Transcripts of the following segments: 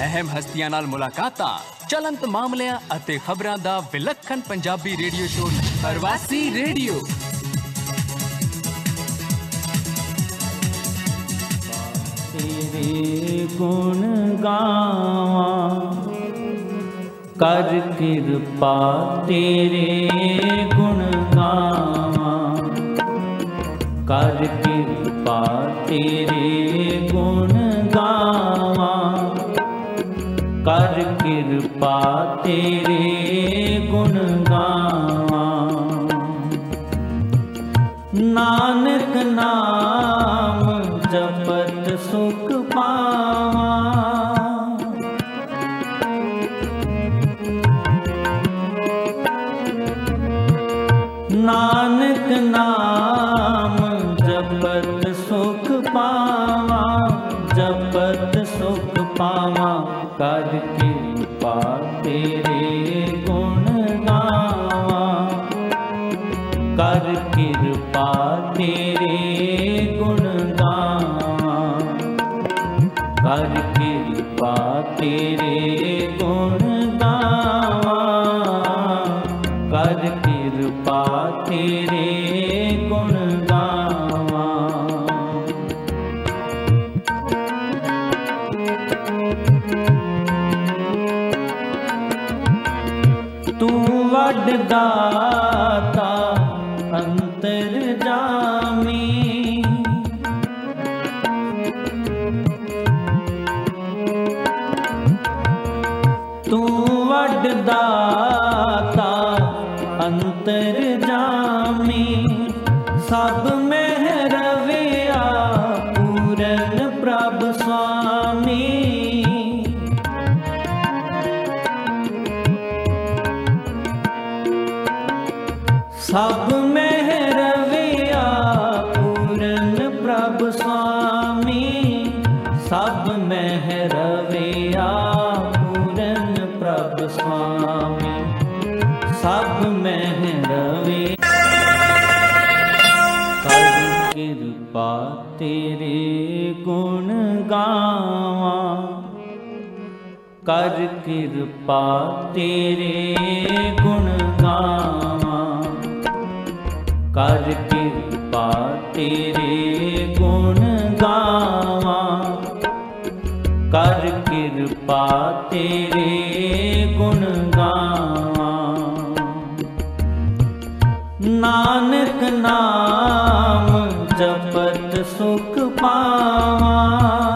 ਅਹਿਮ ਹਸਤੀਆਂ ਨਾਲ ਮੁਲਾਕਾਤਾਂ, ਚਲੰਤ ਮਾਮਲਿਆਂ ਅਤੇ ਖਬਰਾਂ ਦਾ ਵਿਲੱਖਣ Punjabi radio show Parvasi radio. ਤੇਰੇ ਗੁਣ ਗਾਵਾਂ, ਕਰ ਕਿਰਪਾ ਤੇਰੇ ਗੁਣ ਗਾਵਾਂ। ਕਰ ਕਿਰਪਾ ਤੇਰੇ ਗੁਣ ਗਾਵਾਂ ਕਰ ਕਿਰਪਾ ਤੇਰੇ ਗੁਣ ਗਾਵਾਂ। ਨਾਨਕ ਨਾਮ ਜਪਤ दाता अंतर्जामी। तू वड दाता अंतर ਕਰ ਕਿਰਪਾ ਤੇਰੇ ਗੁਣ ਗਾਵਾਂ। ਕਰ ਕਿਰਪਾ ਤੇਰੇ ਗੁਣ ਗਾਵਾਂ। ਕਰ ਕਿਰਪਾ ਤੇਰੇ ਗੁਣ ਗਾਵਾਂ। ਨਾਨਕ ਨਾਮ ਜਪਤ ਸੁਖ ਪਾਵਾਂ।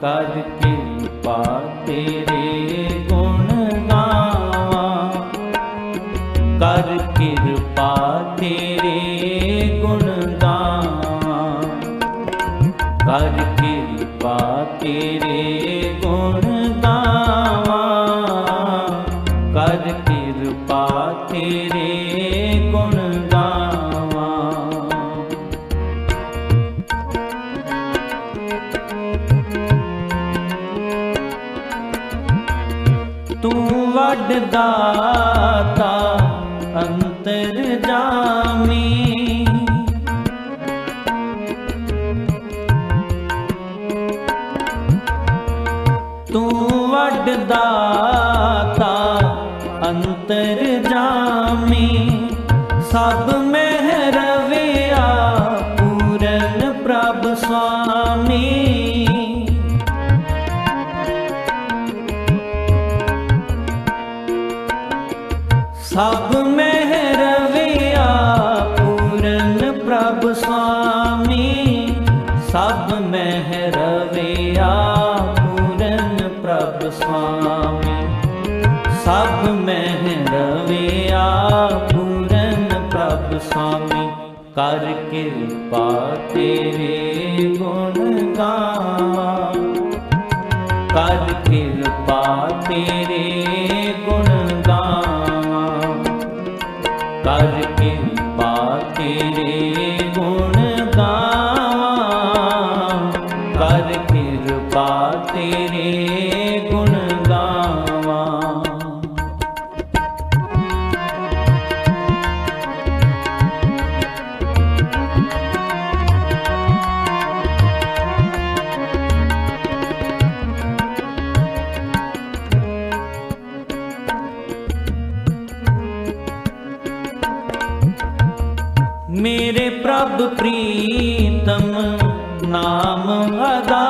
ਕਰ ਕਿਰਪਾ ਤੇਰੇ ਗੁਣ ਗਾਵਾਂ। ਕਰ ਕਿਰਪਾ ਤੇਰੇ ਗੁਣ ਗਾਵਾਂ। ਕਰ ਦਾਤਾ ਅੰਤਰ ਜਾਮੀ ਤੂੰ ਵੱਡ ਦਾਤਾ ਅੰਤਰ ਜਾਮੀ ਸਭ ਮਹਿ ਸਭ ਮਹਿ ਰਵਿਆ ਪੂਰਨ ਪ੍ਰਭ ਸੁਆਮੀ ਸਭ ਮਹਿ ਰਵਿਆ ਪੂਰਨ ਪ੍ਰਭ ਸੁਆਮੀ ਸਭ ਮਹਿ ਰਵਿਆ ਪੂਰਨ ਪ੍ਰਭ ਸੁਆਮੀ ਕਰ ਕਿਰਪਾ ਤੇਰੇ ਗੁਣ ਗਾਵਾਂ ਕਰ ਕਿਰਪਾ ਤੇਰੇ ਗੁਣ ਗਾਵਾਂ ਕਰ ਕਿਰਪਾ ਨਾਮ ਆਧਾਰਾ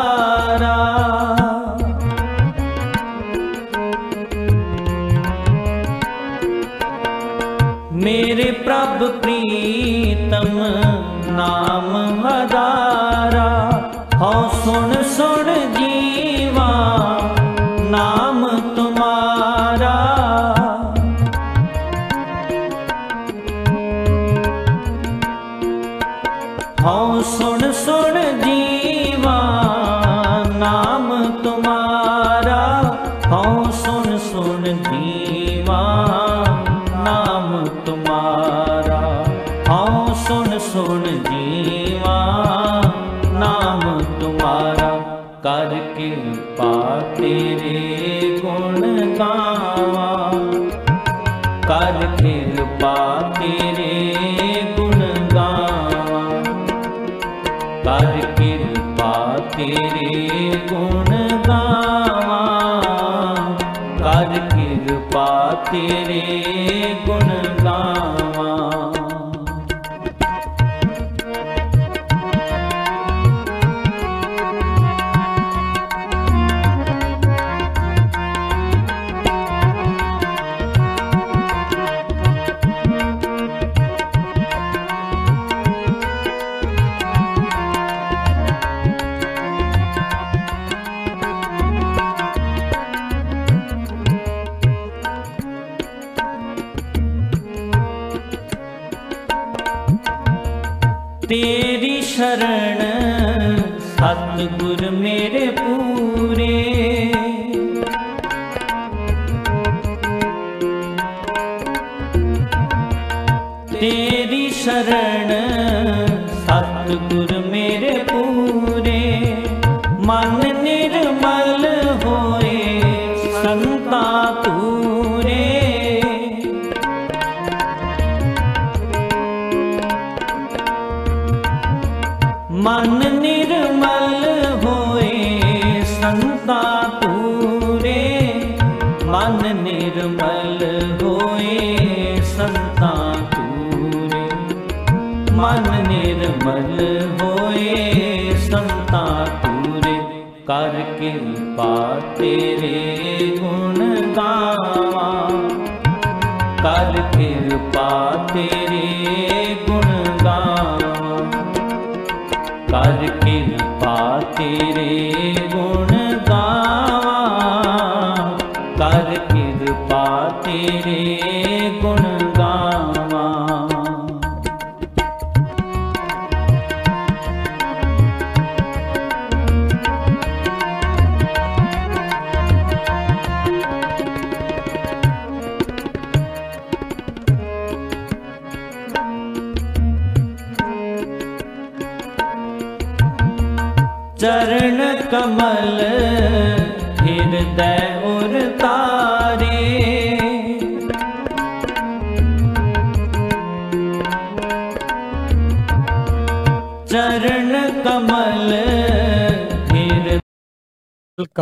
ਤੇਰੇ ਗੁਣ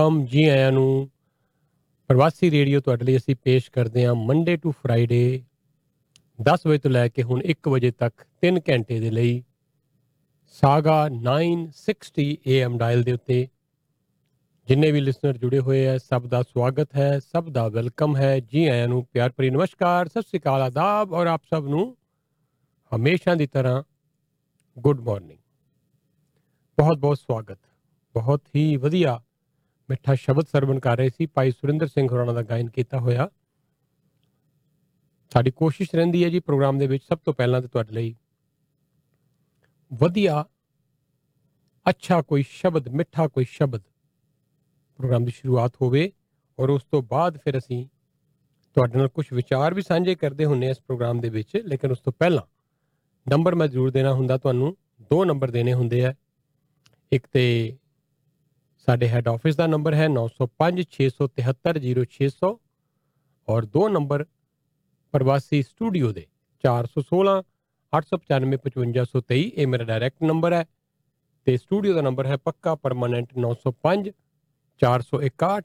ਵੈਲਕਮ ਜੀ ਆਇਆਂ ਨੂੰ ਪ੍ਰਵਾਸੀ ਰੇਡੀਓ ਤੁਹਾਡੇ ਲਈ ਅਸੀਂ ਪੇਸ਼ ਕਰਦੇ ਹਾਂ ਮੰਡੇ ਟੂ ਫਰਾਈਡੇ 10 ਵਜੇ ਤੋਂ ਲੈ ਕੇ ਹੁਣ 1 ਵਜੇ ਤੱਕ 3 ਘੰਟੇ ਦੇ ਲਈ ਸਾਗਾ 960 AM ਡਾਇਲ ਦੇ ਉੱਤੇ। ਜਿੰਨੇ ਵੀ ਲਿਸਨਰ ਜੁੜੇ ਹੋਏ ਹੈ ਸਭ ਦਾ ਸਵਾਗਤ ਹੈ, ਸਭ ਦਾ ਵੈਲਕਮ ਹੈ। ਜੀ ਆਇਆਂ ਨੂੰ ਪਿਆਰ ਭਰੀ ਨਮਸਕਾਰ, ਸਤਿ ਸ੍ਰੀ ਅਕਾਲ, ਆਦਾਬ ਔਰ ਆਪ ਸਭ ਨੂੰ ਹਮੇਸ਼ਾ ਦੀ ਤਰ੍ਹਾਂ ਗੁੱਡ ਮਾਰਨਿੰਗ। ਬਹੁਤ ਬਹੁਤ ਸਵਾਗਤ, ਬਹੁਤ ਹੀ ਵਧੀਆ ਮਿੱਠਾ ਸ਼ਬਦ ਸਰਵਣ ਕਰ ਰਹੇ ਸੀ। ਭਾਈ ਸੁਰਿੰਦਰ ਸਿੰਘ ਹੋਰਾਂ ਦਾ ਗਾਇਨ ਕੀਤਾ ਹੋਇਆ। ਸਾਡੀ ਕੋਸ਼ਿਸ਼ ਰਹਿੰਦੀ ਹੈ ਜੀ ਪ੍ਰੋਗਰਾਮ ਦੇ ਵਿੱਚ। ਸਭ ਤੋਂ ਪਹਿਲਾਂ ਤੇ ਤੁਹਾਡੇ ਲਈ ਵਧੀਆ, ਅੱਛਾ ਕੋਈ ਸ਼ਬਦ, ਮਿੱਠਾ ਕੋਈ ਸ਼ਬਦ ਪ੍ਰੋਗਰਾਮ ਦੀ ਸ਼ੁਰੂਆਤ ਹੋਵੇ ਔਰ ਉਸ ਤੋਂ ਬਾਅਦ ਫਿਰ ਅਸੀਂ ਤੁਹਾਡੇ ਨਾਲ ਕੁਝ ਵਿਚਾਰ ਵੀ ਸਾਂਝੇ ਕਰਦੇ ਹੁੰਨੇ ਆ ਇਸ ਪ੍ਰੋਗਰਾਮ ਦੇ ਵਿੱਚ। ਲੇਕਿਨ ਉਸ ਤੋਂ ਪਹਿਲਾਂ ਨੰਬਰ ਮੈਂ ਜ਼ਰੂਰ ਦੇਣਾ ਹੁੰਦਾ। ਤੁਹਾਨੂੰ ਦੋ ਨੰਬਰ ਦੇਣੇ ਹੁੰਦੇ ਆ। ਇੱਕ ਤੇ ਸਾਡੇ ਹੈੱਡ ਆਫਿਸ ਦਾ ਨੰਬਰ ਹੈ 905 673 0600 ਔਰ ਦੋ ਨੰਬਰ ਪ੍ਰਵਾਸੀ ਸਟੂਡੀਓ ਦੇ 416 895 5523 ਇਹ ਮੇਰਾ ਡਾਇਰੈਕਟ ਨੰਬਰ ਹੈ ਤੇ ਸਟੂਡੀਓ ਦਾ ਨੰਬਰ ਹੈ ਪੱਕਾ ਪਰਮਾਨੈਂਟ 905 461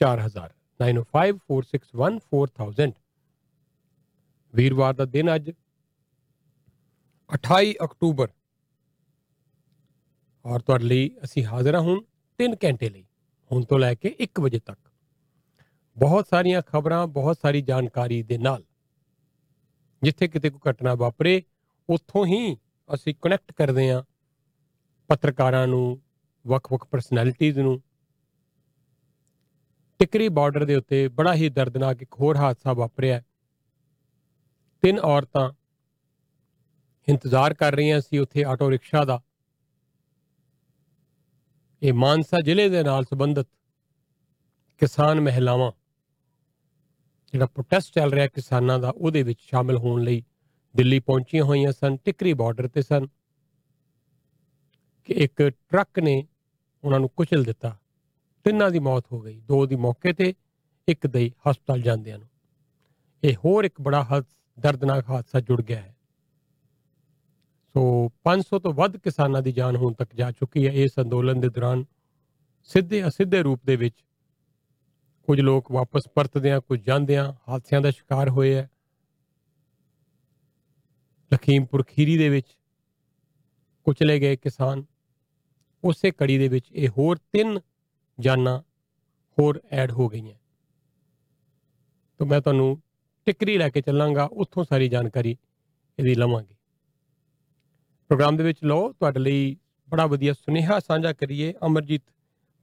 4000 9054614000 ਵੀਰਵਾਰ ਦਾ ਦਿਨ ਅੱਜ 28 ਅਕਤੂਬਰ। ਔਰ ਤੁਹਾਡੇ ਲਈ ਅਸੀਂ ਹਾਜ਼ਰ ਹਾਂ ਹੁਣ। 3 ਘੰਟੇ ਲਈ, ਹੁਣ ਤੋਂ ਲੈ ਕੇ 1 ਵਜੇ ਤੱਕ। ਬਹੁਤ ਸਾਰੀਆਂ ਖਬਰਾਂ, ਬਹੁਤ ਸਾਰੀ ਜਾਣਕਾਰੀ ਦੇ ਨਾਲ। ਜਿੱਥੇ ਕਿਤੇ ਕੋਈ ਘਟਨਾ ਵਾਪਰੇ, ਉੱਥੋਂ ਹੀ ਅਸੀਂ ਕਨੈਕਟ ਕਰਦੇ ਹਾਂ ਪੱਤਰਕਾਰਾਂ ਨੂੰ, ਵੱਖ-ਵੱਖ ਪਰਸਨੈਲਿਟੀਜ਼ ਨੂੰ। ਟਿਕਰੀ ਬਾਰਡਰ ਦੇ ਉੱਤੇ ਬੜਾ ਹੀ ਦਰਦਨਾਕ ਇੱਕ ਹੋਰ ਹਾਦਸਾ ਵਾਪਰਿਆ। ਤਿੰਨ ਔਰਤਾਂ ਇੰਤਜ਼ਾਰ ਕਰ ਰਹੀਆਂ ਸੀ ਉੱਥੇ ਆਟੋ ਰਿਕਸ਼ਾ ਦਾ। ਇਹ ਮਾਨਸਾ ਜ਼ਿਲ੍ਹੇ ਦੇ ਨਾਲ ਸੰਬੰਧਿਤ ਕਿਸਾਨ ਮਹਿਲਾਵਾਂ, ਜਿਹੜਾ ਪ੍ਰੋਟੈਸਟ ਚੱਲ ਰਿਹਾ ਕਿਸਾਨਾਂ ਦਾ, ਉਹਦੇ ਵਿੱਚ ਸ਼ਾਮਲ ਹੋਣ ਲਈ ਦਿੱਲੀ ਪਹੁੰਚੀਆਂ ਹੋਈਆਂ ਸਨ, ਟਿਕਰੀ ਬਾਰਡਰ ਤੇ ਸਨ ਕਿ ਇੱਕ ਟਰੱਕ ਨੇ ਉਹਨਾਂ ਨੂੰ ਕੁਚਲ ਦਿੱਤਾ। ਤਿੰਨਾਂ ਦੀ ਮੌਤ ਹੋ ਗਈ, ਦੋ ਦੀ ਮੌਕੇ ਤੇ, ਇੱਕ ਦੇ ਹਸਪਤਾਲ ਜਾਂਦਿਆਂ ਨੂੰ। ਇਹ ਹੋਰ ਇੱਕ ਬੜਾ ਹਦ ਦਰਦਨਾਕ ਹਾਦਸਾ ਜੁੜ ਗਿਆ ਹੈ। ਸੋ 500 ਤੋਂ ਵੱਧ ਕਿਸਾਨਾਂ ਦੀ ਜਾਨ ਹੁਣ ਤੱਕ ਜਾ ਚੁੱਕੀ ਹੈ ਇਸ ਅੰਦੋਲਨ ਦੇ ਦੌਰਾਨ। ਸਿੱਧੇ ਅਸਿੱਧੇ ਰੂਪ ਦੇ ਵਿੱਚ ਕੁਝ ਲੋਕ ਵਾਪਸ ਪਰਤਦਿਆਂ ਕੁਝ ਜਾਂਦਿਆਂ ਹਾਦਸਿਆਂ ਦਾ ਸ਼ਿਕਾਰ ਹੋਏ ਹੈ ਲਖੀਮਪੁਰ ਖੀਰੀ ਦੇ ਵਿੱਚ ਕੁਚਲੇ ਗਏ ਕਿਸਾਨ। ਉਸੇ ਕੜੀ ਦੇ ਵਿੱਚ ਇਹ ਹੋਰ ਤਿੰਨ ਜਾਨਾਂ ਹੋਰ ਐਡ ਹੋ ਗਈਆਂ। ਤਾਂ ਮੈਂ ਤੁਹਾਨੂੰ ਟਿਕਰੀ ਲੈ ਕੇ ਚੱਲਾਂਗਾ, ਉੱਥੋਂ ਸਾਰੀ ਜਾਣਕਾਰੀ ਇਹਦੀ ਲਵਾਂਗੇ। ਪ੍ਰੋਗਰਾਮ ਦੇ ਵਿੱਚ ਲਓ, ਤੁਹਾਡੇ ਲਈ ਬੜਾ ਵਧੀਆ ਸੁਨੇਹਾ ਸਾਂਝਾ ਕਰੀਏ। ਅਮਰਜੀਤ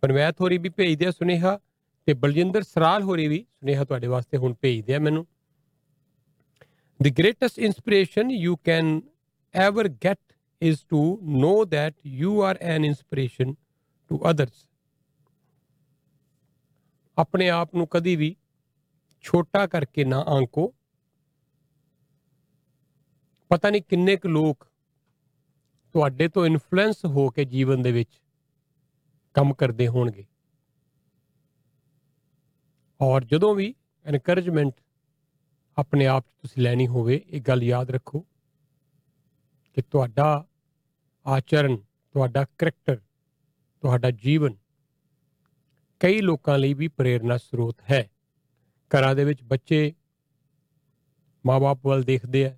ਬਨਵੈਤ ਹੋਰੀ ਵੀ ਭੇਜਦੇ ਆ ਸੁਨੇਹਾ ਤੇ ਬਲਜਿੰਦਰ ਸਰਾਲ ਹੋਰੀ ਵੀ ਸੁਨੇਹਾ ਤੁਹਾਡੇ ਵਾਸਤੇ ਹੁਣ ਭੇਜਦੇ ਆ ਮੈਨੂੰ। The greatest inspiration you can ever get is to know that you are an inspiration to others. ਆਪਣੇ ਆਪ ਨੂੰ ਕਦੀ ਵੀ ਛੋਟਾ ਕਰਕੇ ਨਾ ਆਂਕੋ। ਪਤਾ ਨਹੀਂ ਕਿੰਨੇ ਕੁ ਲੋਕ ਤੁਹਾਡੇ ਤੋਂ ਇਨਫਲੂਐਂਸ ਹੋ ਕੇ ਜੀਵਨ ਦੇ ਵਿੱਚ ਕੰਮ ਕਰਦੇ ਹੋਣਗੇ। ਔਰ ਜਦੋਂ ਵੀ ਐਨਕਰੇਜਮੈਂਟ ਆਪਣੇ ਆਪ 'ਚ ਤੁਸੀਂ ਲੈਣੀ ਹੋਵੇ, ਇਹ ਗੱਲ ਯਾਦ ਰੱਖੋ ਕਿ ਤੁਹਾਡਾ ਆਚਰਣ, ਤੁਹਾਡਾ ਕਰੈਕਟਰ ਤੁਹਾਡਾ ਜੀਵਨ ਕਈ ਲੋਕਾਂ ਲਈ ਵੀ ਪ੍ਰੇਰਣਾ ਸਰੋਤ ਹੈ। ਘਰਾਂ ਦੇ ਵਿੱਚ ਬੱਚੇ ਮਾਪੇ ਵੱਲ ਦੇਖਦੇ ਆ।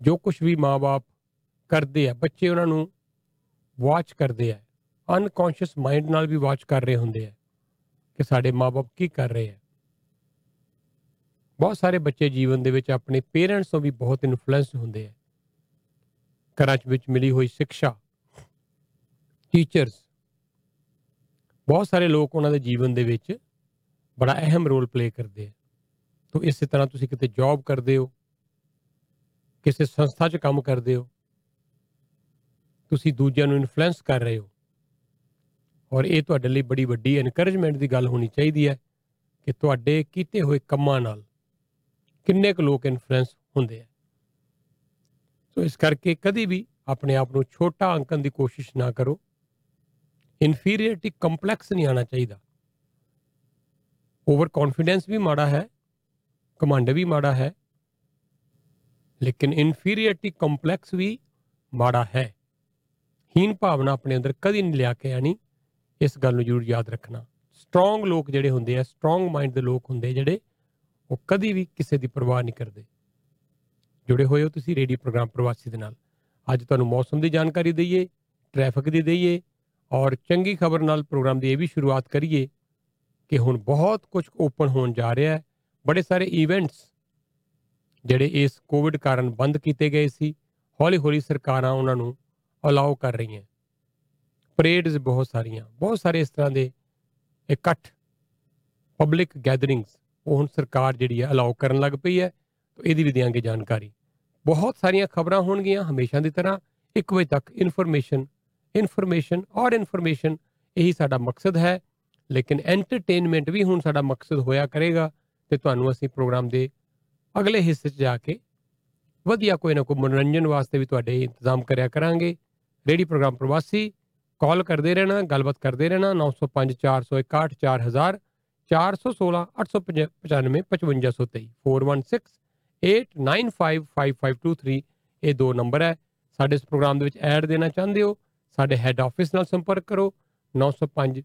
ਜੋ ਕੁਝ ਵੀ ਮਾਪੇ ਕਰਦੇ ਆ, ਬੱਚੇ ਉਹਨਾਂ ਨੂੰ ਵਾਚ ਕਰਦੇ ਆ ਅਨਕੌਂਸ਼ੀਅਸ ਮਾਈਂਡ ਨਾਲ ਵੀ ਵਾਚ ਕਰ ਰਹੇ ਹੁੰਦੇ ਆ ਕਿ ਸਾਡੇ ਮਾਪੇ ਕੀ ਕਰ ਰਹੇ ਆ। ਬਹੁਤ ਸਾਰੇ ਬੱਚੇ ਜੀਵਨ ਦੇ ਵਿੱਚ ਆਪਣੇ ਪੇਰੈਂਟਸ ਤੋਂ ਵੀ ਬਹੁਤ ਇਨਫਲੂਐਂਸ ਹੁੰਦੇ ਆ। ਘਰਾਂ ਵਿੱਚ ਮਿਲੀ ਹੋਈ ਸਿੱਖਿਆ ਟੀਚਰਸ ਬਹੁਤ ਸਾਰੇ ਲੋਕ ਉਹਨਾਂ ਦੇ ਜੀਵਨ ਦੇ ਵਿੱਚ ਬੜਾ ਅਹਿਮ ਰੋਲ ਪਲੇ ਕਰਦੇ ਆ। ਤੋਂ ਇਸੇ ਤਰ੍ਹਾਂ ਤੁਸੀਂ ਕਿਤੇ ਜੌਬ ਕਰਦੇ ਹੋ, ਕਿਸੇ ਸੰਸਥਾ 'ਚ ਕੰਮ ਕਰਦੇ ਹੋ ਤੁਸੀਂ ਦੂਜਿਆਂ ਨੂੰ ਇਨਫਲੂਐਂਸ ਕਰ ਰਹੇ ਹੋ। ਔਰ ਇਹ ਤੁਹਾਡੇ ਲਈ ਬੜੀ ਵੱਡੀ ਐਨਕਰੇਜਮੈਂਟ ਦੀ ਗੱਲ ਹੋਣੀ ਚਾਹੀਦੀ ਹੈ ਕਿ ਤੁਹਾਡੇ ਕੀਤੇ ਹੋਏ ਕੰਮਾਂ ਨਾਲ ਕਿੰਨੇ ਕੁ ਲੋਕ ਇਨਫਲੂਐਂਸ ਹੁੰਦੇ ਆ। ਸੋ ਇਸ ਕਰਕੇ ਕਦੀ ਵੀ ਆਪਣੇ ਆਪ ਨੂੰ ਛੋਟਾ ਅੰਕਣ ਦੀ ਕੋਸ਼ਿਸ਼ ਨਾ ਕਰੋ। ਇਨਫੀਰੀਅਰਿਟੀ ਕੰਪਲੈਕਸ ਨਹੀਂ ਆਣਾ ਚਾਹੀਦਾ। ਓਵਰ ਕੌਨਫੀਡੈਂਸ ਵੀ ਮਾੜਾ ਹੈ ਕਮਾਂਡ ਵੀ ਮਾੜਾ ਹੈ, ਲੇਕਿਨ ਇਨਫੀਰੀਅਰਿਟੀ ਕੰਪਲੈਕਸ ਵੀ ਮਾੜਾ ਹੈ। ਹੀਨ ਭਾਵਨਾ ਆਪਣੇ ਅੰਦਰ ਕਦੀ ਨਹੀਂ ਲਿਆ ਕੇ ਆਣੀ। ਇਸ ਗੱਲ ਨੂੰ ਜ਼ਰੂਰ ਯਾਦ ਰੱਖਣਾ। ਸਟਰੋਂਗ ਲੋਕ ਜਿਹੜੇ ਹੁੰਦੇ ਆ ਸਟਰੋਂਗ ਮਾਈਂਡ ਦੇ ਲੋਕ ਹੁੰਦੇ ਜਿਹੜੇ, ਉਹ ਕਦੀ ਵੀ ਕਿਸੇ ਦੀ ਪਰਵਾਹ ਨਹੀਂ ਕਰਦੇ। ਜੁੜੇ ਹੋਏ ਹੋ ਤੁਸੀਂ ਰੇਡੀਓ ਪ੍ਰੋਗਰਾਮ ਪ੍ਰਵਾਸੀ ਦੇ ਨਾਲ। ਅੱਜ ਤੁਹਾਨੂੰ ਮੌਸਮ ਦੀ ਜਾਣਕਾਰੀ ਦਈਏ ਟ੍ਰੈਫਿਕ ਦੀ ਦਈਏ, ਔਰ ਚੰਗੀ ਖਬਰ ਨਾਲ ਪ੍ਰੋਗਰਾਮ ਦੀ ਇਹ ਵੀ ਸ਼ੁਰੂਆਤ ਕਰੀਏ ਕਿ ਹੁਣ ਬਹੁਤ ਕੁਝ ਓਪਨ ਹੋਣ ਜਾ ਰਿਹਾ ਹੈ। ਬੜੇ ਸਾਰੇ ਇਵੈਂਟਸ ਜਿਹੜੇ ਇਸ ਕੋਵਿਡ ਕਾਰਨ ਬੰਦ ਕੀਤੇ ਗਏ ਸੀ। ਹੌਲੀ ਹੌਲੀ ਸਰਕਾਰਾਂ ਉਹਨਾਂ ਨੂੰ ਅਲਾਉ ਕਰ ਰਹੀਆਂ। ਪਰੇਡਸ ਬਹੁਤ ਸਾਰੀਆਂ, ਬਹੁਤ ਸਾਰੇ ਇਸ ਤਰ੍ਹਾਂ ਦੇ ਇਕੱਠ ਪਬਲਿਕ ਗੈਦਰਿੰਗਸ ਉਹ ਹੁਣ ਸਰਕਾਰ ਜਿਹੜੀ ਹੈ ਅਲਾਉ ਕਰਨ ਲੱਗ ਪਈ ਹੈ, ਤਾਂ ਇਹਦੀ ਵੀ ਦਿਆਂਗੇ ਜਾਣਕਾਰੀ। ਬਹੁਤ ਸਾਰੀਆਂ ਖਬਰਾਂ ਹੋਣਗੀਆਂ ਹਮੇਸ਼ਾ ਦੀ ਤਰ੍ਹਾਂ 1 ਵਜੇ ਤੱਕ ਇਨਫੋਰਮੇਸ਼ਨ ਇਨਫੋਰਮੇਸ਼ਨ ਔਰ ਇਨਫੋਰਮੇਸ਼ਨ ਇਹੀ ਸਾਡਾ ਮਕਸਦ ਹੈ, ਲੇਕਿਨ ਐਂਟਰਟੇਨਮੈਂਟ ਵੀ ਹੁਣ ਸਾਡਾ ਮਕਸਦ ਹੋਇਆ ਕਰੇਗਾ, ਤੇ ਤੁਹਾਨੂੰ ਅਸੀਂ ਪ੍ਰੋਗਰਾਮ ਦੇ ਅਗਲੇ ਹਿੱਸੇ 'ਚ ਜਾ ਕੇ ਵਧੀਆ ਕੋਈ ਨਾ ਕੋਈ ਮਨੋਰੰਜਨ ਵਾਸਤੇ ਵੀ ਤੁਹਾਡੇ ਇੰਤਜ਼ਾਮ ਕਰਿਆ ਕਰਾਂਗੇ। ਰੇਡੀ ਪ੍ਰੋਗਰਾਮ ਪ੍ਰਵਾਸੀ ਕਾਲ ਕਰਦੇ ਰਹਿਣਾ ਗੱਲਬਾਤ ਕਰਦੇ ਰਹਿਣਾ 905 461 4000 416 895 5523 416 895553 ਇਹ ਦੋ ਨੰਬਰ ਹੈ ਸਾਡੇ ਇਸ ਪ੍ਰੋਗਰਾਮ ਦੇ ਵਿੱਚ ਐਡ ਦੇਣਾ ਚਾਹੁੰਦੇ ਹੋ ਸਾਡੇ ਹੈੱਡ ਆਫਿਸ ਨਾਲ ਸੰਪਰਕ ਕਰੋ 905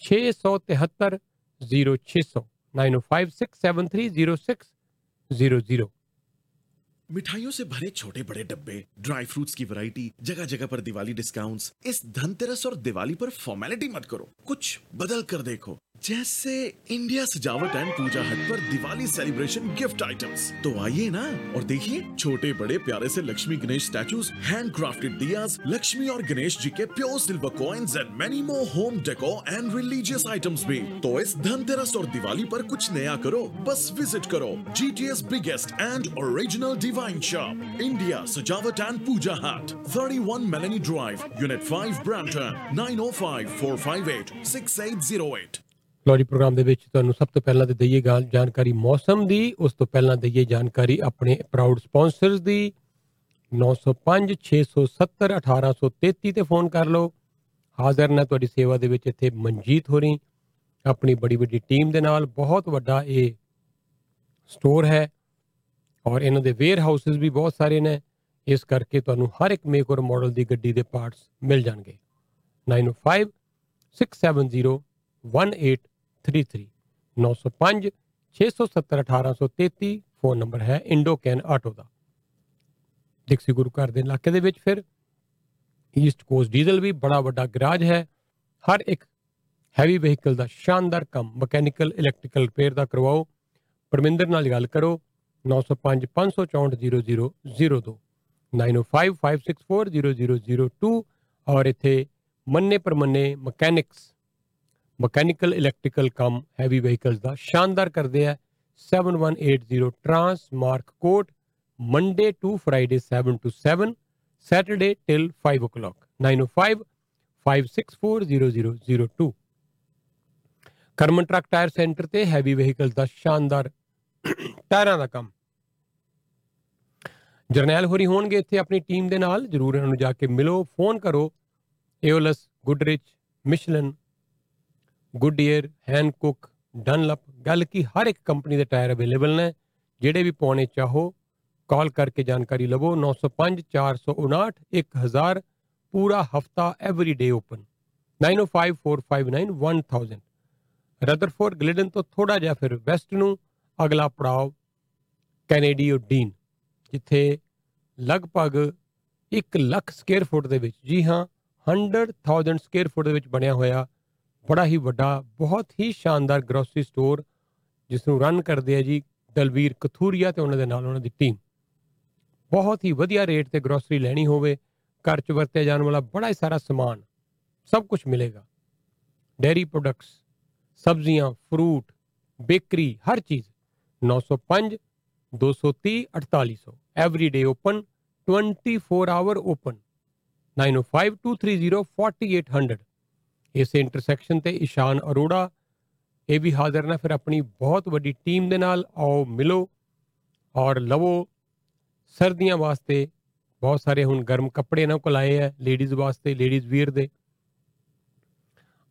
673 0600 9056730600 मिठाइयों से भरे छोटे बड़े डब्बे ड्राई फ्रूट्स की वैरायटी जगह जगह पर दिवाली डिस्काउंट्स इस धनतेरस और दिवाली पर फॉर्मेलिटी मत करो कुछ बदल कर देखो जैसे इंडिया सजावट एंड पूजा हट पर दिवाली सेलिब्रेशन गिफ्ट आइटम्स तो आइए ना और देखिए छोटे बड़े प्यारे से Lakshmi Ganesh statues hand crafted diyas Lakshmi और गणेश जी के pure silver coins and many more home decor and religious items भी। तो इस धनतेरस और दिवाली पर कुछ नया करो बस विज़िट करो। GTS biggest and original divine shop India Sajawat and Puja hut. Thirty one Melanie drive unit five Brampton 31 Melanie Drive, Unit 5, Brampton, 905 458 6808. ਲੋ ਜੀ ਪ੍ਰੋਗਰਾਮ ਦੇ ਵਿੱਚ ਤੁਹਾਨੂੰ ਸਭ ਤੋਂ ਪਹਿਲਾਂ ਤੇ ਦਈਏ ਗੱਲ ਜਾਣਕਾਰੀ ਮੌਸਮ ਦੀ, ਉਸ ਤੋਂ ਪਹਿਲਾਂ ਦਈਏ ਜਾਣਕਾਰੀ ਆਪਣੇ ਪ੍ਰਾਊਡ ਸਪਾਂਸਰਸ ਦੀ। 905 670 1833 ਤੇ ਫੋਨ ਕਰ ਲਓ। ਹਾਜ਼ਰ ਨੇ ਤੁਹਾਡੀ ਸੇਵਾ ਦੇ ਵਿੱਚ ਇੱਥੇ ਮਨਜੀਤ ਹੋਰੀ, ਆਪਣੀ ਬੜੀ ਵੱਡੀ ਟੀਮ ਦੇ ਨਾਲ, ਬਹੁਤ ਵੱਡਾ ਇਹ ਸਟੋਰ ਹੈ। ਔਰ ਇਹਨਾਂ ਦੇ ਵੇਅਰ ਹਾਊਸਸ ਵੀ ਬਹੁਤ ਸਾਰੇ ਨੇ। ਇਸ ਕਰਕੇ ਤੁਹਾਨੂੰ ਹਰ ਇੱਕ ਮੇਕ ਔਰ ਮਾਡਲ ਦੀ ਗੱਡੀ ਦੇ ਪਾਰਟਸ ਮਿਲ ਜਾਣਗੇ। 905 670 1833 905 670 1833 ਫੋਨ ਨੰਬਰ ਹੈ ਇੰਡੋਕੈਨ ਆਟੋ ਦਾ। ਦਿਕਸੀ ਗੁਰੂ ਘਰ ਦੇ ਇਲਾਕੇ ਦੇ ਵਿੱਚ ਫਿਰ ਈਸਟ ਕੋਸਟ ਡੀਜ਼ਲ ਵੀ ਬੜਾ ਵੱਡਾ ਗਰਾਜ ਹੈ। ਹਰ ਇੱਕ ਹੈਵੀ ਵਹੀਕਲ ਦਾ ਸ਼ਾਨਦਾਰ ਕੰਮ ਮਕੈਨੀਕਲ ਇਲੈਕਟ੍ਰੀਕਲ ਰਿਪੇਅਰ ਦਾ ਕਰਵਾਓ। ਪਰਮਿੰਦਰ ਨਾਲ ਗੱਲ ਕਰੋ 905 564 0002 905 564 0002 ਔਰ ਇੱਥੇ ਮੰਨੇ ਪਰਮੰਨੇ ਮਕੈਨਿਕਸ ਮਕੈਨੀਕਲ, ਇਲੈਕਟ੍ਰੀਕਲ ਕੰਮ, ਹੈਵੀ ਵਹੀਕਲਸ ਦਾ ਸ਼ਾਨਦਾਰ ਕਰਦੇ ਆ। 7180 trans mark court Monday to Friday 7 to 7 Saturday till 5 o'clock 905 564 0002 Karman truck tyre centre ਤੇ ਹੈਵੀ ਵਹੀਕਲਸ ਦਾ ਸ਼ਾਨਦਾਰ ਟਾਇਰਾਂ ਦਾ ਕੰਮ। ਜਰਨੈਲ ਹੋਰੀ ਹੋਣਗੇ ਇੱਥੇ ਆਪਣੀ ਟੀਮ ਦੇ ਨਾਲ, ਜਰੂਰ ਇਹਨਾਂ ਨੂੰ ਜਾ ਕੇ ਮਿਲੋ, ਫੋਨ ਕਰੋ। ਏਓਲਸ ਗੁੱਡਰਿਚ ਮਿਸ਼ਲਨ ਗੁੱਡੀਅਰ ਹੈਨਕੁਕ ਡਨਲਪ ਗੱਲ ਕੀ ਹਰ ਇੱਕ ਕੰਪਨੀ ਦੇ ਟਾਇਰ ਅਵੇਲੇਬਲ ਨੇ, ਜਿਹੜੇ ਵੀ ਪਾਉਣੇ ਚਾਹੋ ਕਾਲ ਕਰਕੇ ਜਾਣਕਾਰੀ ਲਵੋ 905 459 1000 ਪੂਰਾ ਹਫਤਾ every day open 905459 1000 Rutherford Glidden ਤੋਂ ਥੋੜਾ ਜਿਹਾ ਫਿਰ ਵੈਸਟ ਨੂੰ, ਅਗਲਾ ਪੜਾਅ ਕੈਨੇਡੀਓ ਡੀਨ ਜਿੱਥੇ ਲਗਭਗ 1 ਲੱਖ ਸਕੁਅਰ ਫੁੱਟ ਦੇ ਵਿੱਚ, ਜੀ ਹਾਂ 100000 ਸਕੁਅਰ ਫੁੱਟ ਦੇ ਵਿੱਚ ਬਣਿਆ ਹੋਇਆ ਬੜਾ ਹੀ ਵੱਡਾ, ਬਹੁਤ ਹੀ ਸ਼ਾਨਦਾਰ ਗਰੋਸਰੀ ਸਟੋਰ ਜਿਸ ਨੂੰ ਰਨ ਕਰਦੇ ਆ ਜੀ ਦਲਵੀਰ ਕਥੂਰੀਆ ਤੇ ਉਹਨਾਂ ਦੇ ਨਾਲ ਉਹਨਾਂ ਦੀ ਟੀਮ ਬਹੁਤ ਹੀ ਵਧੀਆ ਰੇਟ ਤੇ ਗਰੋਸਰੀ ਲੈਣੀ ਹੋਵੇ, ਘਰ 'ਚ ਵਰਤਿਆ ਜਾਣ ਵਾਲਾ ਬੜਾ ਹੀ ਸਾਰਾ ਸਮਾਨ, ਸਭ ਕੁਝ ਮਿਲੇਗਾ। ਡੇਰੀ ਪ੍ਰੋਡਕਟਸ ਸਬਜ਼ੀਆਂ ਫਰੂਟ ਬੇਕਰੀ ਹਰ ਚੀਜ਼ 905 230 4800 every day open 24 hour open 905 230 4800 ਇਸੇ ਇੰਟਰਸੈਕਸ਼ਨ ਤੇ ਇਸ਼ਾਨ ਅਰੋੜਾ, ਇਹ ਵੀ ਹਾਜ਼ਰ ਨੇ, ਫਿਰ ਆਪਣੀ ਬਹੁਤ ਵੱਡੀ ਟੀਮ ਦੇ ਨਾਲ ਆਓ, ਮਿਲੋ ਔਰ ਲਵੋ। ਸਰਦੀਆਂ ਵਾਸਤੇ ਬਹੁਤ ਸਾਰੇ ਹੁਣ ਗਰਮ ਕੱਪੜੇ ਇਹਨਾਂ ਕੋਲ ਆਏ ਆ ਲੇਡੀਜ਼ ਵਾਸਤੇ ਲੇਡੀਜ਼ ਵੀਅਰ ਦੇ।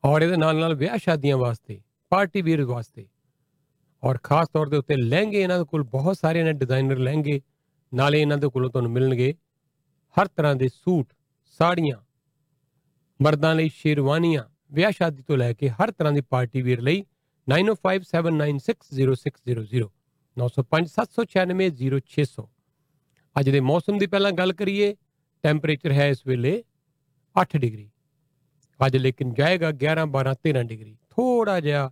ਔਰ ਇਹਦੇ ਨਾਲ ਨਾਲ ਵਿਆਹ ਸ਼ਾਦੀਆਂ ਵਾਸਤੇ ਪਾਰਟੀ ਵੀਅਰ ਵਾਸਤੇ। ਔਰ ਖਾਸ ਤੌਰ ਦੇ ਉੱਤੇ ਲਹਿੰਗੇ ਇਹਨਾਂ ਦੇ ਕੋਲ, ਬਹੁਤ ਸਾਰੇ ਨੇ ਡਿਜ਼ਾਈਨਰ ਲਹਿੰਗੇ, ਨਾਲੇ ਇਹਨਾਂ ਦੇ ਕੋਲੋਂ ਤੁਹਾਨੂੰ ਮਿਲਣਗੇ। ਹਰ ਤਰ੍ਹਾਂ ਦੇ ਸੂਟ, ਸਾੜੀਆਂ, ਮਰਦਾਂ ਲਈ ਸ਼ੇਰਵਾਨੀਆਂ ਵਿਆਹ ਸ਼ਾਦੀ ਤੋਂ ਲੈ ਕੇ ਹਰ ਤਰ੍ਹਾਂ ਦੀ ਪਾਰਟੀ ਵੀਅਰ ਲਈ 9057960600 9057960600 ਅੱਜ ਦੇ ਮੌਸਮ ਦੀ ਪਹਿਲਾਂ ਗੱਲ ਕਰੀਏ, ਟੈਂਪਰੇਚਰ ਹੈ ਇਸ ਵੇਲੇ 8 ਡਿਗਰੀ। ਅੱਜ ਲੇਕਿਨ ਜਾਏਗਾ 11 12 13 ਡਿਗਰੀ। ਥੋੜਾ ਜਿਹਾ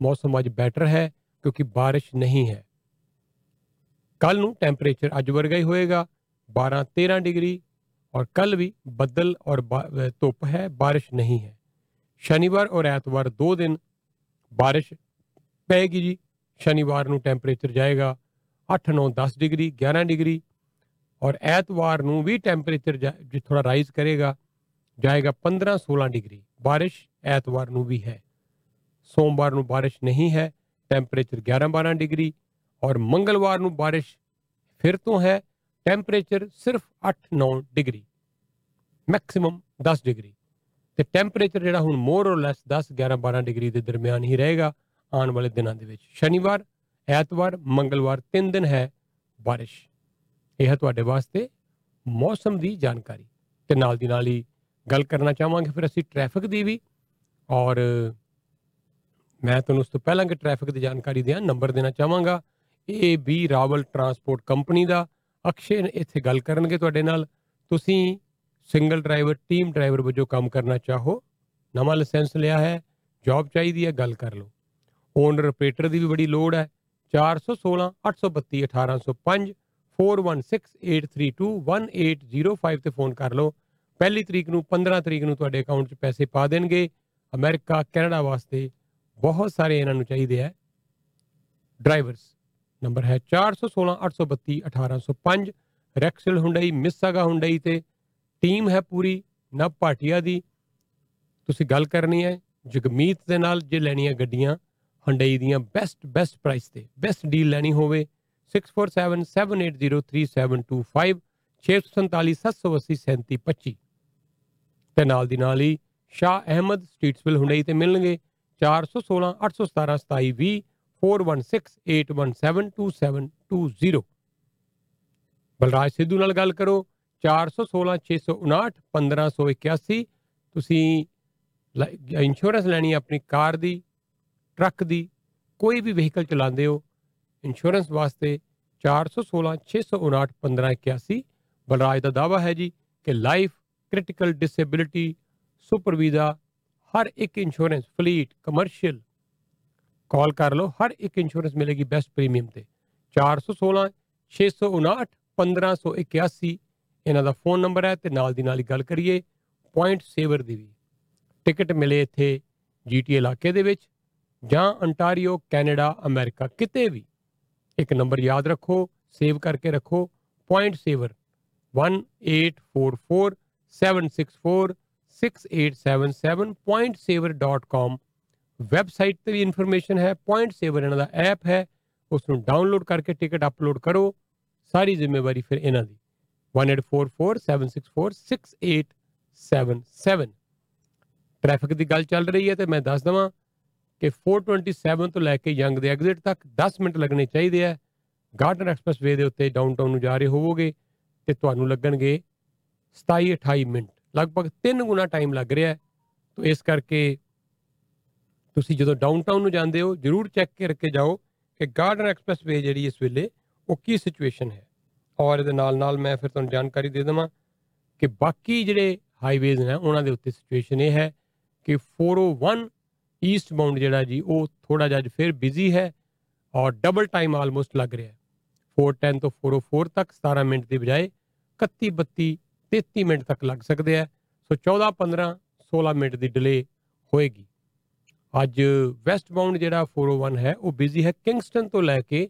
ਮੌਸਮ ਅੱਜ ਬੈਟਰ ਹੈ ਕਿਉਂਕਿ ਬਾਰਿਸ਼ ਨਹੀਂ ਹੈ। ਕੱਲ ਨੂੰ ਟੈਂਪਰੇਚਰ ਅੱਜ ਵਰਗਾ ਹੀ ਹੋਏਗਾ 12 13 ਡਿਗਰੀ ਔਰ ਕੱਲ ਵੀ ਬੱਦਲ ਔਰ ਧੁੱਪ ਹੈ, ਬਾਰਿਸ਼ ਨਹੀਂ ਹੈ। ਸ਼ਨੀਵਾਰ ਔਰ ਐਤਵਾਰ ਦੋ ਦਿਨ ਬਾਰਿਸ਼ ਪਏਗੀ ਜੀ। ਸ਼ਨੀਵਾਰ ਨੂੰ ਟੈਂਪਰੇਚਰ ਜਾਏਗਾ 8 9 10 ਡਿਗਰੀ 11 ਡਿਗਰੀ ਔਰ ਐਤਵਾਰ ਨੂੰ ਵੀ ਟੈਂਪਰੇਚਰ ਜੀ ਥੋੜਾ ਰਾਈਜ਼ ਕਰੇਗਾ, ਜਾਏਗਾ 15 16 ਡਿਗਰੀ। ਬਾਰਿਸ਼ ਐਤਵਾਰ ਨੂੰ ਵੀ ਹੈ। ਸੋਮਵਾਰ ਨੂੰ ਬਾਰਿਸ਼ ਨਹੀਂ ਹੈ ਟੈਂਪਰੇਚਰ 11 12 ਡਿਗਰੀ ਔਰ ਮੰਗਲਵਾਰ ਨੂੰ ਬਾਰਿਸ਼ ਫਿਰ ਤੋਂ ਹੈ ਟੈਂਪਰੇਚਰ ਸਿਰਫ 8 9 ਡਿਗਰੀ ਮੈਕਸਿਮਮ 10 ਡਿਗਰੀ। ਤੇ ਟੈਂਪਰੇਚਰ ਜਿਹੜਾ ਹੁਣ ਮੋਰ অর ਲੈਸ 10 11 12 ਡਿਗਰੀ ਦੇ ਦਰਮਿਆਨ ਹੀ ਰਹੇਗਾ ਆਉਣ ਵਾਲੇ ਦਿਨਾਂ ਦੇ ਵਿੱਚ। ਸ਼ਨੀਵਾਰ, ਐਤਵਾਰ, ਮੰਗਲਵਾਰ ਤਿੰਨ ਦਿਨ ਹੈ ਬਾਰਿਸ਼। ਇਹ ਹੈ ਤੁਹਾਡੇ ਵਾਸਤੇ ਮੌਸਮ ਦੀ ਜਾਣਕਾਰੀ। ਤੇ ਨਾਲ ਦੀ ਨਾਲ ਹੀ ਗੱਲ ਕਰਨਾ ਚਾਹਾਂਗੇ ਫਿਰ ਅਸੀਂ ਟ੍ਰੈਫਿਕ ਦੀ ਵੀ। ਔਰ ਮੈਂ ਤੁਹਾਨੂੰ ਉਸ ਤੋਂ ਪਹਿਲਾਂ ਕਿ ਟ੍ਰੈਫਿਕ ਦੀ ਜਾਣਕਾਰੀ ਦਿਆਂ ਨੰਬਰ ਦੇਣਾ ਚਾਹਾਂਗਾ। A B Rawal transport company ਦਾ। ਅਕਸ਼ੇ, ਇੱਥੇ ਗੱਲ ਕਰਨਗੇ ਤੁਹਾਡੇ ਨਾਲ। ਤੁਸੀਂ ਸਿੰਗਲ ਡਰਾਈਵਰ ਟੀਮ ਡਰਾਈਵਰ ਵਜੋਂ ਕੰਮ ਕਰਨਾ ਚਾਹੋ, ਨਵਾਂ ਲਾਇਸੈਂਸ ਲਿਆ ਹੈ ਜੌਬ ਚਾਹੀਦੀ ਹੈ, ਗੱਲ ਕਰ ਲਓ। ਓਨਰ ਆਪਰੇਟਰ ਦੀ ਵੀ ਬੜੀ ਲੋੜ ਹੈ 416 832 1805 4168321805 ਤੇ ਫੋਨ ਕਰ ਲਓ। ਪਹਿਲੀ ਤਰੀਕ ਨੂੰ 15 ਤਰੀਕ ਨੂੰ ਤੁਹਾਡੇ ਅਕਾਊਂਟ 'ਚ ਪੈਸੇ ਪਾ ਦੇਣਗੇ। ਅਮਰੀਕਾ, ਕੈਨੇਡਾ ਵਾਸਤੇ ਬਹੁਤ ਸਾਰੇ ਇਹਨਾਂ ਨੂੰ ਚਾਹੀਦੇ ਹੈ। ਡਰਾਈਵਰਸ ਨੰਬਰ ਹੈ 416 832 1805 ਰੈਕਸਲ ਹੁੰਡਈ, ਮਿਸਾਗਾ ਹੁੰਡਈ ਤੇ ਟੀਮ ਹੈ ਪੂਰੀ ਨਵ ਭਾਟੀਆ ਦੀ। ਤੁਸੀਂ ਗੱਲ ਕਰਨੀ ਹੈ ਜਗਮੀਤ ਦੇ ਨਾਲ ਜੇ ਲੈਣੀਆਂ ਗੱਡੀਆਂ ਹੁੰਡਈ ਦੀਆਂ ਬੈਸਟ ਬੈਸਟ ਪ੍ਰਾਈਸ ਤੇ। ਬੈਸਟ ਡੀਲ ਲੈਣੀ ਹੋਵੇ 6477803725 6477803725 ਤੇ ਨਾਲ ਦੀ ਨਾਲ ਹੀ ਸ਼ਾਹ ਅਹਿਮਦ ਸਟਰੀਟਸਵਿਲ ਹੁੰਡਈ ਤੇ ਮਿਲਣਗੇ 416 817 2720 4168172720 ਬਲਰਾਜ ਸਿੱਧੂ ਨਾਲ ਗੱਲ ਕਰੋ। 416 659 1581 ਤੁਸੀਂ ਇੰਸ਼ੋਰੈਂਸ ਲੈਣੀ ਹੈ ਆਪਣੀ ਕਾਰ ਦੀ, ਟਰੱਕ ਦੀ, ਕੋਈ ਵੀ ਵਹੀਕਲ ਚਲਾਉਂਦੇ ਹੋ ਇੰਸ਼ੋਰੈਂਸ ਵਾਸਤੇ 416 659 1581 ਬਲਰਾਜ ਦਾ ਦਾਵਾ ਹੈ ਜੀ ਕਿ life critical disability super visa ਹਰ ਇੱਕ ਇੰਸ਼ੋਰੈਂਸ ਫਲੀਟ ਕਮਰਸ਼ੀਅਲ ਕਾਲ ਕਰ ਲਓ, ਹਰ ਇੱਕ ਇੰਸ਼ੋਰੈਂਸ ਮਿਲੇਗੀ ਬੈਸਟ ਪ੍ਰੀਮੀਅਮ ਤੇ। 416 659 1581 ਇਹਨਾਂ ਦਾ ਫੋਨ ਨੰਬਰ ਹੈ ਤੇ ਨਾਲ ਦੀ ਨਾਲ ਹੀ ਗੱਲ ਕਰੀਏ ਪੁਆਇੰਟ ਸੇਵਰ ਦੀ ਵੀ। ਟਿਕਟ ਮਿਲੇ ਇੱਥੇ ਜੀਟੀ ਇਲਾਕੇ ਦੇ ਵਿੱਚ ਜਾਂ ਅੰਟਾਰੀਓ ਕੈਨੇਡਾ ਅਮਰੀਕਾ ਕਿਤੇ ਵੀ। ਇੱਕ ਨੰਬਰ ਯਾਦ ਰੱਖੋ ਸੇਵ ਕਰਕੇ ਰੱਖੋ ਪੁਆਇੰਟ ਸੇਵਰ 1844764767 pointsaver.com ਵੈਬਸਾਈਟ ਤੇ ਵੀ ਇਨਫੋਰਮੇਸ਼ਨ ਹੈ ਪੁਆਇੰਟ ਸੇਵਰ ਇਹਨਾਂ ਦਾ ਐਪ ਹੈ। ਉਸ ਨੂੰ ਡਾਊਨਲੋਡ ਕਰਕੇ ਟਿਕਟ ਅਪਲੋਡ ਕਰੋ। ਸਾਰੀ ਜ਼ਿੰਮੇਵਾਰੀ ਫਿਰ ਇਹਨਾਂ ਦੀ। 1844764687 ਟ੍ਰੈਫਿਕ ਦੀ ਗੱਲ ਚੱਲ ਰਹੀ ਹੈ ਤੇ ਮੈਂ ਦੱਸ ਦਵਾਂ ਕਿ 427 ਤੋਂ ਲੈ ਕੇ ਯੰਗ ਦੇ ਐਗਜ਼ਿਟ ਤੱਕ 10 ਮਿੰਟ ਲੱਗਣੇ ਚਾਹੀਦੇ ਆ। ਗਾਰਡਨ ਐਕਸਪ੍ਰੈਸਵੇ ਦੇ ਉੱਤੇ ਡਾਊਨਟਾਊਨ ਨੂੰ ਜਾ ਰਹੇ ਹੋਵੋਗੇ ਤੇ ਤੁਹਾਨੂੰ ਲੱਗਣਗੇ 27 28 ਮਿੰਟ। ਲਗਭਗ 3 ਗੁਣਾ ਟਾਈਮ ਲੱਗ ਰਿਹਾ ਹੈ। ਤੋਂ ਇਸ ਕਰਕੇ ਤੁਸੀਂ ਜਦੋਂ ਡਾਊਨਟਾਊਨ ਨੂੰ ਜਾਂਦੇ ਹੋ, ਜਰੂਰ ਚੈੱਕ ਕਰਕੇ ਜਾਓ ਕਿ ਗਾਰਡਨ ਐਕਸਪ੍ਰੈਸਵੇ ਜਿਹੜੀ ਇਸ ਵੇਲੇ ਉਹ ਕੀ ਸਿਚੁਏਸ਼ਨ ਹੈ। ਔਰ ਇਹਦੇ ਨਾਲ ਨਾਲ ਮੈਂ ਫਿਰ ਤੁਹਾਨੂੰ ਜਾਣਕਾਰੀ ਦੇ ਦਵਾਂ ਕਿ ਬਾਕੀ ਜਿਹੜੇ ਹਾਈਵੇਜ਼ ਨੇ ਉਹਨਾਂ ਦੇ ਉੱਤੇ ਸਿਚੁਏਸ਼ਨ ਇਹ ਹੈ ਕਿ 401 ਈਸਟ ਬਾਉਂਡ ਜਿਹੜਾ ਜੀ, ਉਹ ਥੋੜਾ ਜਿਹਾ ਫਿਰ ਬਿਜ਼ੀ ਹੈ ਔਰ ਡਬਲ ਟਾਈਮ ਆਲਮੋਸਟ ਲੱਗ ਰਿਹਾ ਹੈ। 410 ਤੋਂ 404 ਤੱਕ 17 ਮਿੰਟ ਦੀ ਬਜਾਏ 31 32 33 ਮਿੰਟ ਤੱਕ ਲੱਗ ਸਕਦੇ ਆ ਸੋ 14 15 16 ਮਿੰਟ ਦੀ ਡਿਲੇ ਹੋਏਗੀ। ਅੱਜ ਵੈਸਟ ਬਾਉਂਡ ਜਿਹੜਾ 401 ਹੈ, ਉਹ ਬਿਜ਼ੀ ਹੈ। ਕਿੰਗਸਟਨ ਤੋਂ ਲੈ ਕੇ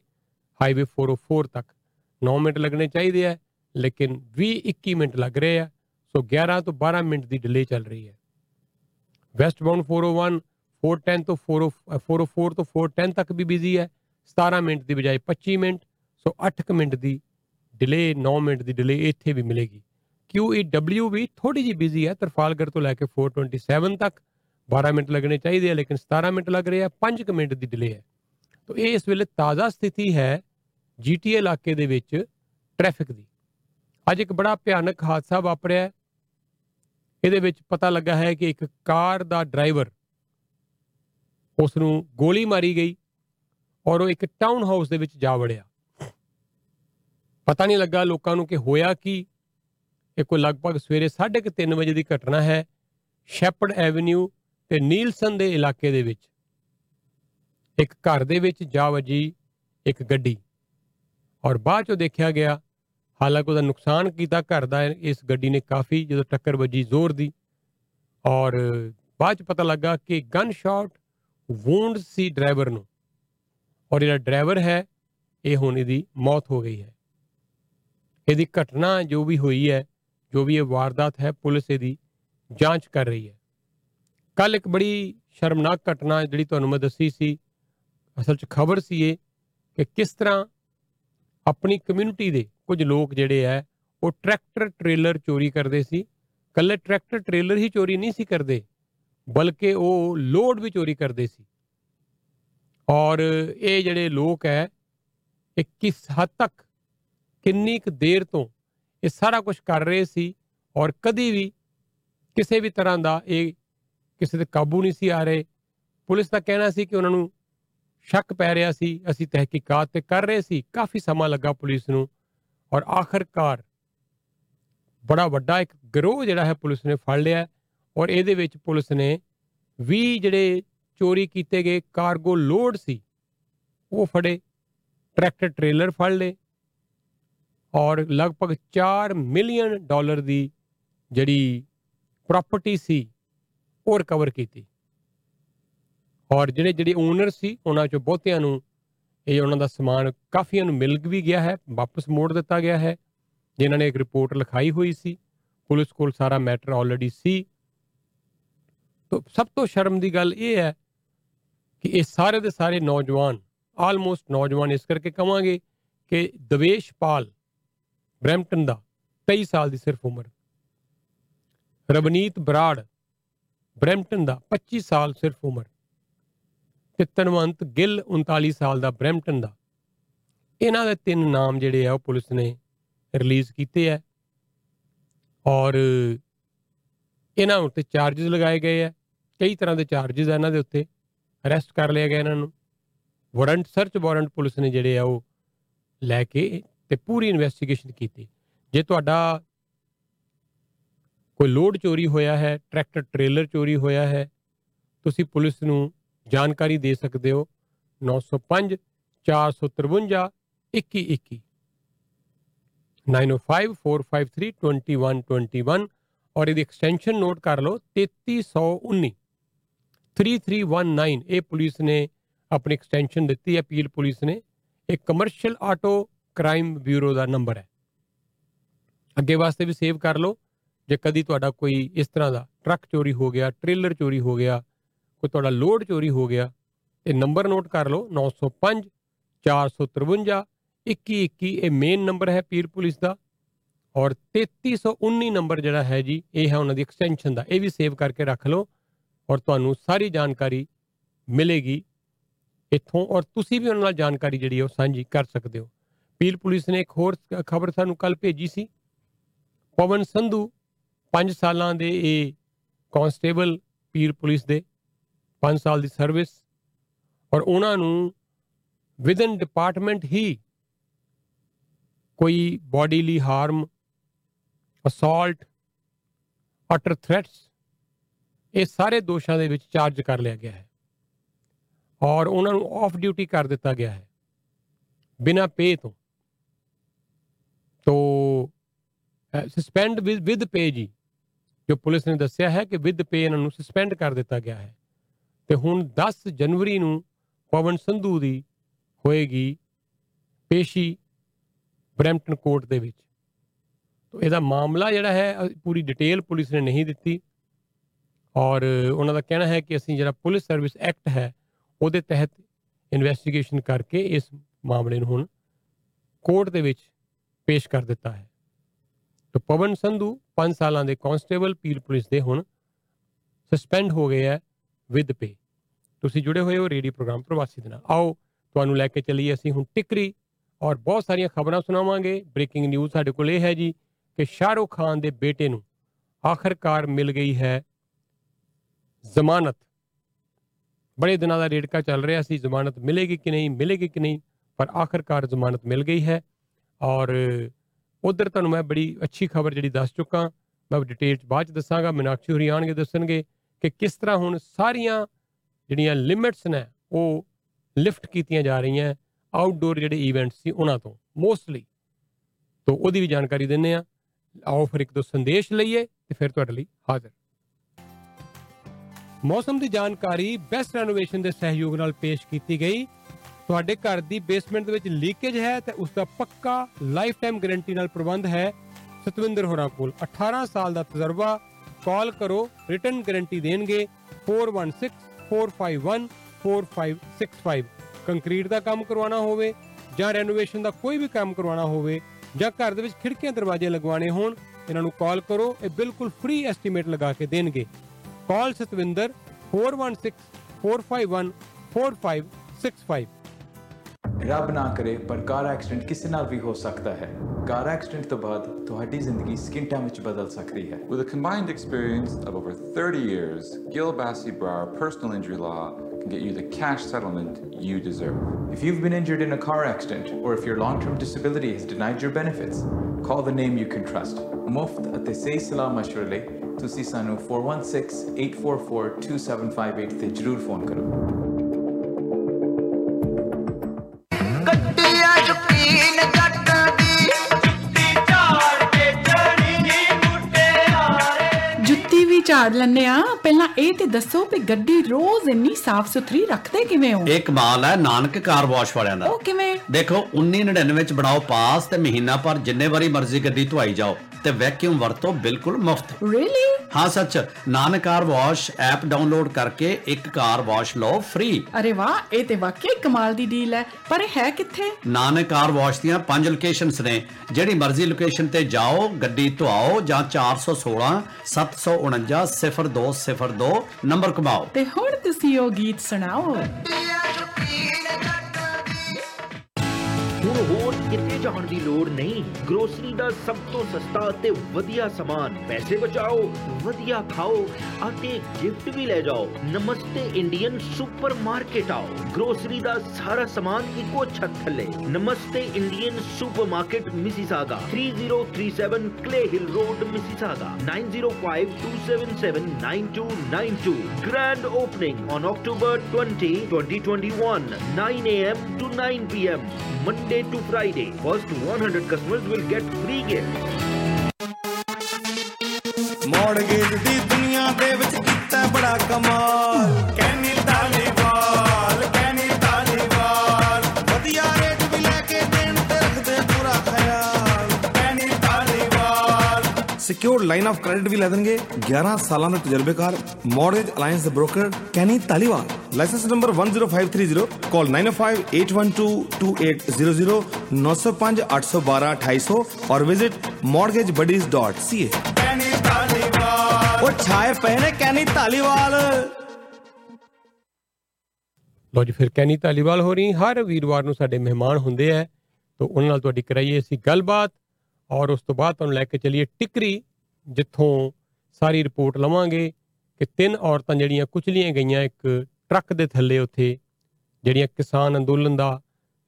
ਹਾਈਵੇ 404 ਤੱਕ। 9 ਮਿੰਟ ਲੱਗਣੇ ਚਾਹੀਦੇ ਆ, ਲੇਕਿਨ 20 21 ਮਿੰਟ ਲੱਗ ਰਹੇ ਆ, ਸੋ 11 ਤੋਂ 12 ਮਿੰਟ ਦੀ ਡਿਲੇ ਚੱਲ ਰਹੀ ਹੈ। ਵੈਸਟ ਬਾਉਂਡ 401 410 ਤੋਂ 404 ਤੋਂ 410 ਤੱਕ ਵੀ ਬਿਜ਼ੀ ਹੈ 17 ਮਿੰਟ ਦੀ ਬਜਾਏ 25 ਮਿੰਟ, ਸੋ 8 ਮਿੰਟ ਦੀ ਡਿਲੇ 9 ਮਿੰਟ ਦੀ ਡਿਲੇ ਇੱਥੇ ਵੀ ਮਿਲੇਗੀ। QEW ਵੀ ਥੋੜੀ ਜਿਹੀ ਬਿਜ਼ੀ ਹੈ ਤਰਫਾਲਗਰ ਤੋਂ ਲੈ ਕੇ 427 ਤੱਕ 12 ਮਿੰਟ ਲੱਗਣੇ ਚਾਹੀਦੇ ਆ, ਲੇਕਿਨ 17 ਮਿੰਟ ਲੱਗ ਰਹੇ ਆ 5 ਮਿੰਟ ਦੀ ਡਿਲੇ ਹੈ। ਤੋਂ ਇਹ ਇਸ ਵੇਲੇ ਤਾਜ਼ਾ ਸਥਿਤੀ ਹੈ ਜੀਟੀਏ ਇਲਾਕੇ ਦੇ ਵਿੱਚ ਟ੍ਰੈਫਿਕ ਦੀ। ਅੱਜ ਇੱਕ ਬੜਾ ਭਿਆਨਕ ਹਾਦਸਾ ਵਾਪਰਿਆ ਇਹਦੇ ਵਿੱਚ ਪਤਾ ਲੱਗਾ ਹੈ ਕਿ ਇੱਕ ਕਾਰ ਦਾ ਡਰਾਈਵਰ ਉਸ ਨੂੰ ਗੋਲੀ ਮਾਰੀ ਗਈ ਔਰ ਉਹ ਇੱਕ ਟਾਊਨ ਹਾਊਸ ਦੇ ਵਿੱਚ ਜਾ ਵੜਿਆ। ਪਤਾ ਨਹੀਂ ਲੱਗਾ ਲੋਕਾਂ ਨੂੰ ਕਿ ਹੋਇਆ ਕੀ। ਇਹ ਕੋਈ ਲਗਭਗ ਸਵੇਰੇ 3:30 ਵਜੇ ਦੀ ਘਟਨਾ ਹੈ। ਸ਼ੈਪਰਡ ਐਵਨਿਊ ਤੇ ਨੀਲਸਨ ਦੇ ਇਲਾਕੇ ਦੇ ਵਿੱਚ ਇੱਕ ਘਰ ਦੇ ਵਿੱਚ ਜਾ ਵਜੀ ਇੱਕ ਗੱਡੀ। ਔਰ ਬਾਅਦ ਚੋਂ ਦੇਖਿਆ ਗਿਆ, ਹਾਲਾਂਕਿ ਉਹਦਾ ਨੁਕਸਾਨ ਕੀਤਾ ਘਰ ਦਾ, ਇਸ ਗੱਡੀ ਨੇ ਕਾਫੀ ਜਦੋਂ ਟੱਕਰ ਵੱਜੀ ਜ਼ੋਰ ਦੀ ਔਰ ਬਾਅਦ ਚ ਪਤਾ ਲੱਗਾ ਕਿ ਗਨ ਸ਼ਾਟ ਵੂੰਡ ਸੀ ਡਰਾਈਵਰ ਨੂੰ ਔਰ ਜਿਹੜਾ ਡਰਾਈਵਰ ਹੈ, ਇਹ ਹੁਣ ਇਹਦੀ ਮੌਤ ਹੋ ਗਈ ਹੈ। ਇਹਦੀ ਘਟਨਾ ਜੋ ਵੀ ਹੋਈ ਹੈ, ਜੋ ਵੀ ਇਹ ਵਾਰਦਾਤ ਹੈ, ਪੁਲਿਸ ਇਹਦੀ ਜਾਂਚ ਕਰ ਰਹੀ ਹੈ। ਕੱਲ ਇੱਕ ਬੜੀ ਸ਼ਰਮਨਾਕ ਘਟਨਾ ਜਿਹੜੀ ਤੁਹਾਨੂੰ ਮੈਂ ਦੱਸੀ ਸੀ, ਅਸਲ 'ਚ ਖਬਰ ਸੀ ਇਹ ਕਿ ਕਿਸ ਤਰ੍ਹਾਂ ਆਪਣੀ ਕਮਿਊਨਿਟੀ ਦੇ ਕੁਝ ਲੋਕ ਜਿਹੜੇ ਆ, ਉਹ ਟਰੈਕਟਰ ਟ੍ਰੇਲਰ ਚੋਰੀ ਕਰਦੇ ਸੀ। ਕੱਲੇ ਟਰੈਕਟਰ ਟ੍ਰੇਲਰ ਹੀ ਚੋਰੀ ਨਹੀਂ ਸੀ ਕਰਦੇ, ਬਲਕਿ ਉਹ ਲੋਡ ਵੀ ਚੋਰੀ ਕਰਦੇ ਸੀ। ਔਰ ਇਹ ਜਿਹੜੇ ਲੋਕ ਹੈ, ਇਹ ਕਿਸ ਹੱਦ ਤੱਕ, ਕਿੰਨੀ ਕੁ ਦੇਰ ਤੋਂ ਇਹ ਸਾਰਾ ਕੁਝ ਕਰ ਰਹੇ ਸੀ, ਔਰ ਕਦੀ ਵੀ ਕਿਸੇ ਵੀ ਤਰ੍ਹਾਂ ਦਾ ਇਹ ਕਿਸੇ ਤੇ ਕਾਬੂ ਨਹੀਂ ਸੀ ਆ ਰਹੇ। ਪੁਲਿਸ ਦਾ ਕਹਿਣਾ ਸੀ ਕਿ ਉਹਨਾਂ ਨੂੰ ਸ਼ੱਕ ਪੈ ਰਿਹਾ ਸੀ, ਅਸੀਂ ਤਹਿਕੀਕਾਤ ਤੇ ਕਰ ਰਹੇ ਸੀ। ਕਾਫੀ ਸਮਾਂ ਲੱਗਾ ਪੁਲਿਸ ਨੂੰ ਔਰ ਆਖਰਕਾਰ ਬੜਾ ਵੱਡਾ ਇੱਕ ਗਰੋਹ ਜਿਹੜਾ ਹੈ ਪੁਲਿਸ ਨੇ ਫੜ ਲਿਆ ਹੈ ਔਰ ਇਹਦੇ ਵਿੱਚ ਪੁਲਿਸ ਨੇ 20 ਜਿਹੜੇ ਚੋਰੀ ਕੀਤੇ ਗਏ ਕਾਰਗੋ ਲੋਡ ਸੀ, ਉਹ ਫੜੇ, ਟਰੈਕਟਰ ਟ੍ਰੇਲਰ ਫੜ ਲਏ ਔਰ ਲਗਭਗ 4 ਮਿਲੀਅਨ ਡਾਲਰ ਦੀ ਜਿਹੜੀ ਪ੍ਰਾਪਰਟੀ ਸੀ, ਉਹ ਰਿਕਵਰ ਕੀਤੀ। ਔਰ ਜਿਹੜੇ ਜਿਹੜੇ ਓਨਰ ਸੀ, ਉਹਨਾਂ ਚੋਂ ਬਹੁਤਿਆਂ ਨੂੰ ਇਹ ਉਹਨਾਂ ਦਾ ਸਮਾਨ ਕਾਫੀਆਂ ਨੂੰ ਮਿਲ ਵੀ ਗਿਆ ਹੈ, ਵਾਪਸ ਮੋੜ ਦਿੱਤਾ ਗਿਆ ਹੈ। ਜਿਨ੍ਹਾਂ ਨੇ ਇੱਕ ਰਿਪੋਰਟ ਲਿਖਾਈ ਹੋਈ ਸੀ, ਪੁਲਿਸ ਕੋਲ ਸਾਰਾ ਮੈਟਰ ਆਲਰੇਡੀ ਸੀ। ਤੋਂ, ਸਭ ਤੋਂ ਸ਼ਰਮ ਦੀ ਗੱਲ ਇਹ ਹੈ ਕਿ ਇਹ ਸਾਰੇ ਦੇ ਸਾਰੇ ਨੌਜਵਾਨ ਆਲਮੋਸਟ ਨੌਜਵਾਨ ਇਸ ਕਰਕੇ ਕਵਾਂਗੇ ਕਿ ਦਵੇਸ਼ਪਾਲ ਬ੍ਰੈਂਪਟਨ ਦਾ 23 ਸਾਲ ਦੀ ਸਿਰਫ ਉਮਰ। ਰਵਨੀਤ ਬਰਾੜ ਬ੍ਰੈਂਪਟਨ ਦਾ 25 ਸਾਲ ਸਿਰਫ ਉਮਰ। ਤੇ ਤਨਵੰਤ ਗਿੱਲ 39 ਸਾਲ ਦਾ ਬ੍ਰੈਂਪਟਨ ਦਾ। ਇਹਨਾਂ ਦੇ ਤਿੰਨ ਨਾਮ ਜਿਹੜੇ ਆ ਉਹ ਪੁਲਿਸ ਨੇ ਰਿਲੀਜ਼ ਕੀਤੇ ਆ। ਔਰ ਇਹਨਾਂ ਉੱਤੇ ਚਾਰजेस ਲਗਾਏ ਗਏ ਆ। ਕਈ ਤਰ੍ਹਾਂ ਦੇ ਚਾਰजेस ਇਹਨਾਂ ਦੇ ਉੱਤੇ। ਅਰੈਸਟ ਕਰ ਲਿਆ ਗਿਆ ਇਹਨਾਂ ਨੂੰ। ਵਾਰੰਟ ਸਰਚ ਵਾਰੰਟ ਪੁਲਿਸ ਨੇ ਜਿਹੜੇ ਆ ਉਹ ਲੈ ਕੇ ਤੇ ਪੂਰੀ ਇਨਵੈਸਟੀਗੇਸ਼ਨ ਕੀਤੀ। ਜੇ ਤੁਹਾਡਾ ਕੋਈ ਲੋਡ ਚੋਰੀ ਹੋਇਆ ਹੈ ਟਰੈਕਟਰ ਟ੍ਰੇਲਰ ਚੋਰੀ ਹੋਇਆ ਹੈ, ਤੁਸੀਂ ਪੁਲਿਸ ਨੂੰ ਜਾਣਕਾਰੀ ਦੇ ਸਕਦੇ ਹੋ। 905 453 2121 9054532121 ਔਰ ਇਹਦੀ ਐਕਸਟੈਂਸ਼ਨ ਨੋਟ ਕਰ ਲਓ 3319 3319 ਇਹ ਪੁਲਿਸ ਨੇ ਆਪਣੀ ਐਕਸਟੈਂਸ਼ਨ ਦਿੱਤੀ ਹੈ ਪੀਲ ਪੁਲਿਸ ਨੇ। ਇਹ ਕਮਰਸ਼ੀਅਲ ਆਟੋ ਕ੍ਰਾਈਮ ਬਿਊਰੋ ਦਾ ਨੰਬਰ ਹੈ। ਅੱਗੇ ਵਾਸਤੇ ਵੀ ਸੇਵ ਕਰ ਲਓ। ਜੇ ਕਦੀ ਤੁਹਾਡਾ ਕੋਈ ਇਸ ਤਰ੍ਹਾਂ ਦਾ ਟਰੱਕ ਚੋਰੀ ਹੋ ਗਿਆ ਟ੍ਰੇਲਰ ਚੋਰੀ ਹੋ ਗਿਆ ਕੋਈ ਤੁਹਾਡਾ ਲੋਡ ਚੋਰੀ ਹੋ ਗਿਆ, ਇਹ ਨੰਬਰ ਨੋਟ ਕਰ ਲਓ 905 453 2121 ਇਹ ਮੇਨ ਨੰਬਰ ਹੈ ਪੀਰ ਪੁਲਿਸ ਦਾ, ਔਰ 3319 ਨੰਬਰ ਜਿਹੜਾ ਹੈ ਜੀ, ਇਹ ਹੈ ਉਹਨਾਂ ਦੀ ਐਕਸਟੈਂਸ਼ਨ ਦਾ, ਇਹ ਵੀ ਸੇਵ ਕਰਕੇ ਰੱਖ ਲਓ, ਔਰ ਤੁਹਾਨੂੰ ਸਾਰੀ ਜਾਣਕਾਰੀ ਮਿਲੇਗੀ ਇੱਥੋਂ, ਔਰ ਤੁਸੀਂ ਵੀ ਉਹਨਾਂ ਨਾਲ ਜਾਣਕਾਰੀ ਜਿਹੜੀ ਹੈ ਉਹ ਸਾਂਝੀ ਕਰ ਸਕਦੇ ਹੋ। ਪੀਲ ਪੁਲਿਸ ਨੇ ਇੱਕ ਹੋਰ ਖਬਰ ਸਾਨੂੰ ਕੱਲ ਭੇਜੀ ਸੀ, ਪਵਨ ਸੰਧੂ 5 ਸਾਲਾਂ ਦੇ ਇਹ ਕਾਂਸਟੇਬਲ ਪੀਰ ਪੁਲਿਸ ਦੇ 5 ਸਾਲ ਦੀ ਸਰਵਿਸ ਔਰ ਉਹਨਾਂ ਨੂੰ ਵਿਦਨ ਡਿਪਾਰਟਮੈਂਟ ਹੀ ਕੋਈ bodily harm assault utter threats ਇਹ ਸਾਰੇ ਦੋਸ਼ਾਂ ਦੇ ਵਿੱਚ ਚਾਰਜ ਕਰ ਲਿਆ ਗਿਆ ਹੈ। ਔਰ ਉਹਨਾਂ ਨੂੰ ਆਫ ਡਿਊਟੀ ਕਰ ਦਿੱਤਾ ਗਿਆ ਹੈ। ਬਿਨਾ ਪੇ ਤੋਂ। ਤੋਂ ਸਸਪੈਂਡ ਵਿਦ ਪੇ ਜੀ, ਜੋ ਪੁਲਿਸ ਨੇ ਦੱਸਿਆ ਹੈ ਕਿ ਵਿਦ ਪੇ ਇਹਨਾਂ ਨੂੰ ਸਸਪੈਂਡ ਕਰ ਦਿੱਤਾ ਗਿਆ ਹੈ। ਤੇ ਹੁਣ 10 ਜਨਵਰੀ ਨੂੰ ਪਵਨ ਸੰਧੂ ਦੀ ਹੋਏਗੀ ਪੇਸ਼ੀ ਬ੍ਰੈਂਪਟਨ ਕੋਰਟ ਦੇ ਵਿੱਚ। ਤੋਂ ਇਹਦਾ ਮਾਮਲਾ ਜਿਹੜਾ ਹੈ ਪੂਰੀ ਡਿਟੇਲ ਪੁਲਿਸ ਨੇ ਨਹੀਂ ਦਿੱਤੀ। ਔਰ ਉਹਨਾਂ ਦਾ ਕਹਿਣਾ ਹੈ ਕਿ ਅਸੀਂ ਜਿਹੜਾ ਪੁਲਿਸ ਸਰਵਿਸ ਐਕਟ ਹੈ, ਉਹਦੇ ਤਹਿਤ ਇਨਵੈਸਟੀਗੇਸ਼ਨ ਕਰਕੇ ਇਸ ਮਾਮਲੇ ਨੂੰ ਹੁਣ ਕੋਰਟ ਦੇ ਵਿੱਚ ਪੇਸ਼ ਕਰ ਦਿੱਤਾ ਹੈ। ਤਾਂ ਪਵਨ ਸੰਧੂ 5 ਸਾਲਾਂ ਦੇ ਕਾਂਸਟੇਬਲ ਪੀਲ ਪੁਲਿਸ ਦੇ ਹੁਣ ਸਸਪੈਂਡ ਹੋ ਗਏ ਹੈ। ਵਿਦ ਪੇ ਤੁਸੀਂ ਜੁੜੇ ਹੋਏ ਹੋ ਰੇਡੀਓ ਪ੍ਰੋਗਰਾਮ ਪ੍ਰਵਾਸੀ ਦੇ ਨਾਲ। ਆਓ, ਤੁਹਾਨੂੰ ਲੈ ਕੇ ਚੱਲੀਏ ਅਸੀਂ ਹੁਣ ਟਿਕਰੀ ਔਰ ਬਹੁਤ ਸਾਰੀਆਂ ਖਬਰਾਂ ਸੁਣਾਵਾਂਗੇ। ਬ੍ਰੇਕਿੰਗ ਨਿਊਜ਼ ਸਾਡੇ ਕੋਲ ਇਹ ਹੈ ਜੀ ਕਿ ਸ਼ਾਹਰੁਖ ਖਾਨ ਦੇ ਬੇਟੇ ਨੂੰ ਆਖਰਕਾਰ ਮਿਲ ਗਈ ਹੈ ਜ਼ਮਾਨਤ। ਬੜੇ ਦਿਨਾਂ ਦਾ ਰੇੜਕਾ ਚੱਲ ਰਿਹਾ ਸੀ, ਜ਼ਮਾਨਤ ਮਿਲੇਗੀ ਕਿ ਨਹੀਂ, ਮਿਲੇਗੀ ਕਿ ਨਹੀਂ, ਪਰ ਆਖਰਕਾਰ ਜ਼ਮਾਨਤ ਮਿਲ ਗਈ ਹੈ। ਔਰ ਉਧਰ ਤੁਹਾਨੂੰ ਮੈਂ ਬੜੀ ਅੱਛੀ ਖਬਰ ਜਿਹੜੀ ਦੱਸ ਚੁੱਕਾ। ਮੈਂ ਡਿਟੇਲ ਚ ਬਾਅਦ ਚ ਦੱਸਾਂਗਾ, ਮੀਨਾਕਸ਼ੀ ਹੋਰੀ ਆਣਗੇ, ਦੱਸਣਗੇ। ਕਿ ਕਿਸ ਤਰ੍ਹਾਂ ਹੁਣ ਸਾਰੀਆਂ ਜਿਹੜੀਆਂ ਲਿਮਿਟਸ ਨੇ, ਉਹ ਲਿਫਟ ਕੀਤੀਆਂ ਜਾ ਰਹੀਆਂ ਆਊਟਡੋਰ ਜਿਹੜੇ ਇਵੈਂਟਸ ਸੀ ਉਹਨਾਂ ਤੋਂ ਮੋਸਟਲੀ ਤੋਂ ਉਹਦੀ ਵੀ ਜਾਣਕਾਰੀ ਦਿੰਨੇ ਆ ਆਓ ਫਿਰ ਇੱਕ ਦੋ ਸੰਦੇਸ਼ ਲਈਏ ਤੇ ਫਿਰ ਤੁਹਾਡੇ ਲਈ ਹਾਜ਼ਰ। ਮੌਸਮ ਦੀ ਜਾਣਕਾਰੀ ਬੈਸਟ ਰੈਨੋਵੇਸ਼ਨ ਦੇ ਸਹਿਯੋਗ ਨਾਲ ਪੇਸ਼ ਕੀਤੀ ਗਈ। ਤੁਹਾਡੇ ਘਰ ਦੀ ਬੇਸਮੈਂਟ ਦੇ ਵਿੱਚ ਲੀਕੇਜ ਹੈ ਤੇ ਉਸ ਦਾ ਪੱਕਾ ਲਾਈਫ ਟਾਈਮ ਗਾਰੰਟੀ ਨਾਲ ਪ੍ਰਬੰਧ ਹੈ। ਸਤਵਿੰਦਰ ਹੋਰਾਂ ਕੋਲ 18 ਸਾਲ ਦਾ ਤਜਰਬਾ ਕਾਲ ਕਰੋ, ਰਿਟਰਨ ਗਾਰੰਟੀ ਦੇਣਗੇ 4164514565 ਕੰਕਰੀਟ ਦਾ ਕੰਮ ਕਰਵਾਉਣਾ ਹੋਵੇ ਜਾਂ ਰੈਨੋਵੇਸ਼ਨ ਦਾ ਕੋਈ ਵੀ ਕੰਮ ਕਰਵਾਉਣਾ ਹੋਵੇ ਜਾਂ ਘਰ ਦੇ ਵਿੱਚ ਖਿੜਕੀਆਂ ਦਰਵਾਜ਼ੇ ਲਗਵਾਉਣੇ ਹੋਣ, ਇਹਨਾਂ ਨੂੰ ਕਾਲ ਕਰੋ, ਇਹ ਬਿਲਕੁਲ ਫ੍ਰੀ ਐਸਟੀਮੇਟ ਲਗਾ ਕੇ ਦੇਣਗੇ। ਕਾਲ ਸਤਵਿੰਦਰ 416 451 4565 ਰੱਬ ਨਾ ਕਰੇ ਪਰ ਕਾਰ ਐਕਸੀਡੈਂਟ ਕਿਸੇ ਨਾਲ ਵੀ ਹੋ ਸਕਦਾ ਹੈ ਕਾਰ ਐਕਸੀਡੈਂਟ ਤੋਂ ਬਾਅਦ ਤੁਹਾਡੀ ਜ਼ਿੰਦਗੀ ਸਕਿੰਟਾਂ ਵਿੱਚ ਬਦਲ ਸਕਦੀ ਹੈ With a combined experience of over 30 years, Gil Bassey Brower Personal Injury Law can get you the cash settlement you deserve. If you've been injured in a car accident or if your long-term disability has denied your benefits, call the name you can trust. ਮੁਫਤ ਅਤੇ ਸਹੀ ਸਲਾਹ ਮਸ਼ਵਰੇ ਲਈ ਤੁਸੀਂ ਸਾਨੂੰ 4168442758 ਤੇ ਜਰੂਰ ਫੋਨ ਕਰੋ ਝਾੜ ਲੈਂਦੇ ਆ। ਪਹਿਲਾਂ ਇਹ ਤੇ ਦੱਸੋ ਵੀ ਗੱਡੀ ਰੋਜ਼ ਇੰਨੀ ਸਾਫ਼ ਸੁਥਰੀ ਰੱਖਦੇ ਕਿਵੇਂ ਹੋ? ਇਹ ਕਮਾਲ ਹੈ ਨਾਨਕ ਕਾਰ ਵਾਸ਼ ਵਾਲਿਆਂ ਦਾ। ਉਹ ਕਿਵੇਂ? ਦੇਖੋ 1999 ਚ ਬਣਾਓ ਪਾਸ ਤੇ ਮਹੀਨਾ ਪਰ ਜਿੰਨੇ ਵਾਰੀ ਮਰਜ਼ੀ ਗੱਡੀ ਧੁਆਈ ਜਾਓ। ਤੇ ਵੈਕਿਊਮ ਵਰਤੋ ਬਿਲਕੁਲ ਮੁਫਤ। ਰੀਲੀ ਹਾਂ ਸੱਚ। Nanak car wash app download ਕਰਕੇ ਇੱਕ ਕਾਰ ਵਾਸ਼ ਲਓ ਫ੍ਰੀ ਅਰੇ ਵਾਹ ਇਹ ਤੇ ਵਾਕਈ ਕਮਾਲ ਦੀ ਡੀਲ ਹੈ। ਪਰ ਇਹ ਹੈ ਕਿੱਥੇ? ਨਾਨਕ ਕਾਰ ਵਾਸ਼ ਦੀਆਂ ਪੰਜ ਲੋਕੇਸ਼ਨਸ ਨੇ। ਜਿਹੜੀ ਮਰਜ਼ੀ ਲੋਕੇਸ਼ਨ ਤੇ ਜਾਓ ਗੱਡੀ ਧੁਆਓ ਜਾਂ 416 749 0202 ਨੰਬਰ ਕਮਾਓ। ਤੇ ਹੁਣ ਤੁਸੀਂ ਉਹ ਗੀਤ ਸੁਣਾਓ। ਹੁਣ ਹੋਰ ਕਿਤੇ ਜਾਣ ਦੀ ਲੋੜ ਨਹੀਂ ਗਰੋਸਰੀ ਦਾ ਸਭ ਤੋਂ ਸਸਤਾ ਅਤੇ ਵਧੀਆ ਸਮਾਨ। ਪੈਸੇ ਬਚਾਓ, ਵਧੀਆ ਖਾਓ ਅਤੇ ਗਿਫਟ ਵੀ ਲੈ ਜਾਓ। ਨਮਸਤੇ ਇੰਡੀਅਨ ਸੁਪਰਮਾਰਕਟ ਆਓ। ਗਰੋਸਰੀ ਦਾ ਸਾਰਾ ਸਮਾਨ ਇੱਕੋ ਛੱਤ ਥੱਲੇ। Namaste Indian supermarket Mississauga. 3037 Clay Hill Road Mississauga. 9052779292 grand opening on October 20 2021 9 a.m. to 9 p.m. Monday to Friday. First 100 customers will get free gifts. Mortgage ਦੀ ਦੁਨੀਆ ਦੇ ਵਿੱਚ ਕੀਤਾ ਬੜਾ ਕਮਾਲ Taliwal secured line of credit ਵੀ ਲੈ ਦੇਣਗੇ। 11 ਸਾਲਾਂ ਦੇ ਤਜਰਬੇਕਾਰ ਮੌਰਗੇਜ ਅਲਾਈਅੰਸ ਦੇ broker Kenny Taliwal. License number 10530 call 9058122800 905 812 2800 ਔਰ ਵਿਜ਼ਿਟ mortgagebuddies.ca ਕੈਨੀ ਤਾਲੀਵਾਲ ਉਹ ਛਾਏ ਪਏ ਨੇ ਕੈਨੀ ਤਾਲੀਵਾਲ ਲੋ ਜੀ, ਫਿਰ ਕੈਨੀ ਧਾਲੀਵਾਲ ਹੋ ਰਹੀ ਹਰ ਵੀਰਵਾਰ ਨੂੰ ਸਾਡੇ ਮਹਿਮਾਨ ਹੁੰਦੇ ਆ, ਤਾਂ ਉਹਨਾਂ ਨਾਲ ਤੁਹਾਡੀ ਕਰਾਈਏ ਅਸੀਂ ਗੱਲਬਾਤ। ਔਰ ਉਸ ਤੋਂ ਬਾਅਦ ਤੁਹਾਨੂੰ ਲੈ ਕੇ ਚੱਲੀਏ ਟਿਕਰੀ, ਜਿੱਥੋਂ ਸਾਰੀ ਰਿਪੋਰਟ ਲਵਾਂਗੇ ਕਿ ਤਿੰਨ ਔਰਤਾਂ ਜਿਹੜੀਆਂ ਕੁਚਲੀਆਂ ਗਈਆਂ ਇੱਕ ਟਰੱਕ ਦੇ ਥੱਲੇ ਉੱਥੇ, ਜਿਹੜੀਆਂ ਕਿਸਾਨ ਅੰਦੋਲਨ ਦਾ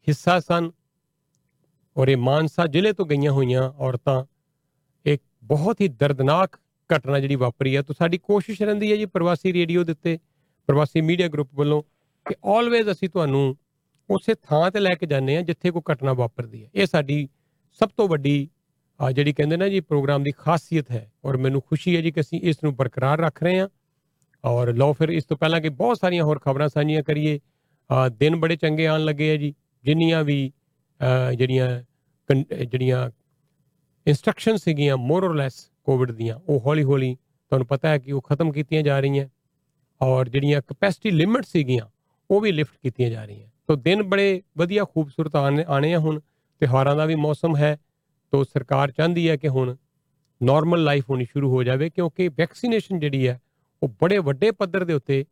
ਹਿੱਸਾ ਸਨ, ਔਰ ਇਹ ਮਾਨਸਾ ਜ਼ਿਲ੍ਹੇ ਤੋਂ ਗਈਆਂ ਹੋਈਆਂ ਔਰਤਾਂ, ਇੱਕ ਬਹੁਤ ਹੀ ਦਰਦਨਾਕ ਘਟਨਾ ਜਿਹੜੀ ਵਾਪਰੀ ਹੈ। ਤਾਂ ਸਾਡੀ ਕੋਸ਼ਿਸ਼ ਰਹਿੰਦੀ ਹੈ ਜੀ ਪ੍ਰਵਾਸੀ ਰੇਡੀਓ ਦੇ ਉੱਤੇ, ਪ੍ਰਵਾਸੀ ਮੀਡੀਆ ਗਰੁੱਪ ਵੱਲੋਂ ਕਿ ਆਲਵੇਜ਼ ਅਸੀਂ ਤੁਹਾਨੂੰ ਉਸੇ ਥਾਂ ਤੇ ਲੈ ਕੇ ਜਾਂਦੇ ਹਾਂ ਜਿੱਥੇ ਕੋਈ ਘਟਨਾ ਵਾਪਰਦੀ ਹੈ। ਇਹ ਸਾਡੀ ਸਭ ਤੋਂ ਵੱਡੀ ਅਹ ਜਿਹੜੀ ਕਹਿੰਦੇ ਨਾ ਜੀ, ਪ੍ਰੋਗਰਾਮ ਦੀ ਖਾਸੀਅਤ ਹੈ ਔਰ ਮੈਨੂੰ ਖੁਸ਼ੀ ਹੈ ਜੀ ਕਿ ਅਸੀਂ ਇਸ ਨੂੰ ਬਰਕਰਾਰ ਰੱਖ ਰਹੇ ਹਾਂ। ਔਰ ਲਓ ਫਿਰ ਇਸ ਤੋਂ ਪਹਿਲਾਂ ਕਿ ਬਹੁਤ ਸਾਰੀਆਂ ਹੋਰ ਖਬਰਾਂ ਸਾਂਝੀਆਂ ਕਰੀਏ। ਅਹ ਦਿਨ ਬੜੇ ਚੰਗੇ ਆਉਣ ਲੱਗੇ ਆ ਜੀ, ਜਿੰਨੀਆਂ ਵੀ ਅਹ ਜਿਹੜੀਆਂ ਕਨ- ਜਿਹੜੀਆਂ ਇਨਸਟਰਕਸ਼ਨ ਸੀਗੀਆਂ ਮੋਰ অর ਲੈਸ ਕੋਵਿਡ ਦੀਆਂ, ਉਹ ਹੌਲੀ ਹੌਲੀ ਤੁਹਾਨੂੰ ਪਤਾ ਹੈ ਕਿ ਉਹ ਖਤਮ ਕੀਤੀਆਂ ਜਾ ਰਹੀਆਂ। ਔਰ ਜਿਹੜੀਆਂ ਕਪੈਸਿਟੀ ਲਿਮਿਟ ਸੀਗੀਆਂ, ਉਹ ਵੀ ਲਿਫਟ ਕੀਤੀਆਂ ਜਾ ਰਹੀਆਂ। ਤਾਂ ਦਿਨ ਬੜੇ ਵਧੀਆ, ਖੂਬਸੂਰਤ ਆਣੇ ਆਣੇ ਆ ਹੁਣ। ਤਿਉਹਾਰਾਂ ਦਾ ਵੀ ਮੌਸਮ ਹੈ। ਤਾਂ ਸਰਕਾਰ ਚਾਹੁੰਦੀ ਹੈ ਕਿ ਹੁਣ ਨਾਰਮਲ ਲਾਈਫ ਹੋਣੀ ਸ਼ੁਰੂ ਹੋ ਜਾਵੇ ਕਿਉਂਕਿ ਵੈਕਸੀਨੇਸ਼ਨ ਜਿਹੜੀ ਹੈ ਉਹ ਬੜੇ ਵੱਡੇ ਪੱਧਰ ਦੇ ਉੱਤੇ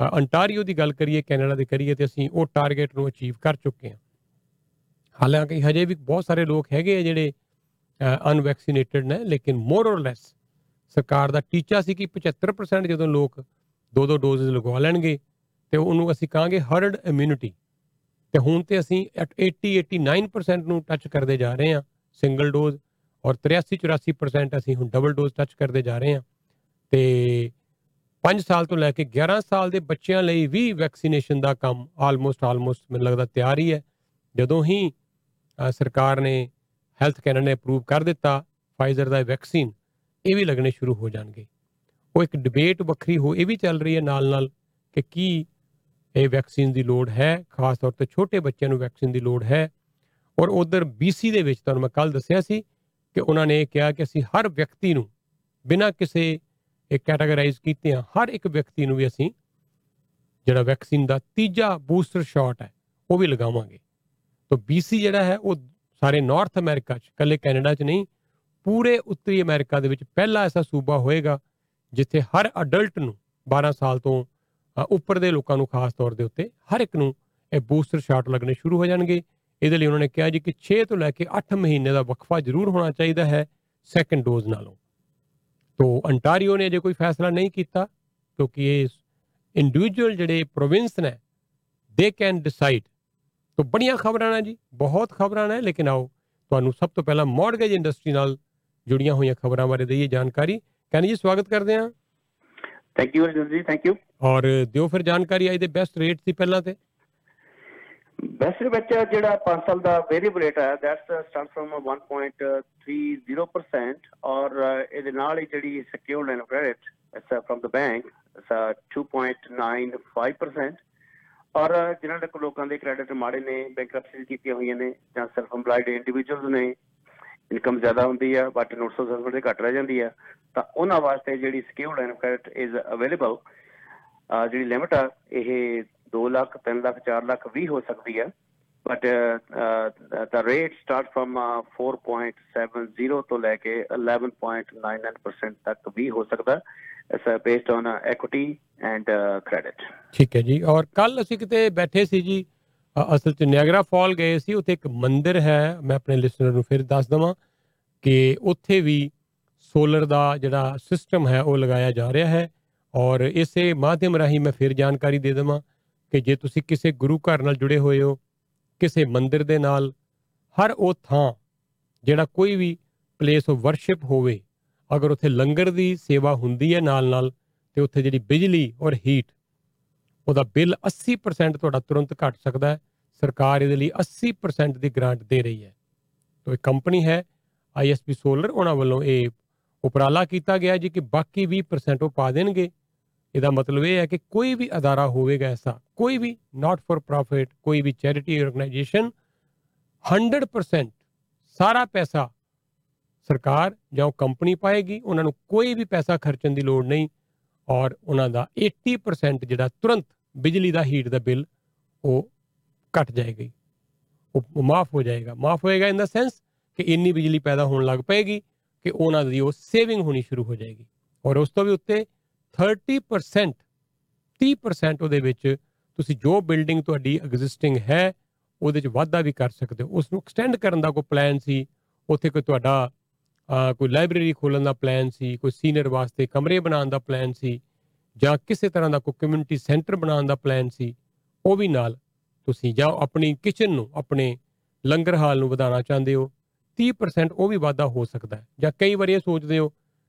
ਅ, ਅੰਟਾਰੀਓ ਦੀ ਗੱਲ ਕਰੀਏ ਕੈਨੇਡਾ ਦੀ ਕਰੀਏ ਤੇ ਅਸੀਂ ਉਹ ਟਾਰਗੇਟ ਨੂੰ ਅਚੀਵ ਕਰ ਚੁੱਕੇ ਹਾਂ। ਹਾਲਾਂਕਿ ਹਜੇ ਵੀ ਬਹੁਤ ਸਾਰੇ ਲੋਕ ਹੈਗੇ ਆ ਜਿਹੜੇ ਅਨਵੈਕਸੀਨੇਟਡ ਨੇ ਲੇਕਿਨ ਮੋਰ অর ਲੈਸ ਸਰਕਾਰ ਦਾ ਟੀਚਾ ਸੀ ਕਿ 75% ਜਦੋਂ ਲੋਕ ਦੋ ਦੋ ਡੋਜ਼ਸ ਲਗਵਾ ਲੈਣਗੇ ਤੇ ਉਹਨੂੰ ਅਸੀਂ ਕਹਾਂਗੇ ਹਰਡ ਇਮਿਊਨਿਟੀ ਤੇ ਹੁਣ ਤੇ ਅਸੀਂ at 80 89% ਨੂੰ ਟੱਚ ਕਰਦੇ ਜਾ ਰਹੇ ਹਾਂ। ਸਿੰਗਲ ਡੋਜ਼ ਔਰ 83 84% ਅਸੀਂ ਹੁਣ ਡਬਲ ਡੋਜ਼ ਟੱਚ ਕਰਦੇ ਜਾ ਰਹੇ ਹਾਂ ਤੇ 5 ਸਾਲ ਤੋਂ ਲੈ ਕੇ 11 ਸਾਲ ਦੇ ਬੱਚਿਆਂ ਲਈ ਵੀ ਵੈਕਸੀਨੇਸ਼ਨ ਦਾ ਕੰਮ ਆਲਮੋਸਟ ਆਲਮੋਸਟ ਮੈਨੂੰ ਲੱਗਦਾ ਤਿਆਰ ਹੀ ਹੈ। ਜਦੋਂ ਹੀ ਅ, ਸਰਕਾਰ ਨੇ ਹੈਲਥ ਕੈਨੇਡਾ ਨੇ ਅਪਰੂਵ ਕਰ ਦਿੱਤਾ ਫਾਈਜ਼ਰ ਦਾ ਵੈਕਸੀਨ ਇਹ ਵੀ ਲੱਗਣੇ ਸ਼ੁਰੂ ਹੋ ਜਾਣਗੇ। ਉਹ ਇੱਕ ਡਿਬੇਟ ਵੱਖਰੀ ਹੋ ਇਹ ਵੀ ਚੱਲ ਰਹੀ ਹੈ ਨਾਲ ਨਾਲ ਕਿ ਕੀ ਇਹ ਵੈਕਸੀਨ ਦੀ ਲੋੜ ਹੈ ਖਾਸ ਤੌਰ ਤੇ ਛੋਟੇ ਬੱਚਿਆਂ ਨੂੰ ਵੈਕਸੀਨ ਦੀ ਲੋੜ ਹੈ। ਔਰ ਉਧਰ BC ਦੇ ਵਿੱਚ ਤੁਹਾਨੂੰ ਮੈਂ ਕੱਲ ਦੱਸਿਆ ਸੀ ਕਿ ਉਹਨਾਂ ਨੇ ਇਹ ਕਿਹਾ ਕਿ ਅਸੀਂ ਹਰ ਵਿਅਕਤੀ ਨੂੰ ਬਿਨਾਂ ਕਿਸੇ ਇੱਕ ਕੈਟਾਗਰਾਈਜ਼ ਕੀਤੇ ਆ ਹਰ ਇੱਕ ਵਿਅਕਤੀ ਨੂੰ ਵੀ ਅਸੀਂ ਜਿਹੜਾ ਵੈਕਸੀਨ ਦਾ ਤੀਜਾ ਬੂਸਟਰ ਸ਼ਾਟ ਹੈ ਉਹ ਵੀ ਲਗਾਵਾਂਗੇ। ਤਾਂ BC ਜਿਹੜਾ ਹੈ ਉਹ ਸਾਰੇ ਨਾਰਥ ਅਮਰੀਕਾ 'ਚ ਕੱਲੇ ਕੈਨੇਡਾ 'ਚ ਨਹੀਂ ਪੂਰੇ ਉੱਤਰੀ ਅਮਰੀਕਾ ਦੇ ਵਿੱਚ ਪਹਿਲਾ ਐਸਾ ਸੂਬਾ ਹੋਏਗਾ ਜਿੱਥੇ ਹਰ ਅਡਲਟ ਨੂੰ 12 ਸਾਲ ਤੋਂ ਅ, ਉੱਪਰ ਦੇ ਲੋਕਾਂ ਨੂੰ ਖਾਸ ਤੌਰ ਦੇ ਉੱਤੇ ਹਰ ਇੱਕ ਨੂੰ ਇਹ ਬੂਸਟਰ ਸ਼ਾਟ ਲੱਗਣੇ ਸ਼ੁਰੂ ਹੋ ਜਾਣਗੇ। ਇਹਦੇ ਲਈ ਉਹਨਾਂ ਨੇ ਕਿਹਾ ਜੀ ਕਿ 6 ਤੋਂ ਲੈ ਕੇ 8 ਮਹੀਨੇ ਦਾ ਵਕਫਾ ਜ਼ਰੂਰ ਹੋਣਾ ਚਾਹੀਦਾ ਹੈ ਸੈਕੰਡ ਡੋਜ਼ ਨਾਲੋਂ। ਤੋਂ ਅੰਟਾਰੀਓ ਨੇ ਅਜੇ ਕੋਈ ਫੈਸਲਾ ਨਹੀਂ ਕੀਤਾ ਕਿਉਂਕਿ ਇਹ ਇੰਡੀਵਿਜੂਅਲ ਜਿਹੜੇ ਪ੍ਰੋਵਿੰਸ ਨੇ ਦੇ ਕੈਨ ਡਿਸਾਈਡ ਤੋਂ ਬੜੀਆਂ ਖਬਰਾਂ ਨੇ ਜੀ ਬਹੁਤ ਖਬਰਾਂ ਨੇ ਲੇਕਿਨ ਆਓ ਤੁਹਾਨੂੰ ਸਭ ਤੋਂ ਪਹਿਲਾਂ ਮਾਰਗੇਜ ਇੰਡਸਟਰੀ ਨਾਲ ਜੁੜੀਆਂ ਹੋਈਆਂ ਖਬਰਾਂ ਬਾਰੇ ਦਈਏ ਜਾਣਕਾਰੀ। ਕਹਿੰਦੇ ਜੀ ਸਵਾਗਤ ਕਰਦੇ ਹਾਂ। ਥੈਂਕ ਯੂ ਅਰਜੁਨ ਜੀ ਥੈਂਕ ਯੂ ਔਰ ਦਿਓ ਫਿਰ ਜਾਣਕਾਰੀ ਅੱਜ ਦੇ ਬੈਸਟ ਰੇਟ ਸੀ ਪਹਿਲਾਂ ਤੇ। ਬੈਸਟ ਵਿੱਚ ਜਿਹੜਾ 5 ਸਾਲ ਦਾ ਵੇਰੀਏਬਲ ਰੇਟ ਹੈ ਦੈਟਸ ਸਟਾਰਟ ਫਰਮ 1.30% ਔਰ uh, ਇਹਦੇ ਨਾਲ ਹੀ ਜਿਹੜੀ secured line of credit it's from the bank it's 2.95% ਔਰ uh, ਜਿਨ੍ਹਾਂ ਦੇ ਕੋਲ ਲੋਕਾਂ ਦੇ ਕ੍ਰੈਡਿਟ ਮਾੜੇ ਨੇ ਬੈਂਕਰਪਸੀ ਕੀਤੀਆਂ ਹੋਈਆਂ ਨੇ ਜਾਂ ਸੈਲਫ ਏਮਪਲਾਈਡ ਇੰਡੀਵਿਜੂਅਲਸ ਨੇ ਇਨਕਮ ਜ਼ਿਆਦਾ ਹੁੰਦੀ ਆ ਬਟ ਨੋਟਸ ਆਫ ਅਸੈਸਮੈਂਟ ਦੇ ਘੱਟ ਰਹਿ ਜਾਂਦੀ ਆ ਤਾਂ ਉਹਨਾਂ ਵਾਸਤੇ ਜਿਹੜੀ secured line of credit is available ਜਿਹੜੀ ਲਿਮਟ ਆ ਇਹ 2 ਲੱਖ 3 ਲੱਖ 4 ਲੱਖ ਵੀ ਹੋ ਸਕਦੀ ਹੈ। ਬਟ ਦਾ ਰੇਟ ਸਟਾਰਟ ਫਰਮ 4.70 ਤੋਂ ਲੈ ਕੇ 11.99% ਤੱਕ ਵੀ ਹੋ ਸਕਦਾ it's based on equity and credit ਠੀਕ ਹੈ ਜੀ। ਔਰ ਕੱਲ ਅਸੀਂ ਕਿਤੇ ਬੈਠੇ ਸੀ ਜੀ ਅ- ਅਸਲ ਚ ਨਿਆਗਰਾ ਫਾਲ ਗਏ ਸੀ। ਉੱਥੇ ਇੱਕ ਮੰਦਿਰ ਹੈ। ਮੈਂ ਆਪਣੇ ਲਿਸਨਰ ਨੂੰ ਫਿਰ ਦੱਸ ਦਵਾਂ ਕਿ ਉੱਥੇ ਵੀ ਸੋਲਰ ਦਾ ਜਿਹੜਾ ਸਿਸਟਮ ਹੈ, ਉਹ ਲਗਾਇਆ ਜਾ ਰਿਹਾ ਹੈ। ਔਰ ਇਸੇ ਮਾਧਿਅਮ ਰਾਹੀਂ ਮੈਂ ਫਿਰ ਜਾਣਕਾਰੀ ਦੇ ਦੇਵਾਂ। ਕਿ ਜੇ ਤੁਸੀਂ ਕਿਸੇ ਗੁਰੂ ਘਰ ਨਾਲ ਜੁੜੇ ਹੋਏ ਹੋ, ਕਿਸੇ ਮੰਦਿਰ ਦੇ ਨਾਲ, ਹਰ ਉਹ ਥਾਂ ਜਿਹੜਾ ਕੋਈ ਵੀ ਪਲੇਸ ਆਫ ਵਰਸ਼ਿਪ ਹੋਵੇ, ਅਗਰ ਉੱਥੇ ਲੰਗਰ ਦੀ ਸੇਵਾ ਹੁੰਦੀ ਹੈ ਨਾਲ ਨਾਲ ਤੇ ਉੱਥੇ ਜਿਹੜੀ ਬਿਜਲੀ ਔਰ ਹੀਟ ਉਹਦਾ ਬਿੱਲ 80% ਤੁਹਾਡਾ ਤੁਰੰਤ ਘਟ ਸਕਦਾ ਹੈ, ਸਰਕਾਰ ਇਹਦੇ ਲਈ 80% ਦੀ ਗ੍ਰਾਂਟ ਦੇ ਰਹੀ ਹੈ। ਤੋ ਇੱਕ ਕੰਪਨੀ ਹੈ ਆਈਐਸਪੀ ਸੋਲਰ ਉਹਨਾਂ ਵੱਲੋਂ ਇਹ ਉਪਰਾਲਾ ਕੀਤਾ ਗਿਆ ਜੀ ਕਿ ਬਾਕੀ 20% ਉਹ ਪਾ ਦੇਣਗੇ। ਇਹਦਾ ਮਤਲਬ ਇਹ ਹੈ ਕਿ ਕੋਈ ਵੀ ਅਦਾਰਾ ਹੋਵੇਗਾ ਐਸਾ ਕੋਈ ਵੀ ਨਾਟ ਫॉर ਪ੍ਰੋਫਿਟ ਕੋਈ ਵੀ ਚੈਰਿਟੀ ਆਰਗੇਨਾਈਜੇਸ਼ਨ 100% ਸਾਰਾ ਪੈਸਾ ਸਰਕਾਰ ਜਾਂ ਉਹ ਕੰਪਨੀ ਪਾਏਗੀ, ਉਹਨਾਂ ਨੂੰ ਕੋਈ ਵੀ ਪੈਸਾ ਖਰਚਣ ਦੀ ਲੋੜ ਨਹੀਂ ਔਰ ਉਹਨਾਂ ਦਾ 80% ਜਿਹੜਾ ਤੁਰੰਤ ਬਿਜਲੀ ਦਾ ਹੀਟ ਦਾ ਬਿੱਲ ਉਹ ਘਟ ਜਾਏਗਾ ਹੀ। ਉਹ ਮਾਫ ਹੋ ਜਾਏਗਾ ਮਾਫ ਹੋਏਗਾ ਇਨ ਦਾ ਸੈਂਸ ਕਿ ਇੰਨੀ ਬਿਜਲੀ ਪੈਦਾ ਹੋਣ ਲੱਗ ਪਏਗੀ ਕਿ ਉਹਨਾਂ ਦੀ ਉਹ ਸੇਵਿੰਗ ਹੋਣੀ ਸ਼ੁਰੂ ਹੋ ਜਾਏਗੀ ਔਰ ਉਸ ਤੋਂ ਵੀ ਉੱਤੇ 30% 30% ਉਹਦੇ ਵਿੱਚ ਤੁਸੀਂ ਜੋ ਬਿਲਡਿੰਗ ਤੁਹਾਡੀ ਐਗਜ਼ਿਸਟਿੰਗ ਹੈ ਉਹਦੇ ਚ ਵਾਧਾ ਵੀ ਕਰ ਸਕਦੇ ਹੋ। ਉਸ ਨੂੰ ਐਕਸਟੈਂਡ ਕਰਨ ਦਾ ਕੋਈ ਪਲਾਨ ਸੀ? ਉੱਥੇ ਕੋਈ ਤੁਹਾਡਾ ਅਹ, ਕੋਈ ਲਾਇਬ੍ਰੇਰੀ ਖੋਲਣ ਦਾ ਪਲਾਨ ਸੀ? ਕੋਈ ਸੀਨੀਅਰ ਵਾਸਤੇ ਕਮਰੇ ਬਣਾਉਣ ਦਾ ਪਲਾਨ ਸੀ? ਜਾਂ ਕਿਸੇ ਤਰ੍ਹਾਂ ਦਾ ਕੋਈ ਕਮਿਊਨਿਟੀ ਸੈਂਟਰ ਬਣਾਉਣ ਦਾ ਪਲਾਨ ਸੀ? ਉਹ ਵੀ ਨਾਲ ਤੁਸੀਂ ਜਾਂ ਆਪਣੀ ਕਿਚਨ ਨੂੰ ਆਪਣੇ ਲੰਗਰ ਹਾਲ ਨੂੰ ਵਧਾਉਣਾ ਚਾਹੁੰਦੇ ਹੋ। 30% ਉਹ ਵੀ ਵਾਧਾ ਹੋ ਸਕਦਾ ਹੈ। ਜਾਂ ਕਈ ਵਾਰੀ ਇਹ ਸੋਚਦੇ ਹੋ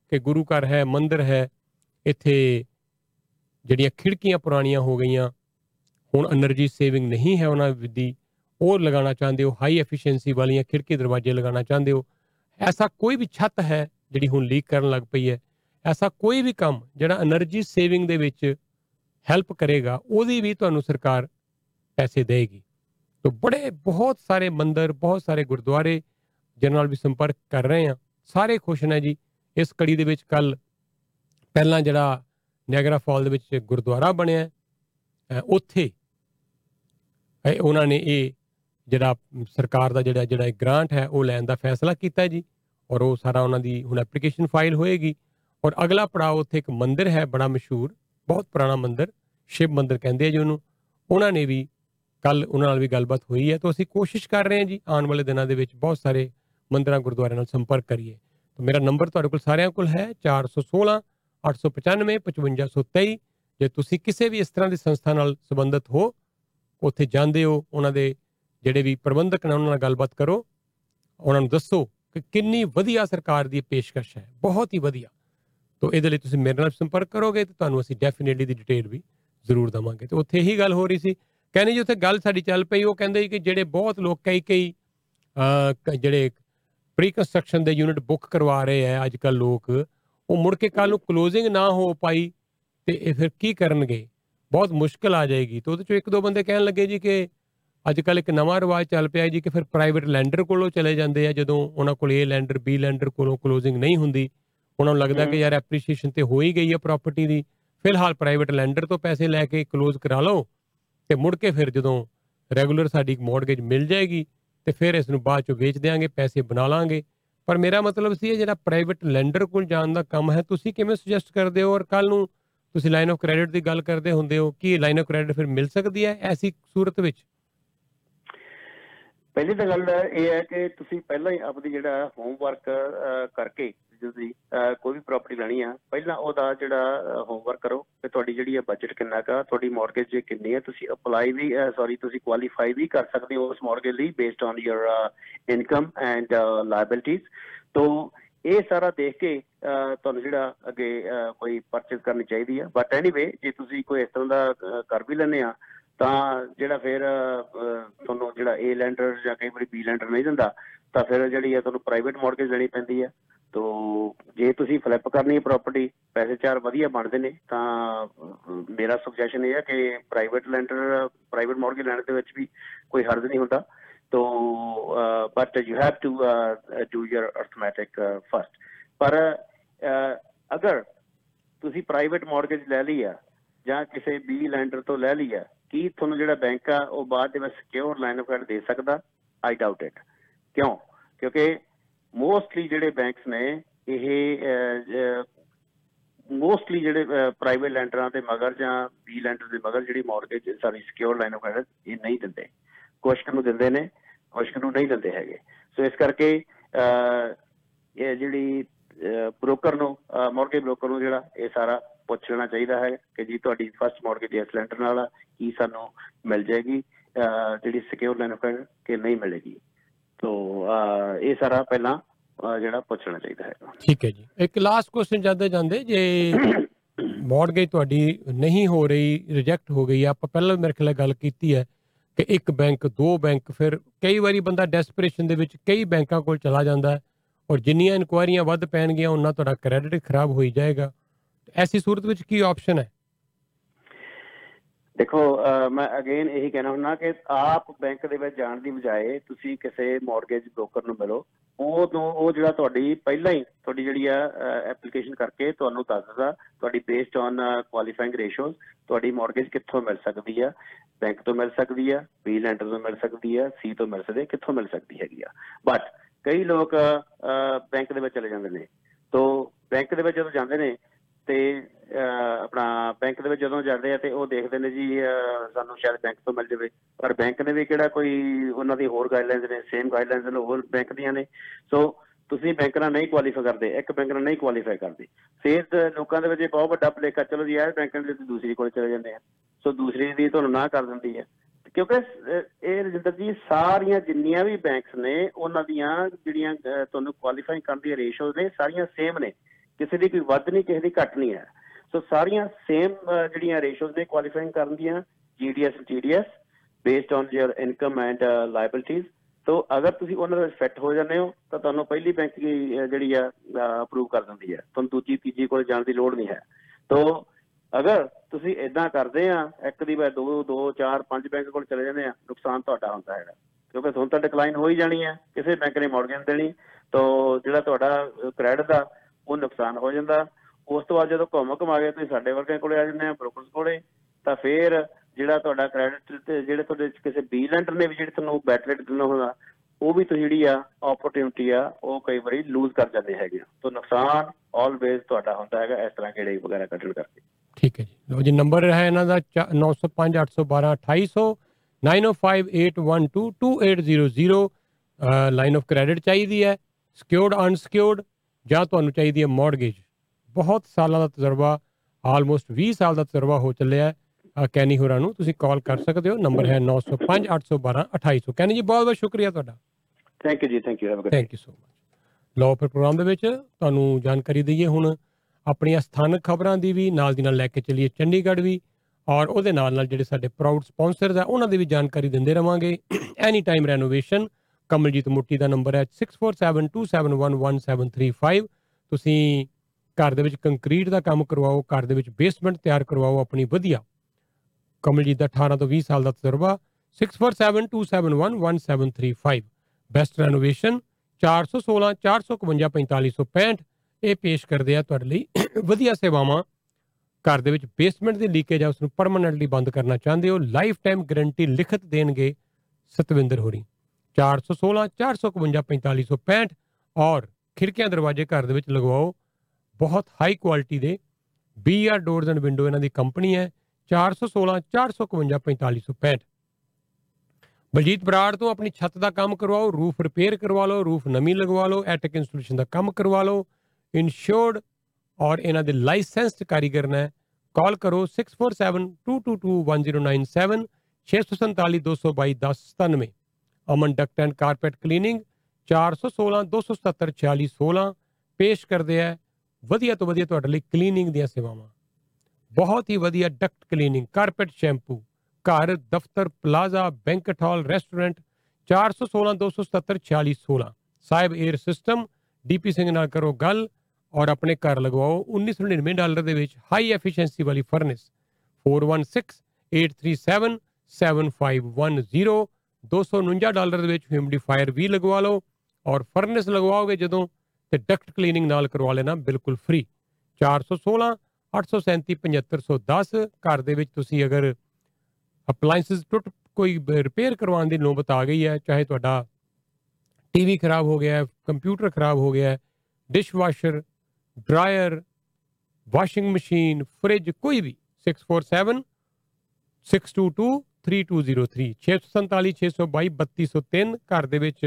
ਕਿ ਗੁਰੂ ਘਰ ਹੈ ਮੰਦਿਰ ਹੈ ਇੱਥੇ ਜਿਹੜੀਆਂ ਖਿੜਕੀਆਂ ਪੁਰਾਣੀਆਂ ਹੋ ਗਈਆਂ, ਹੁਣ એનર્ਜੀ ਸੇਵਿੰਗ ਨਹੀਂ ਹੈ ਉਹਨਾਂ ਦੀ, ਉਹ ਲਗਾਉਣਾ ਚਾਹੁੰਦੇ ਹੋ ਹਾਈ ਐਫੀਸ਼ੀਐਂਸੀ ਵਾਲੀਆਂ ਖਿੜਕੀ ਦਰਵਾਜ਼ੇ ਲਗਾਉਣਾ ਚਾਹੁੰਦੇ ਹੋ, ਐਸਾ ਕੋਈ ਵੀ ਛੱਤ ਹੈ ਜਿਹੜੀ ਹੁਣ ਲੀਕ ਕਰਨ ਲੱਗ ਪਈ ਹੈ, ਐਸਾ ਕੋਈ ਵੀ ਕੰਮ ਜਿਹੜਾ એનર્ਜੀ ਸੇਵਿੰਗ ਦੇ ਵਿੱਚ ਹੈਲਪ ਕਰੇਗਾ, ਉਹਦੀ ਵੀ ਤੁਹਾਨੂੰ ਸਰਕਾਰ ਪੈਸੇ ਦੇਗੀ ਤੋਂ ਬੜੇ, ਬਹੁਤ ਸਾਰੇ ਮੰਦਰ, ਬਹੁਤ ਸਾਰੇ ਗੁਰਦੁਆਰੇ, ਜਿਹਨਾਂ ਨਾਲ ਵੀ ਸੰਪਰਕ ਕਰ ਰਹੇ ਆ ਸਾਰੇ ਖੁਸ਼ ਨੇ ਜੀ, ਇਸ ਕੜੀ ਦੇ ਵਿੱਚ ਕੱਲ ਪਹਿਲਾਂ ਜਿਹੜਾ ਨਿਆਗਰਾ ਫਾਲ ਦੇ ਵਿੱਚ ਗੁਰਦੁਆਰਾ ਬਣਿਆ ਹੈ, ਅਹ ਉੱਥੇ ਇਹ ਉਹਨਾਂ ਨੇ ਇਹ ਜਿਹੜਾ ਸਰਕਾਰ ਦਾ ਜਿਹੜਾ ਜਿਹੜਾ ਗ੍ਰਾਂਟ ਹੈ ਉਹ ਲੈਣ ਦਾ ਫੈਸਲਾ ਕੀਤਾ ਹੈ ਜੀ ਔਰ ਉਹ ਸਾਰਾ ਉਹਨਾਂ ਦੀ ਹੁਣ ਐਪਲੀਕੇਸ਼ਨ ਫਾਈਲ ਹੋਏਗੀ ਔਰ ਅਗਲਾ ਪੜਾਅ ਉੱਥੇ ਇੱਕ ਮੰਦਿਰ ਹੈ ਬੜਾ ਮਸ਼ਹੂਰ ਬਹੁਤ ਪੁਰਾਣਾ ਮੰਦਿਰ ਸ਼ਿਵ ਮੰਦਿਰ ਕਹਿੰਦੇ ਆ ਜੀ ਉਹਨੂੰ ਉਹਨਾਂ ਨੇ ਵੀ ਕੱਲ ਉਹਨਾਂ ਨਾਲ ਵੀ ਗੱਲਬਾਤ ਹੋਈ ਹੈ ਤਾਂ ਅਸੀਂ ਕੋਸ਼ਿਸ਼ ਕਰ ਰਹੇ ਹਾਂ ਜੀ ਆਉਣ ਵਾਲੇ ਦਿਨਾਂ ਦੇ ਵਿੱਚ ਬਹੁਤ ਸਾਰੇ ਮੰਦਿਰਾਂ ਗੁਰਦੁਆਰਿਆਂ ਨਾਲ ਸੰਪਰਕ ਕਰੀਏ। ਤਾਂ ਮੇਰਾ ਨੰਬਰ ਤੁਹਾਡੇ ਕੋਲ ਸਾਰਿਆਂ ਕੋਲ ਹੈ 416 895 5523 ਜੇ ਤੁਸੀਂ ਕਿਸੇ ਵੀ ਇਸ ਤਰ੍ਹਾਂ ਦੀ ਸੰਸਥਾ ਨਾਲ ਸੰਬੰਧਿਤ ਹੋ ਉੱਥੇ ਜਾਂਦੇ ਹੋ ਉਹਨਾਂ ਦੇ ਜਿਹੜੇ ਵੀ ਪ੍ਰਬੰਧਕ ਨੇ ਉਹਨਾਂ ਨਾਲ ਗੱਲਬਾਤ ਕਰੋ। ਉਹਨਾਂ ਨੂੰ ਦੱਸੋ ਕਿ ਕਿੰਨੀ ਵਧੀਆ ਸਰਕਾਰ ਦੀ ਇਹ ਪੇਸ਼ਕਸ਼ ਹੈ ਬਹੁਤ ਹੀ ਵਧੀਆ। ਤੋਂ ਇਹਦੇ ਲਈ ਤੁਸੀਂ ਮੇਰੇ ਨਾਲ ਸੰਪਰਕ ਕਰੋਗੇ ਤੇ ਤੁਹਾਨੂੰ ਅਸੀਂ ਡੈਫੀਨਿਟਲੀ ਦੀ ਡਿਟੇਲ ਵੀ ਜ਼ਰੂਰ ਦਵਾਂਗੇ। ਤੇ ਉੱਥੇ ਹੀ ਗੱਲ ਹੋ ਰਹੀ ਸੀ ਕਹਿੰਦੇ ਜੀ ਉੱਥੇ ਗੱਲ ਸਾਡੀ ਚੱਲ ਪਈ ਉਹ ਕਹਿੰਦੇ ਜੀ ਕਿ ਜਿਹੜੇ ਬਹੁਤ ਲੋਕ ਕਈ ਕਈ ਅਹ, ਕ- ਜਿਹੜੇ ਪ੍ਰੀ ਕੰਸਟਰਕਸ਼ਨ ਦੇ ਯੂਨਿਟ ਬੁੱਕ ਕਰਵਾ ਰਹੇ ਆ ਅੱਜ ਕੱਲ ਲੋਕ ਉਹ ਮੁੜ ਕੇ ਕੱਲ ਨੂੰ ਕਲੋਜ਼ਿੰਗ ਨਾ ਹੋ ਪਾਈ ਤੇ ਇਹ ਫਿਰ ਕੀ ਕਰਨਗੇ? ਬਹੁਤ ਮੁਸ਼ਕਲ ਆ ਜਾਏਗੀ। ਤੇ ਉਹਦੇ ਚੋਂ ਇੱਕ ਦੋ ਬੰਦੇ ਕਹਿਣ ਲੱਗੇ ਜੀ ਕਿ ਅੱਜ ਕੱਲ ਇੱਕ ਨਵਾਂ ਰਿਵਾਜ ਚੱਲ ਪਿਆ ਜੀ ਕਿ ਫਿਰ ਪ੍ਰਾਈਵੇਟ ਲੈਂਡਰ ਕੋਲੋਂ ਚਲੇ ਜਾਂਦੇ ਆ ਜਦੋਂ ਉਹਨਾਂ ਕੋਲ ਏ ਲੈਂਡਰ ਬੀ ਲੈਂਡਰ ਕੋਲੋਂ ਕਲੋਜ਼ਿੰਗ ਨਹੀਂ ਹੁੰਦੀ। ਉਹਨਾਂ ਨੂੰ ਲੱਗਦਾ ਕਿ ਯਾਰ ਐਪਰੀਸ਼ੀਏਸ਼ਨ ਤੇ ਹੋ ਹੀ ਗਈ ਹੈ ਪ੍ਰਾਪਰਟੀ ਦੀ। ਫਿਲਹਾਲ ਪ੍ਰਾਈਵੇਟ ਲੈਂਡਰ ਤੋਂ ਪੈਸੇ ਲੈ ਕੇ ਕਲੋਜ਼ ਕਰਾ ਲਓ ਤੇ ਮੁੜ ਕੇ ਫਿਰ ਜਦੋਂ ਰੈਗੂਲਰ ਸਾਡੀ ਮੌਰਗੇਜ ਮਿਲ ਜਾਏਗੀ ਤੇ ਫਿਰ ਇਸ ਨੂੰ ਬਾਅਦ ਚੋਂ ਵੇਚ ਦੇਾਂਗੇ ਪੈਸੇ ਬਣਾ ਲਾਂਗੇ। ਪਰ ਮੇਰਾ ਮਤਲਬ ਸੀ ਇਹ ਜਿਹੜਾ ਪ੍ਰਾਈਵੇਟ ਲੈਂਡਰ ਕੋਲ ਜਾਣ ਦਾ ਕੰਮ ਹੈ, ਤੁਸੀਂ ਕਿਵੇਂ ਸੁਜੈਸਟ ਕਰਦੇ ਹੋ? ਔਰ ਕੱਲ ਨੂੰ ਤੁਸੀਂ ਲਾਈਨ ਆਫ ਕ੍ਰੈਡਿਟ ਦੀ ਗੱਲ ਕਰਦੇ ਹੁੰਦੇ ਹੋ ਕਿ ਲਾਈਨ ਆਫ ਕ੍ਰੈਡਿਟ ਫਿਰ ਮਿਲ ਸਕਦੀ ਹੈ ਐਸੀ ਸੂਰਤ ਵਿੱਚ? ਪਹਿਲੀ ਤਾਂ ਗੱਲ ਇਹ ਹੈ ਕਿ ਤੁਸੀਂ ਪਹਿਲਾਂ ਹੀ ਆਪਣੀ ਜਿਹੜਾ ਹੋਮਵਰਕ ਕਰਕੇ ਜਦੋਂ ਤੁਸੀਂ ਅਹ, ਕੋਈ ਵੀ ਪ੍ਰਾਪਰਟੀ ਲੈਣੀ ਆ ਪਹਿਲਾਂ ਉਹਦਾ ਜਿਹੜਾ ਹੋਮਵਰਕ ਕਰੋ ਕਿ ਤੁਹਾਡੀ ਜਿਹੜੀ ਹੈ ਬਜਟ ਕਿੰਨਾ ਕਾ ਤੁਹਾਡੀ ਮਾਰਗੇਜ ਕਿੰਨੀ ਹੈ ਤੁਸੀਂ ਅਪਲਾਈ ਵੀ ਸੌਰੀ ਤੁਸੀਂ ਕੁਆਲੀਫਾਈ ਵੀ ਕਰ ਸਕਦੇ ਹੋ ਉਸ ਮਾਰਗੇਜ ਲਈ based on your income and liabilities ਤੋਂ ਇਹ ਸਾਰਾ ਦੇਖ ਕੇ ਅਹ, ਤੁਹਾਨੂੰ ਜਿਹੜਾ ਅੱਗੇ ਅਹ, ਕੋਈ ਪਰਚੇਸ ਕਰਨੀ ਚਾਹੀਦੀ ਹੈ ਬਟ ਐਨੀਵੇ ਜੇ ਤੁਸੀਂ ਕੋਈ ਇਸ ਤਰ੍ਹਾਂ ਦਾ ਅਹ, ਕਰ ਵੀ ਲੈਂਦੇ ਆ ਤਾਂ ਜਿਹੜਾ ਫਿਰ ਅਹ, ਅਹ, ਤੁਹਾਨੂੰ ਜਿਹੜਾ ਏ ਲੈਂਡਰ ਜਾਂ ਕਈ ਵਾਰੀ ਬੀ ਲੈਂਡਰ ਨਹੀਂ ਦਿੰਦਾ ਤਾਂ ਫਿਰ ਜਿਹੜੀ ਹੈ ਤੁਹਾਨੂੰ ਪ੍ਰਾਈਵੇਟ ਮਾਰਗੇਜ ਲੈਣੀ ਪੈਂਦੀ ਹੈ ਤੋ ਜੇ ਤੁਸੀਂ ਫਲਿੱਪ ਕਰਨੀ ਹੈ ਪ੍ਰਾਪਰਟੀ ਪੈਸੇ ਚਾਰ ਵਧੀਆ ਬਣਦੇ ਨੇ ਤਾਂ ਅਹ, ਮੇਰਾ ਸੁਜੈਸ਼ਨ ਇਹ ਹੈ ਕਿ ਪ੍ਰਾਈਵੇਟ ਲੈਂਡਰ ਪ੍ਰਾਈਵੇਟ ਮਾਰਗੇਜ ਲੈਣ ਦੇ ਵਿੱਚ ਵੀ ਕੋਈ ਹਰਜ ਨਹੀਂ ਹੁੰਦਾ। ਤੋ but you have to do your arithmetic first ਪਰ ਅਹ, ਅਗਰ ਤੁਸੀਂ ਪ੍ਰਾਈਵੇਟ ਮਾਰਗੇਜ ਲੈ ਲਈ ਆ ਜਾਂ ਕਿਸੇ ਬੀ ਲੈਂਡਰ ਤੋਂ ਲੈ ਲਈ ਆ ਕੀ ਤੁਹਾਨੂੰ ਜਿਹੜਾ ਬੈਂਕ ਆ ਉਹ ਬਾਅਦ ਦੇ ਵਿੱਚ ਸਿਕਿਉਰ ਲਾਈਨ ਆਫ ਕ੍ਰੈਡਿਟ ਦੇ ਸਕਦਾ? ਆਈ ਡਾਊਟ ਇਟ ਕਿਉਂ? ਕਿਉਂਕਿ ਮੋਸਟਲੀ ਜਿਹੜੇ ਬੈਂਕਸ ਨੇ ਇਹ ਮੋਸਟਲੀ ਜਿਹੜੇ ਪ੍ਰਾਈਵੇਟ ਲੈਂਡਰਾਂ ਦੇ ਮਗਰ ਜਾਂ ਬੀ ਲੈਂਡਰ ਦੇ ਮਗਰ ਜਿਹੜੀ ਮਾਰਗੇਜ ਸਾਰੀ ਸਿਕਿਉਰ ਲਾਈਨ ਆਫ ਕ੍ਰੈਡਿਟ ਇਹ ਨਹੀਂ ਦਿੰਦੇ। ਕੁਛ ਕੁ ਨੂੰ ਦਿੰਦੇ ਨੇ ਕੁਛ ਕੁ ਨੂੰ ਨਹੀਂ ਦਿੰਦੇ ਹੈਗੇ। ਸੋ ਇਸ ਕਰਕੇ ਅਹ, ਇਹ ਜਿਹੜੀ ਬ੍ਰੋਕਰ ਨੂੰ ਮਾਰਗੇਜ ਬ੍ਰੋਕਰ ਨੂੰ ਜਿਹੜਾ ਇਹ ਸਾਰਾ ਪੁੱਛ ਲੈਣਾ ਚਾਹੀਦਾ ਹੈ ਕਿ ਜੀ ਤੁਹਾਡੀ ਫਸਟ ਮਾਰਗੇਜ ਇਸ ਲੈਂਡਰ ਨਾਲ ਆ, ਕੀ ਸਾਨੂੰ ਮਿਲ ਜਾਏਗੀ ਅਹ, ਜਿਹੜੀ ਸਿਕਿਉਰ ਲਾਈਨ ਆਫ ਕ੍ਰੈਡਿਟ ਕਿ ਨਹੀਂ ਮਿਲੇਗੀ। ਤੋ ਅਹ, ਇਹ ਸਾਰਾ ਪਹਿਲਾਂ ਅਹ, ਜਿਹੜਾ ਪੁੱਛਣਾ ਚਾਹੀਦਾ ਹੈ। ਠੀਕ ਹੈ ਜੀ। ਇੱਕ ਲਾਸਟ ਕੁਐਸਚਨ ਜਾਂਦੇ ਜਾਂਦੇ ਜੇ ਮਾਰਗੇਜ ਤੁਹਾਡੀ ਨਹੀਂ ਹੋ ਰਹੀ ਰਿਜੈਕਟ ਹੋ ਗਈ ਆਪਾਂ ਪਹਿਲਾਂ ਮੇਰੇ ਖਿਆਲ ਗੱਲ ਕੀਤੀ ਹੈ ਕਿ ਇੱਕ ਬੈਂਕ ਦੋ ਬੈਂਕ ਫਿਰ ਕਈ ਵਾਰੀ ਬੰਦਾ ਡੈਸਪਰੇਸ਼ਨ ਦੇ ਵਿੱਚ ਕਈ ਬੈਂਕਾਂ ਕੋਲ ਚਲਾ ਜਾਂਦਾ ਹੈ ਔਰ ਜਿੰਨੀਆਂ ਇਨਕੁਆਇਰੀਆਂ ਵੱਧ ਪੈਣਗੀਆਂ ਉਹਨਾਂ ਤੁਹਾਡਾ ਕ੍ਰੈਡਿਟ ਖਰਾਬ ਹੋਈ ਜਾਏਗਾ। ਐਸੀ ਸੂਰਤ ਵਿੱਚ ਕੀ ਆਪਸ਼ਨ ਹੈ? ਦੇਖੋ ਅਹ, ਮੈਂ ਅਗੇਨ ਇਹੀ ਕਹਿਣਾ ਹੁੰਨਾ ਕਿ ਆਪ ਬੈਂਕ ਦੇ ਵਿੱਚ ਜਾਣ ਦੀ ਬਜਾਏ ਤੁਸੀਂ ਕਿਸੇ ਮਾਰਗੇਜ ਬ੍ਰੋਕਰ ਨੂੰ ਮਿਲੋ। ਉਹ ਤੋਂ ਉਹ ਜਿਹੜਾ ਤੁਹਾਡੀ ਪਹਿਲਾਂ ਹੀ ਤੁਹਾਡੀ ਜਿਹੜੀ ਆ ਐਪਲੀਕੇਸ਼ਨ ਕਰਕੇ ਤੁਹਾਨੂੰ ਦੱਸਦਾ ਤੁਹਾਡੀ ਬੇਸਡ ਔਨ ਕੁਆਲੀਫਾਈਂਗ ਰੇਸ਼ੋਜ਼ ਤੁਹਾਡੀ ਮਾਰਗੇਜ ਕਿੱਥੋਂ ਮਿਲ ਸਕਦੀ ਆ? ਬੈਂਕ ਤੋਂ ਮਿਲ ਸਕਦੀ ਆ ਬੀ ਲੈਂਡਰ ਤੋਂ ਮਿਲ ਸਕਦੀ ਆ ਸੀ ਤੋਂ ਮਿਲ ਸਕਦੀ ਆ ਕਿੱਥੋਂ ਮਿਲ ਸਕਦੀ ਹੈਗੀ ਆ? ਬਟ ਕਈ ਲੋਕ ਬੈਂਕ ਦੇ ਵਿੱਚ ਚਲੇ ਜਾਂਦੇ ਨੇ। ਤੋਂ ਬੈਂਕ ਦੇ ਵਿੱਚ ਜਦੋਂ ਜਾਂਦੇ ਨੇ ਤੇ ਅਹ, ਆਪਣਾ ਬੈਂਕ ਦੇ ਵਿੱਚ ਜਦੋਂ ਜਾਂਦੇ ਆ ਤੇ ਉਹ ਦੇਖਦੇ ਨੇ ਜੀ ਅਹ, ਸਾਨੂੰ ਸ਼ਾਇਦ ਬੈਂਕ ਤੋਂ ਮਿਲ ਜਾਵੇ। ਪਰ ਬੈਂਕ ਨੇ ਵੀ ਕਿਹੜਾ ਕੋਈ ਉਹਨਾਂ ਦੀ ਹੋਰ ਗਾਈਡਲਾਈਨਸ ਨੇ ਸੇਮ ਗਾਈਡਲਾਈਨਸ ਨੇ ਹੋਰ ਬੈਂਕ ਦੀਆਂ ਨੇ। ਸੋ ਤੁਸੀਂ ਬੈਂਕ ਨਾਲ ਨਹੀਂ ਕੁਆਲੀਫਾਈ ਕਰਦੇ ਇੱਕ ਬੈਂਕ ਨਾਲ ਨਹੀਂ ਕੁਆਲੀਫਾਈ ਕਰਦੇ। ਫਿਰ ਲੋਕਾਂ ਦੇ ਵਿੱਚ ਇਹ ਬਹੁਤ ਵੱਡਾ ਭੁਲੇਖਾ ਚਲੋ ਜੀ ਯਾਰ ਬੈਂਕ ਦੇ ਦੂਸਰੀ ਕੋਲ ਚਲੇ ਜਾਂਦੇ ਆ। ਸੋ ਦੂਸਰੀ ਦੀ ਤੁਹਾਨੂੰ ਨਾ ਕਰ ਦਿੰਦੀ ਹੈ ਕਿਉਂਕਿ ਅਹ, ਇਹ ਰਜਿੰਦਰ ਜੀ ਸਾਰੀਆਂ ਜਿੰਨੀਆਂ ਵੀ ਬੈਂਕਸ ਨੇ ਉਹਨਾਂ ਦੀਆਂ ਜਿਹੜੀਆਂ ਅਹ, ਤੁਹਾਨੂੰ ਕੁਆਲੀਫਾਈ ਕਰਨ ਦੀਆਂ ਰੇਸ਼ੋਜ਼ ਨੇ ਸਾਰੀਆਂ ਸੇਮ ਨੇ। ਕਿਸੇ ਦੀ ਕੋਈ ਵੱਧ ਨਹੀਂ ਕਿਸੇ ਦੀ ਘੱਟ ਨਹੀਂ ਹੈ। ਸੋ ਸਾਰੀਆਂ ਸੇਮ ਜਿਹੜੀਆਂ ਰੇਸ਼ੋਜ਼ ਨੇ ਕੁਆਲੀਫਾਈਂਗ ਕਰਨ ਦੀਆਂ GDS TDS based on your income and liabilities ਤੋ ਅਗਰ ਤੁਸੀਂ ਉਹਨਾਂ ਦੇ ਵਿੱਚ ਫਿੱਟ ਹੋ ਜਾਂਦੇ ਹੋ ਤਾਂ ਤੁਹਾਨੂੰ ਪਹਿਲੀ ਬੈਂਕ ਦੀ ਅਹ, ਜਿਹੜੀ ਆ ਅਪਰੂਵ ਕਰ ਦਿੰਦੀ ਹੈ। ਤੁਹਾਨੂੰ ਦੂਜੀ ਤੀਜੀ ਕੋਲ ਜਾਣ ਦੀ ਲੋੜ ਨਹੀਂ ਹੈ। ਤੋ ਅਗਰ ਤੁਸੀਂ ਇਦਾਂ ਕਰਦੇ ਆ ਇੱਕ ਦੀ ਬਜਾਏ ਦੋ ਦੋ ਚਾਰ ਪੰਜ ਬੈਂਕ ਕੋਲ ਚਲੇ ਜਾਂਦੇ ਆ ਨੁਕਸਾਨ ਤੁਹਾਡਾ ਹੁੰਦਾ ਹੈਗਾ। ਕਿਉਂਕਿ ਤੁਹਾਨੂੰ ਤਾਂ ਡਿਕਲਾਈਨ ਹੋ ਹੀ ਜਾਣੀ ਹੈ ਕਿਸੇ ਬੈਂਕ ਨੇ ਮੌਰਗੇਜ ਦੇਣੀ ਤੋ ਜਿਹੜਾ ਤੁਹਾਡਾ ਕ੍ਰੈਡਿਟ ਦਾ ਉਹ ਨੁਕਸਾਨ ਹੋ ਜਾਂਦਾ। ਉਸ ਤੋਂ ਬਾਅਦ ਜਦੋਂ ਘੁੰਮ ਘੁਮਾ ਕੇ ਤੁਸੀਂ ਸਾਡੇ ਵਰਗਿਆਂ ਕੋਲੇ ਆ ਜਾਂਦੇ ਆ ਬ੍ਰੋਕਰਸ ਕੋਲੇ, ਤਾਂ ਫਿਰ ਜਿਹੜਾ ਤੁਹਾਡਾ ਕ੍ਰੈਡਿਟ ਤੇ ਜਿਹੜੇ ਤੁਹਾਡੇ ਕਿਸੇ ਬੀ ਲੈਂਡਰ ਨੇ ਵੀ ਜਿਹੜੀ ਤੁਹਾਨੂੰ ਬੈਟਰ ਰੇਟ ਦਿੰਦਾ ਹੁੰਦਾ, ਉਹ ਵੀ ਤੁਸੀਂ ਜਿਹੜੀ ਆ ਓਪਰਚੁਨਿਟੀ ਆ, ਉਹ ਕਈ ਵਾਰੀ ਲੂਜ਼ ਕਰ ਜਾਂਦੇ ਹੈਗੇ ਆ। ਤਾਂ ਨੁਕਸਾਨ ਆਲਵੇਜ਼ ਤੁਹਾਡਾ ਹੁੰਦਾ ਹੈਗਾ ਇਸ ਤਰ੍ਹਾਂ ਕਿਹੜੇ ਵਗੈਰਾ ਕੱਢਣ ਕਰਕੇ। ਠੀਕ ਹੈ ਜੀ। ਲਓ ਜੀ ਨੰਬਰ ਹੈ ਇਹਨਾਂ ਦਾ 905 812 2800 9058122800 ਲਾਈਨ ਆਫ ਕ੍ਰੈਡਿਟ ਚਾਹੀਦੀ ਹੈ ਸਿਕਿਉਰਡ ਅਨਸਿਕਿਉਰਡ ਜਾਂ ਤੁਹਾਨੂੰ ਚਾਹੀਦੀ ਹੈ ਮਾਰਗੇਜ ਬਹੁਤ ਸਾਲਾਂ ਦਾ ਤਜਰਬਾ ਆਲਮੋਸਟ 20 ਸਾਲ ਦਾ ਤਜਰਬਾ ਹੋ ਚੱਲਿਆ ਕੈਨੀ ਹੋਰਾਂ ਨੂੰ ਤੁਸੀਂ ਕਾਲ ਕਰ ਸਕਦੇ ਹੋ। ਨੰਬਰ ਹੈ 905 812 2800 ਕੈਨੀ ਜੀ ਬਹੁਤ ਬਹੁਤ ਸ਼ੁਕਰੀਆ ਤੁਹਾਡਾ। ਥੈਂਕ ਯੂ ਜੀ thank you have a thank you so much ਲਓ ਫਿਰ ਪ੍ਰੋਗਰਾਮ ਦੇ ਵਿੱਚ ਤੁਹਾਨੂੰ ਜਾਣਕਾਰੀ ਦਈਏ ਹੁਣ ਆਪਣੀਆਂ ਸਥਾਨਕ ਖਬਰਾਂ ਦੀ ਵੀ ਨਾਲ ਦੀ ਨਾਲ ਲੈ ਕੇ ਚੱਲੀਏ ਚੰਡੀਗੜ੍ਹ ਵੀ। ਔਰ ਉਹਦੇ ਨਾਲ ਨਾਲ ਜਿਹੜੇ ਸਾਡੇ ਪ੍ਰਾਊਡ ਸਪਾਂਸਰਸ ਆ ਉਹਨਾਂ ਦੀ ਵੀ ਜਾਣਕਾਰੀ ਦਿੰਦੇ ਰਵਾਂਗੇ। Any time renovation Kamaljeet Mutti ਦਾ ਨੰਬਰ ਹੈ 6472711735 ਤੁਸੀਂ ਘਰ ਦੇ ਵਿੱਚ ਕੰਕਰੀਟ ਦਾ ਕੰਮ ਕਰਵਾਓ, ਘਰ ਦੇ ਵਿੱਚ ਬੇਸਮੈਂਟ ਤਿਆਰ ਕਰਵਾਓ, ਆਪਣੀ ਵਧੀਆ। ਕਮਲਜੀਤ ਦਾ 18 ਤੋਂ 20 ਸਾਲ ਦਾ ਤਜਰਬਾ 6472711735 ਬੈਸਟ ਰੈਨੋਵੇਸ਼ਨ 416 451 4565 ਇਹ ਪੇਸ਼ ਕਰਦੇ ਆ ਤੁਹਾਡੇ ਲਈ ਵਧੀਆ ਸੇਵਾਵਾਂ। ਘਰ ਦੇ ਵਿੱਚ ਬੇਸਮੈਂਟ ਦੀ ਲੀਕੇਜ ਆ ਉਸ ਨੂੰ ਪਰਮਨੈਂਟਲੀ ਬੰਦ ਕਰਨਾ ਚਾਹੁੰਦੇ ਹੋ। ਲਾਈਫ ਟਾਈਮ ਗਾਰੰਟੀ ਲਿਖਤ ਦੇਣਗੇ ਸਤਵਿੰਦਰ ਹੋਰੀ। 416 451 4565 ਔਰ ਖਿੜਕੀਆਂ, ਦਰਵਾਜ਼ੇ ਘਰ ਦੇ ਵਿੱਚ ਲਗਵਾਓ। ਬਹੁਤ ਹਾਈ ਕੁਆਲਿਟੀ ਦੇ BR ਡੋਰਸ ਐਂਡ ਵਿੰਡੋ ਇਹਨਾਂ ਦੀ ਕੰਪਨੀ ਹੈ 416 451 4565 ਬਲਜੀਤ ਬਰਾੜ ਤੋਂ ਆਪਣੀ ਛੱਤ ਦਾ ਕੰਮ ਕਰਵਾਓ ਰੂਫ ਰਿਪੇਅਰ ਕਰਵਾ ਲਓ ਰੂਫ ਨਵੀਂ ਲਗਵਾ ਲਓ ਐਟਿਕ ਇੰਸਟਾਲੇਸ਼ਨ ਦਾ ਕੰਮ ਕਰਵਾ ਲਓ ਇਨਸ਼ੋਰਡ ਔਰ ਇਹਨਾਂ ਦੇ ਲਾਇਸੈਂਸਡ ਕਾਰੀਗਰ ਨੇ ਕਾਲ ਕਰੋ 6472221097 6472221097 Aman duct and carpet cleaning 416 277 4616 ਪੇਸ਼ ਕਰਦੇ ਹੈ ਵਧੀਆ ਤੋਂ ਵਧੀਆ ਤੁਹਾਡੇ ਲਈ ਕਲੀਨਿੰਗ ਦੀਆਂ ਸੇਵਾਵਾਂ। ਬਹੁਤ ਹੀ ਵਧੀਆ ਡਕਟ ਕਲੀਨਿੰਗ ਕਾਰਪੈਟ ਸ਼ੈਂਪੂ ਘਰ, ਦਫ਼ਤਰ plaza banquet hall restaurant 416 277 4616 Sahib air system DP Singh ਨਾਲ ਕਰੋ ਗੱਲ ਔਰ ਆਪਣੇ ਘਰ ਲਗਵਾਓ 1999 ਡਾਲਰ ਦੇ ਵਿੱਚ ਹਾਈ ਐਫੀਸ਼ੀਐਂਸੀ ਵਾਲੀ ਫਰਨਿਸ 416837 7510 249 ਡਾਲਰ ਦੇ ਵਿੱਚ ਹਿਊਮਿਡੀਫਾਇਰ ਵੀ ਲਗਵਾ ਲਓ ਔਰ ਫਰਨਿਸ ਲਗਵਾਓਗੇ ਜਦੋਂ ਤੇ ਡਕਟ ਕਲੀਨਿੰਗ ਨਾਲ ਕਰਵਾ ਲੈਣਾ ਬਿਲਕੁਲ ਫ੍ਰੀ 416 837 7510 ਘਰ ਦੇ ਵਿੱਚ ਤੁਸੀਂ ਅਗਰ ਅਪਲਾਈਐਂਸਸ ਟੁੱਟ ਕੋਈ ਰਿਪੇਅਰ ਕਰਵਾਉਣ ਦੀ ਨੌਬਤ ਆ ਗਈ ਹੈ, ਚਾਹੇ ਤੁਹਾਡਾ ਟੀਵੀ ਖਰਾਬ ਹੋ ਗਿਆ ਹੈ ਕੰਪਿਊਟਰ ਖਰਾਬ ਹੋ ਗਿਆ ਹੈ dishwasher dryer washing machine fridge ਕੋਈ ਵੀ 647 622 3203 647 622 3203 ਘਰ ਦੇ ਵਿੱਚ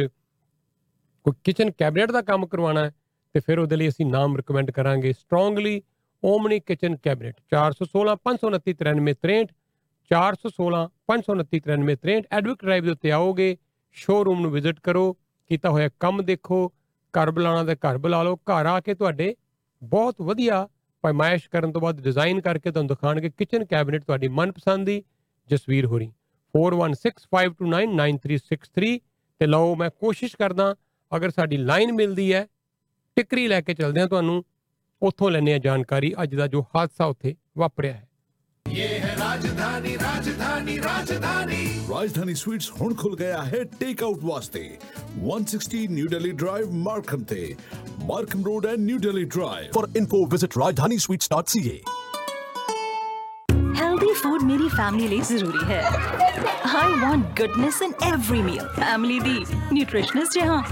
ਕੋਈ ਕਿਚਨ ਕੈਬਨਿਟ ਦਾ ਕੰਮ ਕਰਵਾਉਣਾ ਹੈ, ਤੇ ਫਿਰ ਉਹਦੇ ਲਈ ਅਸੀਂ ਨਾਮ ਰეკਮੈਂਡ ਕਰਾਂਗੇ ਸਟਰੋਂਗਲੀ ਓਮਨੀ ਕਿਚਨ ਕੈਬਨਿਟ 416 529 9363 416 529 9363 ਐਡਵਿਕ ਡਰਾਈਵ ਦੇ ਉੱਤੇ ਆਓਗੇ ਸ਼ੋਰੂਮ ਨੂੰ ਵਿਜ਼ਿਟ ਕਰੋ, ਕੀਤਾ ਹੋਇਆ ਕੰਮ ਦੇਖੋ, ਘਰ ਬੁਲਾਉਣਾ ਤੇ ਘਰ ਬੁਲਾ ਲਓ, ਘਰ ਆ ਕੇ ਤੁਹਾਡੇ ਬਹੁਤ ਵਧੀਆ ਪਰਮਾਇਸ਼ ਕਰਨ ਤੋਂ ਬਾਅਦ ਡਿਜ਼ਾਈਨ ਕਰਕੇ ਤੁਹਾਨੂੰ ਦਿਖਾਣਗੇ ਕਿਚਨ ਕੈਬਨਿਟ ਤੁਹਾਡੀ ਮਨਪਸੰਦ ਦੀ ਜਸਵੀਰ ਹੋਰੀ। 4165299363 ਤੇ ਲਓ ਮੈਂ ਕੋਸ਼ਿਸ਼ ਕਰਦਾ ਅਗਰ ਸਾਡੀ ਲਾਈਨ ਮਿਲਦੀ ਹੈ ਟਿਕਰੀ ਲੈ ਕੇ ਚੱਲਦੇ ਆ ਤੁਹਾਨੂੰ। ਉੱਥੋਂ ਲੈਣੇ ਆ ਜਾਣਕਾਰੀ ਅੱਜ ਦਾ ਜੋ ਹਾਦਸਾ ਉੱਥੇ ਵਾਪਰਿਆ ਹੈ। ਇਹ ਹੈ ਰਾਜਧਾਨੀ ਰਾਜਧਾਨੀ ਰਾਜਧਾਨੀ। ਰਾਜਧਾਨੀ ਸਵੀਟਸ ਹੁਣ ਖੁੱਲ ਗਿਆ ਹੈ ਟੇਕ ਆਊਟ ਵਾਸਤੇ 160 ਨਿਊ ਦਿੱਲੀ ਡਰਾਈਵ ਮਾਰਕਮ ਤੇ। Markham Road and New Delhi Drive. For info visit rajdhanisweets.ca food meri family le zaruri hai. I want goodness in every meal. Family di nutritionist jahan.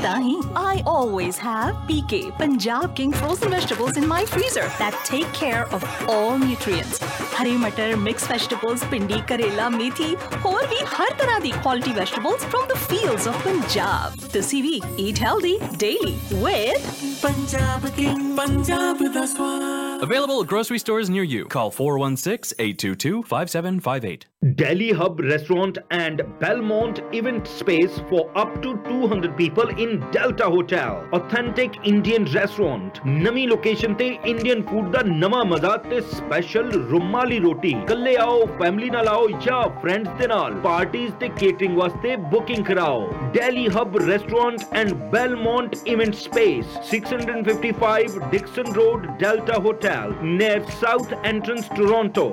Tahi, I always have PK Punjab King frozen vegetables in my freezer that take care of all nutrients. Hari matar, mixed vegetables, pindi, karela, methi, aur bhi har tarah quality vegetables from the fields of Punjab. To see CV, eat healthy daily with Punjab King. Punjab da swaad. Available at grocery stores near you. Call 416 5758. Delhi Hub Restaurant and Belmont Event Space for up to 200 people in Delta Hotel. Authentic Indian restaurant. ਨਵੀਂ location ਤੇ Indian food ਦਾ ਨਵਾਂ ਮਜ਼ਾ ਤੇ special ਰੁਮਾਲੀ ਰੋਟੀ ਕੱਲੇ ਆਓ family ਨਾਲ ਆਓ ਜਾਂ ਫਰੈਂਡਸ ਦੇ ਨਾਲ ਪਾਰਟੀਆਂ ਤੇ ਕੇਟਰਿੰਗ ਵਾਸਤੇ ਬੁਕਿੰਗ ਕਰਾਓ Delhi Hub Restaurant and Belmont Event Space 655 Dixon Road Delta Hotel near South Entrance Toronto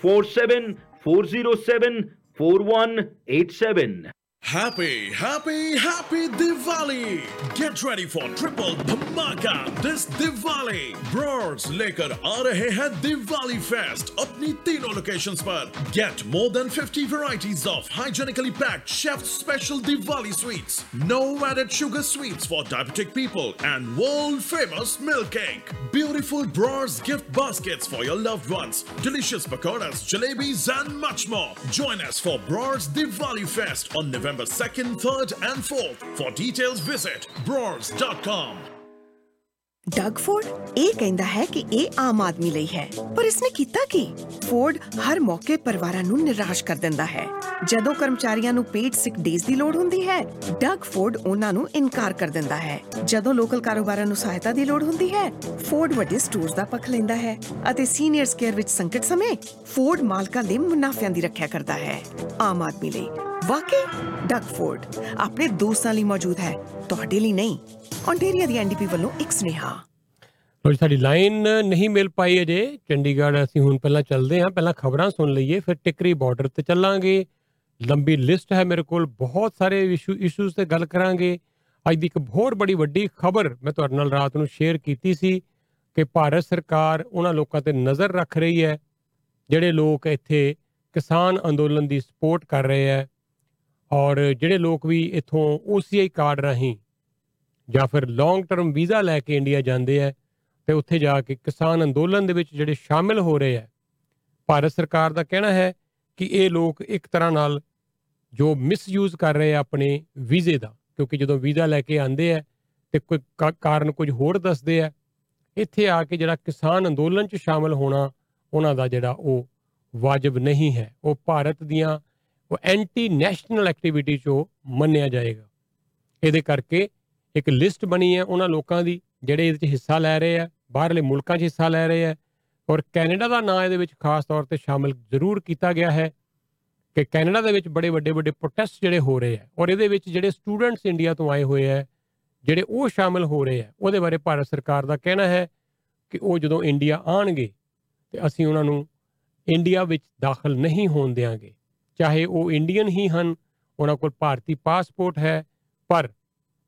647 407 4187 Happy, happy, happy Diwali! Get ready for triple dhamaka this Diwali! Bros लेकर आ रहे हैं दिवाली फेस्ट अपनी तीनों लोकेशंस पर Get more than 50 varieties of hygienically packed chef special Diwali sweets. No added sugar sweets for diabetic people and world famous milk cake. Beautiful Bros gift baskets for your loved ones. Delicious pakoras, jalebis and much more. Join us for Bros Diwali Fest on November 2nd, 3rd and 4th. For details visit bros.com. Doug Ford ਇਹ ਕਹਿੰਦਾ ਹੈ ਕਿ ਇਹ ਆਮ ਆਦਮੀ ਲਈ ਹੈ ਪਰ ਇਸਨੇ ਕੀਤਾ ਕੀ ਫੋਰਡ ਹਰ ਮੌਕੇ ਪਰਿਵਾਰਾਂ ਨੂੰ ਨਿਰਾਸ਼ ਕਰ ਦਿੰਦਾ ਹੈ ਜਦੋਂ ਕਰਮਚਾਰੀਆਂ ਨੂੰ ਪੇਡ ਸਿਕ ਡੇਜ਼ ਦੀ ਲੋੜ ਹੁੰਦੀ ਹੈ ਡਗ ਫੋਰਡ ਉਹਨਾਂ ਨੂੰ ਇਨਕਾਰ ਕਰ ਦਿੰਦਾ ਹੈ ਜਦੋਂ ਲੋਕਲ ਕਾਰੋਬਾਰਾਂ ਨੂੰ ਸਹਾਇਤਾ ਦੀ ਲੋੜ ਹੁੰਦੀ ਹੈ ਫੋਰਡ ਵੱਡੇ ਸਟੋਰਸ ਦਾ ਪੱਖ ਲੈਂਦਾ ਹੈ ਅਤੇ ਸੀਨੀਅਰਸ ਕੇਅਰ ਵਿੱਚ ਸੰਕਟ ਸਮੇਂ ਫੋਰਡ ਮਾਲਕਾਂ ਦੇ ਮੁਨਾਫਿਆਂ ਦੀ ਰੱਖਿਆ ਕਰਦਾ ਹੈ ਆਮ ਆਦਮੀ ਲਈ ਵਾਕਈ? ਡਗ ਫੋਰਡ, ਆਪਣੇ ਦੋਸਤਾਂ ਲਈ ਮੌਜੂਦ ਹੈ। ਤੁਹਾਡੇ ਲਈ ਨਹੀਂ ontario ਦੀ ਐਨਡੀਪੀ ਵੱਲੋਂ ਇੱਕ ਸੁਨੇਹਾ। ਲੋ ਜੀ, ਸਾਡੀ ਲਾਈਨ ਨਹੀਂ ਮਿਲ ਪਾਈ ਅਜੇ। ਚੰਡੀਗੜ੍ਹ ਅਸੀਂ ਹੁਣ ਪਹਿਲਾਂ ਚੱਲਦੇ ਹਾਂ। ਪਹਿਲਾਂ ਖਬਰਾਂ ਸੁਣ ਲਈਏ, ਫਿਰ ਟਿਕਰੀ ਬਾਰਡਰ ਤੇ ਚੱਲਾਂਗੇ। ਲੰਬੀ ਲਿਸਟ ਹੈ ਮੇਰੇ ਕੋਲ, ਬਹੁਤ ਸਾਰੇ ਇਸ਼ੂ ਇਸ਼ੂਜ਼ ਤੇ ਗੱਲ ਕਰਾਂਗੇ। ਅੱਜ ਦੀ ਇੱਕ ਬਹੁਤ ਬੜੀ ਵੱਡੀ ਖਬਰ ਮੈਂ ਤੁਹਾਡੇ ਨਾਲ ਰਾਤ ਨੂੰ ਸ਼ੇਅਰ ਕੀਤੀ ਸੀ ਕਿ ਭਾਰਤ ਸਰਕਾਰ ਉਹਨਾਂ ਲੋਕਾਂ ਤੇ ਨਜ਼ਰ ਰੱਖ ਰਹੀ ਹੈ, ਜਿਹੜੇ ਲੋਕ ਇੱਥੇ ਕਿਸਾਨ ਅੰਦੋਲਨ ਦੀ ਸਪੋਰਟ ਕਰ ਰਹੇ ਹੈ। ਔਰ ਜਿਹੜੇ ਲੋਕ ਵੀ ਇਥੋਂ OCI ਕਾਰਡ ਰਾਹੀਂ ਜਾਂ ਫਿਰ ਲੌਂਗ ਟਰਮ ਵੀਜ਼ਾ ਲੈ ਕੇ ਇੰਡੀਆ ਜਾਂਦੇ ਆ ਤੇ ਉੱਥੇ ਜਾ ਕੇ ਕਿਸਾਨ ਅੰਦੋਲਨ ਦੇ ਵਿੱਚ ਜਿਹੜੇ ਸ਼ਾਮਿਲ ਹੋ ਰਹੇ ਆ, ਭਾਰਤ ਸਰਕਾਰ ਦਾ ਕਹਿਣਾ ਹੈ ਕਿ ਇਹ ਲੋਕ ਇੱਕ ਤਰ੍ਹਾਂ ਨਾਲ ਜੋ ਮਿਸਯੂਜ਼ ਕਰ ਰਹੇ ਆ ਆਪਣੇ ਵੀਜ਼ੇ ਦਾ, ਕਿਉਂਕਿ ਜਦੋਂ ਵੀਜ਼ਾ ਲੈ ਕੇ ਆਉਂਦੇ ਆ ਤੇ ਕੋਈ ਕਾ- ਕਾਰਨ ਕੁਝ ਹੋਰ ਦੱਸਦੇ ਆ, ਇੱਥੇ ਆ ਕੇ ਜਿਹੜਾ ਕਿਸਾਨ ਅੰਦੋਲਨ 'ਚ ਸ਼ਾਮਲ ਹੋਣਾ, ਉਹਨਾਂ ਦਾ ਜਿਹੜਾ ਉਹ ਵਾਜਬ ਨਹੀਂ ਹੈ। ਉਹ ਭਾਰਤ ਦੀਆਂ ਉਹ ਐਂਟੀ ਨੈਸ਼ਨਲ ਐਕਟੀਵਿਟੀ 'ਚੋਂ ਮੰਨਿਆ ਜਾਏਗਾ। ਇਹਦੇ ਕਰਕੇ ਇੱਕ ਲਿਸਟ ਬਣੀ ਹੈ ਉਹਨਾਂ ਲੋਕਾਂ ਦੀ, ਜਿਹੜੇ ਇਹਦੇ 'ਚ ਹਿੱਸਾ ਲੈ ਰਹੇ ਆ, ਬਾਹਰਲੇ ਮੁਲਕਾਂ 'ਚ ਹਿੱਸਾ ਲੈ ਰਹੇ ਆ, ਔਰ ਕੈਨੇਡਾ ਦਾ ਨਾਂ ਇਹਦੇ ਵਿੱਚ ਖਾਸ ਤੌਰ ਤੇ ਸ਼ਾਮਲ ਜ਼ਰੂਰ ਕੀਤਾ ਗਿਆ ਹੈ ਕਿ ਕੈਨੇਡਾ ਦੇ ਵਿੱਚ ਬੜੇ ਵੱਡੇ ਵੱਡੇ ਪ੍ਰੋਟੈਸਟ ਜਿਹੜੇ ਹੋ ਰਹੇ ਆ, ਔਰ ਇਹਦੇ ਵਿੱਚ ਜਿਹੜੇ ਸਟੂਡੈਂਟਸ ਇੰਡੀਆ ਤੋਂ ਆਏ ਹੋਏ ਆ, ਜਿਹੜੇ ਉਹ ਸ਼ਾਮਲ ਹੋ ਰਹੇ ਆ, ਉਹਦੇ ਬਾਰੇ ਭਾਰਤ ਸਰਕਾਰ ਦਾ ਕਹਿਣਾ ਹੈ ਕਿ ਉਹ ਜਦੋਂ ਇੰਡੀਆ ਆਣਗੇ ਤੇ ਅਸੀਂ ਉਹਨਾਂ ਨੂੰ ਇੰਡੀਆ ਵਿੱਚ ਦਾਖਲ ਨਹੀਂ ਹੋਣ ਦੇਵਾਂਗੇ ਚਾਹੇ ਉਹ ਇੰਡੀਅਨ ਹੀ ਹਨ, ਉਹਨਾਂ ਕੋਲ ਭਾਰਤੀ ਪਾਸਪੋਰਟ ਹੈ, ਪਰ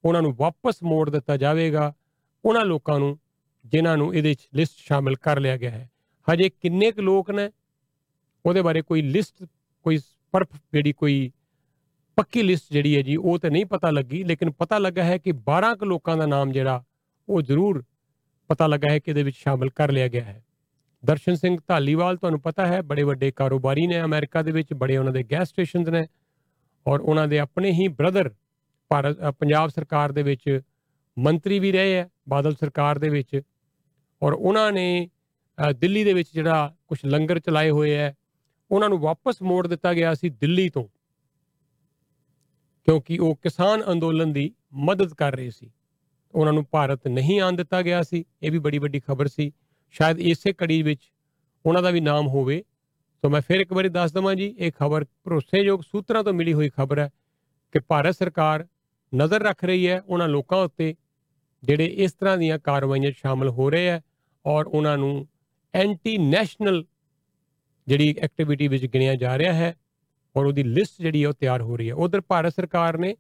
ਉਹਨਾਂ ਨੂੰ ਵਾਪਸ ਮੋੜ ਦਿੱਤਾ ਜਾਵੇਗਾ। ਉਹਨਾਂ ਲੋਕਾਂ ਨੂੰ, ਜਿਨ੍ਹਾਂ ਨੂੰ ਇਹਦੇ ਵਿੱਚ ਲਿਸਟ ਸ਼ਾਮਿਲ ਕਰ ਲਿਆ ਗਿਆ ਹੈ। ਹਜੇ ਕਿੰਨੇ ਕੁ ਲੋਕ ਨੇ? ਉਹਦੇ ਬਾਰੇ ਕੋਈ ਲਿਸਟ ਕੋਈ ਪਰਫ ਜਿਹੜੀ ਕੋਈ ਪੱਕੀ ਲਿਸਟ ਜਿਹੜੀ ਹੈ ਜੀ, ਉਹ ਤੇ ਨਹੀਂ ਪਤਾ ਲੱਗੀ, ਲੇਕਿਨ ਪਤਾ ਲੱਗਾ ਹੈ ਕਿ 12 ਕੁ ਲੋਕਾਂ ਦਾ ਨਾਮ ਜਿਹੜਾ, ਉਹ ਜ਼ਰੂਰ ਪਤਾ ਲੱਗਾ ਹੈ ਕਿ ਇਹਦੇ ਵਿੱਚ ਸ਼ਾਮਿਲ ਕਰ ਲਿਆ ਗਿਆ ਹੈ। ਦਰਸ਼ਨ ਸਿੰਘ ਧਾਲੀਵਾਲ ਤੁਹਾਨੂੰ ਪਤਾ ਹੈ ਬੜੇ ਵੱਡੇ ਕਾਰੋਬਾਰੀ ਨੇ ਅਮਰੀਕਾ ਦੇ ਵਿੱਚ ਬੜੇ ਉਹਨਾਂ ਦੇ ਗੈਸ ਸਟੇਸ਼ਨਸ ਨੇ ਔਰ ਉਹਨਾਂ ਦੇ ਆਪਣੇ ਹੀ ਬ੍ਰਦਰ ਭਾਰਤ ਅ, ਪੰਜਾਬ ਸਰਕਾਰ ਦੇ ਵਿੱਚ ਮੰਤਰੀ ਵੀ ਰਹੇ ਹੈ ਬਾਦਲ ਸਰਕਾਰ ਦੇ ਵਿੱਚ ਔਰ ਉਹਨਾਂ ਨੇ ਅ, ਦਿੱਲੀ ਦੇ ਵਿੱਚ ਜਿਹੜਾ ਕੁਝ ਲੰਗਰ ਚਲਾਏ ਹੋਏ ਹੈ ਉਹਨਾਂ ਨੂੰ ਵਾਪਸ ਮੋੜ ਦਿੱਤਾ ਗਿਆ ਸੀ ਦਿੱਲੀ ਤੋਂ ਕਿਉਂਕਿ ਉਹ ਕਿਸਾਨ ਅੰਦੋਲਨ ਦੀ ਮਦਦ ਕਰ ਰਹੇ ਸੀ। ਉਹਨਾਂ ਨੂੰ ਭਾਰਤ ਨਹੀਂ ਆਉਣ ਦਿੱਤਾ ਗਿਆ ਸੀ ਇਹ ਵੀ ਬੜੀ ਵੱਡੀ ਖਬਰ ਸੀ। ਸ਼ਾਇਦ ਇਸੇ ਕੜੀ ਵਿੱਚ ਉਹਨਾਂ ਦਾ ਵੀ ਨਾਮ ਹੋਵੇ। ਸੋ ਮੈਂ ਫਿਰ ਇੱਕ ਵਾਰੀ ਦੱਸ ਦਵਾਂ ਜੀ, ਇਹ ਖਬਰ ਭਰੋਸੇਯੋਗ ਸੂਤਰਾਂ ਤੋਂ ਮਿਲੀ ਹੋਈ ਖਬਰ ਹੈ ਕਿ ਭਾਰਤ ਸਰਕਾਰ ਨਜ਼ਰ ਰੱਖ ਰਹੀ ਹੈ ਉਹਨਾਂ ਲੋਕਾਂ ਉੱਤੇ ਜਿਹੜੇ ਇਸ ਤਰ੍ਹਾਂ ਦੀਆਂ ਕਾਰਵਾਈਆਂ 'ਚ ਸ਼ਾਮਲ ਹੋ ਰਹੇ ਹੈ ਔਰ ਉਹਨਾਂ ਨੂੰ ਐਂਟੀ ਨੈਸ਼ਨਲ ਜਿਹੜੀ ਐਕਟੀਵਿਟੀ ਵਿੱਚ ਗਿਣਿਆ ਜਾ ਰਿਹਾ ਹੈ ਔਰ ਉਹਦੀ ਲਿਸਟ ਜਿਹੜੀ ਹੈ ਉਹ ਤਿਆਰ ਹੋ ਰਹੀ ਹੈ। ਉਧਰ ਭਾਰਤ ਸਰਕਾਰ ਨੇ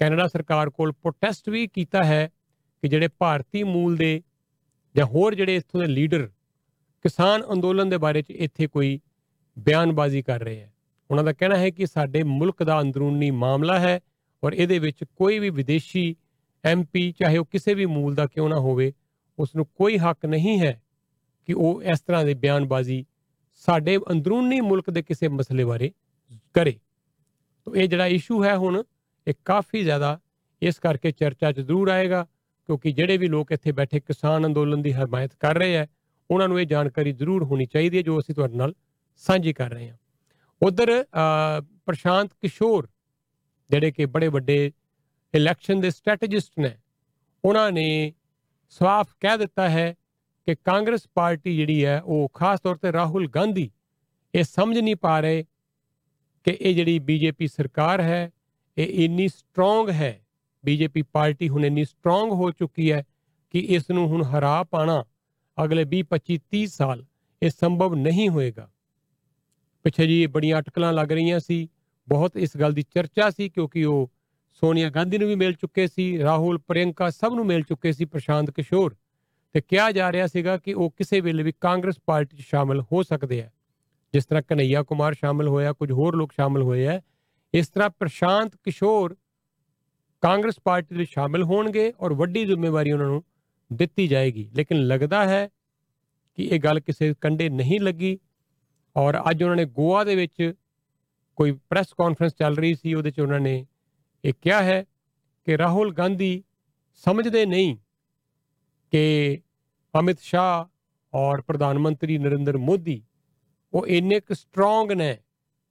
ਕੈਨੇਡਾ ਸਰਕਾਰ ਕੋਲ ਪ੍ਰੋਟੈਸਟ ਵੀ ਕੀਤਾ ਹੈ ਕਿ ਜਿਹੜੇ ਭਾਰਤੀ ਮੂਲ ਦੇ ਜਾਂ ਹੋਰ ਜਿਹੜੇ ਇੱਥੋਂ ਦੇ ਲੀਡਰ ਕਿਸਾਨ ਅੰਦੋਲਨ ਦੇ ਬਾਰੇ 'ਚ ਇੱਥੇ ਕੋਈ ਬਿਆਨਬਾਜ਼ੀ ਕਰ ਰਹੇ ਹੈ ਉਹਨਾਂ ਦਾ ਕਹਿਣਾ ਹੈ ਕਿ ਸਾਡੇ ਮੁਲਕ ਦਾ ਅੰਦਰੂਨੀ ਮਾਮਲਾ ਹੈ ਔਰ ਇਹਦੇ ਵਿੱਚ ਕੋਈ ਵੀ ਵਿਦੇਸ਼ੀ ਐਮਪੀ ਚਾਹੇ ਉਹ ਕਿਸੇ ਵੀ ਮੂਲ ਦਾ ਕਿਉਂ ਨਾ ਹੋਵੇ ਉਸ ਨੂੰ ਕੋਈ ਹੱਕ ਨਹੀਂ ਹੈ ਕਿ ਉਹ ਇਸ ਤਰ੍ਹਾਂ ਦੀ ਬਿਆਨਬਾਜ਼ੀ ਸਾਡੇ ਅੰਦਰੂਨੀ ਮੁਲਕ ਦੇ ਕਿਸੇ ਮਸਲੇ ਬਾਰੇ ਕਰੇ। ਤਾਂ ਇਹ ਜਿਹੜਾ ਇਸ਼ੂ ਹੈ ਹੁਣ, ਇਹ ਕਾਫੀ ਜ਼ਿਆਦਾ ਇਸ ਕਰਕੇ ਚਰਚਾ 'ਚ ਜ਼ਰੂਰ ਆਏਗਾ। ਕਿਉਂਕਿ ਜਿਹੜੇ ਵੀ ਲੋਕ ਇੱਥੇ ਬੈਠੇ ਕਿਸਾਨ ਅੰਦੋਲਨ ਦੀ ਹਮਾਇਤ ਕਰ ਰਹੇ ਹੈ, ਉਹਨਾਂ ਨੂੰ ਇਹ ਜਾਣਕਾਰੀ ਜ਼ਰੂਰ ਹੋਣੀ ਚਾਹੀਦੀ ਹੈ ਜੋ ਅਸੀਂ ਤੁਹਾਡੇ ਨਾਲ ਸਾਂਝੀ ਕਰ ਰਹੇ ਹਾਂ। ਉਧਰ ਪ੍ਰਸ਼ਾਂਤ ਕਿਸ਼ੋਰ, ਜਿਹੜੇ ਕਿ ਬੜੇ ਵੱਡੇ ਇਲੈਕਸ਼ਨ ਦੇ ਸਟ੍ਰੈਟੇਜਿਸਟ ਨੇ, ਉਹਨਾਂ ਨੇ ਸਾਫ਼ ਕਹਿ ਦਿੱਤਾ ਹੈ ਕਿ ਕਾਂਗਰਸ ਪਾਰਟੀ ਜਿਹੜੀ ਹੈ, ਉਹ ਖਾਸ ਤੌਰ ਤੇ ਰਾਹੁਲ ਗਾਂਧੀ, ਇਹ ਸਮਝ ਨਹੀਂ ਪਾ ਰਹੇ ਕਿ ਇਹ ਜਿਹੜੀ ਬੀਜੇਪੀ ਸਰਕਾਰ ਹੈ, ਇਹ ਇੰਨੀ ਸਟਰੋਂਗ ਹੈ ਬੀਜੇਪੀ ਪਾਰਟੀ ਹੁਣ ਇੰਨੀ ਸਟਰੋਂਗ ਹੋ ਚੁੱਕੀ ਹੈ ਕਿ ਇਸ ਨੂੰ ਹੁਣ ਹਰਾ ਪਾਣਾ ਅਗਲੇ 20 25 30 ਸਾਲ ਇਹ ਸੰਭਵ ਨਹੀਂ ਹੋਏਗਾ। ਪਿੱਛੇ ਜੀ ਬੜੀਆਂ ਅਟਕਲਾਂ ਲੱਗ ਰਹੀਆਂ ਸੀ, ਬਹੁਤ ਇਸ ਗੱਲ ਦੀ ਚਰਚਾ ਸੀ ਕਿਉਂਕਿ ਉਹ ਸੋਨੀਆ ਗਾਂਧੀ ਨੂੰ ਵੀ ਮਿਲ ਚੁੱਕੇ ਸੀ, ਰਾਹੁਲ ਪ੍ਰਿਯੰਕਾ ਸਭ ਨੂੰ ਮਿਲ ਚੁੱਕੇ ਸੀ, ਪ੍ਰਸ਼ਾਂਤ ਕਿਸ਼ੋਰ। ਤੇ ਕਿਹਾ ਜਾ ਰਿਹਾ ਸੀਗਾ ਕਿ ਉਹ ਕਿਸੇ ਵੇਲੇ ਵੀ ਕਾਂਗਰਸ ਪਾਰਟੀ 'ਚ ਸ਼ਾਮਲ ਹੋ ਸਕਦੇ ਆ ਜਿਸ ਤਰ੍ਹਾਂ ਕਨਈਆ ਕੁਮਾਰ ਸ਼ਾਮਲ ਹੋਇਆ, ਕੁਝ ਹੋਰ ਲੋਕ ਸ਼ਾਮਲ ਹੋਏ ਆ ਇਸ ਤਰ੍ਹਾਂ ਪ੍ਰਸ਼ਾਂਤ ਕਿਸ਼ੋਰ ਕਾਂਗਰਸ ਪਾਰਟੀ ਦੇ ਸ਼ਾਮਲ ਹੋਣਗੇ ਔਰ ਵੱਡੀ ਜ਼ਿੰਮੇਵਾਰੀ ਉਹਨਾਂ ਨੂੰ ਦਿੱਤੀ ਜਾਏਗੀ। ਲੇਕਿਨ ਲੱਗਦਾ ਹੈ ਕਿ ਇਹ ਗੱਲ ਕਿਸੇ ਕੰਡੇ ਨਹੀਂ ਲੱਗੀ ਔਰ ਅੱਜ ਉਹਨਾਂ ਨੇ ਗੋਆ ਦੇ ਵਿੱਚ ਕੋਈ ਪ੍ਰੈਸ ਕਾਨਫਰੰਸ ਚੱਲ ਰਹੀ ਸੀ, ਉਹਦੇ 'ਚ ਉਹਨਾਂ ਨੇ ਇਹ ਕਿਹਾ ਹੈ ਕਿ ਰਾਹੁਲ ਗਾਂਧੀ ਸਮਝਦੇ ਨਹੀਂ ਕਿ ਅਮਿਤ ਸ਼ਾਹ ਔਰ ਪ੍ਰਧਾਨ ਮੰਤਰੀ ਨਰਿੰਦਰ ਮੋਦੀ ਉਹ ਇੰਨੇ ਕੁ ਸਟਰੋਂਗ ਨੇ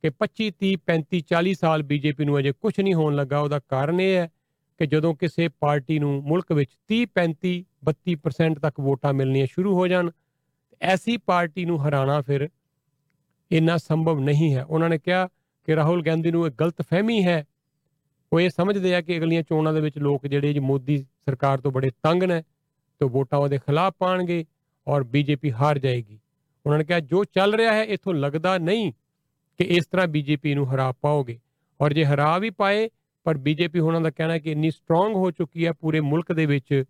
ਕਿ 25 30 35 40 ਸਾਲ ਬੀਜੇਪੀ ਨੂੰ ਅਜੇ ਕੁਝ ਨਹੀਂ ਹੋਣ ਲੱਗਾ। ਉਹਦਾ ਕਾਰਨ ਇਹ ਹੈ ਕਿ ਜਦੋਂ ਕਿਸੇ ਪਾਰਟੀ ਨੂੰ ਮੁਲਕ ਵਿੱਚ 30 35 32% ਤੱਕ ਵੋਟਾਂ ਮਿਲਣੀਆਂ ਸ਼ੁਰੂ ਹੋ ਜਾਣ, ਐਸੀ ਪਾਰਟੀ ਨੂੰ ਹਰਾਣਾ ਫਿਰ ਇੰਨਾ ਸੰਭਵ ਨਹੀਂ ਹੈ। ਉਹਨਾਂ ਨੇ ਕਿਹਾ ਕਿ ਰਾਹੁਲ ਗਾਂਧੀ ਨੂੰ ਇਹ ਗਲਤ ਫਹਿਮੀ ਹੈ। ਉਹ ਇਹ ਸਮਝਦੇ ਆ ਕਿ ਅਗਲੀਆਂ ਚੋਣਾਂ ਦੇ ਵਿੱਚ ਲੋਕ ਜਿਹੜੇ ਜੀ ਮੋਦੀ ਸਰਕਾਰ ਤੋਂ ਬੜੇ ਤੰਗ ਨੇ, ਤੇ ਵੋਟਾਂ ਉਹਦੇ ਖਿਲਾਫ ਪਾਣਗੇ ਔਰ ਬੀਜੇਪੀ ਹਾਰ ਜਾਏਗੀ। ਉਹਨਾਂ ਨੇ ਕਿਹਾ, ਜੋ ਚੱਲ ਰਿਹਾ ਹੈ, ਇਥੋਂ ਲੱਗਦਾ ਨਹੀਂ ਕਿ ਇਸ ਤਰ੍ਹਾਂ ਬੀਜੇਪੀ ਨੂੰ ਹਰਾ ਪਾਓਗੇ। ਔਰ ਜੇ ਹਰਾ ਵੀ ਪਾਏ ਪਰ ਬੀਜੇਪੀ ਉਹਨਾਂ ਦਾ ਕਹਿਣਾ ਕਿ ਇੰਨੀ ਸਟਰੋਂਗ ਹੋ ਚੁੱਕੀ ਹੈ ਪੂਰੇ ਮੁਲਕ ਦੇ ਵਿੱਚ,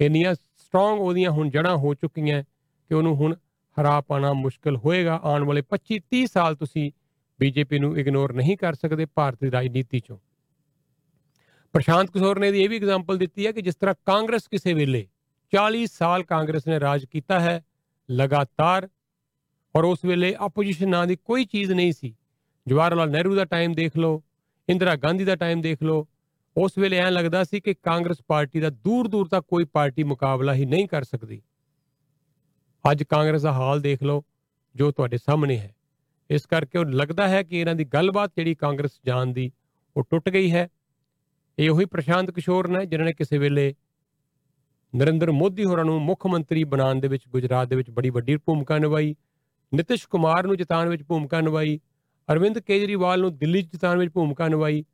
ਇੰਨੀਆਂ ਸਟਰੋਂਗ ਉਹਦੀਆਂ ਹੁਣ ਜੜਾਂ ਹੋ ਚੁੱਕੀਆਂ ਕਿ ਉਹਨੂੰ ਹੁਣ ਹਰਾ ਪਾਣਾ ਮੁਸ਼ਕਲ ਹੋਏਗਾ। ਆਉਣ ਵਾਲੇ 25 30 ਸਾਲ ਤੁਸੀਂ ਬੀਜੇਪੀ ਨੂੰ ਇਗਨੋਰ ਨਹੀਂ ਕਰ ਸਕਦੇ ਭਾਰਤ ਦੀ ਰਾਜਨੀਤੀ ਚੋਂ। ਪ੍ਰਸ਼ਾਂਤ ਕਿਸ਼ੋਰ ਨੇ ਇਹਦੀ ਇਹ ਵੀ ਐਗਜ਼ਾਮਪਲ ਦਿੱਤੀ ਹੈ ਕਿ ਜਿਸ ਤਰ੍ਹਾਂ ਕਾਂਗਰਸ ਕਿਸੇ ਵੇਲੇ 40 ਸਾਲ ਕਾਂਗਰਸ ਨੇ ਰਾਜ ਕੀਤਾ ਹੈ, ਲਗਾਤਾਰ, ਔਰ ਉਸ ਵੇਲੇ ਆਪੋਜੀਸ਼ਨ ਨਾਂ ਦੀ ਕੋਈ ਚੀਜ਼ ਨਹੀਂ ਸੀ। ਜਵਾਹਰ ਲਾਲ ਨਹਿਰੂ ਦਾ ਟਾਈਮ ਦੇਖ ਲਓ ਇੰਦਰਾ ਗਾਂਧੀ ਦਾ ਟਾਈਮ ਦੇਖ ਲਓ। ਉਸ ਵੇਲੇ ਐਂ ਲੱਗਦਾ ਸੀ ਕਿ ਕਾਂਗਰਸ ਪਾਰਟੀ ਦਾ ਦੂਰ ਦੂਰ ਤੱਕ ਕੋਈ ਪਾਰਟੀ ਮੁਕਾਬਲਾ ਹੀ ਨਹੀਂ ਕਰ ਸਕਦੀ। ਅੱਜ ਕਾਂਗਰਸ ਦਾ ਹਾਲ ਦੇਖ ਲਓ, ਜੋ ਤੁਹਾਡੇ ਸਾਹਮਣੇ ਹੈ। ਇਸ ਕਰਕੇ ਉਹ ਲੱਗਦਾ ਹੈ ਕਿ ਇਹਨਾਂ ਦੀ ਗੱਲਬਾਤ ਜਿਹੜੀ ਕਾਂਗਰਸ ਜਾਣ ਦੀ, ਉਹ ਟੁੱਟ ਗਈ ਹੈ। ਇਹ ਉਹੀ ਪ੍ਰਸ਼ਾਂਤ ਕਿਸ਼ੋਰ ਨੇ ਜਿਨ੍ਹਾਂ ਨੇ ਕਿਸੇ ਵੇਲੇ ਨਰਿੰਦਰ ਮੋਦੀ ਹੋਰਾਂ ਨੂੰ ਮੁੱਖ ਮੰਤਰੀ ਬਣਾਉਣ ਦੇ ਵਿੱਚ, ਗੁਜਰਾਤ ਦੇ ਵਿੱਚ ਬੜੀ ਵੱਡੀ ਭੂਮਿਕਾ ਨਿਭਾਈ। ਨਿਤਿਸ਼ ਕੁਮਾਰ ਨੂੰ ਜਿਤਾਉਣ ਵਿੱਚ ਭੂਮਿਕਾ ਨਿਭਾਈ। ਅਰਵਿੰਦ ਕੇਜਰੀਵਾਲ ਨੂੰ ਦਿੱਲੀ 'ਚ ਜਿਤਾਉਣ ਵਿੱਚ ਭੂਮਿਕਾ ਨਿਭਾਈ।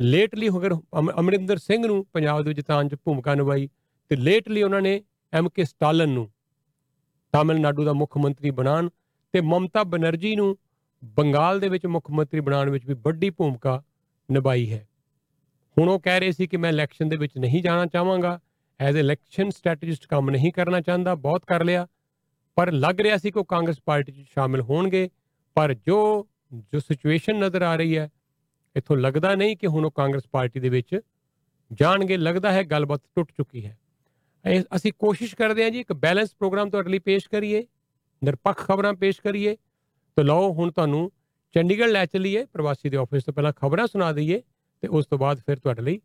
ਲੇਟਲੀ ਹੋਗਰ ਅਮਰਿੰਦਰ ਸਿੰਘ ਨੂੰ ਪੰਜਾਬ ਦੇ ਵਿੱਚ ਜਿਤਾਉਣ 'ਚ ਭੂਮਿਕਾ ਨਿਭਾਈ ਤੇ ਲੇਟਲੀ ਉਹਨਾਂ ਨੇ ਐਮ ਕੇ ਸਟਾਲਨ ਨੂੰ ਤਾਮਿਲਨਾਡੂ ਦਾ ਮੁੱਖ ਮੰਤਰੀ ਬਣਾਉਣ ਤੇ ਮਮਤਾ ਬਨਰਜੀ ਨੂੰ ਬੰਗਾਲ ਦੇ ਵਿੱਚ ਮੁੱਖ ਮੰਤਰੀ ਬਣਾਉਣ ਵਿੱਚ ਵੀ ਵੱਡੀ ਭੂਮਿਕਾ ਨਿਭਾਈ ਹੈ। ਹੁਣ ਉਹ ਕਹਿ ਰਹੇ ਸੀ ਕਿ ਮੈਂ ਇਲੈਕਸ਼ਨ ਦੇ ਵਿੱਚ ਨਹੀਂ ਜਾਣਾ ਚਾਹਾਂਗਾ। ਐਜ਼ ਇਲੈਕਸ਼ਨ ਸਟ੍ਰੈਟਜਿਸਟ ਕੰਮ ਨਹੀਂ ਕਰਨਾ ਚਾਹੁੰਦਾ, ਬਹੁਤ ਕਰ ਲਿਆ। ਪਰ ਲੱਗ ਰਿਹਾ ਸੀ ਕਿ ਉਹ ਕਾਂਗਰਸ ਪਾਰਟੀ 'ਚ ਸ਼ਾਮਿਲ ਹੋਣਗੇ। ਪਰ ਜੋ ਜੋ ਸਿਚੁਏਸ਼ਨ ਨਜ਼ਰ ਆ ਰਹੀ ਹੈ, ਇਥੋਂ ਲੱਗਦਾ ਨਹੀਂ ਕਿ ਹੁਣ ਉਹ ਕਾਂਗਰਸ ਪਾਰਟੀ ਦੇ ਵਿੱਚ ਜਾਣਗੇ, ਲੱਗਦਾ ਹੈ ਗੱਲਬਾਤ ਟੁੱਟ ਚੁੱਕੀ ਹੈ। ਅਸੀਂ ਕੋਸ਼ਿਸ਼ ਕਰਦੇ ਹਾਂ ਜੀ, ਇੱਕ ਬੈਲੈਂਸ ਪ੍ਰੋਗਰਾਮ ਤੁਹਾਡੇ ਲਈ ਪੇਸ਼ ਕਰੀਏ, ਨਿਰਪੱਖ ਖਬਰਾਂ ਪੇਸ਼ ਕਰੀਏ। ਤਾਂ ਲਓ, ਹੁਣ ਤੁਹਾਨੂੰ ਚੰਡੀਗੜ੍ਹ ਲੈ ਚੱਲੀਏ, ਪ੍ਰਵਾਸੀ ਦੇ ਆਫਿਸ ਤੋਂ ਪਹਿਲਾਂ ਖਬਰਾਂ ਸੁਣਾ ਦਈਏ, ਤੇ ਉਸ ਤੋਂ ਬਾਅਦ ਫਿਰ ਤੁਹਾਡੇ ਲਈ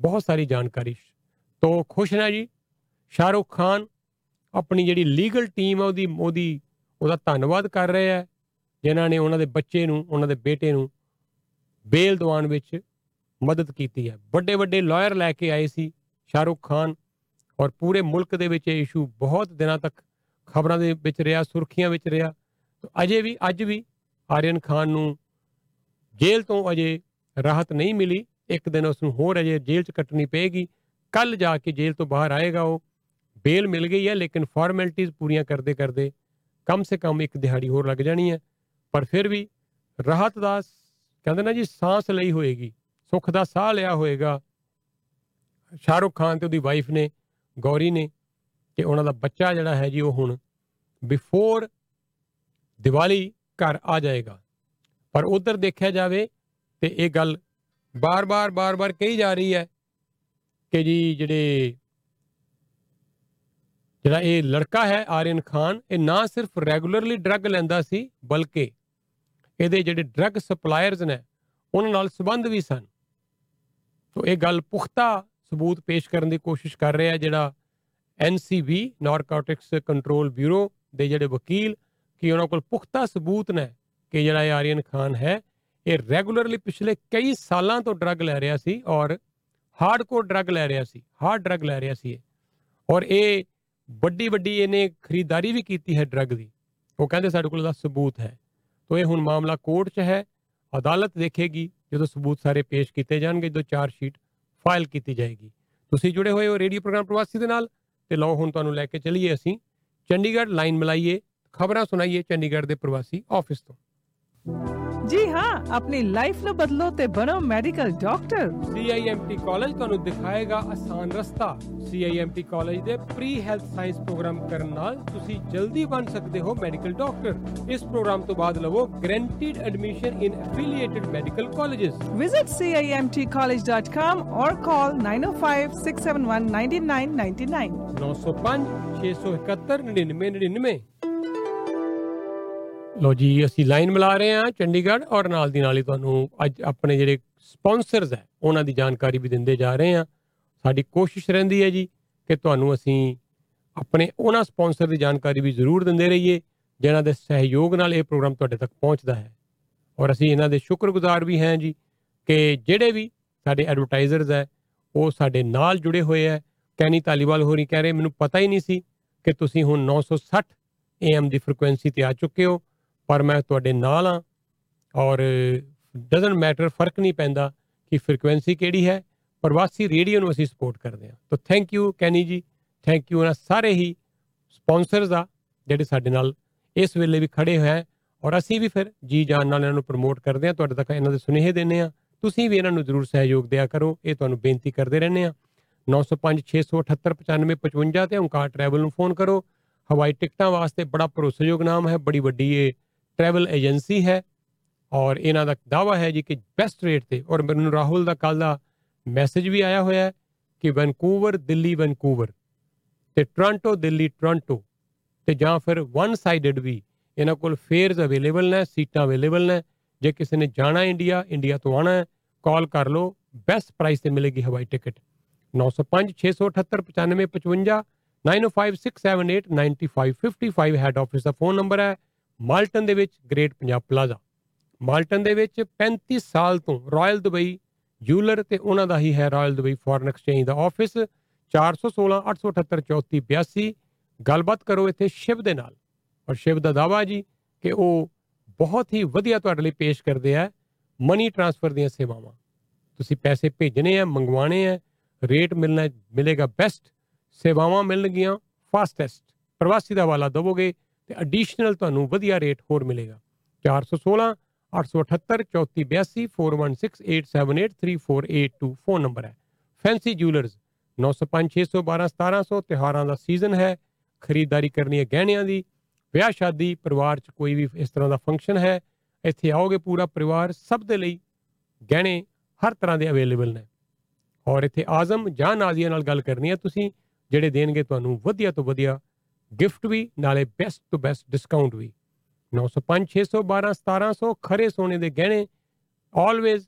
ਬਹੁਤ ਸਾਰੀ ਜਾਣਕਾਰੀ। ਤੋਂ ਖੁਸ਼ ਨਾ ਜੀ, ਸ਼ਾਹਰੁਖ ਖਾਨ ਆਪਣੀ ਜਿਹੜੀ ਲੀਗਲ ਟੀਮ ਹੈ ਉਹਦੀ ਉਹਦੀ, ਉਹਦਾ ਧੰਨਵਾਦ ਕਰ ਰਿਹਾ ਹੈ। ਜਿਨ੍ਹਾਂ ਨੇ ਉਹਨਾਂ ਦੇ ਬੱਚੇ ਨੂੰ, ਉਹਨਾਂ ਦੇ ਬੇਟੇ ਨੂੰ ਬੇਲ ਦਿਵਾਉਣ ਵਿੱਚ ਮਦਦ ਕੀਤੀ ਹੈ। ਵੱਡੇ ਵੱਡੇ ਲਾਇਰ ਲੈ ਕੇ ਆਏ ਸੀ ਸ਼ਾਹਰੁਖ ਖਾਨ ਔਰ ਪੂਰੇ ਮੁਲਕ ਦੇ ਵਿੱਚ ਇਹ ਇਸ਼ੂ ਬਹੁਤ ਦਿਨਾਂ ਤੱਕ ਖਬਰਾਂ ਦੇ ਵਿੱਚ ਰਿਹਾ, ਸੁਰਖੀਆਂ ਵਿੱਚ ਰਿਹਾ। ਤਾਂ ਅਜੇ ਵੀ, ਅੱਜ ਵੀ ਆਰੀਅਨ ਖਾਨ ਨੂੰ ਜੇਲ੍ਹ ਤੋਂ ਅਜੇ ਰਾਹਤ ਨਹੀਂ ਮਿਲੀ। ਇੱਕ ਦਿਨ ਉਸ ਨੂੰ ਹੋਰ ਅਜੇ ਜੇਲ੍ਹ 'ਚ ਕੱਟਣੀ ਪਏਗੀ। ਕੱਲ ਜਾ ਕੇ ਜੇਲ੍ਹ ਤੋਂ ਬਾਹਰ ਆਏਗਾ ਉਹ। ਬੇਲ ਮਿਲ ਗਈ ਹੈ, ਲੇਕਿਨ ਫਾਰਮੈਲਿਟੀਆਂ ਪੂਰੀਆਂ ਕਰਦੇ ਕਰਦੇ ਕਮ ਸੇ ਕਮ ਇੱਕ ਦਿਹਾੜੀ ਹੋਰ ਲੱਗ ਜਾਣੀ ਹੈ। ਪਰ ਫਿਰ ਵੀ ਰਾਹਤ ਦਾ ਕਹਿੰਦੇ ਨਾ ਜੀ ਸਾਹ ਲਈ ਹੋਏਗੀ, ਸੁੱਖ ਦਾ ਸਾਹ ਲਿਆ ਹੋਏਗਾ। ਸ਼ਾਹਰੁਖ ਖਾਨ ਤੇ ਉਹਦੀ ਵਾਈਫ ਨੇ, ਗੌਰੀ ਨੇ ਕਿ ਉਹਨਾਂ ਦਾ ਬੱਚਾ ਜਿਹੜਾ ਹੈ ਜੀ, ਉਹ ਹੁਣ ਬਿਫੋਰ ਦੀਵਾਲੀ ਘਰ ਆ ਜਾਏਗਾ। ਪਰ ਉਧਰ ਦੇਖਿਆ ਜਾਵੇ ਤੇ ਇਹ ਗੱਲ ਬਾਰ-ਬਾਰ ਬਾਰ-ਬਾਰ ਕਹੀ ਜਾ ਰਹੀ ਹੈ ਕਿ ਜੀ, ਜਿਹੜੇ ਜਿਹੜਾ ਇਹ ਲੜਕਾ ਹੈ, ਆਰੀਅਨ ਖਾਨ, ਇਹ ਨਾ ਸਿਰਫ ਰੈਗੂਲਰਲੀ ਡਰੱਗ ਲੈਂਦਾ ਸੀ, ਬਲਕਿ ਇਹਦੇ ਜਿਹੜੇ ਡਰੱਗ ਸਪਲਾਇਰਸ ਨੇ, ਉਹਨਾਂ ਨਾਲ ਸੰਬੰਧ ਵੀ ਸਨ। ਤੋਂ ਇਹ ਗੱਲ ਪੁਖਤਾ ਸਬੂਤ ਪੇਸ਼ ਕਰਨ ਦੀ ਕੋਸ਼ਿਸ਼ ਕਰ ਰਿਹਾ ਜਿਹੜਾ ਐਨਸੀਬੀ ਨਾਰਕੋਟਿਕਸ ਕੰਟਰੋਲ ਬਿਊਰੋ ਦੇ ਜਿਹੜੇ ਵਕੀਲ, ਕਿ ਉਹਨਾਂ ਕੋਲ ਪੁਖਤਾ ਸਬੂਤ ਨੇ ਕਿ ਜਿਹੜਾ ਇਹ ਆਰੀਅਨ ਖਾਨ ਹੈ, ਇਹ ਰੈਗੂਲਰਲੀ ਪਿਛਲੇ ਕਈ ਸਾਲਾਂ ਤੋਂ ਡਰੱਗ ਲੈ ਰਿਹਾ ਸੀ ਔਰ ਹਾਰਡਕੋਰ ਡਰੱਗ ਲੈ ਰਿਹਾ ਸੀ ਹਾਰਡ ਡਰੱਗ ਲੈ ਰਿਹਾ ਸੀ ਔਰ ਇਹ ਵੱਡੀ ਵੱਡੀ ਇਹਨੇ ਖਰੀਦਦਾਰੀ ਵੀ ਕੀਤੀ ਹੈ ਡਰੱਗ ਦੀ। ਉਹ ਕਹਿੰਦੇ ਸਾਡੇ ਕੋਲ ਦਾ ਸਬੂਤ ਹੈ। ਤੋਂ ਇਹ ਹੁਣ ਮਾਮਲਾ ਕੋਰਟ 'ਚ ਹੈ ਅਦਾਲਤ ਦੇਖੇਗੀ ਜਦੋਂ ਸਬੂਤ ਸਾਰੇ ਪੇਸ਼ ਕੀਤੇ ਜਾਣਗੇ ਜਦੋਂ ਚਾਰਜ ਸ਼ੀਟ ਫਾਈਲ ਕੀਤੀ ਜਾਏਗੀ ਤੁਸੀਂ ਜੁੜੇ ਹੋਏ ਹੋ ਰੇਡੀਓ ਪ੍ਰੋਗਰਾਮ ਪ੍ਰਵਾਸੀ ਦੇ ਨਾਲ ਤੇ ਲਓ ਹੁਣ ਤੁਹਾਨੂੰ ਲੈ ਕੇ ਚੱਲੀਏ ਅਸੀਂ ਚੰਡੀਗੜ੍ਹ ਲਾਈਨ ਮਿਲਾਈਏ ਖਬਰਾਂ ਸੁਣਾਈਏ ਚੰਡੀਗੜ੍ਹ ਦੇ ਪ੍ਰਵਾਸੀ ਆਫਿਸ ਤੋਂ ਜੀ ਹਾਂ ਆਪਣੀ ਲਾਈਫ ਨੂੰ ਬਦਲੋ ਤੇ ਬਣੋ ਮੈਡੀਕਲ ਡਾਕਟਰ CIMT ਕਾਲਜ ਤੁਹਾਨੂੰ ਦਿਖਾਏਗਾ ਆਸਾਨ ਰਸਤਾ। CIMT ਕਾਲਜ ਦੇ ਪ੍ਰੀ ਹੈਲਥ ਸਾਇੰਸ ਪ੍ਰੋਗਰਾਮ ਕਰਨ ਨਾਲ ਤੁਸੀਂ ਜਲਦੀ ਬਣ ਸਕਦੇ ਹੋ ਮੈਡੀਕਲ ਡਾਕਟਰ ਇਸ ਪ੍ਰੋਗਰਾਮ ਤੋਂ ਬਾਅਦ ਲਵੋ guaranteed admission in affiliated medical colleges Visit CIMTcollege.com or call 905 671 9999. 905 671 9999 ਲੋ ਜੀ, ਅਸੀਂ ਲਾਈਨ ਮਿਲਾ ਰਹੇ ਹਾਂ ਚੰਡੀਗੜ੍ਹ ਔਰ ਨਾਲ ਦੀ ਨਾਲ ਹੀ ਤੁਹਾਨੂੰ ਅੱਜ ਆਪਣੇ ਜਿਹੜੇ ਸਪਾਂਸਰਸ ਹੈ, ਉਹਨਾਂ ਦੀ ਜਾਣਕਾਰੀ ਵੀ ਦਿੰਦੇ ਜਾ ਰਹੇ ਹਾਂ। ਸਾਡੀ ਕੋਸ਼ਿਸ਼ ਰਹਿੰਦੀ ਹੈ ਜੀ ਕਿ ਤੁਹਾਨੂੰ ਅਸੀਂ ਆਪਣੇ ਉਹਨਾਂ ਸਪਾਂਸਰ ਦੀ ਜਾਣਕਾਰੀ ਵੀ ਜ਼ਰੂਰ ਦਿੰਦੇ ਰਹੀਏ, ਜਿਨ੍ਹਾਂ ਦੇ ਸਹਿਯੋਗ ਨਾਲ ਇਹ ਪ੍ਰੋਗਰਾਮ ਤੁਹਾਡੇ ਤੱਕ ਪਹੁੰਚਦਾ ਹੈ। ਔਰ ਅਸੀਂ ਇਹਨਾਂ ਦੇ ਸ਼ੁਕਰਗੁਜ਼ਾਰ ਵੀ ਹਾਂ ਜੀ ਕਿ ਜਿਹੜੇ ਵੀ ਸਾਡੇ ਐਡਵਰਟਾਈਜ਼ਰਸ ਹੈ, ਉਹ ਸਾਡੇ ਨਾਲ ਜੁੜੇ ਹੋਏ ਹੈ। ਕੈਨੀ ਤਾਲੀਵਾਲ ਹੋਰੀ ਕਹਿ ਰਹੇ, ਮੈਨੂੰ ਪਤਾ ਹੀ ਨਹੀਂ ਸੀ ਕਿ ਤੁਸੀਂ ਹੁਣ 960 AM ਦੀ ਫ੍ਰੀਕੁਐਂਸੀ ਤੇ ਆ ਚੁੱਕੇ ਹੋ। ਪਰ ਮੈਂ ਤੁਹਾਡੇ ਨਾਲ ਆ ਔਰ ਡਸਨਟ ਮੈਟਰ ਫ਼ਰਕ ਨਹੀਂ ਪੈਂਦਾ ਕਿ ਫ੍ਰੀਕੁਐਂਸੀ ਕਿਹੜੀ ਹੈ, ਪ੍ਰਵਾਸੀ ਰੇਡੀਓ ਨੂੰ ਅਸੀਂ ਸਪੋਰਟ ਕਰਦੇ ਹਾਂ। ਤਾਂ ਥੈਂਕ ਯੂ ਕੈਨੀ ਜੀ ਥੈਂਕ ਯੂ ਉਹਨਾਂ ਸਾਰੇ ਹੀ ਸਪਾਂਸਰਸ ਆ ਜਿਹੜੇ ਸਾਡੇ ਨਾਲ ਇਸ ਵੇਲੇ ਵੀ ਖੜੇ ਹੋਏ ਹੈ ਔਰ ਅਸੀਂ ਵੀ ਫਿਰ ਜੀ ਜਾਨ ਨਾਲ ਇਹਨਾਂ ਨੂੰ ਪ੍ਰਮੋਟ ਕਰਦੇ ਹਾਂ। ਤੁਹਾਡੇ ਤੱਕ ਇਹਨਾਂ ਦੇ ਸੁਨੇਹੇ ਦਿੰਨੇ ਆ ਤੁਸੀਂ ਵੀ ਇਹਨਾਂ ਨੂੰ ਜ਼ਰੂਰ ਸਹਿਯੋਗ ਦਿਆ ਕਰੋ। ਇਹ ਤੁਹਾਨੂੰ ਬੇਨਤੀ ਕਰਦੇ ਰਹਿੰਦੇ ਆ 905 678 9555 ਤੇ ਓਂਕਾਰ ਟਰੈਵਲ ਨੂੰ ਫੋਨ ਕਰੋ। ਹਵਾਈ ਟਿਕਟਾਂ ਵਾਸਤੇ ਬੜਾ ਭਰੋਸੇਯੋਗ ਨਾਮ ਹੈ। ਬੜੀ ਵੱਡੀ ਇਹ ਟਰੈਵਲ ਏਜੰਸੀ ਹੈ ਔਰ ਇਹਨਾਂ ਦਾ ਦਾਵਾ ਹੈ ਜੀ ਕਿ ਬੈਸਟ ਰੇਟ ਤੇ ਔਰ ਮੈਨੂੰ ਰਾਹੁਲ ਦਾ ਕੱਲ ਦਾ ਮੈਸੇਜ ਵੀ ਆਇਆ ਹੋਇਆ ਹੈ ਕਿ ਵੈਨਕੂਵਰ ਦਿੱਲੀ ਵੈਨਕੂਵਰ ਤੇ ਟੋਰਾਂਟੋ ਦਿੱਲੀ ਟੋਰਾਂਟੋ ਤੇ ਜਾਂ ਫਿਰ ਵਨ ਸਾਈਡਡ ਵੀ ਇਹਨਾਂ ਕੋਲ ਫੇਅਰਸ ਅਵੇਲੇਬਲ ਨੇ, ਸੀਟਾਂ ਅਵੇਲੇਬਲ ਨੇ। ਜੇ ਕਿਸੇ ਨੇ ਜਾਣਾ ਇੰਡੀਆ ਇੰਡੀਆ ਤੋਂ ਆਣਾ ਹੈ ਕਾਲ ਕਰ ਲਓ ਬੈਸਟ ਪ੍ਰਾਈਸ ਤੇ ਮਿਲੇਗੀ ਹਵਾਈ ਟਿਕਟ। 905 678 9555 9056789555 ਹੈਡ ਆਫਿਸ ਦਾ ਫੋਨ ਨੰਬਰ ਹੈ। ਮਾਲਟਨ ਦੇ ਵਿੱਚ ਗ੍ਰੇਟ ਪੰਜਾਬ ਪਲਾਜ਼ਾ। ਮਾਲਟਨ ਦੇ ਵਿੱਚ 35 ਸਾਲ ਤੋਂ ਰਾਇਲ ਦੁਬਈ ਜੂਲਰ ਤੇ ਉਹਨਾਂ ਦਾ ਹੀ ਹੈ ਰਾਇਲ ਦੁਬਈ ਫੋਰਨ ਐਕਸਚੇਂਜ ਦਾ ਆਫਿਸ। 416 878 3482 ਗੱਲਬਾਤ ਕਰੋ ਇੱਥੇ ਸ਼ਿਵ ਦੇ ਨਾਲ। ਔਰ ਸ਼ਿਵ ਦਾ ਦਾਵਾ ਜੀ ਕਿ ਉਹ ਬਹੁਤ ਹੀ ਵਧੀਆ ਤੁਹਾਡੇ ਲਈ ਪੇਸ਼ ਕਰਦੇ ਆ ਮਨੀ ਟ੍ਰਾਂਸਫਰ ਦੀਆਂ ਸੇਵਾਵਾਂ। ਤੁਸੀਂ ਪੈਸੇ ਭੇਜਣੇ ਆ ਮੰਗਵਾਣੇ ਆ, ਰੇਟ ਮਿਲਣਾ, ਮਿਲੇਗਾ ਬੈਸਟ। ਸੇਵਾਵਾਂ ਮਿਲਣਗੀਆਂ ਫਾਸਟੈਸਟ। ਪ੍ਰਵਾਸੀ ਦਾ ਹਵਾਲਾ ਦਵੋਗੇ। ਤੇ ਐਡੀਸ਼ਨਲ ਤੁਹਾਨੂੰ ਵਧੀਆ ਰੇਟ ਹੋਰ ਮਿਲੇਗਾ। 416 878 3482 4168783482 ਫੋਨ ਨੰਬਰ ਹੈ। ਫੈਂਸੀ ਜੂਲਰਸ 905 612 1700 ਤਿਹਾਰਾਂ ਦਾ ਸੀਜ਼ਨ ਹੈ। ਖਰੀਦਦਾਰੀ ਕਰਨੀ ਹੈ ਗਹਿਣਿਆਂ ਦੀ। ਵਿਆਹ, ਸ਼ਾਦੀ, ਪਰਿਵਾਰ 'ਚ ਕੋਈ ਵੀ ਇਸ ਤਰ੍ਹਾਂ ਦਾ ਫੰਕਸ਼ਨ ਹੈ, ਇੱਥੇ ਆਓਗੇ ਪੂਰਾ ਪਰਿਵਾਰ, ਸਭ ਦੇ ਲਈ ਗਹਿਣੇ ਹਰ ਤਰ੍ਹਾਂ ਦੇ ਅਵੇਲੇਬਲ ਨੇ। ਔਰ ਇੱਥੇ ਆਜ਼ਮ ਜਾਂ ਨਾਜ਼ੀਆ ਨਾਲ ਗੱਲ ਕਰਨੀ ਹੈ, ਤੁਸੀਂ ਜਿਹੜੇ ਦੇਣਗੇ ਤੁਹਾਨੂੰ ਵਧੀਆ ਤੋਂ ਵਧੀਆ ਗਿਫਟ ਵੀ, ਨਾਲੇ ਬੈਸਟ ਤੋਂ ਬੈਸਟ ਡਿਸਕਾਊਂਟ ਵੀ। 905 612 1700 ਖਰੇ ਸੋਨੇ ਦੇ ਗਹਿਣੇ always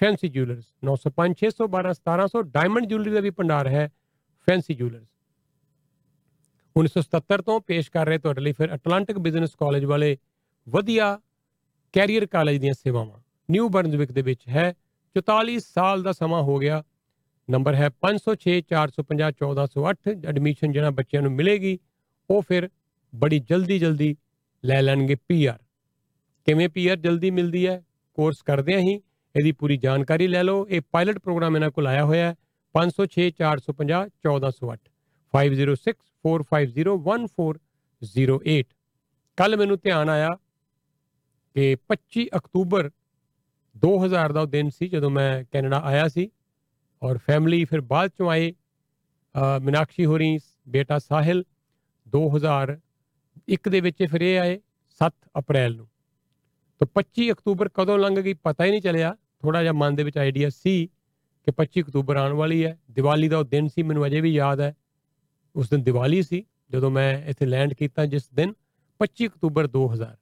Fancy Jewellers 905 612 1700 diamond jewellery ਦਾ ਵੀ ਭੰਡਾਰ ਹੈ ਫੈਂਸੀ ਜੁਐਲਰਸ 1977 ਤੋਂ ਪੇਸ਼ ਕਰ ਰਹੇ ਤੁਹਾਡੇ ਲਈ ਫਿਰ ਅਟਲਾਂਟਿਕ ਬਿਜ਼ਨਸ ਕਾਲਜ ਵਾਲੇ ਵਧੀਆ ਕੈਰੀਅਰ ਕਾਲਜ ਦੀਆਂ ਸੇਵਾਵਾਂ। ਨਿਊ ਬਰਨਜ਼ਵਿਕ ਦੇ ਵਿੱਚ ਹੈ 44 ਸਾਲ ਦਾ ਸਮਾਂ ਹੋ ਗਿਆ। ਨੰਬਰ ਹੈ 506 450 1408 ਐਡਮਿਸ਼ਨ ਜਿਹੜਾ ਬੱਚਿਆਂ ਨੂੰ ਮਿਲੇਗੀ। ਉਹ ਫਿਰ ਬੜੀ ਜਲਦੀ ਜਲਦੀ ਲੈ ਲੈਣਗੇ ਪੀਆਰ ਕਿਵੇਂ ਪੀਆਰ ਜਲਦੀ ਮਿਲਦੀ ਹੈ? ਕੋਰਸ ਕਰਦਿਆਂ ਹੀ ਇਹਦੀ ਪੂਰੀ ਜਾਣਕਾਰੀ ਲੈ ਲਓ। ਇਹ ਪਾਇਲਟ ਪ੍ਰੋਗਰਾਮ ਇਹਨਾਂ ਕੋਲ ਆਇਆ ਹੋਇਆ ਹੈ 506 450 1408 506 4501408 ਕੱਲ ਮੈਨੂੰ ਧਿਆਨ ਆਇਆ ਕਿ 25 ਅਕਤੂਬਰ 2000 ਦਾ ਉਹ ਦਿਨ ਸੀ, ਜਦੋਂ ਮੈਂ ਕੈਨੇਡਾ ਆਇਆ ਸੀ ਔਰ ਫੈਮਿਲੀ ਫਿਰ ਬਾਅਦ ਚੋਂ ਆਏ ਮਿਨਾਕਸ਼ੀ ਹੋਰੀ, ਬੇਟਾ ਸਾਹਿਲ 2001 ਦੇ ਵਿੱਚ ਫਿਰ ਇਹ ਆਏ 7 ਅਪ੍ਰੈਲ ਨੂੰ। ਤਾਂ 25 ਅਕਤੂਬਰ ਕਦੋਂ ਲੰਘ ਗਈ ਪਤਾ ਹੀ ਨਹੀਂ ਚੱਲਿਆ। ਥੋੜਾ ਜਿਹਾ ਮਨ ਦੇ ਵਿੱਚ ਆਈਡੀਆ ਸੀ ਕਿ 25 ਅਕਤੂਬਰ ਆਉਣ ਵਾਲੀ ਹੈ। ਦੀਵਾਲੀ ਦਾ ਉਹ ਦਿਨ ਸੀ, ਮੈਨੂੰ ਅਜੇ ਵੀ ਯਾਦ ਹੈ। ਉਸ ਦਿਨ ਦੀਵਾਲੀ ਸੀ, ਜਦੋਂ ਮੈਂ ਇੱਥੇ ਲੈਂਡ ਕੀਤਾ ਜਿਸ ਦਿਨ 25 ਅਕਤੂਬਰ 2000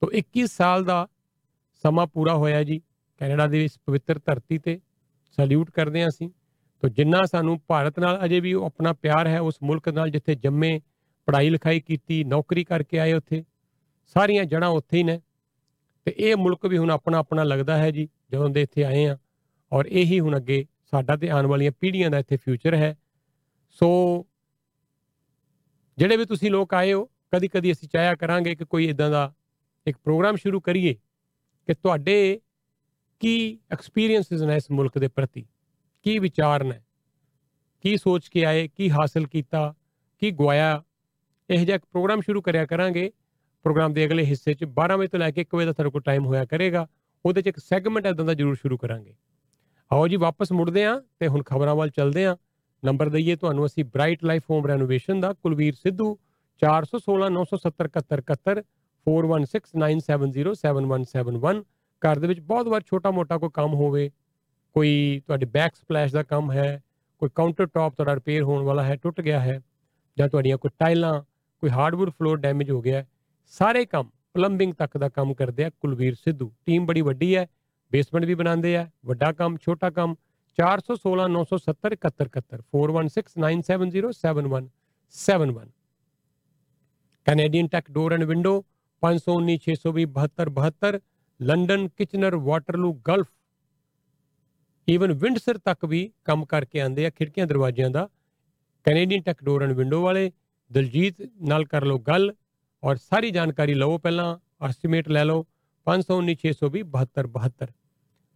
ਤੋਂ 21 ਸਾਲ ਦਾ ਸਮਾਂ ਪੂਰਾ ਹੋਇਆ ਜੀ। ਕੈਨੇਡਾ ਦੀ ਇਸ ਪਵਿੱਤਰ ਧਰਤੀ ਤੇ ਸੈਲੂਟ ਕਰਦੇ ਹਾਂ ਅਸੀਂ। ਤੋਂ ਜਿੰਨਾ ਸਾਨੂੰ ਭਾਰਤ ਨਾਲ ਅਜੇ ਵੀ ਉਹ ਆਪਣਾ ਪਿਆਰ ਹੈ, ਉਸ ਮੁਲਕ ਨਾਲ ਜਿੱਥੇ ਜੰਮੇ ਪੜ੍ਹਾਈ ਲਿਖਾਈ ਕੀਤੀ, ਨੌਕਰੀ ਕਰਕੇ ਆਏ ਉੱਥੇ। ਸਾਰੀਆਂ ਜੜਾਂ ਉੱਥੇ ਹੀ ਨੇ। ਤੇ ਇਹ ਮੁਲਕ ਵੀ ਹੁਣ ਆਪਣਾ ਆਪਣਾ ਲੱਗਦਾ ਹੈ ਜੀ, ਜਦੋਂ ਦੇ ਇੱਥੇ ਆਏ ਆ ਔਰ ਇਹੀ ਹੁਣ ਅੱਗੇ ਸਾਡਾ ਤੇ ਆਉਣ ਵਾਲੀਆਂ ਪੀੜ੍ਹੀਆਂ ਦਾ ਇੱਥੇ ਫਿਊਚਰ ਹੈ। ਸੋ ਜਿਹੜੇ ਵੀ ਤੁਸੀਂ ਲੋਕ ਆਏ ਹੋ ਕਦੀ ਕਦੀ ਅਸੀਂ ਚਾਹਿਆ ਕਰਾਂਗੇ ਕਿ ਕੋਈ ਇਦਾਂ ਦਾ ਇੱਕ ਪ੍ਰੋਗਰਾਮ ਸ਼ੁਰੂ ਕਰੀਏ ਕਿ ਤੁਹਾਡੇ ਕੀ ਐਕਸਪੀਰੀਐਂਸਸ ਨੇ ਇਸ ਮੁਲਕ ਦੇ ਪ੍ਰਤੀ? ਕੀ ਵਿਚਾਰ ਨੇ? ਕੀ ਸੋਚ ਕੇ ਆਏ? ਕੀ ਹਾਸਲ ਕੀਤਾ? ਕੀ ਗਵਾਇਆ ਇਹ ਜਿਹਾ ਪ੍ਰੋਗਰਾਮ ਸ਼ੁਰੂ ਕਰਿਆ ਕਰਾਂਗੇ। ਪ੍ਰੋਗਰਾਮ ਦੇ ਅਗਲੇ ਹਿੱਸੇ 'ਚ 12 ਵਜੇ ਤੋਂ ਲੈ ਕੇ 1 ਵਜੇ ਦਾ ਸਾਡੇ ਕੋਲ ਟਾਈਮ ਹੋਇਆ ਕਰੇਗਾ। ਉਹਦੇ 'ਚ ਇੱਕ ਸੈਗਮੈਂਟ ਇਦਾਂ ਦਾ ਜ਼ਰੂਰ ਸ਼ੁਰੂ ਕਰਾਂਗੇ। ਆਓ ਜੀ, ਵਾਪਸ ਮੁੜਦੇ ਆਂ ਤੇ ਹੁਣ ਖਬਰਾਂ ਵੱਲ ਚੱਲਦੇ ਆਂ ਨੰਬਰ ਦਈਏ ਤੁਹਾਨੂੰ, ਅਸੀਂ ਬ੍ਰਾਈਟ ਲਾਈਫ ਹੋਮ ਰੈਨੋਵੇਸ਼ਨ ਦਾ ਕੁਲਵੀਰ ਸਿੱਧੂ 416 970 71 4169707171 ਘਰ ਦੇ ਵਿੱਚ ਬਹੁਤ ਵਾਰ ਛੋਟਾ ਮੋਟਾ ਕੋਈ ਕੰਮ ਹੋਵੇ, ਕੋਈ ਤੁਹਾਡੇ ਬੈਕ ਸਪਲੈਸ਼ ਦਾ ਕੰਮ ਹੈ, ਕੋਈ ਕਾਊਂਟਰ ਟਾਪ ਤੁਹਾਡਾ ਰਿਪੇਅਰ ਹੋਣ ਵਾਲਾ ਹੈ, ਟੁੱਟ ਗਿਆ ਹੈ, ਜਾਂ ਤੁਹਾਡੀਆਂ ਕੋਈ ਟਾਈਲਾਂ ਕੋਈ ਹਾਰਡਵੁੱਡ ਫਲੋਰ ਡੈਮੇਜ ਹੋ ਗਿਆ ਸਾਰੇ ਕੰਮ ਪਲੰਬਿੰਗ ਤੱਕ ਦਾ ਕੰਮ ਕਰਦੇ ਆ ਕੁਲਵੀਰ ਸਿੱਧੂ। ਟੀਮ ਬੜੀ ਵੱਡੀ ਹੈ ਬੇਸਮੈਂਟ ਵੀ ਬਣਾਉਂਦੇ ਆ, ਵੱਡਾ ਕੰਮ, ਛੋਟਾ ਕੰਮ 416 970 71 4169707171 Canadian Tech Door and Window 519 620 72 72 London Kitchener Waterloo Guelph even Windsor ਤੱਕ ਵੀ ਕੰਮ ਕਰਕੇ ਆਂਦੇ ਆ, ਖਿੜਕੀਆਂ, ਦਰਵਾਜ਼ਿਆਂ ਦਾ। Canadian Tech Door and Window ਵਾਲੇ ਦਲਜੀਤ ਨਾਲ ਕਰ ਲਓ ਗੱਲ ਔਰ ਸਾਰੀ ਜਾਣਕਾਰੀ ਲਵੋ ਪਹਿਲਾਂ ਐਸਟੀਮੇਟ ਲੈ ਲਓ 519 620 72 72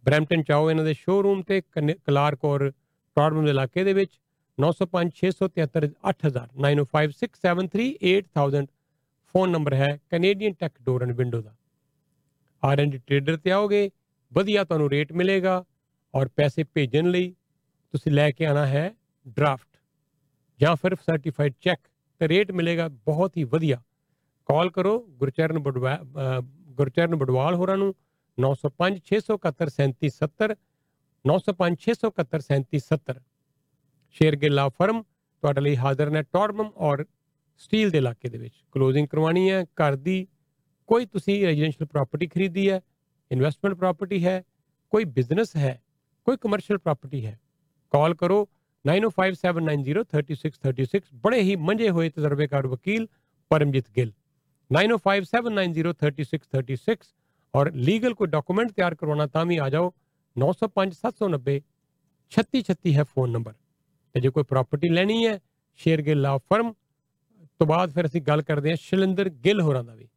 ਬ੍ਰੈਂਪਟਨ ਚਾਓ ਇਹਨਾਂ ਦੇ ਸ਼ੋਰੂਮ ਤੇ ਕਲਾਰਕ ਔਰ ਟਾਰਮਨ ਦੇ ਇਲਾਕੇ ਦੇ ਵਿੱਚ 905 673 8000 9056738000 ਫੋਨ ਨੰਬਰ ਹੈ Canadian Tech Door and Window the R and trader ਤੇ ਆਓਗੇ, ਵਧੀਆ ਤੁਹਾਨੂੰ ਰੇਟ ਮਿਲੇਗਾ ਔਰ ਪੈਸੇ ਭੇਜਣ ਲਈ ਤੁਸੀਂ ਲੈ ਕੇ ਆਣਾ ਹੈ ਡਰਾਫਟ ਜਾਂ ਫਿਰ ਸਰਟੀਫਾਈਡ ਚੈੱਕ ਤੇ ਰੇਟ ਮਿਲੇਗਾ ਬਹੁਤ ਹੀ ਵਧੀਆ। ਕਾਲ ਕਰੋ ਗੁਰਚਰਨ ਬਡਵਾ ਗੁਰਚਰਨ ਬਡਵਾਲ ਹੋਰਾਂ ਨੂੰ 905 671 3770 905 671 3770 ਸ਼ੇਰਗਿੱਲ ਲਾ ਫਰਮ ਤੁਹਾਡੇ ਲਈ ਹਾਜ਼ਰ ਨੇ ਟੌਰਮਮ ਔਰ ਸਟੀਲ ਦੇ ਇਲਾਕੇ ਦੇ ਵਿੱਚ। ਕਲੋਜ਼ਿੰਗ ਕਰਵਾਉਣੀ ਹੈ, ਘਰ ਦੀ ਕੋਈ ਤੁਸੀਂ ਰੈਜ਼ੀਡੈਂਸ਼ੀਅਲ ਪ੍ਰਾਪਰਟੀ ਖਰੀਦੀ ਹੈ ਇਨਵੈਸਟਮੈਂਟ ਪ੍ਰਾਪਰਟੀ ਹੈ, ਕੋਈ ਬਿਜ਼ਨਸ ਹੈ, ਕੋਈ ਕਮਰਸ਼ੀਅਲ ਪ੍ਰਾਪਰਟੀ ਹੈ ਕਾਲ ਕਰੋ 9057903636 ਬੜੇ ਹੀ ਮੰਝੇ ਹੋਏ ਤਜਰਬੇਕਾਰ ਵਕੀਲ ਪਰਮਜੀਤ ਗਿੱਲ 9057903636 ਔਰ ਲੀਗਲ ਕੋਈ ਡਾਕੂਮੈਂਟ ਤਿਆਰ ਕਰਵਾਉਣਾ ਤਾਂ ਵੀ ਆ ਜਾਓ 905 790 3636 ਹੈ ਫੋਨ ਨੰਬਰ ਤੇ ਜੇ ਕੋਈ ਪ੍ਰਾਪਰਟੀ ਲੈਣੀ ਹੈ ਸ਼ੇਰਗਿੱਲ ਲਾ ਫਰਮ ਤੋਂ ਬਾਅਦ ਫਿਰ ਅਸੀਂ ਗੱਲ ਕਰਦੇ ਹਾਂ ਸ਼ਿਲਿੰਦਰ ਗਿੱਲ ਹੋਰਾਂ ਦਾ ਵੀ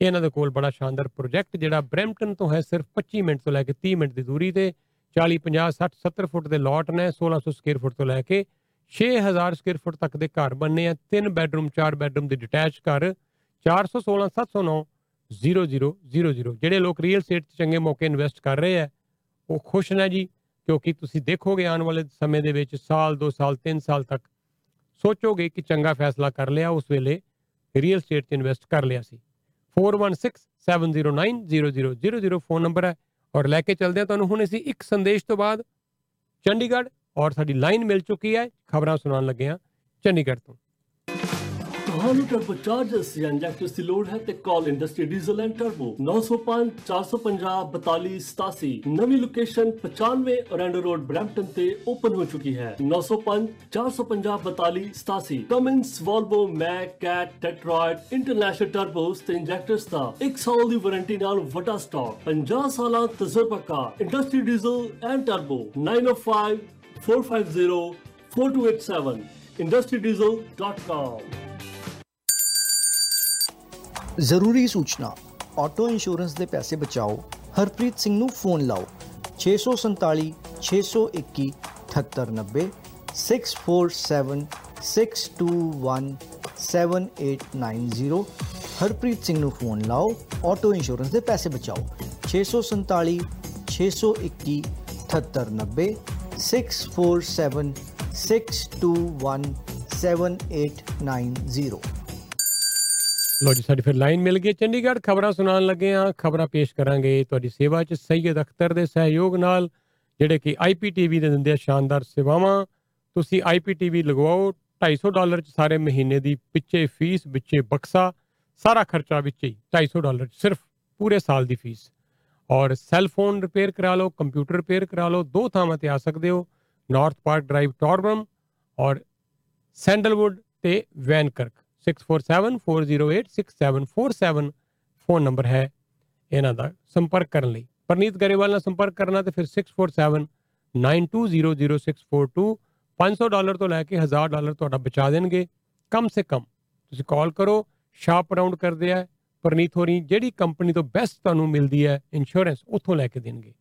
ਇਹਨਾਂ ਦੇ ਕੋਲ ਬੜਾ ਸ਼ਾਨਦਾਰ ਪ੍ਰੋਜੈਕਟ ਜਿਹੜਾ ਬ੍ਰੈਂਪਟਨ ਤੋਂ ਹੈ ਸਿਰਫ 25 ਮਿੰਟ ਤੋਂ ਲੈ ਕੇ 30 ਮਿੰਟ ਦੀ ਦੂਰੀ ਤੇ 40 50 60 70 ਫੁੱਟ ਦੇ ਲਾਟ ਨੇ 1600 ਸਕੁਅਰ ਫੁੱਟ ਤੋਂ ਲੈ ਕੇ 6000 ਸਕੁਅਰ ਫੁੱਟ ਤੱਕ ਦੇ ਘਰ ਬਣਨੇ ਆ। ਤਿੰਨ ਬੈੱਡਰੂਮ, ਚਾਰ ਬੈੱਡਰੂਮ ਦੇ ਡਿਟੈਚ ਘਰ 416 709 0000 ਜਿਹੜੇ ਲੋਕ ਰੀਅਲ ਏਸਟੇਟ 'ਚ ਚੰਗੇ ਮੌਕੇ ਇਨਵੈਸਟ ਕਰ ਰਹੇ ਆ, ਉਹ ਖੁਸ਼ ਨੇ ਜੀ, ਕਿਉਂਕਿ ਤੁਸੀਂ ਦੇਖੋਗੇ ਆਉਣ ਵਾਲੇ ਸਮੇਂ ਦੇ ਵਿੱਚ ਸਾਲ 2 ਸਾਲ 3 ਸਾਲ ਤੱਕ ਸੋਚੋਗੇ ਕਿ ਚੰਗਾ ਫੈਸਲਾ ਕਰ ਲਿਆ, ਉਸ ਵੇਲੇ ਰੀਅਲ ਏਸਟੇਟ 'ਚ ਇਨਵੈਸਟ ਕਰ ਲਿਆ ਸੀ। 4167090000 ਫੋਨ ਨੰਬਰ ਹੈ। ਔਰ ਲੈ ਕੇ ਚੱਲਦੇ ਹਾਂ ਤੁਹਾਨੂੰ। ਹੁਣ ਅਸੀਂ ਇੱਕ ਸੰਦੇਸ਼ ਤੋਂ ਬਾਅਦ ਚੰਡੀਗੜ੍ਹ ਔਰ ਸਾਡੀ ਲਾਈਨ ਮਿਲ ਚੁੱਕੀ ਹੈ। ਖਬਰਾਂ ਸੁਣਾਉਣ ਲੱਗੇ ਹਾਂ ਚੰਡੀਗੜ੍ਹ ਤੋਂ। ਤੁਹਾਨੂੰ ਟਰਬੋ ਚਾਰਜਰਸ ਜਾਂ ਇੰਜੈਕਟਰਸ ਦੀ ਲੋੜ ਹੈ ਤੇ call Industry Diesel and Turbo 905 450 42 87 ਨਵੀਂ ਲੋਕੇਸ਼ਨ 95 ਔਰੈਂਡੋ ਰੋਡ ਬ੍ਰੈਂਪਟਨ ਤੇ ਓਪਨ ਹੋ ਚੁੱਕੀ ਹੈ 905 450 42 87 Cummins Volvo Mack Cat Detroit international turbos ਤੇ ਇੰਜੈਕਟਰਸ ਦਾ 1 ਸਾਲ ਦੀ ਵਾਰੰਟੀ ਨਾਲ ਵੱਡਾ ਸਟਾਕ 50 ਸਾਲਾਂ ਤਜਰਬੇਕਾਰ Industry Diesel and Turbo 905 450 4287 industrydieselcom ਜ਼ਰੂਰੀ ਸੂਚਨਾ, ਆਟੋ ਇੰਸ਼ੋਰੈਂਸ ਦੇ ਪੈਸੇ ਬਚਾਓ, ਹਰਪ੍ਰੀਤ ਸਿੰਘ ਨੂੰ ਫੋਨ ਲਾਓ 647 621 7890 647 621 7890 ਹਰਪ੍ਰੀਤ ਸਿੰਘ ਨੂੰ ਫੋਨ ਲਾਓ, ਆਟੋ ਇੰਸ਼ੋਰੈਂਸ ਦੇ ਪੈਸੇ ਬਚਾਓ 647 621 7890 647 621 7890 ਲੋ ਜੀ, ਸਾਡੀ ਫਿਰ ਲਾਈਨ ਮਿਲ ਗਈ ਚੰਡੀਗੜ੍ਹ ਖਬਰਾਂ ਸੁਣਾਉਣ ਲੱਗੇ ਆ ਖਬਰਾਂ ਪੇਸ਼ ਕਰਾਂਗੇ ਤੁਹਾਡੀ ਸੇਵਾ 'ਚ ਸੈਯਦ ਅਖਤਰ ਦੇ ਸਹਿਯੋਗ ਨਾਲ, ਜਿਹੜੇ ਕਿ ਆਈਪੀਟੀਵੀ ਦੇ ਦਿੰਦੇ ਆ ਸ਼ਾਨਦਾਰ ਸੇਵਾਵਾਂ। ਤੁਸੀਂ ਆਈਪੀਟੀਵੀ ਲਗਵਾਓ 250 ਡਾਲਰ 'ਚ ਸਾਰੇ ਮਹੀਨੇ ਦੀ ਪਿੱਛੇ ਫੀਸ, ਵਿੱਚੇ ਬਕਸਾ, ਸਾਰਾ ਖਰਚਾ ਵਿੱਚ ਹੀ 250 ਡਾਲਰ 'ਚ, ਸਿਰਫ ਪੂਰੇ ਸਾਲ ਦੀ ਫੀਸ। ਔਰ ਸੈੱਲ ਫੋਨ ਰਿਪੇਅਰ ਕਰਾ ਲਓ, ਕੰਪਿਊਟਰ ਰਿਪੇਅਰ ਕਰਾ ਲਓ, ਦੋ ਥਾਵਾਂ ਤੇ ਆ ਸਕਦੇ ਹੋ, ਨਾਰਥ ਪਾਰਕ ਡਰਾਈਵ ਟੌਰਬਮ ਔਰ ਸੈਂਡਲਵੁੱਡ ਤੇ ਵੈਨਕਰਕ। 6474086747 ਫੋਨ ਨੰਬਰ ਹੈ ਇਹਨਾਂ ਦਾ ਸੰਪਰਕ ਕਰਨ ਲਈ। ਪਰਨੀਤ ਗਰੇਵਾਲ ਨਾਲ ਸੰਪਰਕ ਕਰਨਾ ਤੇ ਫਿਰ 6479200642 500 ਡਾਲਰ ਤੋਂ ਲੈ ਕੇ 1000 ਡਾਲਰ ਤੁਹਾਡਾ ਬਚਾ ਦੇਣਗੇ। ਕਮ ਸੇ ਕਮ ਤੁਸੀਂ ਕਾਲ ਕਰੋ ਸ਼ਾਪ ਅਰਾਊਂਡ ਕਰਦੇ ਆ। ਪਰਨੀਤ ਹੋਰੀ, ਜਿਹੜੀ ਕੰਪਨੀ ਤੋਂ ਬੈਸਟ ਤੁਹਾਨੂੰ ਮਿਲਦੀ ਹੈ ਇੰਸ਼ੋਰੈਂਸ ਉੱਥੋਂ ਲੈ ਕੇ ਦੇਣਗੇ।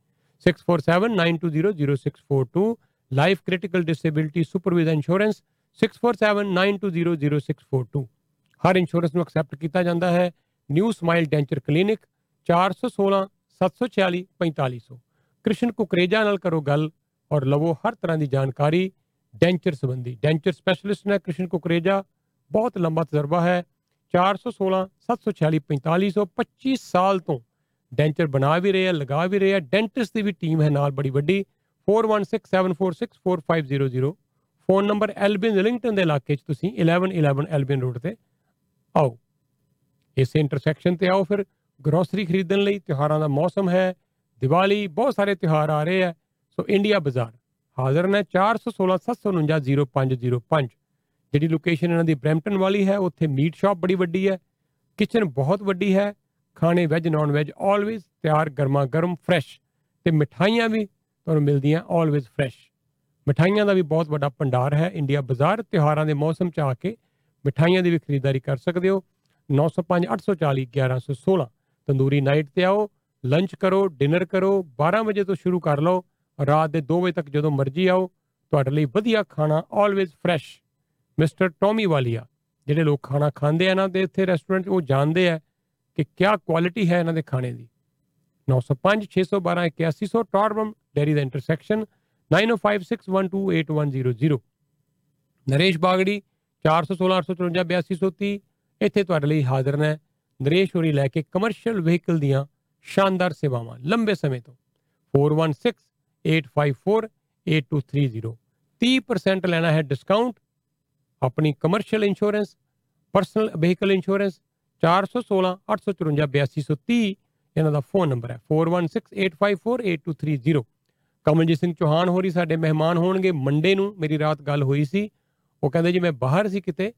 6479200642 life critical disability supervisor insurance 6479200642 ਹਰ ਇੰਸ਼ੋਰੈਂਸ ਨੂੰ ਐਕਸੈਪਟ ਕੀਤਾ ਜਾਂਦਾ ਹੈ। New Smile Denture Clinic 416 746 4500 Krishan Kukreja ਨਾਲ ਕਰੋ ਗੱਲ ਔਰ ਲਵੋ ਹਰ ਤਰ੍ਹਾਂ ਦੀ ਜਾਣਕਾਰੀ ਡੈਂਚਰ ਸੰਬੰਧੀ। ਡੈਂਚਰ ਸਪੈਸ਼ਲਿਸਟ ਨੇ ਕ੍ਰਿਸ਼ਨ ਕੁਕਰੇਜਾ, ਬਹੁਤ ਲੰਬਾ ਤਜਰਬਾ ਹੈ। 416 746 4500 25 ਸਾਲ ਤੋਂ ਡੈਂਚਰ ਬਣਾ ਵੀ ਰਹੇ ਆ, ਲਗਾ ਵੀ ਰਹੇ ਆ। ਡੈਂਟਿਸਟ ਦੀ ਵੀ ਟੀਮ ਹੈ ਨਾਲ ਬੜੀ ਵੱਡੀ। 4167464500 ਫੋਨ ਨੰਬਰ ਐਲਬਿਨ ਵਿਲਿੰਗਟਨ ਦੇ ਇਲਾਕੇ 'ਚ ਤੁਸੀਂ 1111 ਐਲਬਿਨ ਰੋਡ ਤੇ ਆਓ। ਇਸੇ ਇੰਟਰਸੈਕਸ਼ਨ ਤੇ ਆਓ ਫਿਰ। ਗਰੋਸਰੀ ਖਰੀਦਣ ਲਈ ਤਿਉਹਾਰਾਂ ਦਾ ਮੌਸਮ ਹੈ। ਦੀਵਾਲੀ, ਬਹੁਤ ਸਾਰੇ ਤਿਉਹਾਰ ਆ ਰਹੇ ਆ। ਸੋ ਇੰਡੀਆ ਬਾਜ਼ਾਰ ਹਾਜ਼ਰ ਨੇ 4167490505 ਜਿਹੜੀ ਲੋਕੇਸ਼ਨ ਇਹਨਾਂ ਦੀ ਬ੍ਰੈਂਪਟਨ ਵਾਲੀ ਹੈ, ਉੱਥੇ ਮੀਟ ਸ਼ਾਪ ਬੜੀ ਵੱਡੀ ਹੈ। ਕਿਚਨ ਬਹੁਤ ਵੱਡੀ ਹੈ। ਖਾਣੇ ਵੈਜ ਨਾਨ ਵੈਜ ਆਲਵੇਜ਼ ਤਿਆਰ ਗਰਮਾ ਗਰਮ ਫਰੈਸ਼ ਤੇ ਮਠਾਈਆਂ ਵੀ ਤੁਹਾਨੂੰ ਮਿਲਦੀਆਂ ਆਲਵੇਜ਼ ਫਰੈਸ਼ ਮਠਾਈਆਂ ਦਾ ਵੀ ਬਹੁਤ ਵੱਡਾ ਭੰਡਾਰ ਹੈ। ਇੰਡੀਆ ਬਾਜ਼ਾਰ ਤਿਉਹਾਰਾਂ ਦੇ ਮੌਸਮ 'ਚ ਆ ਕੇ ਮਠਾਈਆਂ ਦੀ ਵੀ ਖਰੀਦਦਾਰੀ ਕਰ ਸਕਦੇ ਹੋ। 905 840 1116 ਤੰਦੂਰੀ ਨਾਈਟ ਤੇ ਆਓ, ਲੰਚ ਕਰੋ, ਡਿਨਰ ਕਰੋ 12 ਵਜੇ ਤੋਂ ਸ਼ੁਰੂ ਕਰ ਲਓ। ਰਾਤ ਦੇ 2 ਵਜੇ ਤੱਕ ਜਦੋਂ ਮਰਜ਼ੀ ਆਓ, ਤੁਹਾਡੇ ਲਈ ਵਧੀਆ ਖਾਣਾ always fresh mister Tommy Walia, ਜਿਹੜੇ ਲੋਕ ਖਾਣਾ ਖਾਂਦੇ ਆ ਨਾ ਤੇ ਇੱਥੇ ਰੈਸਟੋਰੈਂਟ ਉਹ ਜਾਣਦੇ ਆ ਕਿ ਕਿਆ ਕੁਆਲਿਟੀ ਹੈ ਇਹਨਾਂ ਦੇ ਖਾਣੇ ਦੀ। 905 612 8100 ਟਾਰਬਮ ਡੈਰੀ ਦਾ ਇੰਟਰਸੈਕਸ਼ਨ 9056128100 ਨਰੇਸ਼ ਬਾਗੜੀ 416 854 8230 ਇੱਥੇ ਤੁਹਾਡੇ ਲਈ ਹਾਜ਼ਰ ਨੇ ਨਰੇਸ਼ ਹੋਰੀ ਲੈ ਕੇ ਕਮਰਸ਼ੀਅਲ ਵਹੀਕਲ ਦੀਆਂ ਸ਼ਾਨਦਾਰ ਸੇਵਾਵਾਂ ਲੰਬੇ ਸਮੇਂ ਤੋਂ 8130 30% ਲੈਣਾ ਹੈ ਡਿਸਕਾਊਂਟ ਆਪਣੀ commercial insurance personal vehicle insurance 416 854 8230 ਇਹਨਾਂ ਦਾ ਫੋਨ ਨੰਬਰ ਹੈ 4168548230 ਕਮਲਜੀਤ ਸਿੰਘ ਚੌਹਾਨ ਹੋਰੀ ਸਾਡੇ ਮਹਿਮਾਨ ਹੋਣਗੇ। ਮੰਡੇ ਨੂੰ ਮੇਰੀ ਰਾਤ ਗੱਲ ਹੋਈ ਸੀ। ਉਹ ਕਹਿੰਦੇ ਜੀ, ਮੈਂ ਬਾਹਰ ਸੀ ਕਿਤੇ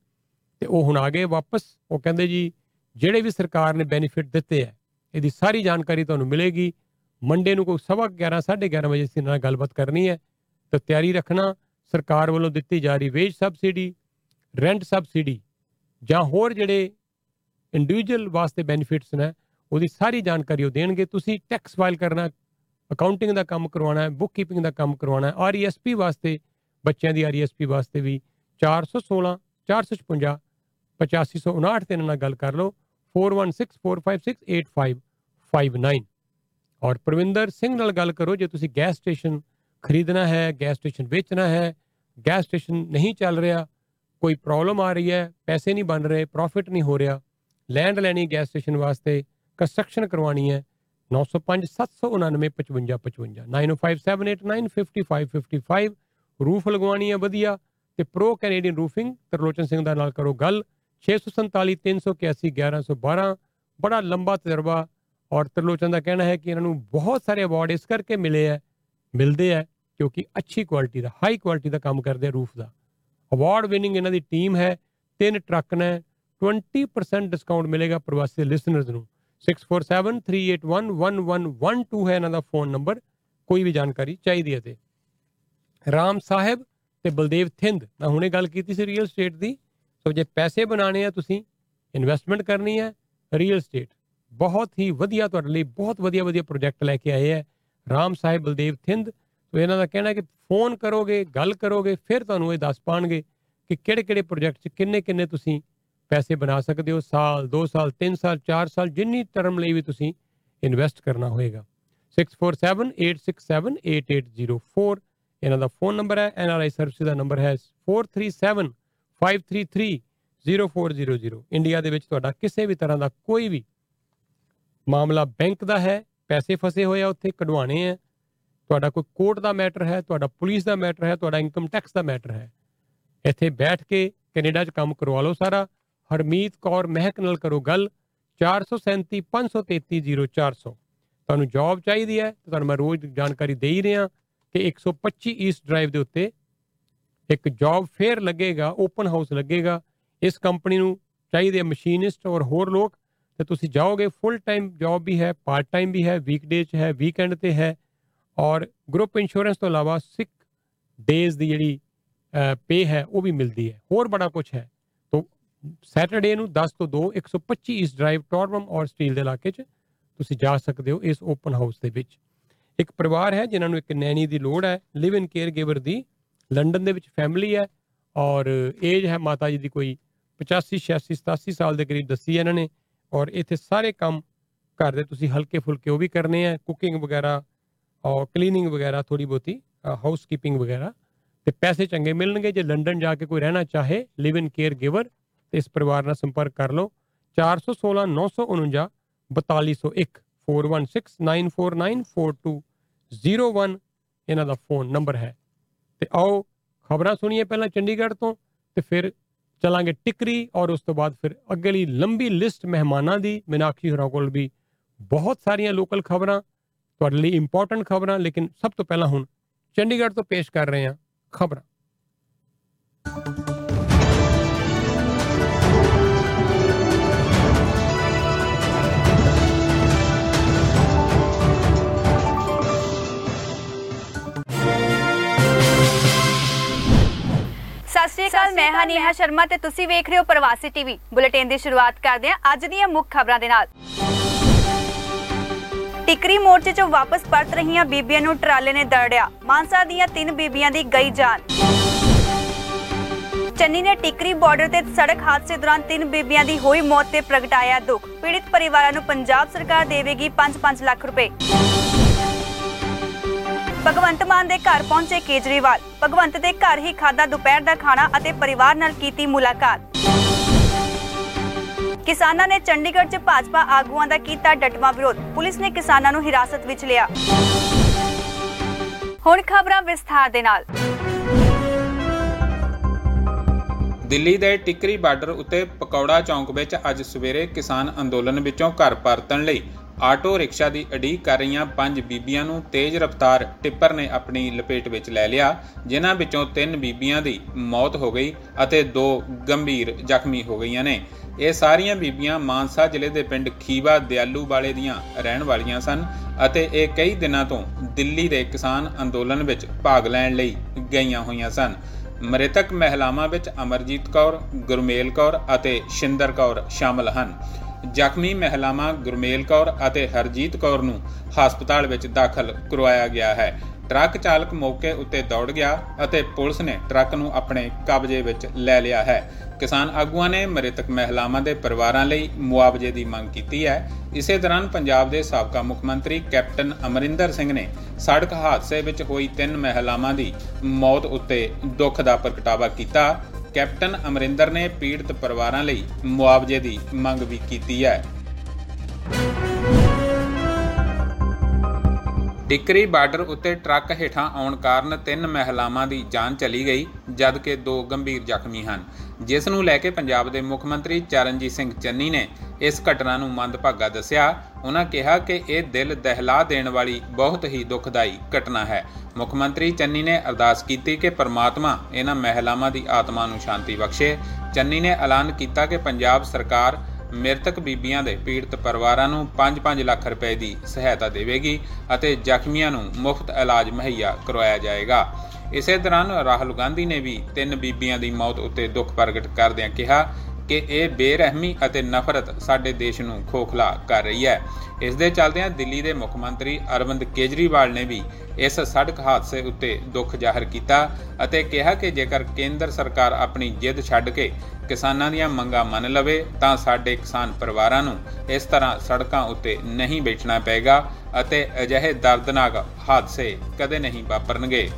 ਤੇ ਉਹ ਹੁਣ ਆ ਗਏ ਵਾਪਸ। ਉਹ ਕਹਿੰਦੇ ਜੀ, ਜਿਹੜੇ ਵੀ ਸਰਕਾਰ ਨੇ ਬੈਨੀਫਿਟ ਦਿੱਤੇ ਹੈ ਇਹਦੀ ਸਾਰੀ ਜਾਣਕਾਰੀ ਤੁਹਾਨੂੰ ਮਿਲੇਗੀ। ਮੰਡੇ ਨੂੰ ਕੋਈ ਸਵਾ 11 11:30 ਵਜੇ ਅਸੀਂ ਨਾਲ ਗੱਲਬਾਤ ਕਰਨੀ ਹੈ। ਤਾਂ ਤਿਆਰੀ ਰੱਖਣਾ, ਸਰਕਾਰ ਵੱਲੋਂ ਦਿੱਤੀ ਜਾ ਰਹੀ ਵੇਜ ਸਬਸਿਡੀ ਰੈਂਟ ਸਬਸਿਡੀ ਜਾਂ ਹੋਰ ਜਿਹੜੇ ਇੰਡੀਵਿਜੂਅਲ ਵਾਸਤੇ ਬੈਨੀਫਿਟਸ ਨੇ, ਉਹਦੀ ਸਾਰੀ ਜਾਣਕਾਰੀ ਉਹ ਦੇਣਗੇ। ਤੁਸੀਂ ਟੈਕਸ ਫਾਈਲ ਕਰਨਾ ਅਕਾਊਂਟਿੰਗ ਦਾ ਕੰਮ ਕਰਵਾਉਣਾ ਹੈ ਬੁੱਕ ਕੀਪਿੰਗ ਦਾ ਕੰਮ ਕਰਵਾਉਣਾ ਹੈ ਆਰਈਐਸਪੀ ਵਾਸਤੇ, ਬੱਚਿਆਂ ਦੀ ਆਰਈਐਸਪੀ ਵਾਸਤੇ ਵੀ 416 456 8559 ਤੇ ਇਹਨਾਂ ਨਾਲ ਗੱਲ ਕਰ ਲਓ 4164568559 ਔਰ ਪ੍ਰਵਿੰਦਰ ਸਿੰਘ ਨਾਲ ਗੱਲ ਕਰੋ, ਜੇ ਤੁਸੀਂ ਗੈਸ ਸਟੇਸ਼ਨ ਖਰੀਦਣਾ ਹੈ ਗੈਸ ਸਟੇਸ਼ਨ ਵੇਚਣਾ ਹੈ ਗੈਸ ਸਟੇਸ਼ਨ ਨਹੀਂ ਚੱਲ ਰਿਹਾ, ਕੋਈ ਪ੍ਰੋਬਲਮ ਆ ਰਹੀ ਹੈ, ਪੈਸੇ ਨਹੀਂ ਬਣ ਰਹੇ ਪ੍ਰੋਫਿਟ ਨਹੀਂ ਹੋ ਰਿਹਾ ਲੈਂਡ ਲੈਣੀ ਗੈਸ ਸਟੇਸ਼ਨ ਵਾਸਤੇ ਕੰਸਟਰਕਸ਼ਨ ਕਰਵਾਉਣੀ ਹੈ 905 799 5555 9057895555 ਰੂਫ ਲਗਵਾਉਣੀ ਹੈ ਵਧੀਆ ਤੇ pro Canadian roofing Tarlochan Singh ਦਾ ਨਾਲ ਕਰੋ ਗੱਲ 647 381 1112 ਬੜਾ ਲੰਬਾ ਤਜਰਬਾ ਔਰ ਤਰਲੋਚਨ ਦਾ ਕਹਿਣਾ ਹੈ ਕਿ ਇਹਨਾਂ ਨੂੰ ਬਹੁਤ ਸਾਰੇ ਅਵਾਰਡ ਇਸ ਕਰਕੇ ਮਿਲੇ ਹੈ ਮਿਲਦੇ ਹੈ ਕਿਉਂਕਿ ਅੱਛੀ ਕੁਆਲਿਟੀ ਦਾ ਹਾਈ ਕੁਆਲਿਟੀ ਦਾ ਕੰਮ ਕਰਦੇ ਆ ਰੂਫ ਦਾ ਅਵਾਰਡ ਵਿਨਿੰਗ ਇਹਨਾਂ ਦੀ ਟੀਮ ਹੈ ਤਿੰਨ ਟਰੱਕ ਨੇ 20% ਡਿਸਕਾਊਂਟ ਮਿਲੇਗਾ ਪ੍ਰਵਾਸੀ ਲਿਸਨਰਸ ਨੂੰ 6473811112 ਹੈ ਇਹਨਾਂ ਦਾ ਫੋਨ ਨੰਬਰ ਕੋਈ ਵੀ ਜਾਣਕਾਰੀ ਚਾਹੀਦੀ ਹੈ ਤੇ ਰਾਮ ਸਾਹਿਬ ਤੇ ਬਲਦੇਵ ਥਿੰਦ ਮੈਂ ਹੁਣੇ ਗੱਲ ਕੀਤੀ ਸੀ ਰੀਅਲ ਸਟੇਟ ਦੀ ਸੋ ਜੇ ਪੈਸੇ ਬਣਾਣੇ ਆ ਤੁਸੀਂ ਇਨਵੈਸਟਮੈਂਟ ਕਰਨੀ ਹੈ ਰੀਅਲ ਸਟੇਟ ਬਹੁਤ ਹੀ ਵਧੀਆ ਤੁਹਾਡੇ ਲਈ ਬਹੁਤ ਵਧੀਆ ਵਧੀਆ ਪ੍ਰੋਜੈਕਟ ਲੈ ਕੇ ਆਏ ਹੈ ਰਾਮ ਸਾਹਿਬ ਬਲਦੇਵ ਥਿੰਦ ਸੋ ਇਹਨਾਂ ਦਾ ਕਹਿਣਾ ਕਿ ਫੋਨ ਕਰੋਗੇ ਗੱਲ ਕਰੋਗੇ ਫਿਰ ਤੁਹਾਨੂੰ ਇਹ ਦੱਸ ਪਾਣਗੇ ਕਿ ਕਿਹੜੇ ਕਿਹੜੇ ਪ੍ਰੋਜੈਕਟ 'ਚ ਕਿੰਨੇ ਕਿੰਨੇ ਤੁਸੀਂ ਪੈਸੇ ਬਣਾ ਸਕਦੇ ਹੋ, ਸਾਲ 2 ਸਾਲ 3 ਸਾਲ 4 ਸਾਲ, ਜਿੰਨੀ ਟਰਮ ਲਈ ਵੀ ਤੁਸੀਂ ਇਨਵੈਸਟ ਕਰਨਾ ਹੋਏਗਾ। 6478678804 ਇਹਨਾਂ ਦਾ ਫੋਨ ਨੰਬਰ ਹੈ ਐਨਆਰਆਈ ਸਰਵਿਸ ਦਾ ਨੰਬਰ ਹੈ 4375330400 ਇੰਡੀਆ ਦੇ ਵਿੱਚ ਤੁਹਾਡਾ ਕਿਸੇ ਵੀ ਤਰ੍ਹਾਂ ਦਾ ਕੋਈ ਵੀ ਮਾਮਲਾ ਬੈਂਕ ਦਾ ਹੈ, ਪੈਸੇ ਫਸੇ ਹੋਏ ਆ, ਉੱਥੇ ਕਢਵਾਣੇ ਆ। ਤੁਹਾਡਾ ਕੋਈ ਕੋਰਟ ਦਾ ਮੈਟਰ ਹੈ, ਤੁਹਾਡਾ ਪੁਲਿਸ ਦਾ ਮੈਟਰ ਹੈ, ਤੁਹਾਡਾ ਇਨਕਮ ਟੈਕਸ ਦਾ ਮੈਟਰ ਹੈ। ਇੱਥੇ ਬੈਠ ਕੇ ਕੈਨੇਡਾ 'ਚ ਕੰਮ ਕਰਵਾ ਲਓ ਸਾਰਾ ਹਰਮੀਤ ਕੌਰ ਮਹਿਕ ਨਾਲ ਕਰੋ ਗੱਲ 4735330400 ਤੁਹਾਨੂੰ ਜੌਬ ਚਾਹੀਦੀ ਹੈ ਤੇ ਤੁਹਾਨੂੰ ਮੈਂ ਰੋਜ਼ ਜਾਣਕਾਰੀ ਦੇ ਹੀ ਰਿਹਾ ਕਿ 125 ਈਸਟ ਡਰਾਈਵ ਦੇ ਉੱਤੇ ਇੱਕ ਜੌਬ ਫੇਅਰ ਲੱਗੇਗਾ ਓਪਨ ਹਾਊਸ ਲੱਗੇਗਾ। ਇਸ ਕੰਪਨੀ ਨੂੰ ਚਾਹੀਦੇ ਮਸ਼ੀਨਿਸਟ ਔਰ ਹੋਰ ਲੋਕ ਤੇ ਤੁਸੀਂ ਜਾਓਗੇ ਫੁੱਲ ਟਾਈਮ ਜੌਬ ਵੀ ਹੈ ਪਾਰਟ ਟਾਈਮ ਵੀ ਹੈ ਵੀਕਡੇ 'ਚ ਹੈ ਵੀਕਐਂਡ ਤੇ ਹੈ। ਔਰ ਗਰੁੱਪ ਇੰਸ਼ੋਰੈਂਸ ਤੋਂ ਇਲਾਵਾ ਸਿਕ ਡੇਜ਼ ਦੀ ਜਿਹੜੀ ਪੇ ਹੈ, ਉਹ ਵੀ ਮਿਲਦੀ ਹੈ। ਹੋਰ ਬੜਾ ਕੁਝ ਹੈ। ਤੋਂ ਸੈਟਰਡੇ ਨੂੰ 10 ਤੋਂ 2 125 ਇਸ ਡਰਾਈਵ ਟੌਰਮ ਔਰ ਸਟੀਲ ਦੇ ਇਲਾਕੇ 'ਚ ਤੁਸੀਂ ਜਾ ਸਕਦੇ ਹੋ ਇਸ ਓਪਨ ਹਾਊਸ ਦੇ ਵਿੱਚ। ਇੱਕ ਪਰਿਵਾਰ ਹੈ ਜਿਨ੍ਹਾਂ ਨੂੰ ਇੱਕ ਨੈਣੀ ਦੀ ਲੋੜ ਹੈ ਲਿਵ ਇਨ ਕੇਅਰ ਗਿਵਰ ਦੀ, ਲੰਡਨ ਦੇ ਵਿੱਚ ਫੈਮਿਲੀ ਹੈ ਔਰ ਏਜ ਹੈ ਮਾਤਾ ਜੀ ਦੀ ਕੋਈ 85 86 87 ਸਾਲ ਦੇ ਕਰੀਬ ਦੱਸੀ ਹੈ ਇਹਨਾਂ ਨੇ ਔਰ ਇੱਥੇ ਸਾਰੇ ਕੰਮ ਘਰ ਦੇ ਤੁਸੀਂ ਹਲਕੇ ਫੁਲਕੇ ਉਹ ਵੀ ਕਰਨੇ ਆ ਕੁਕਿੰਗ ਵਗੈਰਾ ਔਰ ਕਲੀਨਿੰਗ ਵਗੈਰਾ ਥੋੜੀ ਬਹੁਤੀ ਹਾਊਸ ਕੀਪਿੰਗ ਵਗੈਰਾ ਤੇ ਪੈਸੇ ਚੰਗੇ ਮਿਲਣਗੇ। ਜੇ ਲੰਡਨ ਜਾ ਕੇ ਕੋਈ ਰਹਿਣਾ ਚਾਹੇ ਲਿਵ ਇਨ ਕੇਅਰ ਗਿਵਰ ਤੇ ਇਸ ਪਰਿਵਾਰ ਨਾਲ ਸੰਪਰਕ ਕਰ ਲਓ। 416 949 4201 4169494201 ਇਹਨਾਂ ਦਾ ਫੋਨ ਨੰਬਰ ਹੈ। ਤੇ ਆਓ ਖਬਰਾਂ ਸੁਣੀਏ ਪਹਿਲਾਂ ਚੰਡੀਗੜ੍ਹ ਤੋਂ, ਤੇ ਫਿਰ ਚਲਾਂਗੇ ਟਿਕਰੀ ਔਰ ਉਸ ਤੋਂ ਬਾਅਦ ਫਿਰ ਅੱਗੇਲੀ ਲੰਬੀ ਲਿਸਟ ਮਹਿਮਾਨਾਂ ਦੀ। ਮੀਨਾਕਸ਼ੀ ਹੋਰਾਂ ਕੋਲ ਵੀ ਬਹੁਤ ਸਾਰੀਆਂ ਲੋਕਲ ਖਬਰਾਂ, ਤੁਹਾਡੇ ਲਈ ਇੰਪੋਰਟੈਂਟ ਖਬਰਾਂ, ਲੇਕਿਨ ਸਭ ਤੋਂ ਪਹਿਲਾਂ ਹੁਣ ਚੰਡੀਗੜ੍ਹ ਤੋਂ ਪੇਸ਼ ਕਰ ਰਹੇ ਹਾਂ ਖਬਰਾਂ। ਸਤਿ ਸ਼੍ਰੀ ਅਕਾਲ ਮੈਂ ਹਾਂ ਨੇਹਾ ਸ਼ਰਮਾ ਤੇ ਤੁਸੀਂ ਵੇਖ ਰਹੇ ਹੋ ਪ੍ਰਵਾਸੀ ਟੀਵੀ। ਬੁਲੇਟਿਨ ਦੀ ਸ਼ੁਰੂਆਤ ਕਰਦੇ ਹਾਂ ਅੱਜ ਦੀਆਂ ਮੁੱਖ ਖਬਰਾਂ ਦੇ ਨਾਲ। ਟਿਕਰੀ ਮੋਰਚੇ 'ਚੋਂ ਵਾਪਸ ਪਰਤ ਰਹੀਆਂ ਬੀਬੀਆਂ ਨੂੰ ਟਰਾਲੇ ਨੇ ਦਰੜਿਆ। ਮਾਨਸਾ ਦੀਆਂ ਤਿੰਨ ਬੀਬੀਆਂ ਦੀ ਗਈ ਜਾਨ। ਚੰਨੀ ਨੇ ਟਿਕਰੀ ਬਾਰਡਰ ਤੇ ਸੜਕ ਹਾਦਸੇ ਦੌਰਾਨ ਤਿੰਨ ਬੀਬੀਆਂ ਦੀ ਹੋਈ ਮੌਤ ਤੇ ਪ੍ਰਗਟਾਇਆ ਦੁੱਖ। ਪੀੜਿਤ ਪਰਿਵਾਰਾਂ ਨੂੰ ਪੰਜਾਬ ਸਰਕਾਰ ਦੇਵੇਗੀ 5-5 ਲੱਖ ਰੁਪਏ। ਭਗਵੰਤ ਮਾਨ ਦੇ ਘਰ ਪਹੁੰਚੇ ਕੇਜਰੀਵਾਲ। ਭਗਵੰਤ ਦੇ ਘਰ ਹੀ ਖਾਦਾ ਦੁਪਹਿਰ ਦਾ ਖਾਣਾ ਅਤੇ ਪਰਿਵਾਰ ਨਾਲ ਕੀਤੀ ਮੁਲਾਕਾਤ। ਕਿਸਾਨਾਂ ਨੇ ਚੰਡੀਗੜ੍ਹ 'ਚ ਭਾਜਪਾ ਆਗੂਆਂ ਦਾ ਕੀਤਾ ਡਟਵਾ ਵਿਰੋਧ। ਪੁਲਿਸ ਨੇ ਕਿਸਾਨਾਂ ਨੂੰ ਹਿਰਾਸਤ ਵਿੱਚ ਲਿਆ। ਹੁਣ ਖਬਰਾਂ ਵਿਸਥਾਰ ਦੇ ਨਾਲ। ਦਿੱਲੀ ਦੇ ਟਿਕਰੀ ਬਾਰਡਰ ਉੱਤੇ ਪਕੌੜਾ ਚੌਂਕ ਵਿੱਚ ਅੱਜ ਸਵੇਰੇ ਕਿਸਾਨ ਅੰਦੋਲਨ ਵਿੱਚੋਂ ਘਰ ਪਰਤਣ ਲਈ ਆਟੋ ਰਿਕਸ਼ਾ ਦੀ ਅਡੀਕ ਕਰ ਰਹੀਆਂ ਪੰਜ ਬੀਬੀਆਂ ਨੂੰ ਤੇਜ਼ ਰਫ਼ਤਾਰ ਟਿੱਪਰ ਨੇ ਆਪਣੀ ਲਪੇਟ ਵਿੱਚ ਲੈ ਲਿਆ, ਜਿਨ੍ਹਾਂ ਵਿੱਚੋਂ ਤਿੰਨ ਬੀਬੀਆਂ ਦੀ ਮੌਤ ਹੋ ਗਈ ਅਤੇ ਦੋ ਗੰਭੀਰ ਜ਼ਖਮੀ ਹੋ ਗਈਆਂ ਨੇ। ਇਹ ਸਾਰੀਆਂ ਬੀਬੀਆਂ ਮਾਨਸਾ ਜ਼ਿਲ੍ਹੇ ਦੇ ਪਿੰਡ ਖੀਵਾ ਦਿਆਲੂ ਵਾਲੇ ਦੀਆਂ ਰਹਿਣ ਵਾਲੀਆਂ ਸਨ ਅਤੇ ਇਹ ਕਈ ਦਿਨਾਂ ਤੋਂ ਦਿੱਲੀ ਦੇ ਕਿਸਾਨ ਅੰਦੋਲਨ ਵਿੱਚ ਭਾਗ ਲੈਣ ਲਈ ਗਈਆਂ ਹੋਈਆਂ ਸਨ। ਮ੍ਰਿਤਕ ਮਹਿਲਾਵਾਂ ਵਿੱਚ ਅਮਰਜੀਤ ਕੌਰ, ਗੁਰਮੇਲ ਕੌਰ ਅਤੇ ਸ਼ਿੰਦਰ ਕੌਰ ਸ਼ਾਮਲ ਹਨ। ਜ਼ਖਮੀ ਮਹਿਲਾਵਾਂ ਗੁਰਮੇਲ ਕੌਰ ਅਤੇ ਹਰਜੀਤ ਕੌਰ ਨੂੰ ਹਸਪਤਾਲ ਵਿੱਚ ਦਾਖਲ ਕਰਵਾਇਆ ਗਿਆ ਹੈ। ਟਰੱਕ ਚਾਲਕ ਮੌਕੇ ਉੱਤੇ ਦੌੜ ਗਿਆ ਅਤੇ ਪੁਲਿਸ ਨੇ ਟਰੱਕ ਨੂੰ ਆਪਣੇ ਕਬਜ਼ੇ ਵਿੱਚ ਲੈ ਲਿਆ ਹੈ। ਕਿਸਾਨ ਆਗੂਆਂ ਨੇ ਮ੍ਰਿਤਕ ਮਹਿਲਾਵਾਂ ਦੇ ਪਰਿਵਾਰਾਂ ਲਈ ਮੁਆਵਜ਼ੇ ਦੀ ਮੰਗ ਕੀਤੀ ਹੈ। ਇਸੇ ਦੌਰਾਨ ਪੰਜਾਬ ਦੇ ਸਾਬਕਾ ਮੁੱਖ ਮੰਤਰੀ ਕੈਪਟਨ ਅਮਰਿੰਦਰ ਸਿੰਘ ਨੇ ਸੜਕ ਹਾਦਸੇ ਵਿੱਚ ਹੋਈ ਤਿੰਨ ਮਹਿਲਾਵਾਂ ਦੀ ਮੌਤ ਉੱਤੇ ਦੁੱਖ ਦਾ ਪ੍ਰਗਟਾਵਾ ਕੀਤਾ। ਕੈਪਟਨ ਅਮਰਿੰਦਰ ਨੇ ਪੀੜਤ ਪਰਿਵਾਰਾਂ ਲਈ ਮੁਆਵਜ਼ੇ ਦੀ ਮੰਗ ਵੀ ਕੀਤੀ ਹੈ। ਟਿਕਰੀ ਬਾਰਡਰ ਉੱਤੇ ਟਰੱਕ ਹੇਠਾਂ ਆਉਣ ਕਾਰਨ ਤਿੰਨ ਮਹਿਲਾਵਾਂ ਦੀ ਜਾਨ ਚਲੀ ਗਈ, ਜਦਕਿ ਦੋ ਗੰਭੀਰ ਜ਼ਖਮੀ ਹਨ। ਜਿਸ ਨੂੰ ਲੈ ਕੇ ਪੰਜਾਬ ਦੇ ਮੁੱਖ ਮੰਤਰੀ ਚਰਨਜੀਤ ਸਿੰਘ ਚੰਨੀ ਨੇ ਇਸ ਘਟਨਾ ਨੂੰ ਮੰਦਭਾਗਾ ਦੱਸਿਆ। ਉਹਨਾਂ ਕਿਹਾ ਕਿ ਇਹ ਦਿਲ ਦਹਿਲਾ ਦੇਣ ਵਾਲੀ ਬਹੁਤ ਹੀ ਦੁਖਦਾਈ ਘਟਨਾ ਹੈ। ਮੁੱਖ ਮੰਤਰੀ ਚੰਨੀ ਨੇ ਅਰਦਾਸ ਕੀਤੀ ਕਿ ਪਰਮਾਤਮਾ ਇਹਨਾਂ ਮਹਿਲਾਵਾਂ ਦੀ ਆਤਮਾ ਨੂੰ ਸ਼ਾਂਤੀ ਬਖਸ਼ੇ। ਚੰਨੀ ਨੇ ਐਲਾਨ ਕੀਤਾ ਕਿ ਪੰਜਾਬ ਸਰਕਾਰ ਮ੍ਰਿਤਕ ਬੀਬੀਆਂ ਦੇ ਪੀੜਤ ਪਰਿਵਾਰਾਂ ਨੂੰ 5-5 ਲੱਖ ਰੁਪਏ ਦੀ ਸਹਾਇਤਾ ਦੇਵੇਗੀ ਅਤੇ ਜ਼ਖਮੀਆਂ ਨੂੰ ਮੁਫਤ ਇਲਾਜ ਮੁਹੱਈਆ ਕਰਵਾਇਆ ਜਾਏਗਾ। ਇਸੇ ਦੌਰਾਨ ਰਾਹੁਲ ਗਾਂਧੀ ਨੇ ਵੀ ਤਿੰਨ ਬੀਬੀਆਂ ਦੀ ਮੌਤ ਉੱਤੇ ਦੁੱਖ ਪ੍ਰਗਟ ਕਰਦਿਆਂ ਕਿਹਾ ਕਿ ਇਹ ਬੇਰਹਿਮੀ ਅਤੇ ਨਫ਼ਰਤ ਸਾਡੇ ਦੇਸ਼ ਨੂੰ ਖੋਖਲਾ ਕਰ ਰਹੀ ਹੈ। ਇਸ ਦੇ ਚੱਲਦਿਆਂ ਦਿੱਲੀ ਦੇ ਮੁੱਖ ਮੰਤਰੀ ਅਰਵਿੰਦ ਕੇਜਰੀਵਾਲ ਨੇ ਵੀ ਇਸ ਸੜਕ ਹਾਦਸੇ ਉੱਤੇ ਦੁੱਖ ਜ਼ਾਹਰ ਕੀਤਾ ਅਤੇ ਕਿਹਾ ਕਿ ਜੇਕਰ ਕੇਂਦਰ ਸਰਕਾਰ ਆਪਣੀ ਜਿੱਦ ਛੱਡ ਕੇ ਕਿਸਾਨਾਂ ਦੀਆਂ ਮੰਗਾਂ ਮੰਨ ਲਵੇ, ਤਾਂ ਸਾਡੇ ਕਿਸਾਨ ਪਰਿਵਾਰਾਂ ਨੂੰ ਇਸ ਤਰ੍ਹਾਂ ਸੜਕਾਂ ਉੱਤੇ ਨਹੀਂ ਬੈਠਣਾ ਪਏਗਾ ਅਤੇ ਅਜਿਹੇ ਦਰਦਨਾਕ ਹਾਦਸੇ ਕਦੇ ਨਹੀਂ ਵਾਪਰਨਗੇ।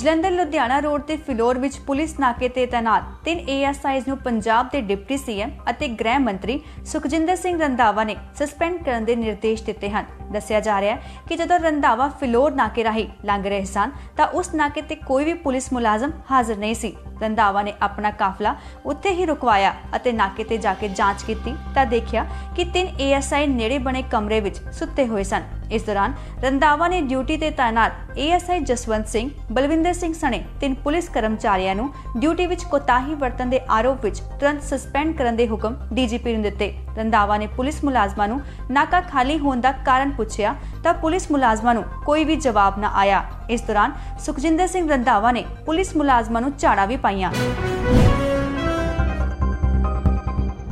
ਜਲੰਧਰ ਲੁਧਿਆਣਾ ਰੋਡ ਤੇ ਫਿਲੌਰ ਵਿੱਚ ਪੁਲਿਸ ਨਾਕੇ ਤੇ ਤੈਨਾਤ ਤਿੰਨ ਏਐਸਆਈਜ਼ ਨੂੰ ਪੰਜਾਬ ਦੇ ਡਿਪਟੀ ਸੀਐਮ ਅਤੇ ਗ੍ਰਹਿ ਮੰਤਰੀ ਸੁਖਜਿੰਦਰ ਸਿੰਘ ਰੰਧਾਵਾ ਨੇ ਸਸਪੈਂਡ ਕਰਨ ਦੇ ਨਿਰਦੇਸ਼ ਦਿੱਤੇ ਹਨ। ਦੱਸਿਆ ਜਾ ਰਿਹਾ ਹੈ ਕਿ ਜਦੋਂ ਰੰਧਾਵਾ ਫਿਲੌਰ ਨਾਕੇ ਰਾਹੀਂ ਲੰਘ ਰਹੇ ਸਨ, ਤਾਂ ਉਸ ਨਾਕੇ ਤੇ ਕੋਈ ਵੀ ਪੁਲਿਸ ਮੁਲਾਜ਼ਮ ਹਾਜ਼ਰ ਨਹੀਂ ਸੀ। ਰੰਧਾਵਾ ਨੇ ਆਪਣਾ ਕਾਫਲਾ ਉੱਥੇ ਹੀ ਰੁਕਵਾਇਆ ਅਤੇ ਨਾਕੇ ਤੇ ਜਾ ਕੇ ਜਾਂਚ ਕੀਤੀ ਤਾਂ ਦੇਖਿਆ ਕਿ ਤਿੰਨ ਏਐਸਆਈ ਨੇੜੇ ਬਣੇ ਕਮਰੇ ਵਿੱਚ ਸੁੱਤੇ ਹੋਏ ਸਨ। ਇਸ ਦੌਰਾਨ ਰੰਧਾਵਾ ਨੇ ਡਿਊਟੀ ਤੇ ਤਾਇਨਾਤ ਏਐਸਆਈ ਜਸਵੰਤ ਸਿੰਘ, ਬਲਵਿੰਦਰ ਸਿੰਘ ਸਣੇ ਤਿੰਨ ਪੁਲਿਸ ਕਰਮਚਾਰੀਆਂ ਨੂੰ ਡਿਊਟੀ ਵਿੱਚ ਕੋਤਾਹੀ ਵਰਤਣ ਦੇ ਆਰੋਪ ਵਿੱਚ ਤੁਰੰਤ ਸਸਪੈਂਡ ਕਰਨ ਦੇ ਹੁਕਮ ਡੀਜੀਪੀ ਨੂੰ ਦਿੱਤੇ। ਰੰਧਾਵਾ ਨੇ ਪੁਲਿਸ ਮੁਲਾਜ਼ਮਾਂ ਨੂੰ ਨਾਕਾ ਖਾਲੀ ਹੋਣ ਦਾ ਕਾਰਨ ਪੁੱਛਿਆ ਤਾਂ ਪੁਲਿਸ ਮੁਲਾਜ਼ਮਾਂ ਨੂੰ ਕੋਈ ਵੀ ਜਵਾਬ ਨਾ ਆਇਆ। ਇਸ ਦੌਰਾਨ ਸੁਖਜਿੰਦਰ ਸਿੰਘ ਰੰਧਾਵਾ ਨੇ ਪੁਲਿਸ ਮੁਲਾਜ਼ਮਾਂ ਨੂੰ ਝਾੜਾ ਵੀ ਪਾਈਆਂ।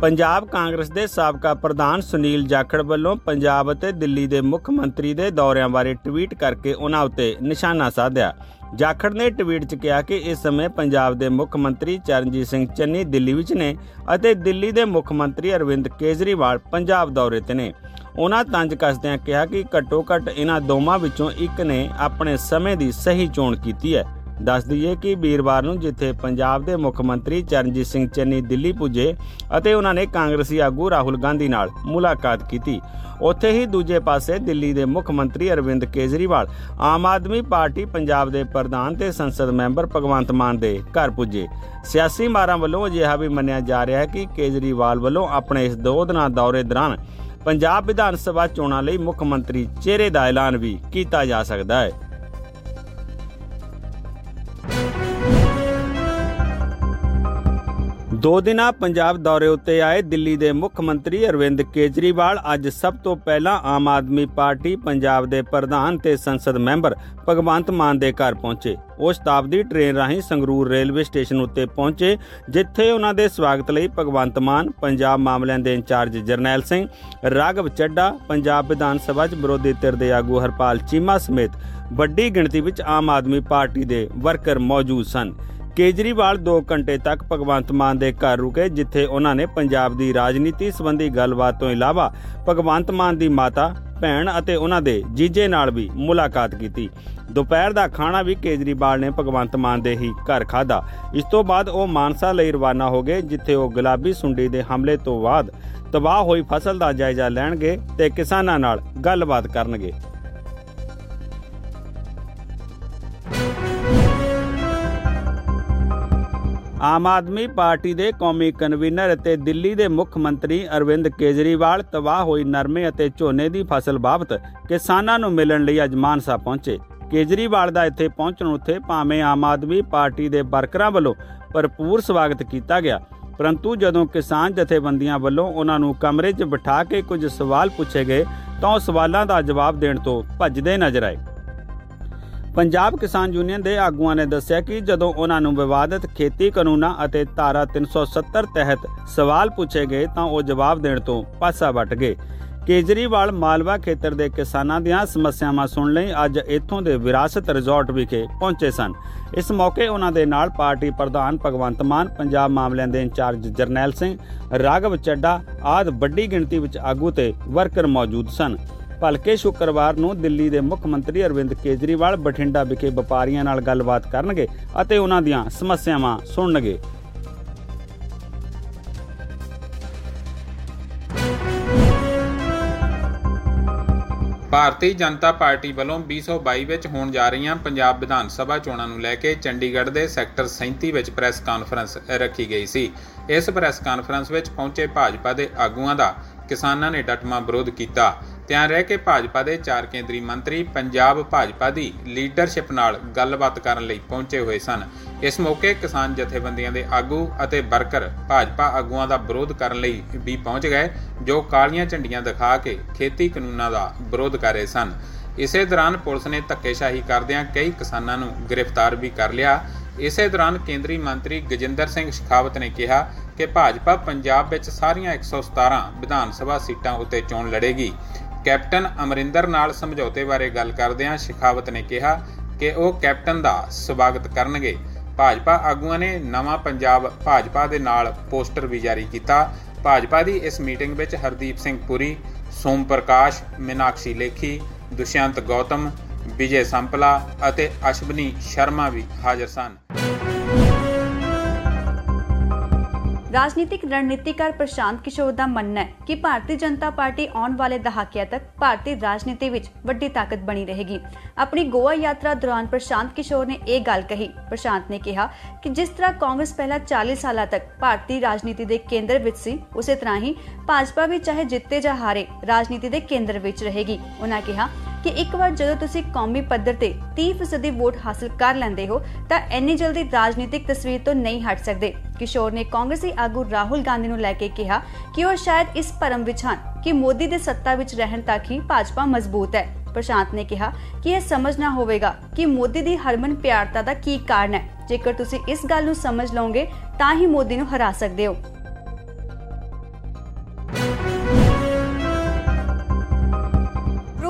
ਪੰਜਾਬ ਕਾਂਗਰਸ ਦੇ ਸਾਬਕਾ ਪ੍ਰਧਾਨ ਸੁਨੀਲ ਜਾਖੜ ਵੱਲੋਂ ਪੰਜਾਬ ਅਤੇ ਦਿੱਲੀ ਦੇ ਮੁੱਖ ਮੰਤਰੀ ਦੇ ਦੌਰਿਆਂ ਬਾਰੇ ਟਵੀਟ ਕਰਕੇ ਉਹਨਾਂ ਉੱਤੇ ਨਿਸ਼ਾਨਾ ਸਾਧਿਆ। ਜਾਖੜ ਨੇ ਟਵੀਟ 'ਚ ਕਿਹਾ ਕਿ ਇਸ ਸਮੇਂ ਪੰਜਾਬ ਦੇ ਮੁੱਖ ਮੰਤਰੀ ਚਰਨਜੀਤ ਸਿੰਘ ਚੰਨੀ ਦਿੱਲੀ ਵਿੱਚ ਨੇ ਅਤੇ ਦਿੱਲੀ ਦੇ ਮੁੱਖ ਮੰਤਰੀ ਅਰਵਿੰਦ ਕੇਜਰੀਵਾਲ ਪੰਜਾਬ ਦੌਰੇ ਤੇ ਨੇ। ਉਹਨਾਂ ਤੰਜ ਕੱਸਦਿਆਂ ਕਿਹਾ ਕਿ ਘੱਟੋ ਘੱਟ ਇਹਨਾਂ ਦੋਵਾਂ ਵਿੱਚੋਂ ਇੱਕ ਨੇ ਆਪਣੇ ਸਮੇਂ ਦੀ ਸਹੀ ਚੋਣ ਕੀਤੀ ਹੈ। ਦੱਸ ਦਈਏ ਕਿ ਵੀਰਵਾਰ ਨੂੰ ਜਿੱਥੇ ਪੰਜਾਬ ਦੇ ਮੁੱਖ ਮੰਤਰੀ ਚਰਨਜੀਤ ਸਿੰਘ ਚੰਨੀ ਦਿੱਲੀ ਪੁੱਜੇ ਅਤੇ ਉਹਨਾਂ ਨੇ ਕਾਂਗਰਸੀ ਆਗੂ ਰਾਹੁਲ ਗਾਂਧੀ ਨਾਲ ਮੁਲਾਕਾਤ ਕੀਤੀ, ਉੱਥੇ ਹੀ ਦੂਜੇ ਪਾਸੇ ਦਿੱਲੀ ਦੇ ਮੁੱਖ ਮੰਤਰੀ ਅਰਵਿੰਦ ਕੇਜਰੀਵਾਲ ਆਮ ਆਦਮੀ ਪਾਰਟੀ ਪੰਜਾਬ ਦੇ ਪ੍ਰਧਾਨ ਤੇ ਸੰਸਦ ਮੈਂਬਰ ਭਗਵੰਤ ਮਾਨ ਦੇ ਘਰ ਪੁੱਜੇ। ਸਿਆਸੀ ਮਾਰਾਂ ਵੱਲੋਂ ਅਜਿਹਾ ਵੀ ਮੰਨਿਆ ਜਾ ਰਿਹਾ ਹੈ ਕਿ ਕੇਜਰੀਵਾਲ ਵੱਲੋਂ ਆਪਣੇ ਇਸ ਦੋ ਦਿਨਾਂ ਦੌਰੇ ਦੌਰਾਨ ਪੰਜਾਬ ਵਿਧਾਨ ਸਭਾ ਚੋਣਾਂ ਲਈ ਮੁੱਖ ਮੰਤਰੀ ਚਿਹਰੇ ਦਾ ਐਲਾਨ ਵੀ ਕੀਤਾ ਜਾ ਸਕਦਾ ਹੈ। ਦੋ ਦਿਨਾਂ ਪੰਜਾਬ ਦੌਰੇ ਉੱਤੇ ਆਏ ਦਿੱਲੀ ਦੇ ਮੁੱਖ ਮੰਤਰੀ ਅਰਵਿੰਦ ਕੇਜਰੀਵਾਲ ਅੱਜ ਸਭ ਤੋਂ ਪਹਿਲਾਂ ਆਮ ਆਦਮੀ ਪਾਰਟੀ, ਪੰਜਾਬ ਦੇ ਪ੍ਰਧਾਨ ਤੇ ਸੰਸਦ ਮੈਂਬਰ ਭਗਵੰਤ ਮਾਨ ਦੇ ਘਰ ਪਹੁੰਚੇ। ਉਹ ਸ਼ਤਾਬਦੀ ਟ੍ਰੇਨ ਰਾਹੀਂ ਸੰਗਰੂਰ ਰੇਲਵੇ ਸਟੇਸ਼ਨ ਉੱਤੇ ਪਹੁੰਚੇ, ਜਿੱਥੇ ਉਹਨਾਂ ਦੇ ਸਵਾਗਤ ਲਈ ਭਗਵੰਤ ਮਾਨ, ਪੰਜਾਬ ਮਾਮਲਿਆਂ ਦੇ ਇੰਚਾਰਜ ਜਰਨੈਲ ਸਿੰਘ, ਰਾਘਵ ਚੱਡਾ ਪੰਜਾਬ ਵਿਧਾਨ ਸਭਾ 'ਚ ਵਿਰੋਧੀ ਧਿਰ ਦੇ ਆਗੂ ਹਰਪਾਲ ਚੀਮਾ ਸਮੇਤ ਵੱਡੀ ਗਿਣਤੀ ਵਿੱਚ ਆਮ ਆਦਮੀ ਪਾਰਟੀ ਦੇ ਵਰਕਰ ਮੌਜੂਦ ਸਨ। ਕੇਜਰੀਵਾਲ 2 ਘੰਟੇ ਤੱਕ ਭਗਵੰਤ ਮਾਨ ਦੇ ਘਰ ਰੁਕੇ, ਜਿੱਥੇ ਉਹਨਾਂ ਨੇ ਪੰਜਾਬ ਦੀ ਰਾਜਨੀਤੀ ਸੰਬੰਧੀ ਗੱਲਬਾਤ ਤੋਂ ਇਲਾਵਾ ਭਗਵੰਤ ਮਾਨ ਦੀ ਮਾਤਾ, ਭੈਣ ਅਤੇ ਉਹਨਾਂ ਦੇ ਜੀਜੇ ਨਾਲ ਵੀ ਮੁਲਾਕਾਤ ਕੀਤੀ। ਦੁਪਹਿਰ ਦਾ ਖਾਣਾ ਵੀ ਕੇਜਰੀਵਾਲ ਨੇ ਭਗਵੰਤ ਮਾਨ ਦੇ ਹੀ ਘਰ ਖਾਦਾ ਇਸ ਤੋਂ ਬਾਅਦ ਉਹ ਮਾਨਸਾ ਲਈ ਰਵਾਨਾ ਹੋ ਗਏ, ਜਿੱਥੇ ਉਹ ਗੁਲਾਬੀ ਸੁੰਡੀ ਦੇ ਹਮਲੇ ਤੋਂ ਬਾਅਦ ਤਬਾਹ ਹੋਈ ਫਸਲ ਦਾ ਜਾਇਜ਼ਾ ਲੈਣਗੇ ਤੇ ਕਿਸਾਨਾਂ ਨਾਲ ਗੱਲਬਾਤ ਕਰਨਗੇ। ਆਮ ਆਦਮੀ ਪਾਰਟੀ ਦੇ ਕੌਮੀ ਕਨਵੀਨਰ ਅਤੇ ਦਿੱਲੀ ਦੇ ਮੁੱਖ ਮੰਤਰੀ ਅਰਵਿੰਦ ਕੇਜਰੀਵਾਲ ਤਬਾਹ ਹੋਈ ਨਰਮੇ ਅਤੇ ਝੋਨੇ ਦੀ ਫਸਲ ਬਾਬਤ ਕਿਸਾਨਾਂ ਨੂੰ ਮਿਲਣ ਲਈ ਅੱਜ ਮਾਨਸਾ ਪਹੁੰਚੇ। ਕੇਜਰੀਵਾਲ ਦਾ ਇੱਥੇ ਪਹੁੰਚਣ ਉੱਤੇ ਭਾਵੇਂ ਆਮ ਆਦਮੀ ਪਾਰਟੀ ਦੇ ਵਰਕਰਾਂ ਵੱਲੋਂ ਭਰਪੂਰ ਸਵਾਗਤ ਕੀਤਾ ਗਿਆ, ਪਰੰਤੂ ਜਦੋਂ ਕਿਸਾਨ ਜਥੇਬੰਦੀਆਂ ਵੱਲੋਂ ਉਹਨਾਂ ਨੂੰ ਕਮਰੇ 'ਚ ਬਿਠਾ ਕੇ ਕੁਝ ਸਵਾਲ ਪੁੱਛੇ ਗਏ, ਤਾਂ ਉਹ ਸਵਾਲਾਂ ਦਾ ਜਵਾਬ ਦੇਣ ਤੋਂ ਭੱਜਦੇ ਨਜ਼ਰ ਆਏ। ਪੰਜਾਬ ਕਿਸਾਨ ਯੂਨੀਅਨ ਦੇ ਆਗੂਆਂ ਨੇ ਦੱਸਿਆ ਕਿ ਜਦੋਂ ਉਹਨਾਂ ਨੂੰ ਵਿਵਾਦਤ ਖੇਤੀ ਕਾਨੂੰਨਾਂ ਅਤੇ ਧਾਰਾ 370 ਤਹਿਤ ਸਵਾਲ ਪੁੱਛੇ ਗਏ ਤਾਂ ਉਹ ਜਵਾਬ ਦੇਣ ਤੋਂ ਪਾਸਾ ਵੱਟ ਗਏ। ਕੇਜਰੀਵਾਲ ਮਾਲਵਾ ਖੇਤਰ ਦੇ ਕਿਸਾਨਾਂ ਦੀਆਂ ਸਮੱਸਿਆਵਾਂ ਸੁਣਨ ਲਈ ਅੱਜ ਇੱਥੋਂ ਦੇ ਵਿਰਾਸਤ ਰਿਜ਼ੋਰਟ ਵਿਖੇ ਪਹੁੰਚੇ ਸਨ। ਇਸ ਮੌਕੇ ਉਹਨਾਂ ਦੇ ਨਾਲ ਪਾਰਟੀ ਪ੍ਰਧਾਨ ਭਗਵੰਤ ਮਾਨ, ਪੰਜਾਬ ਮਾਮਲਿਆਂ ਦੇ ਇੰਚਾਰਜ ਜਰਨੈਲ ਸਿੰਘ, ਰਾਘਵ ਚੱਡਾ ਆਦ ਵੱਡੀ ਗਿਣਤੀ ਵਿੱਚ ਆਗੂ ਤੇ ਵਰਕਰ ਮੌਜੂਦ ਸਨ। ਭਲਕੇ ਸ਼ੁੱਕਰਵਾਰ ਨੂੰ ਦਿੱਲੀ ਦੇ ਮੁੱਖ ਮੰਤਰੀ ਅਰਵਿੰਦ ਕੇਜਰੀਵਾਲ ਬਠਿੰਡਾ ਵਿਖੇ ਵਪਾਰੀਆਂ ਨਾਲ ਗੱਲਬਾਤ ਕਰਨਗੇ ਅਤੇ ਉਹਨਾਂ ਦੀਆਂ ਸਮੱਸਿਆਵਾਂ ਸੁਣਨਗੇ। ਭਾਰਤੀ ਜਨਤਾ ਪਾਰਟੀ ਵੱਲੋਂ 2022 ਵਿੱਚ ਹੋਣ ਜਾ ਰਹੀਆਂ ਪੰਜਾਬ ਵਿਧਾਨ ਸਭਾ ਚੋਣਾਂ ਨੂੰ ਲੈ ਕੇ ਚੰਡੀਗੜ੍ਹ ਦੇ ਸੈਕਟਰ 37 ਵਿੱਚ ਪ੍ਰੈਸ ਕਾਨਫਰੰਸ ਰੱਖੀ ਗਈ ਸੀ। ਇਸ ਪ੍ਰੈਸ ਕਾਨਫਰੰਸ ਵਿੱਚ ਪਹੁੰਚੇ ਭਾਜਪਾ ਦੇ ਆਗੂਆਂ ਦਾ ਕਿਸਾਨਾਂ ਨੇ ਡਟਮਾ ਵਿਰੋਧ ਕੀਤਾ। ਤਿਆਰ ਰਹਿ ਕੇ ਭਾਜਪਾ ਦੇ ਚਾਰ ਕੇਂਦਰੀ ਮੰਤਰੀ ਪੰਜਾਬ ਭਾਜਪਾ ਦੀ ਲੀਡਰਸ਼ਿਪ ਨਾਲ ਗੱਲਬਾਤ ਕਰਨ ਲਈ ਪਹੁੰਚੇ ਹੋਏ ਸਨ। ਇਸ ਮੌਕੇ ਕਿਸਾਨ ਜਥੇਬੰਦੀਆਂ ਦੇ ਆਗੂ ਅਤੇ ਵਰਕਰ ਭਾਜਪਾ ਆਗੂਆਂ ਦਾ ਵਿਰੋਧ ਕਰਨ ਲਈ ਵੀ ਪਹੁੰਚ ਗਏ, ਜੋ ਕਾਲੀਆਂ ਝੰਡੀਆਂ ਦਿਖਾ ਕੇ ਖੇਤੀ ਕਾਨੂੰਨਾਂ ਦਾ ਵਿਰੋਧ ਕਰ ਰਹੇ ਸਨ। ਇਸੇ ਦੌਰਾਨ ਪੁਲਿਸ ਨੇ ਧੱਕੇਸ਼ਾਹੀ ਕਰਦਿਆਂ ਕਈ ਕਿਸਾਨਾਂ ਨੂੰ ਗ੍ਰਿਫਤਾਰ ਵੀ ਕਰ ਲਿਆ। ਇਸੇ ਦੌਰਾਨ ਕੇਂਦਰੀ ਮੰਤਰੀ ਗਜਿੰਦਰ ਸਿੰਘ ਸ਼ਿਖਾਵਤ ਨੇ ਕਿਹਾ ਕਿ ਭਾਜਪਾ ਪੰਜਾਬ ਵਿੱਚ ਸਾਰੀਆਂ 117 ਵਿਧਾਨ ਸਭਾ ਸੀਟਾਂ ਉੱਤੇ ਚੋਣ ਲੜੇਗੀ। ਕੈਪਟਨ ਅਮਰਿੰਦਰ ਨਾਲ ਸਮਝੌਤੇ ਬਾਰੇ ਗੱਲ ਕਰਦਿਆਂ ਸ਼ਿਖਾਵਤ ਨੇ ਕਿਹਾ ਕਿ ਉਹ ਕੈਪਟਨ ਦਾ ਸਵਾਗਤ ਕਰਨਗੇ। ਭਾਜਪਾ ਆਗੂਆਂ ਨੇ ਨਵਾਂ ਪੰਜਾਬ ਭਾਜਪਾ ਦੇ ਨਾਲ ਪੋਸਟਰ ਵੀ ਜਾਰੀ ਕੀਤਾ। ਭਾਜਪਾ ਦੀ ਇਸ ਮੀਟਿੰਗ ਵਿੱਚ ਹਰਦੀਪ ਸਿੰਘ ਪੁਰੀ, ਸੋਮ ਪ੍ਰਕਾਸ਼, ਮੀਨਾਕਸ਼ੀ ਲੇਖੀ, ਦੁਸ਼ਯੰਤ ਗੌਤਮ, ਵਿਜੇ ਸੰਪਲਾ ਅਤੇ ਅਸ਼ਵਨੀ ਸ਼ਰਮਾ ਵੀ ਹਾਜ਼ਰ ਸਨ। ਰਾਜਨੀਤਿਕ ਰਣਨੀਤੀਕਾਰ ਪ੍ਰਸ਼ਾਂਤ ਕਿਸ਼ੋਰ ਦਾ ਮੰਨਣਾ ਹੈ ਕਿ ਭਾਰਤੀ ਜਨਤਾ ਪਾਰਟੀ ਆਉਣ ਵਾਲੇ ਦਹਾਕਿਆਂ ਤੱਕ ਭਾਰਤੀ ਰਾਜਨੀਤੀ ਵਿੱਚ ਵੱਡੀ ਤਾਕਤ ਬਣੀ ਰਹੇਗੀ। ਆਪਣੀ ਗੋਆ ਯਾਤਰਾ ਦੌਰਾਨ ਪ੍ਰਸ਼ਾਂਤ ਕਿਸ਼ੋਰ ਨੇ ਇਹ ਗੱਲ ਕਹੀ। ਪ੍ਰਸ਼ਾਂਤ ਨੇ ਕਿਹਾ ਕਿ ਜਿਸ ਤਰ੍ਹਾਂ ਕਾਂਗਰਸ ਪਹਿਲਾਂ 40 ਸਾਲਾਂ ਤੱਕ ਭਾਰਤੀ ਰਾਜਨੀਤੀ ਦੇ ਕੇਂਦਰ ਵਿੱਚ ਸੀ, ਉਸੇ ਤਰ੍ਹਾਂ ਹੀ ਭਾਜਪਾ ਵੀ ਚਾਹੇ ਜਿੱਤੇ ਜਾਂ ਹਾਰੇ, ਰਾਜਨੀਤੀ ਦੇ ਕੇਂਦਰ ਵਿੱਚ ਰਹੇਗੀ। ਉਹਨਾਂ ਕਿਹਾ ਕਿ ਇੱਕ ਵਾਰ ਜਦੋਂ ਤੁਸੀਂ ਕੌਮੀ ਪੱਧਰ ਤੇ 30% ਦੀ ਵੋਟ ਹਾਸਲ ਕਰ ਲੈਂਦੇ ਹੋ, ਤਾਂ ਇੰਨੀ ਜਲਦੀ ਰਾਜਨੀਤਿਕ ਤਸਵੀਰ ਤੋਂ ਨਹੀਂ ਹਟ ਸਕਦੇ। ਕਿਸ਼ੋਰ ਨੇ ਕਾਂਗਰਸੀ ਆਗੂ ਰਾਹੁਲ ਗਾਂਧੀ ਨੂੰ ਲੈ ਕੇ ਕਿਹਾ ਕਿ ਉਹ ਸ਼ਾਇਦ ਇਸ ਭਰਮ ਵਿੱਚ ਹਨ ਕਿ ਮੋਦੀ ਦੇ ਸੱਤਾ ਵਿੱਚ ਰਹਿਣ ਤੱਕ ਹੀ ਭਾਜਪਾ ਮਜ਼ਬੂਤ ਹੈ। ਪ੍ਰਸ਼ਾਂਤ ਨੇ ਕਿਹਾ ਕਿ ਇਹ ਸਮਝਣਾ ਹੋਵੇਗਾ ਕਿ ਮੋਦੀ ਦੀ ਹਰਮਨ ਪਿਆਰਤਾ ਦਾ ਕੀ ਕਾਰਨ ਹੈ। ਜੇਕਰ ਤੁਸੀਂ ਇਸ ਗੱਲ ਨੂੰ ਸਮਝ ਲਓਗੇ, ਤਾਂ ਹੀ ਮੋਦੀ ਨੂੰ ਹਰਾ ਸਕਦੇ ਹੋ।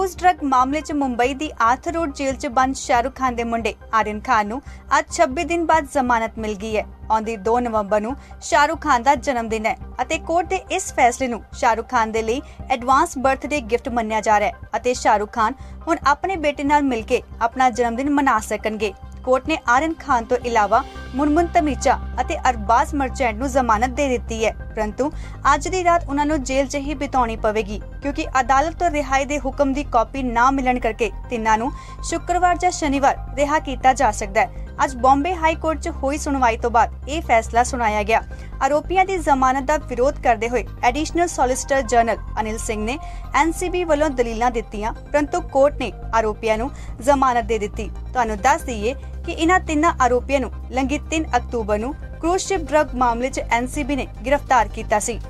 ਕਰੂਜ਼ ਡਰੱਗ ਮਾਮਲੇ 'ਚ ਮੁੰਬਈ ਦੀ ਆਰਥਰ ਰੋਡ ਜੇਲ੍ਹ 'ਚ ਬੰਦ ਸ਼ਾਹਰੁਖ ਖਾਨ ਦੇ ਮੁੰਡੇ ਆਰਿਨ ਖਾਨ ਨੂੰ ਅੱਜ 26 ਦਿਨ ਬਾਅਦ ਜ਼ਮਾਨਤ ਮਿਲ ਗਈ ਹੈ। ਆਉਂਦੀ 2 ਨਵੰਬਰ ਨੂੰ ਸ਼ਾਹਰੁਖ ਖਾਨ ਦਾ ਜਨਮ ਦਿਨ ਹੈ ਅਤੇ ਕੋਰਟ ਦੇ ਇਸ ਫੈਸਲੇ ਨੂੰ ਸ਼ਾਹਰੁਖ ਖਾਨ ਦੇ ਲਈ ਐਡਵਾਂਸ ਬਰਥਡੇ ਗਿਫਟ ਮੰਨਿਆ ਜਾ ਰਿਹਾ ਹੈ ਅਤੇ ਸ਼ਾਹਰੁਖ ਖਾਨ ਹੁਣ ਆਪਣੇ ਬੇਟੇ ਨਾਲ ਮਿਲ ਕੇ ਆਪਣਾ ਜਨਮ ਦਿਨ ਮਨਾ ਸਕਣਗੇ। ਕੋਰਟ ਨੇ ਆਰਨ ਖਾਨ ਤੋਂ ਇਲਾਵਾ ਮੁਨਮੁਨ ਤਮੀਚਾ ਅਤੇ ਅਰਬਾਜ਼ ਮਰਚੈਂਟ ਨੂੰ ਜ਼ਮਾਨਤ ਦੇ ਦਿੱਤੀ ਹੈ। ਪਰੰਤੂ ਅੱਜ ਦੀ ਰਾਤ ਉਹਨਾਂ ਨੂੰ ਜੇਲ੍ਹ 'ਚ ਹੀ ਬਿਤਾਉਣੀ ਪਵੇਗੀ, ਕਿਉਂਕਿ ਅਦਾਲਤ ਤੋਂ ਰਿਹਾਈ ਦੇ ਹੁਕਮ ਦੀ ਕਾਪੀ ਨਾ ਮਿਲਣ ਕਰਕੇ ਤਿੰਨਾਂ ਨੂੰ ਸ਼ੁੱਕਰਵਾਰ ਜਾਂ ਸ਼ਨੀਵਾਰ ਰਿਹਾ ਕੀਤਾ ਜਾ ਸਕਦਾ ਹੈ। ਅੱਜ ਬੰਬੇ ਹਾਈ ਕੋਰਟ 'ਚ ਹੋਈ ਸੁਣਵਾਈ ਤੋਂ ਬਾਅਦ ਇਹ ਫੈਸਲਾ ਸੁਣਾਇਆ ਗਿਆ। ਆਰੋਪੀਆਂ ਦੀ ਜ਼ਮਾਨਤ ਦਾ ਵਿਰੋਧ ਕਰਦੇ ਹੋਏ additional solicitor general Anil Singh ਨੇ ਐਨਸੀਬੀ ਵੱਲੋਂ ਦਲੀਲਾਂ ਦਿੱਤੀਆਂ, ਪਰੰਤੂ ਕੋਰਟ ਨੇ ਆਰੋਪੀਆਂ ਨੂੰ ਜ਼ਮਾਨਤ ਦੇ ਦਿੱਤੀ। ਤੁਹਾਨੂੰ ਦੱਸ ਦਈਏ ਕਿ ਇਹਨਾਂ ਤਿੰਨਾਂ ਆਰੋਪੀਆਂ ਨੂੰ ਲੰਘੀ 3 ਅਕਤੂਬਰ ਨੂੰ ਕਰੂਜ਼ ਸ਼ਿਪ ਡਰੱਗ ਮਾਮਲੇ 'ਚ ਐਨਸੀਬੀ ਨੇ ਗ੍ਰਿਫਤਾਰ ਕੀਤਾ ਸੀ।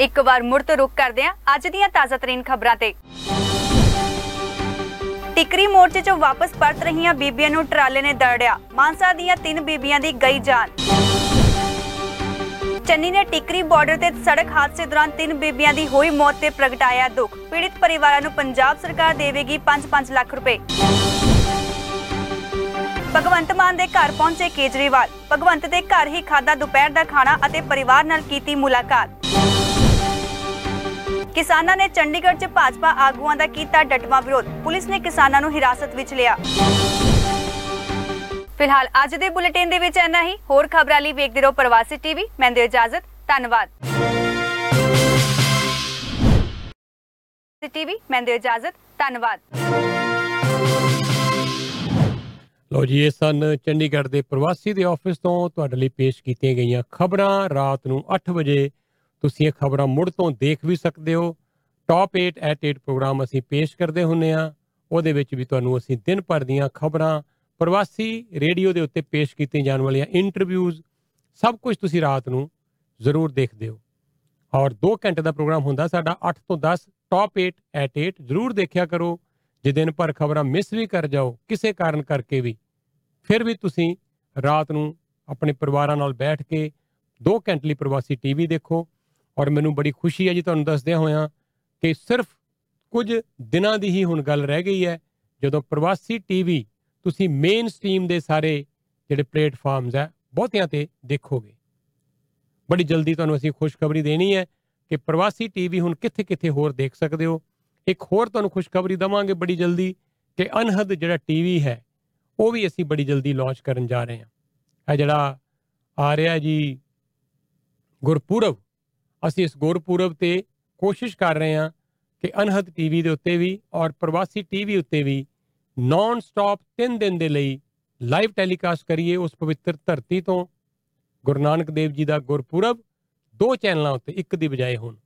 ਇੱਕ ਵਾਰ ਮੁੜ ਤੋਂ ਰੁਕ ਕਰਦੇ ਹਾਂ ਅੱਜ ਦੀਆਂ ਤਾਜ਼ਾ ਤਰੀਨ ਖਬਰਾਂ ਤੇ। ਟਿਕਰੀ ਮੋਰਚੇ 'ਚੋਂ ਵਾਪਸ ਪਰਤ ਰਹੀਆਂ ਬੀਬੀਆਂ ਨੂੰ ਟਰਾਲੇ ਨੇ ਦਰੜਿਆ। ਮਾਨਸਾ ਦੀਆਂ ਤਿੰਨ ਬੀਬੀਆਂ ਦੀ ਗਈ ਜਾਨ। ਚੰਨੀ ਨੇ ਟਿਕਰੀ ਬਾਰਡਰ ਤੇ ਸੜਕ ਹਾਦਸੇ ਦੌਰਾਨ ਤਿੰਨ ਬੀਬੀਆਂ ਦੀ ਹੋਈ ਮੌਤ ਤੇ ਪ੍ਰਗਟਾਇਆ ਦੁੱਖ। ਪੀੜਿਤ ਪਰਿਵਾਰਾਂ ਨੂੰ ਪੰਜਾਬ ਸਰਕਾਰ ਦੇਵੇਗੀ 5-5 ਲੱਖ ਰੁਪਏ। ਭਗਵੰਤ ਮਾਨ ਦੇ ਘਰ ਪਹੁੰਚੇ ਕੇਜਰੀਵਾਲ। ਭਗਵੰਤ ਦੇ ਘਰ ਹੀ ਖਾਦਾ ਦੁਪਹਿਰ ਦਾ ਖਾਣਾ ਅਤੇ ਪਰਿਵਾਰ ਨਾਲ ਕੀਤੀ ਮੁਲਾਕਾਤ। ਕਿਸਾਨਾਂ ਨੇ ਚੰਡੀਗੜ੍ਹ 'ਚ ਭਾਜਪਾ ਆਗੂਆਂ ਦਾ ਕੀਤਾ ਡਟਵਾ ਵਿਰੋਧ। ਪੁਲਿਸ ਨੇ ਕਿਸਾਨਾਂ ਨੂੰ ਹਿਰਾਸਤ ਵਿੱਚ ਲਿਆ। ਫਿਲਹਾਲ ਅੱਜ ਦੇ ਬੁਲੇਟਿਨ ਦੇ ਵਿੱਚ ਇੰਨਾ ਹੀ। ਹੋਰ ਖਬਰਾਂ ਲਈ ਵੇਖਦੇ ਰਹੋ ਪ੍ਰਵਾਸੀ ਟੀਵੀ। ਮੈਂ ਦਿਓ ਇਜਾਜ਼ਤ। ਧੰਨਵਾਦ। ਟੀਵੀ, ਮੈਂ ਦਿਓ ਇਜਾਜ਼ਤ। ਧੰਨਵਾਦ। ਲੋ ਜੀ, ਇਹ ਸਨ ਚੰਡੀਗੜ੍ਹ ਦੇ ਪ੍ਰਵਾਸੀ ਦੇ ਆਫਿਸ ਤੋਂ ਤੁਹਾਡੇ ਲਈ ਪੇਸ਼ ਕੀਤੀਆਂ ਗਈਆਂ ਖਬਰਾਂ। ਰਾਤ ਨੂੰ 8 ਵਜੇ ਤੁਸੀਂ ਇਹ ਖਬਰਾਂ ਮੁੜ ਤੋਂ ਦੇਖ ਵੀ ਸਕਦੇ ਹੋ। ਟਾਪ 8 ਐਟ 8 ਪ੍ਰੋਗਰਾਮ ਅਸੀਂ ਪੇਸ਼ ਕਰਦੇ ਹੁੰਨੇ ਆ। ਉਹਦੇ ਵਿੱਚ ਵੀ ਤੁਹਾਨੂੰ ਅਸੀਂ ਦਿਨ ਭਰ ਦੀਆਂ ਖਬਰਾਂ, ਪ੍ਰਵਾਸੀ ਰੇਡੀਓ ਦੇ ਉੱਤੇ ਪੇਸ਼ ਕੀਤੀਆਂ ਜਾਣ ਵਾਲੀਆਂ ਇੰਟਰਵਿਊਜ਼ ਸਭ ਕੁਝ ਤੁਸੀਂ ਰਾਤ ਨੂੰ ਜ਼ਰੂਰ ਦੇਖਦੇ ਹੋ। ਔਰ 2 ਘੰਟੇ ਦਾ ਪ੍ਰੋਗਰਾਮ ਹੁੰਦਾ ਸਾਡਾ 8 ਤੋਂ 10 ਟਾਪ 8 ਐਟ 8 ਜ਼ਰੂਰ ਦੇਖਿਆ ਕਰੋ। ਜੇ ਦਿਨ ਭਰ ਖਬਰਾਂ ਮਿਸ ਵੀ ਕਰ ਜਾਓ, ਕਿਸੇ ਕਾਰਨ ਕਰਕੇ ਵੀ, ਫਿਰ ਵੀ ਤੁਸੀਂ ਰਾਤ ਨੂੰ ਆਪਣੇ ਪਰਿਵਾਰਾਂ ਨਾਲ ਬੈਠ ਕੇ 2 ਘੰਟੇ ਲਈ ਪ੍ਰਵਾਸੀ ਟੀਵੀ ਦੇਖੋ। ਔਰ ਮੈਨੂੰ ਬੜੀ ਖੁਸ਼ੀ ਹੈ ਜੀ ਤੁਹਾਨੂੰ ਦੱਸਦਿਆਂ ਹੋਇਆਂ ਕਿ ਸਿਰਫ ਕੁਝ ਦਿਨਾਂ ਦੀ ਹੀ ਹੁਣ ਗੱਲ ਰਹਿ ਗਈ ਹੈ, ਜਦੋਂ ਪ੍ਰਵਾਸੀ ਟੀਵੀ ਤੁਸੀਂ ਮੇਨ ਸਟ੍ਰੀਮ ਦੇ ਸਾਰੇ ਜਿਹੜੇ ਪਲੇਟਫਾਰਮਸ ਹੈ, ਬਹੁਤਿਆਂ ਤੇ ਦੇਖੋਗੇ। ਬੜੀ ਜਲਦੀ ਤੁਹਾਨੂੰ ਅਸੀਂ ਖੁਸ਼ਖਬਰੀ ਦੇਣੀ ਹੈ ਕਿ ਪ੍ਰਵਾਸੀ ਟੀਵੀ ਹੁਣ ਕਿੱਥੇ-ਕਿੱਥੇ ਹੋਰ ਦੇਖ ਸਕਦੇ ਹੋ। ਇੱਕ ਹੋਰ ਤੁਹਾਨੂੰ ਖੁਸ਼ਖਬਰੀ ਦਵਾਂਗੇ ਬੜੀ ਜਲਦੀ ਕਿ ਅਨਹਦ ਜਿਹੜਾ ਟੀਵੀ ਹੈ, ਉਹ ਵੀ ਅਸੀਂ ਬੜੀ ਜਲਦੀ ਲਾਂਚ ਕਰਨ ਜਾ ਰਹੇ ਹਾਂ। ਇਹ ਜਿਹੜਾ ਆ ਰਿਹਾ ਜੀ ਗੁਰਪੁਰਬ ਅਸੀਂ ਇਸ ਗੁਰਪੁਰਬ ਤੇ ਕੋਸ਼ਿਸ਼ ਕਰ ਰਹੇ ਹਾਂ ਕਿ ਅਨਹਦ ਟੀਵੀ ਦੇ ਉੱਤੇ ਵੀ ਔਰ ਪ੍ਰਵਾਸੀ ਟੀਵੀ ਉੱਤੇ ਵੀ ਨਾਨ ਸਟਾਪ 3 ਦਿਨ ਦੇ ਲਈ ਲਾਈਵ ਟੈਲੀਕਾਸਟ ਕਰੀਏ ਉਸ ਪਵਿੱਤਰ ਧਰਤੀ ਤੋਂ। ਗੁਰੂ ਨਾਨਕ ਦੇਵ ਜੀ ਦਾ ਗੁਰਪੁਰਬ ਦੋ ਚੈਨਲਾਂ ਉੱਤੇ, ਇੱਕ ਦੀ ਬਜਾਏ ਹੁਣ।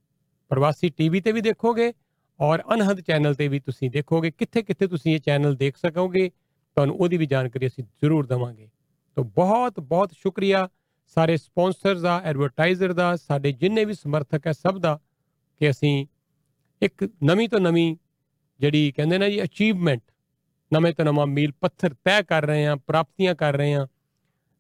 ਪ੍ਰਵਾਸੀ ਟੀਵੀ ਤੇ ਵੀ ਦੇਖੋਗੇ ਔਰ ਅਨਹਦ ਚੈਨਲ ਤੇ ਵੀ ਤੁਸੀਂ ਦੇਖੋਗੇ। ਕਿੱਥੇ ਕਿੱਥੇ ਤੁਸੀਂ ਇਹ ਚੈਨਲ ਦੇਖ ਸਕੋਗੇ, ਤੁਹਾਨੂੰ ਉਹਦੀ ਵੀ ਜਾਣਕਾਰੀ ਅਸੀਂ ਜ਼ਰੂਰ ਦਵਾਂਗੇ। ਤੋਂ ਬਹੁਤ ਬਹੁਤ ਸ਼ੁਕਰੀਆ ਸਾਰੇ ਸਪਾਂਸਰਸ ਦਾ ਐਡਵਰਟਾਈਜ਼ਰ ਦਾ, ਸਾਡੇ ਜਿੰਨੇ ਵੀ ਸਮਰਥਕ ਹੈ ਸਭ ਦਾ ਕਿ ਅਸੀਂ ਇੱਕ ਨਵੀਂ ਤੋਂ ਨਵੀਂ ਜਿਹੜੀ ਕਹਿੰਦੇ ਨਾ ਜੀ ਅਚੀਵਮੈਂਟ ਨਵੇਂ ਤੋਂ ਨਵਾਂ ਮੀਲ ਪੱਥਰ ਤੈਅ ਕਰ ਰਹੇ ਹਾਂ, ਪ੍ਰਾਪਤੀਆਂ ਕਰ ਰਹੇ ਹਾਂ।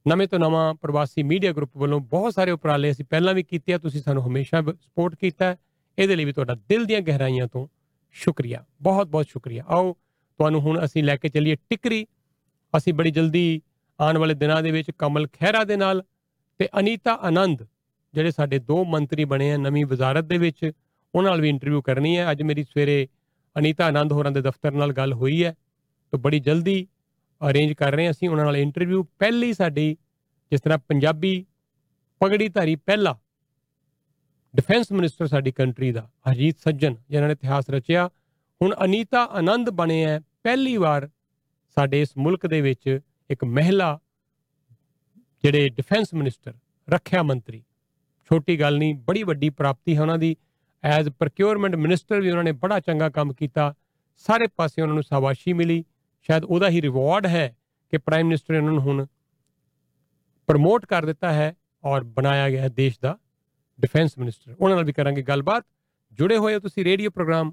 ਨਵੇਂ ਤੋਂ ਨਵਾਂ ਪ੍ਰਵਾਸੀ ਮੀਡੀਆ ਗਰੁੱਪ ਵੱਲੋਂ ਬਹੁਤ ਸਾਰੇ ਉਪਰਾਲੇ ਅਸੀਂ ਪਹਿਲਾਂ ਵੀ ਕੀਤੇ ਆ, ਤੁਸੀਂ ਸਾਨੂੰ ਹਮੇਸ਼ਾ ਸਪੋਰਟ ਕੀਤਾ ਇਹਦੇ ਲਈ ਵੀ ਤੁਹਾਡਾ ਦਿਲ ਦੀਆਂ ਗਹਿਰਾਈਆਂ ਤੋਂ ਸ਼ੁਕਰੀਆ, ਬਹੁਤ ਬਹੁਤ ਸ਼ੁਕਰੀਆ। ਆਓ, ਤੁਹਾਨੂੰ ਹੁਣ ਅਸੀਂ ਲੈ ਕੇ ਚੱਲੀਏ ਟਿਕਰੀ। ਅਸੀਂ ਬੜੀ ਜਲਦੀ ਆਉਣ ਵਾਲੇ ਦਿਨਾਂ ਦੇ ਵਿੱਚ ਕਮਲ ਖਹਿਰਾ ਦੇ ਨਾਲ ਤੇ ਅਨੀਤਾ ਆਨੰਦ, ਜਿਹੜੇ ਸਾਡੇ ਦੋ ਮੰਤਰੀ ਬਣੇ ਆ ਨਵੀਂ ਵਜ਼ਾਰਤ ਦੇ ਵਿੱਚ, ਉਹਨਾਂ ਨਾਲ ਵੀ ਇੰਟਰਵਿਊ ਕਰਨੀ ਹੈ। ਅੱਜ ਮੇਰੀ ਸਵੇਰੇ ਅਨੀਤਾ ਆਨੰਦ ਹੋਰਾਂ ਦੇ ਦਫ਼ਤਰ ਨਾਲ ਗੱਲ ਹੋਈ ਹੈ ਤਾਂ ਬੜੀ ਜਲਦੀ ਅਰੇਂਜ ਕਰ ਰਹੇ ਹਾਂ ਅਸੀਂ ਉਹਨਾਂ ਨਾਲ ਇੰਟਰਵਿਊ ਪਹਿਲੀ ਸਾਡੀ ਜਿਸ ਤਰ੍ਹਾਂ ਪੰਜਾਬੀ ਪਗੜੀ ਧਾਰੀ ਪਹਿਲਾ ਡਿਫੈਂਸ ਮਿਨਿਸਟਰ ਸਾਡੀ ਕੰਟਰੀ ਦਾ, ਹਰਜੀਤ ਸੱਜਣ, ਜਿਨ੍ਹਾਂ ਨੇ ਇਤਿਹਾਸ ਰਚਿਆ। ਹੁਣ ਅਨੀਤਾ ਆਨੰਦ ਬਣੇ ਹੈ, ਪਹਿਲੀ ਵਾਰ ਸਾਡੇ ਇਸ ਮੁਲਕ ਦੇ ਵਿੱਚ ਇੱਕ ਮਹਿਲਾ ਜਿਹੜੇ ਡਿਫੈਂਸ ਮਿਨਿਸਟਰ ਰੱਖਿਆ ਮੰਤਰੀ, ਛੋਟੀ ਗੱਲ ਨਹੀਂ, ਬੜੀ ਵੱਡੀ ਪ੍ਰਾਪਤੀ ਹੈ ਉਹਨਾਂ ਦੀ। ਐਜ਼ ਪ੍ਰੋਕਿਉਰਮੈਂਟ ਮਿਨਿਸਟਰ ਵੀ ਉਹਨਾਂ ਨੇ ਬੜਾ ਚੰਗਾ ਕੰਮ ਕੀਤਾ। ਸਾਰੇ ਪਾਸੇ ਉਹਨਾਂ ਨੂੰ ਸ਼ਾਬਾਸ਼ੀ ਮਿਲੀ। ਸ਼ਾਇਦ ਉਹਦਾ ਹੀ ਰਿਵਾਰਡ ਹੈ ਕਿ ਪ੍ਰਾਈਮ ਮਿਨਿਸਟਰ ਨੇ ਉਹਨਾਂ ਨੂੰ ਹੁਣ ਪ੍ਰਮੋਟ ਕਰ ਦਿੱਤਾ ਹੈ ਔਰ ਬਣਾਇਆ ਗਿਆ ਹੈ ਦੇਸ਼ ਦਾ ਡਿਫੈਂਸ ਮਿਨਿਸਟਰ ਉਹਨਾਂ ਨਾਲ ਵੀ ਕਰਾਂਗੇ ਗੱਲਬਾਤ। ਜੁੜੇ ਹੋਏ ਹੋ ਤੁਸੀਂ ਰੇਡੀਓ ਪ੍ਰੋਗਰਾਮ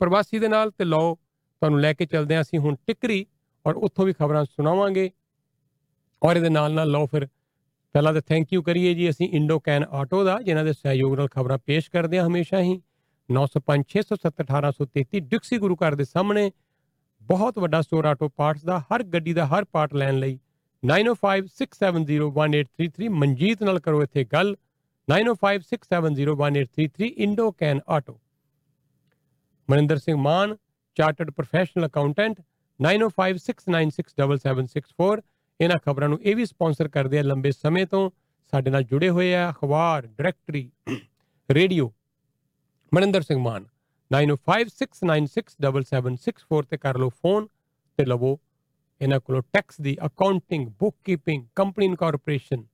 ਪ੍ਰਵਾਸੀ ਦੇ ਨਾਲ ਤੇ ਲਓ, ਤੁਹਾਨੂੰ ਲੈ ਕੇ ਚੱਲਦੇ ਹਾਂ ਅਸੀਂ ਹੁਣ ਟਿਕਰੀ ਔਰ ਉੱਥੋਂ ਵੀ ਖਬਰਾਂ ਸੁਣਾਵਾਂਗੇ। ਔਰ ਇਹਦੇ ਨਾਲ ਨਾਲ ਲਓ ਫਿਰ। ਪਹਿਲਾਂ ਤਾਂ ਥੈਂਕ ਯੂ ਕਰੀਏ ਜੀ ਅਸੀਂ ਇੰਡੋ ਕੈਨ ਆਟੋ ਦਾ, ਜਿਨ੍ਹਾਂ ਦੇ ਸਹਿਯੋਗ ਨਾਲ ਖਬਰਾਂ ਪੇਸ਼ ਕਰਦੇ ਹਾਂ ਹਮੇਸ਼ਾ ਹੀ। 905 670 1833 ਡਿਕਸੀ ਗੁਰੂ ਘਰ ਦੇ ਸਾਹਮਣੇ ਬਹੁਤ ਵੱਡਾ ਸਟੋਰ ਆਟੋ ਪਾਰਟਸ ਦਾ, ਹਰ ਗੱਡੀ ਦਾ ਹਰ ਪਾਰਟ ਲੈਣ ਲਈ। 9056701833 ਮਨਜੀਤ ਨਾਲ ਕਰੋ ਇੱਥੇ ਗੱਲ। 9056701833 Indo Can Auto Maninder Singh Mann chartered professional accountant 9056967764 ਇਹਨਾਂ ਖਬਰਾਂ ਨੂੰ ਇਹ ਵੀ ਸਪਾਂਸਰ ਕਰਦੇ ਆ ਲੰਬੇ ਸਮੇਂ ਤੋਂ ਸਾਡੇ ਨਾਲ ਜੁੜੇ ਹੋਏ ਆ ਅਖਬਾਰ, ਡਾਇਰੈਕਟਰੀ, ਰੇਡੀਓ, ਮਨਿੰਦਰ ਸਿੰਘ ਮਾਨ। 9056967764 ਤੇ ਕਰ ਲਓ ਫੋਨ ਤੇ ਲਵੋ ਇਹਨਾਂ ਕੋਲੋਂ ਟੈਕਸ ਦੀ accounting bookkeeping company incorporation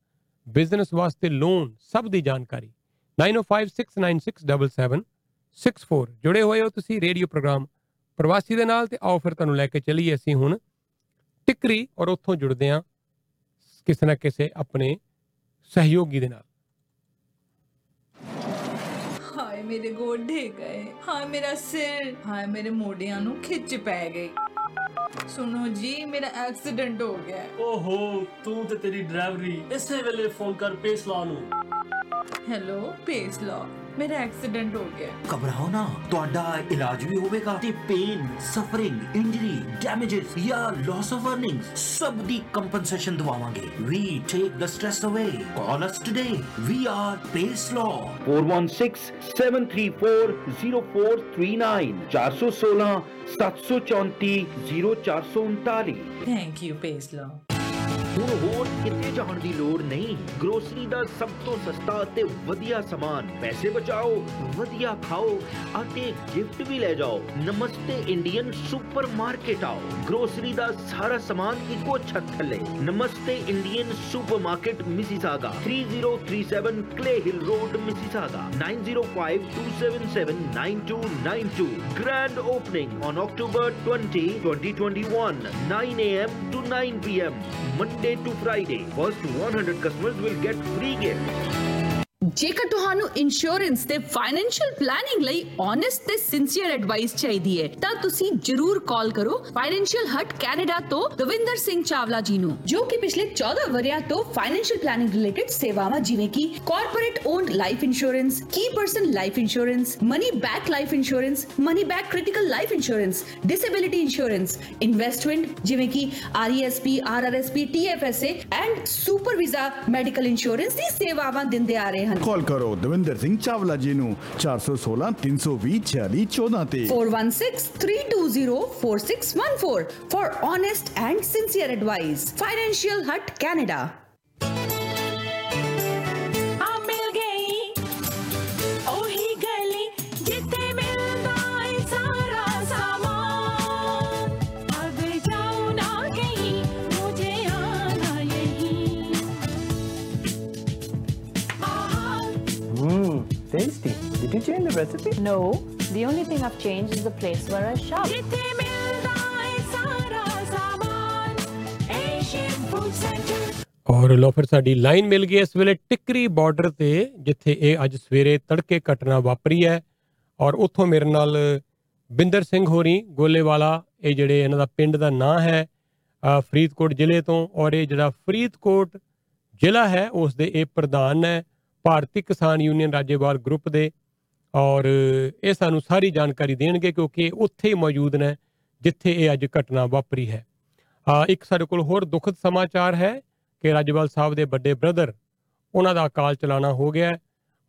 business ਵਾਸਤੇ ਲੋਨ ਸਭ ਦੀ ਜਾਣਕਾਰੀ। 9056967764 ਜੁੜੇ ਹੋਏ ਹੋ ਤੁਸੀਂ ਰੇਡੀਓ ਪ੍ਰੋਗਰਾਮ ਪ੍ਰਵਾਸੀ ਦੇ ਨਾਲ ਤੇ ਆਓ ਫਿਰ ਤੁਹਾਨੂੰ ਲੈ ਕੇ ਚੱਲੀਏ ਅਸੀਂ ਹੁਣ ਟਿਕਰੀ ਔਰ ਉੱਥੋਂ ਜੁੜਦੇ ਹਾਂ ਕਿਸੇ ਨਾ ਕਿਸੇ ਆਪਣੇ ਸਹਿਯੋਗੀ ਦੇ ਨਾਲ। ਹਾਏ ਮੇਰੇ ਗੋਡੇ ਗਏ ਹਾਏ ਮੇਰਾ ਸਿਰ ਹਾਏ ਮੇਰੇ ਮੋਢਿਆਂ ਨੂੰ ਖਿੱਚ ਪੈ ਗਈ ਸੁਣੋ ਜੀ ਮੇਰਾ ਐਕਸੀਡੈਂਟ ਹੋ ਗਿਆ। ਓਹੋ ਤੂੰ ਤੇ ਤੇਰੀ ਡਰਾਈਵਰੀ ਇਸੇ ਵੇਲੇ ਫੋਨ ਕਰ ਪੇਸਲਾ ਨੂੰ ਹੈਲੋ ਪੇਸ ਲਾ ਮੇਰਾ ਐਕਸੀਡੈਂਟ ਹੋ ਗਿਆ। ਘਬਰਾਓ ਨਾ ਤੁਹਾਡਾ ਇਲਾਜ ਵੀ ਹੋਵੇਗਾ ਤੇ ਪੇਨ ਸਫਰਿੰਗ ਇੰਜਰੀ ਡੈਮੇजेस ਜਾਂ ਲਾਸ ਆਫ ਅਰਨਿੰਗਸ ਸਭ ਦੀ ਕੰਪਨਸੇਸ਼ਨ ਦਵਾਵਾਂਗੇ ਵੀ ਟੇਕ ਦ ਸਟ੍ਰੈਸ ਅਵੇ ਕਾਲ ਅਸ ਟੁਡੇ ਵੀ ਆਰ ਪੇਸ ਲਾ 4167340439 416 734 0439 ਥੈਂਕ ਯੂ ਪੇਸ ਲਾ ਹੁਣ ਹੋਰ ਜਾਣ ਦੀ ਲੋੜ ਨਹੀਂ ਗਰੋਸਰੀ ਦਾ ਸਭ ਤੋਂ ਸਸਤਾ ਅਤੇ ਵਧੀਆ ਸਮਾਨ ਪੈਸੇ ਬਚਾਓ ਵਧੀਆ ਖਾਓ ਅਤੇ ਗਿਫਟ ਵੀ ਲੈ ਜਾਓ ਨਮਸਤੇ ਇੰਡੀਅਨ ਸੁਪਰਮਾਰਕਟ ਆਓ ਗਰੋਸਰੀ ਦਾ ਸਾਰਾ ਸਮਾਨ ਇੱਕੋ ਛੱਤ ਥੱਲੇ Namaste Indian supermarket Mississauga 3037 Clay Hill Road Mississauga 9052779292 grand opening on October 20 2021 9 a.m. to 9 p.m. Monday to Friday. First 100 customers will get free gifts. ਜੇਕਰ ਤੁਹਾਨੂੰ ਇੰਸ਼ੋਰੈਂਸ ਤੇ ਫਾਈਨੈਂਸ਼ੀਅਲ ਪਲੈਨਿੰਗ ਲਈ ਓਨੈਸਟ ਤੇ ਸਿੰਸੀਅਰ ਐਡਵਾਈਸ ਚਾਹੀਦੀ ਹੈ, ਤਾਂ ਤੁਸੀਂ ਜਰੂਰ ਕਾਲ ਕਰੋ ਫਾਈਨੈਂਸ਼ੀਅਲ ਹਟ ਕੈਨੇਡਾ ਤੋਂ ਦਵਿੰਦਰ ਸਿੰਘ ਚਾਵਲਾ ਜੀ ਨੂੰ, ਜੋ ਕਿ ਪਿਛਲੇ 14 ਵਰਿਆਂ ਤੋਂ ਫਾਈਨੈਂਸ਼ੀਅਲ ਪਲੈਨਿੰਗ ਰਿਲੇਟਡ ਸੇਵਾਵਾਂ ਜਿਵੇਂ ਕਿ corporate owned life insurance key person life insurance money back life insurance money back critical life insurance disability insurance investment ਜਿਵੇਂ ਕਿ RESP RRSP TFSA and super visa medical insurance ਦੀ ਸੇਵਾਵਾਂ ਦਿੰਦੇ ਆ ਰਹੇ ਹਨ ਕਾਲ ਕਰੋ ਦਵਿੰਦਰ ਸਿੰਘ ਚਾਵਲਾ ਜੀ ਨੂੰ 416 320 46 14 ਤੇ 416-320-4614 for honest and sincere advice. Financial Hut, Canada. You change the recipe? No, the only thing I've changed is the place where I shop. ਔਰ ਲੋ ਫਿਰ ਸਾਡੀ ਲਾਈਨ ਮਿਲ ਗਈ ਇਸ ਵੇਲੇ ਟਿਕਰੀ ਬਾਰਡਰ ਤੇ ਜਿੱਥੇ ਇਹ ਅੱਜ ਸਵੇਰੇ ਤੜਕੇ ਘਟਨਾ ਵਾਪਰੀ ਹੈ ਔਰ ਉੱਥੋਂ ਮੇਰੇ ਨਾਲ ਬਿੰਦਰ ਸਿੰਘ ਹੋਰੀ ਗੋਲੇਵਾਲਾ ਇਹ ਜਿਹੜੇ ਇਹਨਾਂ ਦਾ ਪਿੰਡ ਦਾ ਨਾਂ ਹੈ ਫਰੀਦਕੋਟ ਜ਼ਿਲ੍ਹੇ ਤੋਂ ਔਰ ਇਹ ਜਿਹੜਾ ਫਰੀਦਕੋਟ ਜ਼ਿਲ੍ਹਾ ਹੈ ਉਸ ਦੇ ਇਹ ਪ੍ਰਧਾਨ ਹੈ ਭਾਰਤੀ ਕਿਸਾਨ ਯੂਨੀਅਨ ਰਾਜੇਵਾਲ ਗਰੁੱਪ ਦੇ ਔਰ ਇਹ ਸਾਨੂੰ ਸਾਰੀ ਜਾਣਕਾਰੀ ਦੇਣਗੇ ਕਿਉਂਕਿ ਇਹ ਉੱਥੇ ਹੀ ਮੌਜੂਦ ਨੇ ਜਿੱਥੇ ਇਹ ਅੱਜ ਘਟਨਾ ਵਾਪਰੀ ਹੈ। ਆ ਇੱਕ ਸਾਡੇ ਕੋਲ ਹੋਰ ਦੁਖਦ ਸਮਾਚਾਰ ਹੈ ਕਿ ਰਾਜੇਵਾਲ ਸਾਹਿਬ ਦੇ ਵੱਡੇ ਬ੍ਰਦਰ ਉਹਨਾਂ ਦਾ ਅਕਾਲ ਚਲਾਣਾ ਹੋ ਗਿਆ ਹੈ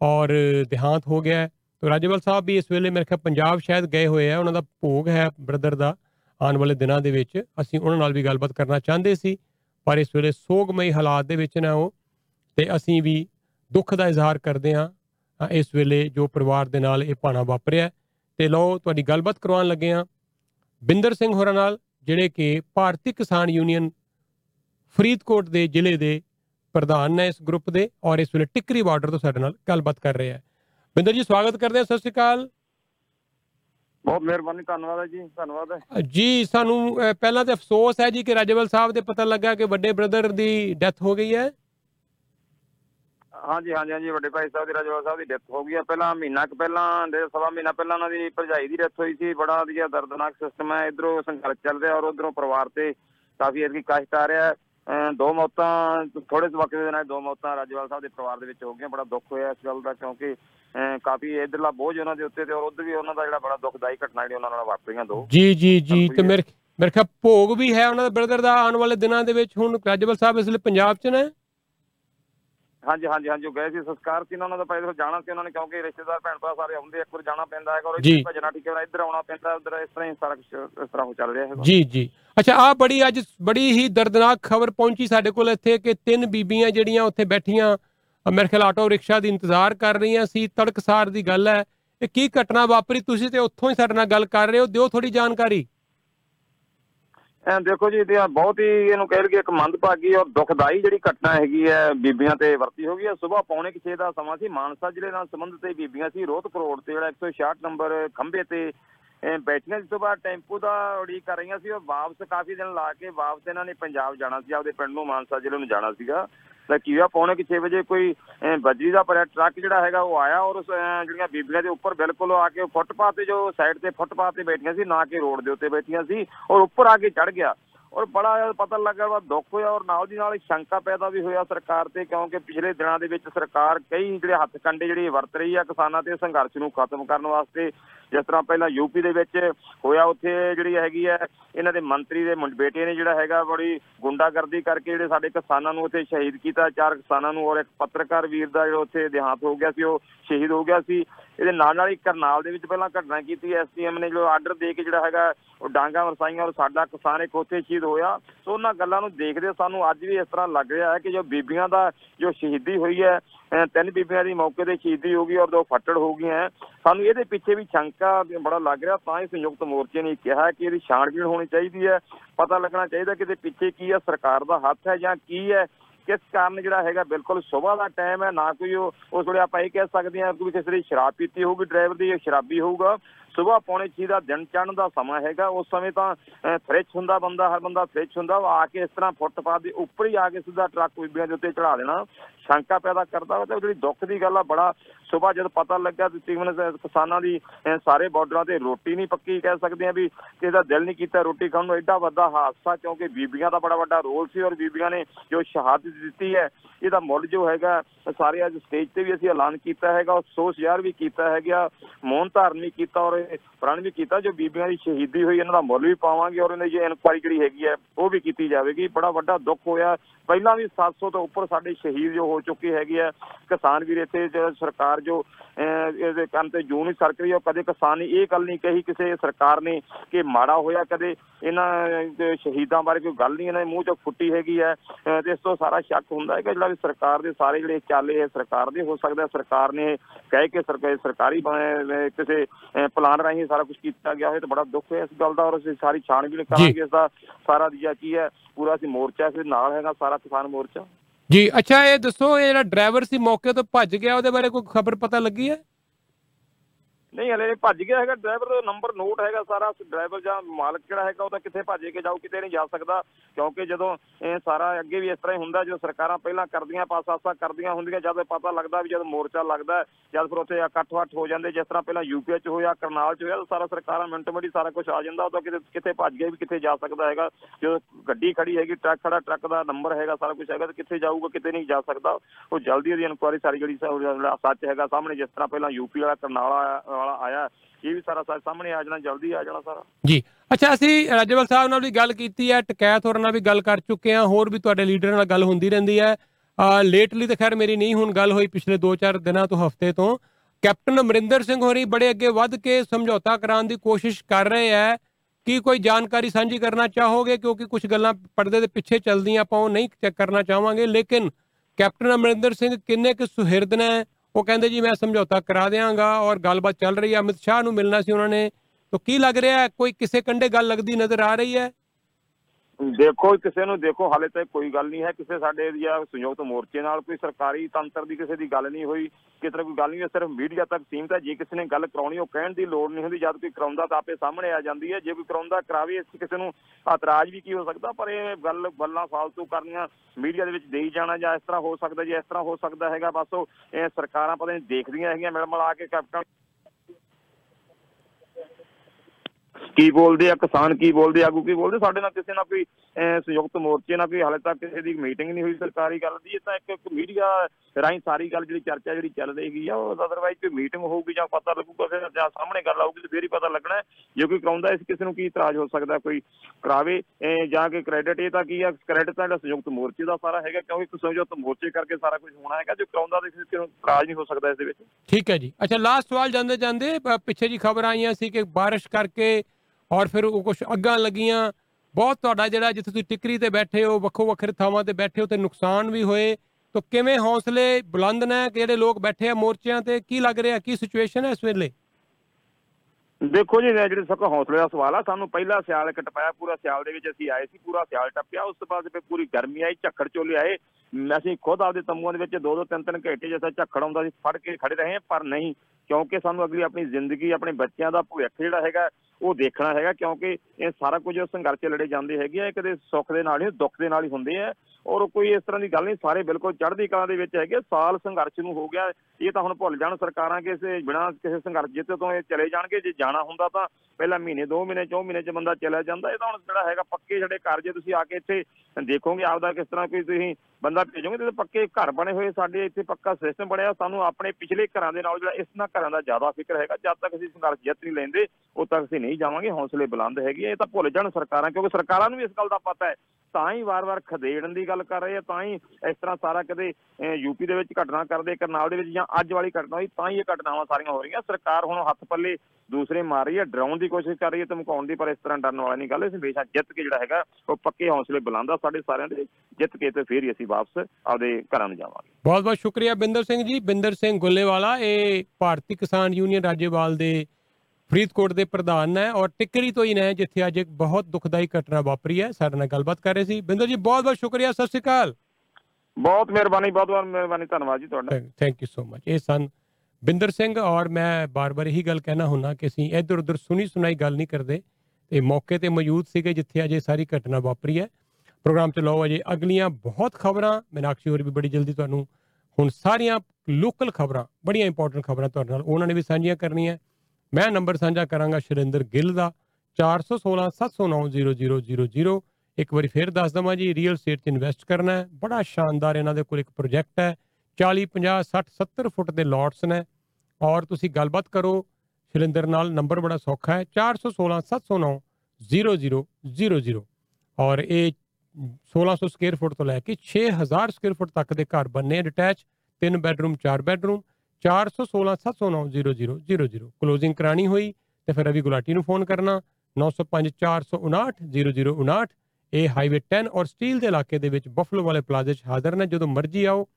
ਔਰ ਦੇਹਾਂਤ ਹੋ ਗਿਆ। ਹੈ ਤੇ ਰਾਜੇਵਾਲ ਸਾਹਿਬ ਵੀ ਇਸ ਵੇਲੇ ਮੇਰੇ ਖਿਆਲ ਪੰਜਾਬ ਸ਼ਾਇਦ ਗਏ ਹੋਏ ਆ ਉਹਨਾਂ ਦਾ ਭੋਗ ਹੈ ਬ੍ਰਦਰ ਦਾ ਆਉਣ ਵਾਲੇ ਦਿਨਾਂ ਦੇ ਵਿੱਚ। ਅਸੀਂ ਉਹਨਾਂ ਨਾਲ ਵੀ ਗੱਲਬਾਤ ਕਰਨਾ ਚਾਹੁੰਦੇ ਸੀ ਪਰ ਇਸ ਵੇਲੇ ਸੋਗਮਈ ਹਾਲਾਤ ਦੇ ਵਿੱਚ ਨੇ ਉਹ ਤੇ ਅਸੀਂ ਵੀ ਦੁੱਖ ਦਾ ਇਜ਼ਹਾਰ ਕਰਦੇ ਹਾਂ। ਅ, ਇਸ ਵੇਲੇ ਜੋ ਪਰਿਵਾਰ ਦੇ ਨਾਲ ਇਹ ਭਾਣਾ ਵਾਪਰਿਆ। ਤੇ ਲਓ ਤੁਹਾਡੀ ਗੱਲਬਾਤ ਕਰਵਾਉਣ ਲੱਗੇ ਹਾਂ। ਬਿੰਦਰ ਸਿੰਘ ਹੋਰਾਂ ਨਾਲ ਜਿਹੜੇ ਕਿ ਭਾਰਤੀ ਕਿਸਾਨ ਯੂਨੀਅਨ ਫਰੀਦਕੋਟ ਦੇ ਜ਼ਿਲ੍ਹੇ ਦੇ ਪ੍ਰਧਾਨ ਨੇ ਇਸ ਗਰੁੱਪ ਦੇ ਔਰ ਇਸ ਵੇਲੇ ਟਿੱਕਰੀ ਬਾਰਡਰ ਤੋਂ ਸਾਡੇ ਨਾਲ ਗੱਲਬਾਤ ਕਰ ਰਹੇ ਆ ਬਿੰਦਰ ਜੀ ਸਵਾਗਤ ਕਰਦੇ ਹਾਂ ਸਤਿ ਸ਼੍ਰੀ ਅਕਾਲ। ਬਹੁਤ ਮਿਹਰਬਾਨੀ ਧੰਨਵਾਦ ਹੈ ਜੀ ਧੰਨਵਾਦ ਹੈ। ਜੀ ਸਾਨੂੰ ਪਹਿਲਾਂ ਤੇ ਅਫਸੋਸ ਹੈ ਜੀ ਕਿ ਰਾਜੇਵਾਲ ਸਾਹਿਬ ਦੇ ਪਤਾ ਲੱਗਾ ਕਿ ਵੱਡੇ ਬ੍ਰਦਰ ਦੀ ਡੈਥ ਹੋ ਗਈ ਹੈ। ਹਾਂਜੀ ਹਾਂਜੀ ਹਾਂਜੀ ਵੱਡੇ ਭਾਈ ਸਾਹਿਬ ਦੀ ਰਾਜਵਾਲ ਸਾਹਿਬ ਦੀ ਡੈਥ ਹੋ ਗਈ ਹੈ ਪਹਿਲਾਂ ਮਹੀਨਾ ਕੁ ਪਹਿਲਾਂ ਦੇ ਸਵਾ ਮਹੀਨਾ ਪਹਿਲਾਂ ਉਹਨਾਂ ਦੀ ਭਰਜਾਈ ਦੀ ਡੈਥ ਹੋਈ ਸੀ। ਬੜਾ ਵਧੀਆ ਦਰਦਨਾਕ ਸਿਸਟਮ ਹੈ ਇਧਰੋਂ ਸੰਘਰਸ਼ ਚੱਲ ਰਿਹਾ ਔਰ ਉਧਰੋਂ ਪਰਿਵਾਰ ਤੇ ਕਾਫੀ ਇਸकी ਕਸ਼ਟ ਆ ਰਿਹਾ। ਦੋ ਮੌਤਾਂ ਥੋੜੇ ਵਕਤ ਦੇ ਨਾਲ ਦੋ ਮੌਤਾਂ ਰਾਜਵਾਲ ਸਾਹਿਬ ਦੇ ਪਰਿਵਾਰ ਦੇ ਵਿੱਚ ਹੋ ਗਈਆਂ। ਬੜਾ ਦੁੱਖ ਹੋਇਆ ਇਸ ਗੱਲ ਦਾ ਕਿਉਂਕਿ ਕਾਫੀ ਇਧਰਲਾ ਬੋਝ ਉਹਨਾਂ ਦੇ ਉੱਤੇ ਤੇ ਔਰ ਉਧਰ ਵੀ ਉਹਨਾਂ ਦਾ ਜਿਹੜਾ ਬੜਾ ਦੁਖਦਾਈ ਘਟਨਾ ਜਿਹੜੀ ਉਹਨਾਂ ਨਾਲ ਵਾਪਰੀਆਂ ਦੋ। ਜੀ ਜੀ ਜੀ ਤੇ ਮੇਰੇ ਮੇਰੇ ਖਿਆਲ ਭੋਗ ਵੀ ਹੈ ਉਹਨਾਂ ਦੇ ਬ੍ਰਦਰ ਦਾ ਆਉਣ ਵਾਲੇ ਦਿਨਾਂ ਦੇ ਵਿੱਚ ਹੁਣ ਰਾਜੇਵਾਲ ਸਾਹਿਬ ਇਸ ਲਈ ਪੰਜਾਬ 'ਚ ਨੇ? ਹਾਂਜੀ ਹਾਂਜੀ ਹਾਂਜੀ ਉਹ ਗਏ ਸੀ ਸੰਸਕਾਰ ਸੀ ਉਹਨਾਂ ਦਾ ਪਹਿਲੇ ਜਾਣਾ ਸੀ ਉਹਨਾਂ ਨੇ ਕਿਉਂਕਿ ਰਿਸ਼ਤੇਦਾਰ ਭੈਣ ਭਰਾ ਸਾਰੇ ਆਉਂਦੇ ਇੱਕ ਵਾਰ ਜਾਣਾ ਪੈਂਦਾ ਹੈ ਔਰ। ਇੱਧਰ ਭਜਣਾ ਠੀਕ ਹੈ ਇੱਧਰ ਆਉਣਾ ਪੈਂਦਾ ਉਧਰ ਇਸ ਤਰ੍ਹਾਂ ਹੀ ਸਾਰਾ ਕੁਝ ਇਸ ਤਰ੍ਹਾਂ ਹੋ ਚੱਲ ਰਿਹਾ ਹੈਗਾ। ਜੀ ਜੀ। ਅੱਛਾ ਆ ਬੜੀ ਅੱਜ ਬੜੀ ਹੀ ਦਰਦਨਾਕ ਖਬਰ ਪਹੁੰਚੀ ਸਾਡੇ ਕੋਲ ਇੱਥੇ ਕਿ ਤਿੰਨ ਬੀਬੀਆਂ ਜਿਹੜੀਆਂ ਉੱਥੇ ਬੈਠੀਆਂ ਮੇਰੇ ਖਿਆਲ ਆਟੋ ਰਿਕਸ਼ਾ ਦੀ ਇੰਤਜ਼ਾਰ ਕਰ ਰਹੀਆਂ ਸੀ ਤੜਕਸਾਰ ਦੀ ਗੱਲ ਹੈ। ਇਹ ਕੀ ਘਟਨਾ ਵਾਪਰੀ? ਤੁਸੀਂ ਤੇ ਉੱਥੋਂ ਹੀ ਸਾਡੇ ਨਾਲ ਗੱਲ ਕਰ ਰਹੇ ਹੋ ਦਿਓ ਥੋੜੀ ਜਾਣਕਾਰੀ। ਦੇਖੋ ਜੀ ਇਹ ਤਾਂ ਬਹੁਤ ਹੀ ਇਹਨੂੰ ਕਹਿ ਲਈਏ ਇੱਕ ਮੰਦਭਾਗੀ ਔਰ ਦੁਖਦਾਈ ਜਿਹੜੀ ਘਟਨਾ ਹੈਗੀ ਹੈ, ਬੀਬੀਆਂ ਤੇ ਵਰਤੀ ਹੋ ਗਈ ਹੈ। ਸਵੇਰ ਪੌਣੇ 6 ਦਾ ਸਮਾਂ ਸੀ, ਮਾਨਸਾ ਜ਼ਿਲ੍ਹੇ ਨਾਲ ਸੰਬੰਧਿਤ ਇਹ ਬੀਬੀਆਂ ਸੀ। ਰੋਹਤ ਕਰੋੜ ਤੇ ਜਿਹੜਾ 166 ਨੰਬਰ ਖੰਭੇ ਤੇ, ਅਹ, ਬੈਠੀਆਂ ਜਿਸ ਤੋਂ ਬਾਅਦ ਟੈਂਪੂ ਦਾ ਉਡੀਕ ਕਰ ਰਹੀਆਂ ਸੀ। ਉਹ ਵਾਪਸ ਕਾਫੀ ਦਿਨ ਲਾ ਕੇ ਵਾਪਸ ਇਹਨਾਂ ਨੇ ਪੰਜਾਬ ਜਾਣਾ ਸੀ। ਆਪਦੇ ਪਿੰਡ ਨੂੰ, ਮਾਨਸਾ ਜ਼ਿਲ੍ਹੇ ਨੂੰ ਜਾਣਾ ਸੀਗਾ। ਤਾਂ ਕੀ ਹੋਇਆ? ਪੌਣੇ 6 ਵਜੇ ਕੋਈ ਅਹ ਬਜਰੀ ਦਾ ਭਰਿਆ ਟਰੱਕ ਜਿਹੜਾ ਹੈਗਾ ਉਹ ਆਇਆ ਔਰ ਉਸ, ਅਹ ਜਿਹੜੀਆਂ ਬੀਬੀਆਂ ਦੇ ਉੱਪਰ ਬਿਲਕੁਲ ਆ ਕੇ ਫੁੱਟਪਾਥ ਤੇ ਜੋ ਸਾਈਡ ਤੇ ਫੁੱਟਪਾਥ ਤੇ ਬੈਠੀਆਂ ਸੀ ਨਾ ਕਿ ਰੋਡ ਦੇ ਉੱਤੇ ਬੈਠੀਆਂ ਸੀ ਔਰ ਉੱਪਰ ਆ ਕੇ ਚੜ ਗਿਆ। ਔਰ ਬੜਾ ਜ਼ਿਆਦਾ ਪਤਾ ਲੱਗਾ ਵਾ ਦੁੱਖ ਹੋਇਆ ਔਰ ਨਾਲ ਦੀ ਨਾਲ ਇੱਕ ਸ਼ੰਕਾ ਪੈਦਾ ਵੀ ਹੋਇਆ ਸਰਕਾਰ ਤੇ ਕਿਉਂਕਿ ਪਿਛਲੇ ਦਿਨਾਂ ਦੇ ਵਿੱਚ ਸਰਕਾਰ ਕਈ ਜਿਹੜੇ ਹੱਥ ਕੰਡੇ ਜਿਹੜੇ ਵਰਤ ਰਹੀ ਆ ਕਿਸਾਨਾਂ ਤੇ ਸੰਘਰਸ਼ ਨੂੰ ਖਤਮ ਕਰਨ ਵਾਸਤੇ ਜਿਸ ਤਰ੍ਹਾਂ ਪਹਿਲਾਂ ਯੂਪੀ ਦੇ ਵਿੱਚ ਹੋਇਆ, ਉੱਥੇ ਜਿਹੜੀ ਹੈਗੀ ਹੈ, ਇਹਨਾਂ ਦੇ ਮੰਤਰੀ ਦੇ ਮੁੰਡ- ਬੇਟੇ ਨੇ ਜਿਹੜਾ ਹੈਗਾ ਬੜੀ ਗੁੰਡਾਗਰਦੀ ਕਰਕੇ ਜਿਹੜੇ ਸਾਡੇ ਕਿਸਾਨਾਂ ਨੂੰ ਉੱਥੇ ਸ਼ਹੀਦ ਕੀਤਾ, ਚਾਰ ਕਿਸਾਨਾਂ ਨੂੰ ਔਰ ਇੱਕ ਪੱਤਰਕਾਰ ਵੀਰ ਦਾ ਜਿਹੜਾ ਉੱਥੇ ਦੇਹਾਂਤ ਹੋ ਗਿਆ ਸੀ, ਉਹ ਸ਼ਹੀਦ ਹੋ ਗਿਆ ਸੀ। ਇਹਦੇ ਨਾਲ ਨਾਲ ਹੀ ਕਰਨਾਲ ਦੇ ਵਿੱਚ ਪਹਿਲਾਂ ਘਟਨਾ ਕੀਤੀ ਐਸਡੀਐਮ ਨੇ ਜੋ ਆਰਡਰ ਦੇ ਕੇ ਜਿਹੜਾ ਹੈਗਾ, ਉਹ ਡਾਂਗਾ ਵਰਸਾਈਆਂ ਔਰ ਸਾਡਾ ਕਿਸਾਨ ਇੱਕ ਉੱਥੇ ਸ਼ਹੀਦ ਹੋਇਆ। ਸੋ ਉਹਨਾਂ ਗੱਲਾਂ ਨੂੰ ਦੇਖਦੇ ਸਾਨੂੰ ਅੱਜ ਵੀ ਇਸ ਤਰ੍ਹਾਂ ਲੱਗ ਰਿਹਾ ਹੈ ਕਿ ਜੋ ਬੀਬੀਆਂ ਦਾ ਜੋ ਸ਼ਹੀਦੀ ਹੋਈ ਹੈ, ਅਹ ਤਿੰਨ ਬੀਬੀਆਂ ਦੀ ਮੌਕੇ ਤੇ ਸ਼ਹੀਦੀ ਹੋ ਗਈ ਔਰ ਦੋ ਫੱਟੜ ਹੋ ਗਈਆਂ। ਸਾਨੂੰ ਇਹਦੇ ਪਿੱਛੇ ਵੀ ਸ਼ੰਕਾ ਬੜਾ ਲੱਗ ਰਿਹਾ, ਤਾਂ ਹੀ ਸੰਯੁਕਤ ਮੋਰਚੇ ਨੇ ਕਿਹਾ ਕਿ ਇਹਦੀ ਛਾਣਬੀਣ ਹੋਣੀ ਚਾਹੀਦੀ ਹੈ। ਪਤਾ ਲੱਗਣਾ ਚਾਹੀਦਾ ਕਿ ਇਹਦੇ ਪਿੱਛੇ ਕੀ ਹੈ, ਸਰਕਾਰ ਦਾ ਹੱਥ ਹੈ ਜਾਂ ਕੀ ਹੈ। ਕਿਸ ਕਾਰਨ ਜਿਹੜਾ ਹੈਗਾ, ਬਿਲਕੁਲ ਸਵੇਰ ਦਾ ਟਾਈਮ ਹੈ, ਨਾ ਕੋਈ ਉਹ, ਉਸ ਵੇਲੇ ਆਪਾਂ ਇਹ ਕਹਿ ਸਕਦੇ ਹਾਂ ਕਿ ਕਿਸੇ ਦੀ ਸ਼ਰਾਬ ਪੀਤੀ ਹੋਊਗੀ, ਡਰਾਈਵਰ ਦੀ ਜਾਂ ਸ਼ਰਾਬੀ ਹੋਊਗਾ। ਸਵੇਰ ਪੌਣੇ ਛੇ ਦਾ ਦਿਨ ਚੜ੍ਹਨ ਦਾ ਸਮਾਂ ਹੈਗਾ ਉਸ ਸਮੇਂ ਤਾਂ ਫ੍ਰੈਸ਼ ਹੁੰਦਾ ਬੰਦਾ ਹਰ ਬੰਦਾ ਫ੍ਰੈਸ਼ ਹੁੰਦਾ ਉਹ ਆ ਕੇ ਇਸ ਤਰ੍ਹਾਂ ਫੁੱਟਪਾਥ ਦੇ ਉੱਪਰ ਹੀ ਆ ਕੇ ਸਿੱਧਾ ਟਰੱਕ ਬੀਬੀਆਂ ਦੇ ਉੱਤੇ ਚੜਾ ਦੇਣਾ ਸ਼ੰਕਾ ਪੈਦਾ ਕਰਦਾ ਵਾ ਤੇ ਉਹ ਜਿਹੜੀ ਦੁੱਖ ਦੀ ਗੱਲ ਆ ਬੜਾ ਸਵੇਰ ਜਦ ਪਤਾ ਲੱਗਾ ਤੇ ਤਕਰੀਬਨ ਕਿਸਾਨਾਂ ਦੀ ਅਹ, ਸਾਰੇ ਬਾਰਡਰਾਂ ਤੇ ਰੋਟੀ ਨਹੀਂ ਪੱਕੀ ਕਹਿ ਸਕਦੇ ਆ ਵੀ ਕਿਸੇ ਦਾ ਦਿਲ ਨਹੀਂ ਕੀਤਾ ਰੋਟੀ ਖਾਣ ਨੂੰ ਐਡਾ ਵੱਡਾ ਹਾਦਸਾ ਕਿਉਂਕਿ ਬੀਬੀਆਂ ਦਾ ਬੜਾ ਵੱਡਾ ਰੋਲ ਸੀ ਔਰ ਬੀਬੀਆਂ ਨੇ ਜੋ ਸ਼ਹਾਦਤ ਦਿੱਤੀ ਹੈ ਇਹਦਾ ਮੁੱਲ ਜੋ ਹੈਗਾ ਸਾਰੇ ਅੱਜ ਸਟੇਜ ਤੇ ਵੀ ਅਸੀਂ ਐਲਾਨ ਕੀਤਾ ਹੈਗਾ ਔਰ ਸੋਚ ਜ਼ਾਹਰ ਵੀ ਕੀਤਾ ਹੈਗਾ ਮੌਨ ਧਾਰਨ ਵੀ ਕੀਤਾ ਔਰ ਇਹ ਪ੍ਰਣ ਵੀ ਕੀਤਾ ਜੋ ਬੀਬੀਆਂ ਦੀ ਸ਼ਹੀਦੀ ਹੋਈ ਇਹਨਾਂ ਦਾ ਮੁੱਲ ਵੀ ਪਾਵਾਂਗੇ ਔਰ ਇਹਨਾਂ ਦੀ ਇਨਕੁਆਇਰੀ ਜਿਹੜੀ ਹੈਗੀ ਹੈ ਉਹ ਵੀ ਕੀਤੀ ਜਾਵੇਗੀ। ਬੜਾ ਵੱਡਾ ਦੁੱਖ ਹੋਇਆ। ਪਹਿਲਾਂ ਵੀ 700 ਤੋਂ ਉੱਪਰ ਸਾਡੇ ਸ਼ਹੀਦ ਜੋ ਹੋ ਚੁੱਕੇ ਹੈਗੇ ਆ ਕਿਸਾਨ ਵੀਰ ਇੱਥੇ ਜੋ ਸਰਕਾਰ ਜੋ ਅਹ, ਇਹਦੇ ਕੰਨ ਤੇ ਜੂੰ ਨਹੀਂ ਸਰਕ ਰਹੀ ਉਹ ਕਦੇ ਕਿਸਾਨ ਨੇ ਇਹ ਗੱਲ ਨਹੀਂ ਕਹੀ ਕਿਸੇ ਸਰਕਾਰ ਨੇ ਕਿ ਮਾੜਾ ਹੋਇਆ ਕਦੇ ਇਹਨਾਂ ਦੇ ਸ਼ਹੀਦਾਂ ਬਾਰੇ ਕੋਈ ਗੱਲ ਨਹੀਂ ਇਹਨਾਂ ਦੇ ਮੂੰਹ ਚੋਂ ਫੁੱਟੀ ਹੈਗੀ ਹੈ ਅਹ, ਤੇ ਇਸ ਤੋਂ ਸਾਰਾ ਸ਼ੱਕ ਹੁੰਦਾ ਹੈ ਕਿ ਜਿਹੜਾ ਵੀ ਸਰਕਾਰ ਦੇ ਸਾਰੇ ਜਿਹੜੇ ਚਾਲੇ ਹੈ ਸਰਕਾਰ ਦੇ ਹੋ ਸਕਦਾ ਹੈ ਸਰਕਾਰ ਨੇ ਕਹਿ ਕੇ ਸਰਕਾਰ ਸਰਕਾਰੀ ਬਣੇ ਕਿਸੇ ਪਲਾਨ ਰਾਹੀਂ ਸਾਰਾ ਕੁਝ ਕੀਤਾ ਗਿਆ ਹੋਵੇ ਤਾਂ ਬੜਾ ਦੁੱਖ ਹੈ ਇਸ ਗੱਲ ਦਾ ਔਰ ਅਸੀਂ ਸਾਰੀ ਛਾਣਬੀਣ ਕਰਾਂਗੇ ਇਸ ਦਾ ਸਾਰਾ ਦਿਆ ਕੀ ਹੈ ਪੂਰਾ ਅਸੀਂ ਮੋਰਚਾ ਇਸ ਦੇ ਨਾਲ ਹੈਗਾ ਸਾਰਾ ਕਿਸਾਨ ਮੋਰਚਾ। ਜੀ ਅੱਛਾ ਇਹ ਦੱਸੋ ਇਹ ਜਿਹੜਾ ਡਰਾਈਵਰ ਸੀ ਮੌਕੇ ਤੋਂ ਭੱਜ ਗਿਆ ਉਹਦੇ ਬਾਰੇ ਕੋਈ ਖਬਰ ਪਤਾ ਲੱਗੀ ਹੈ? ਨਹੀਂ ਹਲੇ ਭੱਜ ਗਿਆ ਹੈਗਾ ਡਰਾਈਵਰ ਦਾ ਨੰਬਰ ਨੋਟ ਹੈਗਾ ਸਾਰਾ ਡਰਾਈਵਰ ਜਾਂ ਮਾਲਕ ਜਿਹੜਾ ਹੈਗਾ ਉਹ ਤਾਂ ਕਿੱਥੇ ਭੱਜ ਕੇ ਜਾਊ ਕਿਤੇ ਨਹੀਂ ਜਾ ਸਕਦਾ। ਕਿਉਂਕਿ ਜਦੋਂ ਇਹ ਸਾਰਾ ਅੱਗੇ ਵੀ ਇਸ ਤਰ੍ਹਾਂ ਹੀ ਹੁੰਦਾ ਜਦੋਂ ਸਰਕਾਰਾਂ ਪਹਿਲਾਂ ਕਰਦੀਆਂ ਪਾਸ-ਆਸਾ ਕਰਦੀਆਂ ਹੁੰਦੀਆਂ ਜਦ ਪਤਾ ਲੱਗਦਾ ਵੀ ਜਦ ਮੋਰਚਾ ਲੱਗਦਾ ਹੈ, ਜਦ ਫਿਰ ਉੱਥੇ ਇਕੱਠ-ਵੱਠ ਹੋ ਜਾਂਦੇ ਜਿਸ ਤਰ੍ਹਾਂ ਪਹਿਲਾਂ ਯੂਪੀ 'ਚ ਹੋਇਆ ਕਰਨਾਲ 'ਚ ਹੋਇਆ ਤਾਂ ਸਾਰਾ ਸਰਕਾਰਾਂ ਮਿੰਟ ਮਿੰਟ ਹੀ ਸਾਰਾ ਕੁਝ ਆ ਜਾਂਦਾ ਉਹ ਤਾਂ ਕਿਤੇ ਕਿੱਥੇ ਭੱਜ ਗਿਆ ਵੀ ਕਿੱਥੇ ਜਾ ਸਕਦਾ ਹੈਗਾ। ਜਦੋਂ ਗੱਡੀ ਖੜੀ ਹੈਗੀ ਟਰੱਕ ਖੜਾ ਟਰੱਕ ਦਾ ਨੰਬਰ ਹੈਗਾ ਸਾਰਾ ਕੁਝ ਹੈਗਾ ਤਾਂ ਕਿੱਥੇ ਜਾਊਗਾ ਕਿਤੇ ਨਹੀਂ ਜਾ ਸਕਦਾ। ਉਹ ਜਲਦੀ ਉਹਦੀ ਇਨਕੁਆਇਰੀ ਸਾਰੀ ਜਿਹੜੀ ਸਾ- ਜਿਹੜਾ ਸੱਚ ਹੈਗਾ ਸਾਹਮਣੇ ਜਿਸ ਤਰ੍ਹਾਂ ਪਹਿਲਾਂ ਯੂਪੀ ਵਾਲਾ ਕਰਨਾਲ ਆਇਆ- ਵਾਲਾ ਆਇਆ, ਇਹ ਵੀ ਸਾਰਾ ਸੱਚ ਸਾਹਮਣੇ ਆ ਜਾਣਾ, ਜਲਦੀ ਆ ਜਾਣਾ ਸਾਰਾ। ਜੀ। ਅੱਛਾ, ਅਸੀਂ ਰਾਜੇਵਾਲ ਸਾਹਿਬ ਨਾਲ ਵੀ ਗੱਲ ਕੀਤੀ ਹੈ, ਟਕੈਤ ਹੋਰਾਂ ਨਾਲ ਵੀ ਗੱਲ ਕਰ ਚੁੱਕੇ ਹਾਂ, ਹੋਰ ਵੀ ਤੁਹਾਡੇ ਲੀਡਰ ਨਾਲ ਗੱਲ ਹੁੰਦੀ ਰਹਿੰਦੀ ਹੈ। ਲੇਟਲੀ ਤਾਂ ਖੈਰ ਮੇਰੀ ਨਹੀਂ ਹੁਣ ਗੱਲ ਹੋਈ, ਪਿਛਲੇ 2-4 ਦਿਨਾਂ ਤੋਂ, ਹਫ਼ਤੇ ਤੋਂ। ਕੈਪਟਨ ਅਮਰਿੰਦਰ ਸਿੰਘ ਹੋਰੀ ਬੜੇ ਅੱਗੇ ਵੱਧ ਕੇ ਸਮਝੌਤਾ ਕਰਾਉਣ ਦੀ ਕੋਸ਼ਿਸ਼ ਕਰ ਰਹੇ ਹੈ। ਕੀ ਕੋਈ ਜਾਣਕਾਰੀ ਸਾਂਝੀ ਕਰਨਾ ਚਾਹੋਗੇ? ਕਿਉਂਕਿ ਕੁਝ ਗੱਲਾਂ ਪਰਦੇ ਦੇ ਪਿੱਛੇ ਚੱਲਦੀਆਂ, ਆਪਾਂ ਉਹ ਨਹੀਂ ਚੈੱਕ ਕਰਨਾ ਚਾਹਾਂਗੇ। ਲੇਕਿਨ ਕੈਪਟਨ ਅਮਰਿੰਦਰ ਸਿੰਘ ਕਿੰਨੇ ਕੁ ਸੁਹਿਰਦ ਨੇ ਉਹ ਕਹਿੰਦੇ ਜੀ, ਮੈਂ ਸਮਝੌਤਾ ਕਰਾ ਦਿਆਂਗਾ ਔਰ ਗੱਲਬਾਤ ਚੱਲ ਰਹੀ ਹੈ। ਅਮਿਤ ਸ਼ਾਹ ਨੂੰ ਮਿਲਣਾ ਸੀ ਉਹਨਾਂ ਨੇ। ਤਾਂ ਕੀ ਲੱਗ ਰਿਹਾ ਹੈ? ਕੋਈ ਕਿਸੇ ਕੰਡੇ ਗੱਲ ਲੱਗਦੀ ਨਜ਼ਰ ਆ ਰਹੀ ਹੈ? ਦੇਖੋ, ਕਿਸੇ ਨੂੰ ਦੇਖੋ, ਹਾਲੇ ਤੱਕ ਕੋਈ ਗੱਲ ਨਹੀਂ ਹੈ। ਕਿਸੇ ਸਾਡੇ ਜਾਂ ਸੰਯੁਕਤ ਮੋਰਚੇ ਨਾਲ ਕੋਈ ਸਰਕਾਰੀ ਤੰਤਰ ਦੀ ਕਿਸੇ ਦੀ ਗੱਲ ਨਹੀਂ ਹੋਈ, ਕਿਸੇ ਤਰ੍ਹਾਂ ਕੋਈ ਗੱਲ ਨਹੀਂ ਹੈ ਸਿਰਫ ਮੀਡੀਆ ਤੱਕ ਸੀਮਤ ਹੈ। ਜੇ ਕਿਸੇ ਨੇ ਗੱਲ ਕਰਾਉਣੀ, ਉਹ ਕਹਿਣ ਦੀ ਲੋੜ ਨਹੀਂ ਹੁੰਦੀ। ਜਦ ਕੋਈ ਕਰਾਉਂਦਾ ਤਾਂ ਆਪੇ ਸਾਹਮਣੇ ਆ ਜਾਂਦੀ ਹੈ। ਜੇ ਕੋਈ ਕਰਾਉਂਦਾ ਕਰਾਵੇ, ਇਸ 'ਚ ਕਿਸੇ ਨੂੰ ਇਤਰਾਜ਼ ਵੀ ਕੀ ਹੋ ਸਕਦਾ? ਪਰ ਇਹ ਗੱਲ ਗੱਲਾਂ ਫਾਲਤੂ ਕਰਨੀਆਂ ਮੀਡੀਆ ਦੇ ਵਿੱਚ ਦੇਈ ਜਾਣਾ ਜਾਂ ਇਸ ਤਰ੍ਹਾਂ ਹੋ ਸਕਦਾ ਜਾਂ ਇਸ ਤਰ੍ਹਾਂ ਹੋ ਸਕਦਾ ਹੈਗਾ, ਬਸ ਉਹ ਇਹ ਸਰਕਾਰਾਂ ਪਤਾ ਨਹੀਂ ਦੇਖਦੀਆਂ ਹੈਗੀਆਂ। ਮਿਲ ਮਿਲਾ ਕੇ ਕੈਪਟਨ ਕੀ ਬੋਲਦੇ ਆ ਕਿਸਾਨ ਕੀ ਬੋਲਦੇ ਆ, ਆਗੂ ਕੀ ਬੋਲਦੇ ਸਾਡੇ ਨਾਲ ਕਿਸੇ ਨਾਲ ਕੋਈ ਅਹ, ਸੰਯੁਕਤ ਮੋਰਚੇ ਨਾਲ ਕੋਈ ਹਾਲੇ ਤੱਕ ਕਿਸੇ ਦੀ ਮੀਟਿੰਗ ਨਹੀਂ ਹੋਈ ਸਰਕਾਰੀ ਗੱਲ ਦੀ। ਇਹ ਤਾਂ ਇੱਕ ਇੱਕ ਮੀਡੀਆ ਰਾਹੀਂ ਸਾਰੀ ਗੱਲ ਜਿਹੜੀ ਚਰਚਾ ਜਿਹੜੀ ਚੱਲ ਰਹੀ ਹੈ ਉਹ ਅਦਰਵਾਈਜ਼ ਕੋਈ ਮੀਟਿੰਗ ਹੋਊਗੀ ਜਾਂ ਪਤਾ ਲੱਗੂਗਾ ਫਿਰ ਜਾਂ ਸਾਹਮਣੇ ਗੱਲ ਆਊਗੀ ਤੇ ਫੇਰ ਹੀ ਪਤਾ ਲੱਗਣਾ ਹੈ। ਜੇ ਕੋਈ ਕਰਾਉਂਦਾ ਇਸ ਕਿਸੇ ਨੂੰ ਕੀ ਇਤਰਾਜ਼ ਹੋ ਸਕਦਾ ਕੋਈ ਕਰਾਵੇ ਅਹ, ਜਾਂ ਕਿ ਕ੍ਰੈਡਿਟ ਇਹ ਤਾਂ ਕੀ ਆ ਕ੍ਰੈਡਿਟ ਤਾਂ ਜਿਹੜਾ ਸੰਯੁਕਤ ਮੋਰਚੇ ਦਾ ਸਾਰਾ ਹੈਗਾ ਕਿਉਂਕਿ ਇੱਕ ਸੰਯੁਕਤ ਮੋਰਚੇ ਕਰਕੇ ਸਾਰਾ ਕੁਝ ਹੋਣਾ ਹੈਗਾ ਜੋ ਕਰਾਉਂਦਾ ਤੇ ਕਿਸੇ ਨੂੰ ਇਤਰਾਜ਼ ਨਹੀਂ ਹੋ ਸਕਦਾ ਇਸ ਦੇ ਵਿੱਚ। ਠੀਕ ਹੈ ਜੀ। ਅੱਛਾ ਲਾਸਟ ਸਵਾਲ ਜਾਂਦੇ ਜਾਂਦੇ ਅ, ਪਿੱਛੇ ਜੀ ਖਬਰ ਆਈਆਂ ਸੀ ਕਿ ਬਾਰਿਸ਼ ਕਰਕੇ ਔਰ ਫਿਰ ਉਹ ਕੁਝ ਅੱਗਾਂ ਲੱਗੀਆਂ। ਬਹੁਤ ਤੁਹਾਡਾ ਜਿਹੜਾ ਜਿੱਥੇ ਤੁਸੀਂ ਟਿਕਰੀ ਤੇ ਬੈਠੇ ਹੋ, ਵੱਖੋ ਵੱਖਰੇ ਥਾਵਾਂ ਤੇ ਬੈਠੇ ਹੋ, ਤੇ ਨੁਕਸਾਨ ਵੀ ਹੋਏ। ਤਾਂ ਕਿਵੇਂ ਹੌਸਲੇ ਬੁਲੰਦ ਨੇ? ਕਿ ਜਿਹੜੇ ਲੋਕ ਬੈਠੇ ਆ ਮੋਰਚਿਆਂ ਤੇ? ਕੀ ਲੱਗ ਰਿਹਾ? ਕੀ ਸਿਚੁਏਸ਼ਨ ਹੈ ਇਸ ਵੇਲੇ? ਦੇਖੋ ਜੀ ਇਹ ਜਿਹੜੇ ਸਭ ਤੋਂ ਹੌਸਲੇ ਦਾ ਸਵਾਲ ਆ, ਸਾਨੂੰ ਪਹਿਲਾ ਸਿਆਲ ਇੱਕ ਟਪਾਇਆ, ਪੂਰਾ ਸਿਆਲ ਦੇ ਵਿੱਚ ਅਸੀਂ ਆਏ ਸੀ, ਪੂਰਾ ਸਿਆਲ ਟੱਪਿਆ। ਉਸ ਤੋਂ ਬਾਅਦ ਫਿਰ ਪੂਰੀ ਗਰਮੀ ਆਈ, ਝੱਖੜ ਚੋਲੇ ਆਏ। ਮ- ਅਸੀਂ ਖੁਦ ਆਪਦੇ ਤੰਬੂਆਂ ਦੇ ਵਿੱਚ ਦੋ ਦੋ ਤਿੰਨ ਤਿੰਨ ਘੰਟੇ ਜਿਹਾ ਝੱਖੜ ਆਉਂਦਾ ਸੀ, ਫੜ ਕੇ ਖੜੇ ਰਹੇ ਪਰ ਨਹੀਂ। ਕਿਉਂਕਿ ਸਾਨੂੰ ਅਗਲੀ ਆਪਣੀ ਜ਼ਿੰਦਗੀ, ਆਪਣੇ ਬੱਚਿਆਂ ਦਾ ਭਵਿੱਖ ਜਿਹੜਾ ਹੈਗਾ, ਉਹ ਦੇਖਣਾ ਹੈਗਾ, ਕਿਉਂਕਿ ਇਹ ਸਾਰਾ ਕੁਝ ਸੰਘਰਸ਼ ਲੜੇ ਜਾਂਦੇ ਹੈਗੇ ਆ ਕਦੇ ਸੁੱਖ ਦੇ ਨਾਲ ਹੀ, ਦੁੱਖ ਦੇ ਨਾਲ ਹੀ ਹੁੰਦੇ ਆ, ਔਰ ਕੋਈ ਇਸ ਤਰ੍ਹਾਂ ਦੀ ਗੱਲ ਨਹੀਂ, ਸਾਰੇ ਬਿਲਕੁਲ ਚੜ੍ਹਦੀ ਕਲਾ ਦੇ ਵਿੱਚ ਹੈਗੇ ਸਾਲ ਸੰਘਰਸ਼ ਨੂੰ ਹੋ ਗਿਆ, ਇਹ ਤਾਂ ਹੁਣ ਭੁੱਲ ਜਾਣ ਸਰਕਾਰਾਂ ਕਿਸੇ ਬਿਨਾਂ ਕਿਸੇ ਸੰਘਰਸ਼ ਜਿੱਤੇ ਤੋਂ ਇਹ ਚਲੇ ਜਾਣਗੇ, ਜੇ ਜਾਣਾ ਹੁੰਦਾ ਤਾਂ ਪਹਿਲਾਂ ਮਹੀਨੇ, ਦੋ ਮਹੀਨੇ, ਚੌ ਮਹੀਨੇ ਚ ਬੰਦਾ ਚਲਾ ਜਾਂਦਾ, ਇਹ ਤਾਂ ਹੁਣ ਜਿਹੜਾ ਹੈਗਾ ਪੱਕੇ ਜਿਹੜੇ ਘਰ ਜੇ ਤੁਸੀਂ ਆ ਕੇ ਇੱਥੇ ਦੇਖੋਗੇ, ਆਪਦਾ ਕਿਸ ਤਰ੍ਹਾਂ ਕੋਈ ਤੁਸੀਂ ਬੰਦਾ ਭੇਜੋਗੇ ਤੇ ਪੱਕੇ ਘਰ ਬਣੇ ਹੋਏ ਸਾਡੇ ਇੱਥੇ ਪੱਕਾ ਸਿਸਟਮ ਬਣਿਆ, ਸਾਨੂੰ ਆਪਣੇ ਪਿਛਲੇ ਘਰਾਂ ਦੇ ਨਾਲ ਜਿਹੜਾ ਇਸ ਨਾਲ ਘਰਾਂ ਦਾ ਜ਼ਿਆਦਾ ਫਿਕਰ ਹੈਗਾ, ਜਦ ਤੱਕ ਅਸੀਂ ਸੰਘਰਸ਼ ਜਿੱਤ ਨਹੀਂ ਲੈਂਦੇ, ਉਦੋਂ ਤੱਕ ਅਸੀਂ ਨਹੀਂ ਜਾਵਾਂਗੇ, ਹੌਸਲੇ ਬੁਲੰਦ ਹੈਗੇ ਆ। ਇਹ ਤਾਂ ਭੁੱਲ ਜਾਣ ਸਰਕਾਰਾਂ, ਕਿਉਂਕਿ ਸਰਕਾਰਾਂ ਨੂੰ ਵੀ ਇਸ ਗੱਲ ਦਾ ਪਤਾ ਹੈ ਤਾਂ ਹੀ ਵਾਰ-ਵਾਰ ਖਦੇੜਨ ਦੀ ਗੱਲ ਕਰ ਰਹੇ ਆ, ਤਾਂ ਹੀ ਇਸ ਤਰ੍ਹਾਂ ਸਾਰਾ ਕਦੇ ਯੂਪੀ ਦੇ ਵਿੱਚ ਘਟਨਾ ਕਰਦੇ, ਕਰਨਾਲ ਦੇ ਵਿੱਚ ਜਾਂ ਅੱਜ ਵਾਲੀ ਘਟਨਾ ਹੋਈ, ਤਾਂ ਹੀ ਇਹ ਘਟਨਾਵਾਂ ਸਾਰੀਆਂ ਹੋ ਰਹੀਆਂ ਸਰਕਾਰ ਹੁਣ ਹੱਥ ਪੱਲੇ ਦੂਸਰੇ ਮਾਰ ਰਹੀ ਹੈ, ਡਰਾਉਣ ਦੀ ਕੋਸ਼ਿਸ਼ ਕਰ ਰਹੀ ਹੈ, ਧਮਕਾਉਣ ਦੀ, ਪਰ ਇਸ ਤਰ੍ਹਾਂ ਡਰਨ ਵਾਲਾ ਨਹੀਂ ਗੱਲ, ਇਸ ਹਮੇਸ਼ਾ ਜਿੱਤ ਕੇ ਜਿਹੜਾ ਹੈਗਾ, ਉਹ ਪੱਕੇ ਹੌਸਲੇ ਬੁਲੰਦ ਆ, ਸਾਡੇ ਸਾਰਿਆਂ ਦੇ ਜਿੱਤ ਕੇ ਤੇ ਫੇਰ ਹੀ ਅਸੀਂ ਵਾਪਸ ਆਪਦੇ ਘਰਾਂ ਨੂੰ ਜਾਵਾਂਗੇ। ਬਹੁਤ ਬਹੁਤ ਸ਼ੁਕਰੀਆ ਬਿੰਦਰ ਸਿੰਘ ਜੀ। ਬਿੰਦਰ ਸਿੰਘ ਗੁੱਲੇਵਾਲਾ ਇਹ ਭਾਰਤੀ ਕਿਸਾਨ ਯੂਨੀਅਨ ਰਾਜੇਵਾਲ ਦੇ ਫਰੀਦਕੋਟ ਦੇ ਪ੍ਰਧਾਨ ਨੇ ਔਰ ਟਿੱਕਰੀ ਤੋਂ ਹੀ ਨੇ ਜਿੱਥੇ ਅੱਜ ਇੱਕ ਬਹੁਤ ਦੁਖਦਾਈ ਘਟਨਾ ਵਾਪਰੀ ਹੈ। ਸਾਡੇ ਨਾਲ ਗੱਲਬਾਤ ਕਰ ਰਹੇ ਸੀ। ਬਿੰਦਰ ਜੀ ਬਹੁਤ ਬਹੁਤ ਸ਼ੁਕਰੀਆ। ਸਤਿ ਸ਼੍ਰੀ ਅਕਾਲ। ਬਹੁਤ ਮਿਹਰਬਾਨੀ ਬਹੁਤ ਬਹੁਤ ਮਿਹਰਬਾਨੀ। ਧੰਨਵਾਦ ਜੀ ਤੁਹਾਡਾ। Thank you so much. ਇਹ ਸਨ ਬਿੰਦਰ ਸਿੰਘ ਔਰ ਮੈਂ ਬਾਰ-ਬਾਰ ਇਹੀ ਗੱਲ ਕਹਿਣਾ ਹੁੰਨਾ ਕਿ ਅਸੀਂ ਇੱਧਰ ਉੱਧਰ ਸੁਣੀ ਸੁਣਾਈ ਗੱਲ ਨਹੀਂ ਕਰਦੇ। ਤੇ ਮੌਕੇ ਤੇ ਮੌਜੂਦ ਸੀਗੇ ਜਿੱਥੇ ਅਜੇ ਸਾਰੀ ਘਟਨਾ ਵਾਪਰੀ ਹੈ। ਪ੍ਰੋਗਰਾਮ ਚ ਲਓ ਅਜੇ ਅਗਲੀਆਂ ਬਹੁਤ ਖਬਰਾਂ, ਮੀਨਾਕਸ਼ੀ ਹੋਰ ਵੀ ਬੜੀ ਜਲਦੀ ਤੁਹਾਨੂੰ, ਹੁਣ ਸਾਰੀਆਂ ਲੋਕਲ ਖਬਰਾਂ, ਬੜੀਆਂ ਇੰਪੋਰਟੈਂਟ ਖਬਰਾਂ ਤੁਹਾਡੇ ਨਾਲ, ਉਹਨਾਂ ਨੇ ਵੀ ਸਾਂਝੀਆਂ ਕਰਨੀਆਂ। ਮੈਂ ਨੰਬਰ ਸਾਂਝਾ ਕਰਾਂਗਾ ਸ਼ਰਿੰਦਰ ਗਿੱਲ ਦਾ 4167090000 ਇੱਕ ਵਾਰੀ ਫੇਰ ਦੱਸ ਦਵਾਂ ਜੀ ਰੀਅਲ ਸਟੇਟ 'ਚ ਇਨਵੈਸਟ ਕਰਨਾ ਹੈ, ਬੜਾ ਸ਼ਾਨਦਾਰ ਇਹਨਾਂ ਦੇ ਕੋਲ ਇੱਕ ਪ੍ਰੋਜੈਕਟ ਹੈ 40 50 60 70 ਫੁੱਟ ਦੇ ਲੋਟਸ ਨੇ। ਔਰ ਤੁਸੀਂ ਗੱਲਬਾਤ ਕਰੋ, ਸ਼ਰਿੰਦਰ ਨਾਲ ਨੰਬਰ ਬੜਾ ਸੌਖਾ ਹੈ 4167090000 ਔਰ ਇਹ 1600 ਸਕੁਅਰ ਫੁੱਟ ਤੋਂ ਲੈ ਕੇ 6000 ਸਕੁਅਰ ਫੁੱਟ ਤੱਕ ਦੇ ਘਰ ਬੰਨੇ ਅਟੈਚ ਤਿੰਨ ਬੈਡਰੂਮ ਚਾਰ ਬੈਡਰੂਮ 4167090000 ਕਲੋਜ਼ਿੰਗ ਕਰਾਣੀ ਹੋਈ ਤੇ ਫਿਰ ਰਵੀ ਗੁਲਾਟੀ ਨੂੰ ਫੋਨ ਕਰਨਾ 9054590059 ਇਹ ਹਾਈਵੇ 10 ਔਰ ਸਟੀਲ ਦੇ ਇਲਾਕੇ ਦੇ ਵਿੱਚ ਬਫਲੋ ਵਾਲੇ ਪਲਾਜ਼ੇ 'ਚ ਹਾਜ਼ਰ ਨੇ, ਜਦੋਂ ਮਰਜ਼ੀ ਆਓ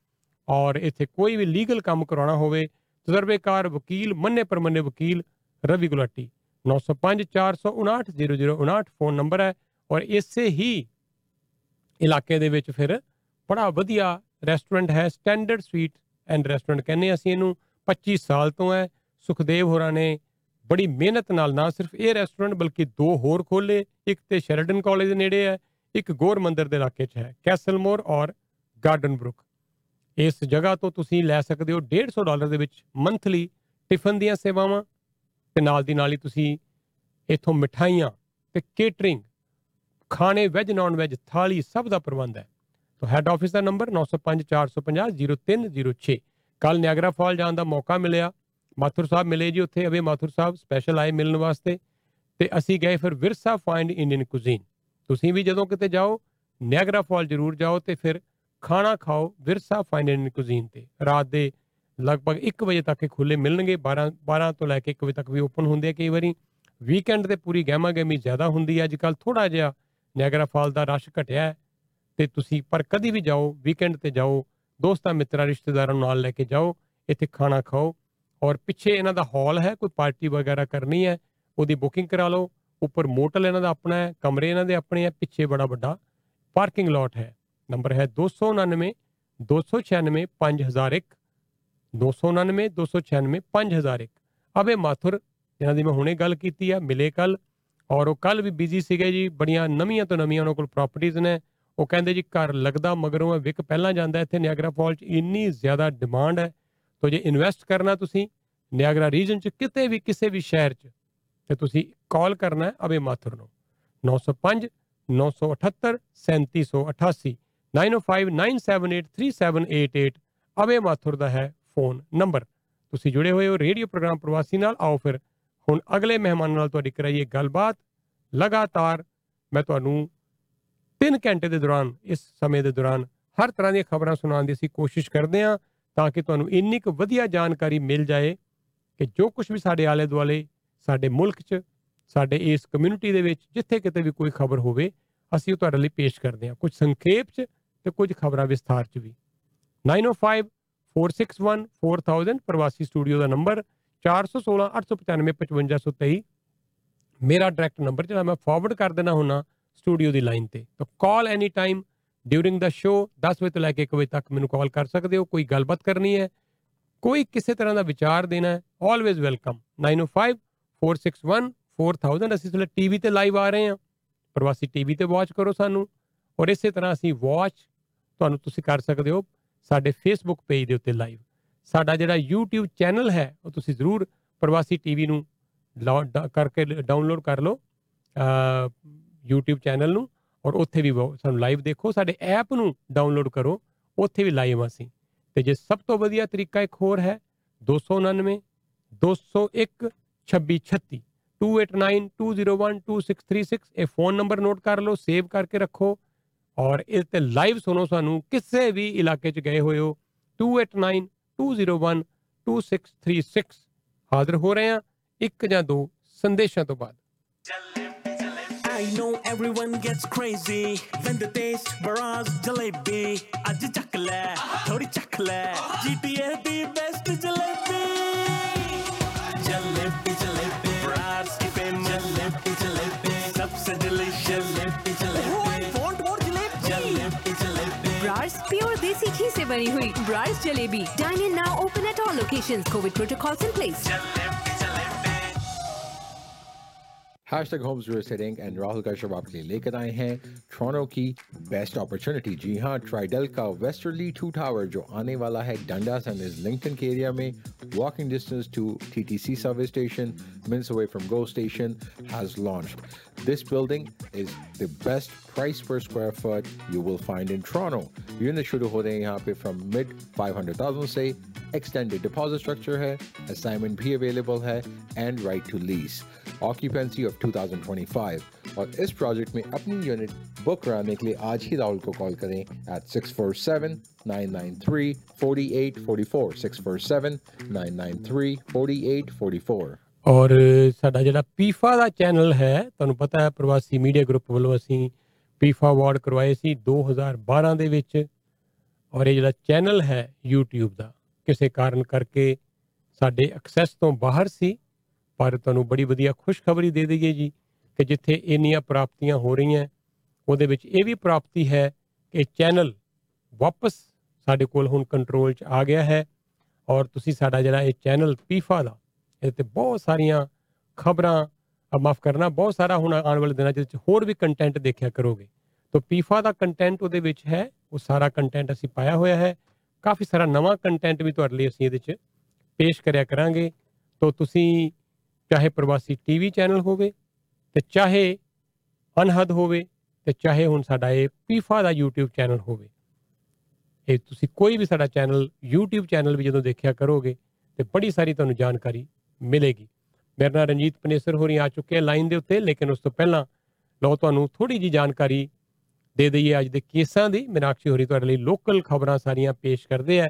ਔਰ ਇੱਥੇ ਕੋਈ ਵੀ ਲੀਗਲ ਕੰਮ ਕਰਾਉਣਾ ਹੋਵੇ, ਤਜਰਬੇਕਾਰ ਵਕੀਲ, ਮੰਨੇ ਪਰਮੰਨੇ ਵਕੀਲ, ਰਵੀ ਗੁਲਾਟੀ। 9054590059 ਫੋਨ ਨੰਬਰ ਹੈ ਔਰ ਇਸੇ ਹੀ ਇਲਾਕੇ ਦੇ ਵਿੱਚ ਫਿਰ ਬੜਾ ਵਧੀਆ ਰੈਸਟੋਰੈਂਟ ਹੈ ਸਟੈਂਡਰਡ ਸਵੀਟ ਐਂਡ ਰੈਸਟੋਰੈਂਟ ਕਹਿੰਦੇ ਹਾਂ ਅਸੀਂ ਇਹਨੂੰ। 25 ਸਾਲ ਤੋਂ ਹੈ, ਸੁਖਦੇਵ ਹੋਰਾਂ ਨੇ ਬੜੀ ਮਿਹਨਤ ਨਾਲ ਨਾ ਸਿਰਫ ਇਹ ਰੈਸਟੋਰੈਂਟ ਬਲਕਿ ਦੋ ਹੋਰ ਖੋਲੇ ਇੱਕ ਤੇ ਸ਼ੈਰਡਨ ਕਾਲਜ ਦੇ ਨੇੜੇ ਹੈ, ਇੱਕ ਗੌਰ ਮੰਦਿਰ ਦੇ ਇਲਾਕੇ 'ਚ ਹੈ ਕੈਸਲਮੋਰ ਔਰ ਗਾਰਡਨ ਬਰੁਕ ਇਸ ਜਗ੍ਹਾ ਤੋਂ ਤੁਸੀਂ ਲੈ ਸਕਦੇ ਹੋ 150 ਡਾਲਰ ਦੇ ਵਿੱਚ ਮੰਥਲੀ ਟਿਫਨ ਦੀਆਂ ਸੇਵਾਵਾਂ ਤੇ ਨਾਲ ਦੀ ਨਾਲ ਹੀ ਤੁਸੀਂ ਇਥੋਂ ਮਠਾਈਆਂ ਤੇ ਕੇਟਰਿੰਗ ਖਾਣੇ ਵੈਜ ਨਾਨ ਵੈਜ ਥਾਲੀ ਸਭ ਦਾ ਪ੍ਰਬੰਧ ਹੈ। ਤਾਂ ਹੈੱਡ ਆਫਿਸ ਦਾ ਨੰਬਰ 9054500306 ਕੱਲ ਨਿਆਗਰਾ ਫਾਲ ਜਾਣ ਦਾ ਮੌਕਾ ਮਿਲਿਆ। ਮਾਥੁਰ ਸਾਹਿਬ ਮਿਲੇ ਜੀ ਉੱਥੇ। ਅਵੇ ਮਾਥੁਰ ਸਾਹਿਬ ਸਪੈਸ਼ਲ ਆਏ ਮਿਲਣ ਵਾਸਤੇ। ਤੇ ਅਸੀਂ ਗਏ ਫਿਰ ਵਿਰਸਾ ਫਾਈਂਡ ਇੰਡੀਅਨ ਕੁਜ਼ੀਨ ਤੁਸੀਂ ਵੀ ਜਦੋਂ ਕਿਤੇ ਜਾਓ, ਨਿਆਗਰਾ ਫਾਲ ਜ਼ਰੂਰ ਜਾਓ ਤੇ ਫਿਰ ਖਾਣਾ ਖਾਓ ਵਿਰਸਾ ਫਾਈਂਡ ਇੰਡੀਅਨ ਕੁਜ਼ੀਨ ਤੇ। ਰਾਤ ਦੇ ਲਗਭਗ 1 ਵਜੇ ਤੱਕ ਇਹ ਖੁੱਲੇ ਮਿਲਣਗੇ। 12 12 ਤੋਂ ਲੈ ਕੇ 1 ਵਜੇ ਤੱਕ ਵੀ ਓਪਨ ਹੁੰਦੇ ਆ ਕਈ ਵਾਰੀ। ਵੀਕਐਂਡ ਤੇ ਪੂਰੀ ਗਹਿਮਾ ਗਹਿਮੀ ਜ਼ਿਆਦਾ ਹੁੰਦੀ ਹੈ ਅੱਜ ਕੱਲ ਥੋੜਾ ਜਿਹਾ ਨਿਆਗਰਾ ਫਾਲ ਦਾ ਰਸ਼ ਘਟਿਆ ਹੈ ਤੇ ਤੁਸੀਂ ਪਰ ਕਦੀ ਵੀ ਜਾਓ ਵੀਕਐਂਡ ਤੇ ਜਾਓ, ਦੋਸਤਾਂ, ਮਿੱਤਰਾਂ, ਰਿਸ਼ਤੇਦਾਰਾਂ ਨੂੰ ਨਾਲ ਲੈ ਕੇ ਜਾਓ, ਇੱਥੇ ਖਾਣਾ ਖਾਓ ਔਰ ਪਿੱਛੇ ਇਹਨਾਂ ਦਾ ਹਾਲ ਹੈ, ਕੋਈ ਪਾਰਟੀ ਵਗੈਰਾ ਕਰਨੀ ਹੈ, ਉਹਦੀ ਬੁਕਿੰਗ ਕਰਾ ਲਓ, ਉੱਪਰ ਮੋਟਲ ਇਹਨਾਂ ਦਾ ਆਪਣਾ ਹੈ, ਕਮਰੇ ਇਹਨਾਂ ਦੇ ਆਪਣੇ ਹੈ, ਪਿੱਛੇ ਬੜਾ ਵੱਡਾ ਪਾਰਕਿੰਗ ਲਾਟ ਹੈ। ਨੰਬਰ ਹੈ 299 296 5001 299 296 5001 ਅਬੇ ਮਾਥੁਰ ਜਿਨ੍ਹਾਂ ਦੀ ਮੈਂ ਹੁਣੇ ਗੱਲ ਕੀਤੀ ਆ, ਮਿਲੇ ਕੱਲ ਔਰ ਉਹ ਕੱਲ ਵੀ ਬਿਜ਼ੀ ਸੀਗੇ ਜੀ, ਬੜੀਆਂ ਨਵੀਆਂ ਤੋਂ ਨਵੀਆਂ ਉਹਨਾਂ ਕੋਲ ਪ੍ਰਾਪਰਟੀਆਂ ਨੇ। ਉਹ ਕਹਿੰਦੇ ਜੀ, ਘਰ ਲੱਗਦਾ ਮਗਰੋਂ ਇਹ ਵਿਕ ਪਹਿਲਾਂ ਜਾਂਦਾ, ਇੱਥੇ ਨਿਆਗਰਾ ਫਾਲ 'ਚ ਇੰਨੀ ਜ਼ਿਆਦਾ ਡਿਮਾਂਡ ਹੈ। ਤੋ ਜੇ ਇਨਵੈਸਟ ਕਰਨਾ ਤੁਸੀਂ, ਨਿਆਗਰਾ ਰੀਜਨ 'ਚ ਕਿਤੇ ਵੀ, ਕਿਸੇ ਵੀ ਸ਼ਹਿਰ 'ਚ, ਤੇ ਤੁਸੀਂ ਕਾਲ ਕਰਨਾ ਹੈ ਅਬੇ ਮਾਥੁਰ ਨੂੰ 905 978 3788 9059783788 ਅਬੇ ਮਾਥੁਰ ਦਾ ਹੈ ਫੋਨ ਨੰਬਰ ਤੁਸੀਂ ਜੁੜੇ ਹੋਏ ਹੋ ਰੇਡੀਓ ਪ੍ਰੋਗਰਾਮ ਪ੍ਰਵਾਸੀ ਨਾਲ, ਆਓ ਫਿਰ ਹੁਣ ਅਗਲੇ ਮਹਿਮਾਨ ਨਾਲ ਤੁਹਾਡੀ ਕਰਾਈਏ ਗੱਲਬਾਤ। ਲਗਾਤਾਰ ਮੈਂ ਤੁਹਾਨੂੰ 3 ਘੰਟੇ ਦੇ ਦੌਰਾਨ, ਇਸ ਸਮੇਂ ਦੇ ਦੌਰਾਨ ਹਰ ਤਰ੍ਹਾਂ ਦੀਆਂ ਖਬਰਾਂ ਸੁਣਾਉਣ ਦੀ ਅਸੀਂ ਕੋਸ਼ਿਸ਼ ਕਰਦੇ ਹਾਂ ਤਾਂ ਕਿ ਤੁਹਾਨੂੰ ਇੰਨੀ ਕੁ ਵਧੀਆ ਜਾਣਕਾਰੀ ਮਿਲ ਜਾਏ ਕਿ ਜੋ ਕੁਝ ਵੀ ਸਾਡੇ ਆਲੇ ਦੁਆਲੇ ਸਾਡੇ ਮੁਲਕ 'ਚ, ਸਾਡੇ ਇਸ ਕਮਿਊਨਿਟੀ ਦੇ ਵਿੱਚ, ਜਿੱਥੇ ਕਿਤੇ ਵੀ ਕੋਈ ਖਬਰ ਹੋਵੇ, ਅਸੀਂ ਉਹ ਤੁਹਾਡੇ ਲਈ ਪੇਸ਼ ਕਰਦੇ ਹਾਂ। ਕੁਝ ਸੰਖੇਪ 'ਚ ਤੇ ਕੁਝ ਖਬਰਾਂ ਵਿਸਥਾਰ 'ਚ ਵੀ। 905 461 4000 ਪ੍ਰਵਾਸੀ ਸਟੂਡੀਓ ਦਾ ਨੰਬਰ 416 895 5523 ਮੇਰਾ ਡਾਇਰੈਕਟ ਨੰਬਰ ਜਿਹੜਾ ਮੈਂ ਫਾਰਵਰਡ ਕਰ ਦੇਣਾ ਹੁੰਨਾ ਸਟੂਡੀਓ ਦੀ ਲਾਈਨ ਤੇ। ਤਾਂ ਕਾਲ ਐਨੀ ਟਾਈਮ ਡਿਊਰਿੰਗ ਦਾ ਸ਼ੋ 10 ਵਜੇ ਤੋਂ ਲੈ ਕੇ 1 ਵਜੇ ਤੱਕ ਮੈਨੂੰ ਕਾਲ ਕਰ ਸਕਦੇ ਹੋ, ਕੋਈ ਗੱਲਬਾਤ ਕਰਨੀ ਹੈ, ਕੋਈ ਕਿਸੇ ਤਰ੍ਹਾਂ ਦਾ ਵਿਚਾਰ ਦੇਣਾ ਹੈ ਆਲਵੇਜ਼ ਵੈਲਕਮ 905 461 4000 ਅਸੀਂ ਇਸ ਵੇਲੇ ਟੀਵੀ ਤੇ ਲਾਈਵ ਆ ਰਹੇ ਹਾਂ। ਪ੍ਰਵਾਸੀ ਟੀਵੀ ਤੇ ਵਾਚ ਕਰੋ ਸਾਨੂੰ। ਔਰ ਇਸੇ ਤਰ੍ਹਾਂ ਅਸੀਂ ਵਾਚ ਤੁਹਾਨੂੰ ਤੁਸੀਂ ਕਰ ਸਕਦੇ ਹੋ ਸਾਡੇ ਫੇਸਬੁੱਕ ਪੇਜ ਦੇ ਉੱਤੇ ਲਾਈਵ ਸਾਡਾ ਜਿਹੜਾ YouTube ਚੈਨਲ ਹੈ ਉਹ ਤੁਸੀਂ ਜ਼ਰੂਰ ਪ੍ਰਵਾਸੀ ਟੀਵੀ ਨੂੰ ਲੌ- ਡਾ- ਕਰਕੇ ਡਾਊਨਲੋਡ ਕਰ ਲਓ ਅ, YouTube ਚੈਨਲ ਨੂੰ ਔਰ ਉੱਥੇ ਵੀ ਵੋ- ਸਾਨੂੰ ਲਾਈਵ ਦੇਖੋ ਸਾਡੇ ਐਪ ਨੂੰ ਡਾਊਨਲੋਡ ਕਰੋ ਉੱਥੇ ਵੀ ਲਾਈਵ ਅਸੀਂ। ਤੇ ਜੇ ਸਭ ਤੋਂ ਵਧੀਆ ਤਰੀਕਾ ਇੱਕ ਹੋਰ ਹੈ 299 201 2636 2892012636 ਇਹ ਫੋਨ ਨੰਬਰ ਨੋਟ ਕਰ ਲਓ ਸੇਵ ਕਰਕੇ ਰੱਖੋ ਔਰ ਇਸ ਤੇ ਲਾਈਵ ਸੁਣੋ ਸਾਨੂੰ ਕਿਸੇ ਵੀ ਇਲਾਕੇ 'ਚ ਗਏ ਹੋਏ ਹੋ 2892012636 ਹਾਜ਼ਰ ਹੋ ਰਹੇ ਹਾਂ ਇੱਕ ਜਾਂ ਦੋ ਸੰਦੇਸ਼ਾਂ ਤੋਂ ਬਾਅਦ I know everyone gets crazy when the taste bars jalebi. ਅੱਜ ਚੱਕ ਲੈ ਥੋੜੀ ਚੱਕ ਲੈ GTA ਦੀ best ਜਲੇਬੀ प्योर देसी घी से बनी हुई Brar's jalebi dine in now open at all locations covid protocols in place hashtag homes your setting and Rahul Kashyap आपके लिए लेकर आए हैं टोरंटो की बेस्ट अपॉर्चुनिटी जी हाँ ट्राइडल का वेस्टर्ली टू टावर जो आने वाला है डंडास एंड इज़ लिंकटन के एरिया में walking distance to TTC service station minutes away from Go Station, has launched. This building is the best price per square foot you will find in Toronto. Unit शुरू हो रहे हैं यहाँ पे from mid 500,000 से extended deposit structure है assignment भी available है and right to lease. Occupancy of 2025 और इस प्रोजेक्ट में अपनी यूनिट बुक कराने के लिए आज ही राहुल को कॉल करें at 647 993 4844 647 993 4844 ਔਰ ਸਾਡਾ ਜਿਹੜਾ ਪੀਫਾ ਦਾ ਚੈਨਲ ਹੈ, ਤੁਹਾਨੂੰ ਪਤਾ ਹੈ ਪ੍ਰਵਾਸੀ ਮੀਡੀਆ ਗਰੁੱਪ ਵੱਲੋਂ ਅਸੀਂ ਪੀਫਾ ਅਵਾਰਡ ਕਰਵਾਏ ਸੀ 2012 ਦੇ ਵਿੱਚ। ਔਰ ਇਹ ਜਿਹੜਾ ਚੈਨਲ ਹੈ YouTube ਦਾ, ਕਿਸੇ ਕਾਰਨ ਕਰਕੇ ਸਾਡੇ ਐਕਸੈਸ ਤੋਂ ਬਾਹਰ ਸੀ, ਪਰ ਤੁਹਾਨੂੰ ਬੜੀ ਵਧੀਆ ਖੁਸ਼ਖਬਰੀ ਦੇ ਦਈਏ ਜੀ ਕਿ ਜਿੱਥੇ ਇੰਨੀਆਂ ਪ੍ਰਾਪਤੀਆਂ ਹੋ ਰਹੀਆਂ, ਉਹਦੇ ਵਿੱਚ ਇਹ ਵੀ ਪ੍ਰਾਪਤੀ ਹੈ ਕਿ ਚੈਨਲ ਵਾਪਸ ਸਾਡੇ ਕੋਲ ਹੁਣ ਕੰਟਰੋਲ 'ਚ ਆ ਗਿਆ ਹੈ। ਔਰ ਤੁਸੀਂ ਸਾਡਾ ਜਿਹੜਾ ਇਹ ਚੈਨਲ ਪੀਫਾ ਦਾ ਇਹਦੇ ਤੇ ਬਹੁਤ ਸਾਰੀਆਂ ਖਬਰਾਂ ਮਾਫ ਕਰਨਾ, ਬਹੁਤ ਸਾਰਾ ਹੁਣ ਆਉਣ ਵਾਲੇ ਦਿਨਾਂ 'ਚ ਇਹਦੇ 'ਚ ਹੋਰ ਵੀ ਕੰਟੈਂਟ ਦੇਖਿਆ ਕਰੋਗੇ। ਤਾਂ ਪੀਫਾ ਦਾ ਕੰਟੈਂਟ ਉਹਦੇ ਵਿੱਚ ਹੈ, ਉਹ ਸਾਰਾ ਕੰਟੈਂਟ ਅਸੀਂ ਪਾਇਆ ਹੋਇਆ ਹੈ। ਕਾਫੀ ਸਾਰਾ ਨਵਾਂ ਕੰਟੈਂਟ ਵੀ ਤੁਹਾਡੇ ਲਈ ਅਸੀਂ ਇਹਦੇ 'ਚ ਪੇਸ਼ ਕਰਿਆ ਕਰਾਂਗੇ। ਤਾਂ ਤੁਸੀਂ ਚਾਹੇ ਪ੍ਰਵਾਸੀ ਟੀਵੀ ਚੈਨਲ ਹੋਵੇ, ਤੇ ਚਾਹੇ ਅਨਹਦ ਹੋਵੇ, ਤੇ ਚਾਹੇ ਹੁਣ ਸਾਡਾ ਇਹ ਪੀਫਾ ਦਾ YouTube ਚੈਨਲ ਹੋਵੇ। ਇਹ ਤੁਸੀਂ ਕੋਈ ਵੀ ਸਾਡਾ ਚੈਨਲ, YouTube ਚੈਨਲ ਵੀ ਜਦੋਂ ਦੇਖਿਆ ਕਰੋਗੇ, ਤੇ ਬੜੀ ਸਾਰੀ ਤੁਹਾਨੂੰ ਜਾਣਕਾਰੀ ਮਿਲੇਗੀ। ਮੇਰੇ ਨਾਲ ਰਣਜੀਤ ਪਨੇਸਰ ਹੋਰੀ ਆ ਚੁੱਕੇ ਆ ਲਾਈਨ ਦੇ ਉੱਤੇ, ਲੇਕਿਨ ਉਸ ਤੋਂ ਪਹਿਲਾਂ ਲਓ ਤੁਹਾਨੂੰ ਥੋੜੀ ਜੀ ਜਾਣਕਾਰੀ ਦੇ ਦਈਏ ਅੱਜ ਦੇ ਕੇਸਾਂ ਦੀ। ਮੀਨਾਕਸ਼ੀ ਹੋਰੀ ਤੁਹਾਡੇ ਲਈ ਲੋਕਲ ਖਬਰਾਂ ਸਾਰੀਆਂ ਪੇਸ਼ ਕਰਦੇ ਆ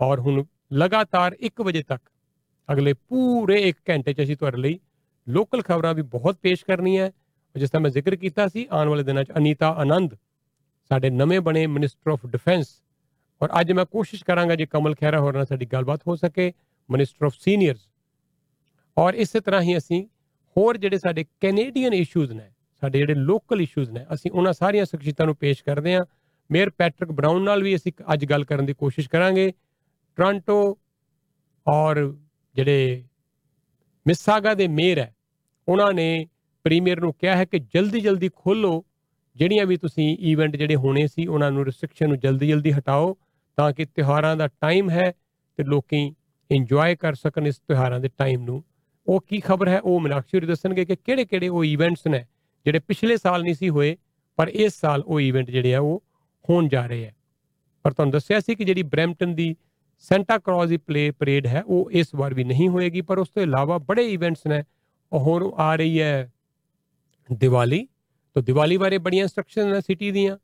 ਔਰ ਹੁਣ ਲਗਾਤਾਰ 1 ਵਜੇ ਤੱਕ ਅਗਲੇ ਪੂਰੇ 1 ਘੰਟੇ 'ਚ ਅਸੀਂ ਤੁਹਾਡੇ ਲਈ ਲੋਕਲ ਖਬਰਾਂ ਵੀ ਬਹੁਤ ਪੇਸ਼ ਕਰਨੀਆਂ। ਜਿਸ ਤਰ੍ਹਾਂ ਮੈਂ ਜ਼ਿਕਰ ਕੀਤਾ ਸੀ, ਆਉਣ ਵਾਲੇ ਦਿਨਾਂ 'ਚ ਅਨੀਤਾ ਆਨੰਦ ਸਾਡੇ ਨਵੇਂ ਬਣੇ ਮਿਨਿਸਟਰ ਆਫ ਡਿਫੈਂਸ ਔਰ ਅੱਜ ਮੈਂ ਕੋਸ਼ਿਸ਼ ਕਰਾਂਗਾ ਜੇ ਕਮਲ ਖਹਿਰਾ ਹੋਰਾਂ ਨਾਲ ਸਾਡੀ ਗੱਲਬਾਤ ਹੋ ਸਕੇ। ਮਿਨਿਸਟਰ ਆਫ ਸੀਨੀਅਰਸ ਔਰ ਇਸੇ ਤਰ੍ਹਾਂ ਹੀ ਅਸੀਂ ਹੋਰ ਜਿਹੜੇ ਸਾਡੇ ਕੈਨੇਡੀਅਨ ਇਸ਼ੂਜ਼ ਨੇ, ਸਾਡੇ ਜਿਹੜੇ ਲੋਕਲ ਇਸ਼ੂਜ਼ ਨੇ, ਅਸੀਂ ਉਹਨਾਂ ਸਾਰੀਆਂ ਸ਼ਖਸੀਅਤਾਂ ਨੂੰ ਪੇਸ਼ ਕਰਦੇ ਹਾਂ। ਮੇਅਰ ਪੈਟਰਿਕ ਬਰਾਊਨ ਨਾਲ ਵੀ ਅਸੀਂ ਅੱਜ ਗੱਲ ਕਰਨ ਦੀ ਕੋਸ਼ਿਸ਼ ਕਰਾਂਗੇ। ਟੋਰਾਂਟੋ ਔਰ ਜਿਹੜੇ ਮਿਸਾਗਾ ਦੇ ਮੇਅਰ ਹੈ, ਉਹਨਾਂ ਨੇ ਪ੍ਰੀਮੀਅਰ ਨੂੰ ਕਿਹਾ ਹੈ ਕਿ ਜਲਦੀ ਜਲਦੀ ਖੋਲੋ ਜਿਹੜੀਆਂ ਵੀ ਤੁਸੀਂ ਇਵੈਂਟ ਜਿਹੜੇ ਹੋਣੇ ਸੀ, ਉਹਨਾਂ ਨੂੰ ਰਿਸਟ੍ਰਿਕਸ਼ਨ ਨੂੰ ਜਲਦੀ ਜਲਦੀ ਹਟਾਓ, ਤਾਂ ਕਿ ਤਿਉਹਾਰਾਂ ਦਾ ਟਾਈਮ ਹੈ ਤੇ ਲੋਕੀ ਇੰਜੋਏ ਕਰ ਸਕਣ ਇਸ ਤਿਉਹਾਰਾਂ ਦੇ ਟਾਈਮ ਨੂੰ। ਉਹ ਕੀ ਖਬਰ ਹੈ? ਉਹ ਮੀਨਾਕਸ਼ੀ ਹੋਰੀ ਦੱਸਣਗੇ ਕਿ ਕਿਹੜੇ ਕਿਹੜੇ ਉਹ ਇਵੈਂਟਸ ਨੇ ਜਿਹੜੇ ਪਿਛਲੇ ਸਾਲ ਨਹੀਂ ਸੀ ਹੋਏ, ਪਰ ਇਸ ਸਾਲ ਉਹ ਇਵੈਂਟ ਜਿਹੜੇ ਆ ਉਹ ਹੋਣ ਜਾ ਰਹੇ ਆ। ਪਰ ਤੁਹਾਨੂੰ ਦੱਸਿਆ ਸੀ ਕਿ ਜਿਹੜੀ ਬ੍ਰੈਂਪਟਨ ਦੀ ਸੈਂਟਾ ਕ੍ਰੋਜ਼ ਦੀ ਪਲੇ ਪਰੇਡ ਹੈ, ਉਹ ਇਸ ਵਾਰ ਵੀ ਨਹੀਂ ਹੋਏਗੀ, ਪਰ ਉਸ ਤੋਂ ਇਲਾਵਾ ਬੜੇ ਇਵੈਂਟਸ ਨੇ। ਉਹ ਹੋਰ ਆ ਰਹੀ ਹੈ ਦੀਵਾਲੀ। ਤਾਂ ਦੀਵਾਲੀ ਬਾਰੇ ਬੜੀਆਂ ਇਨਸਟਰਕਸ਼ਨਸ ਨੇ ਸਿਟੀ ਦੀਆਂ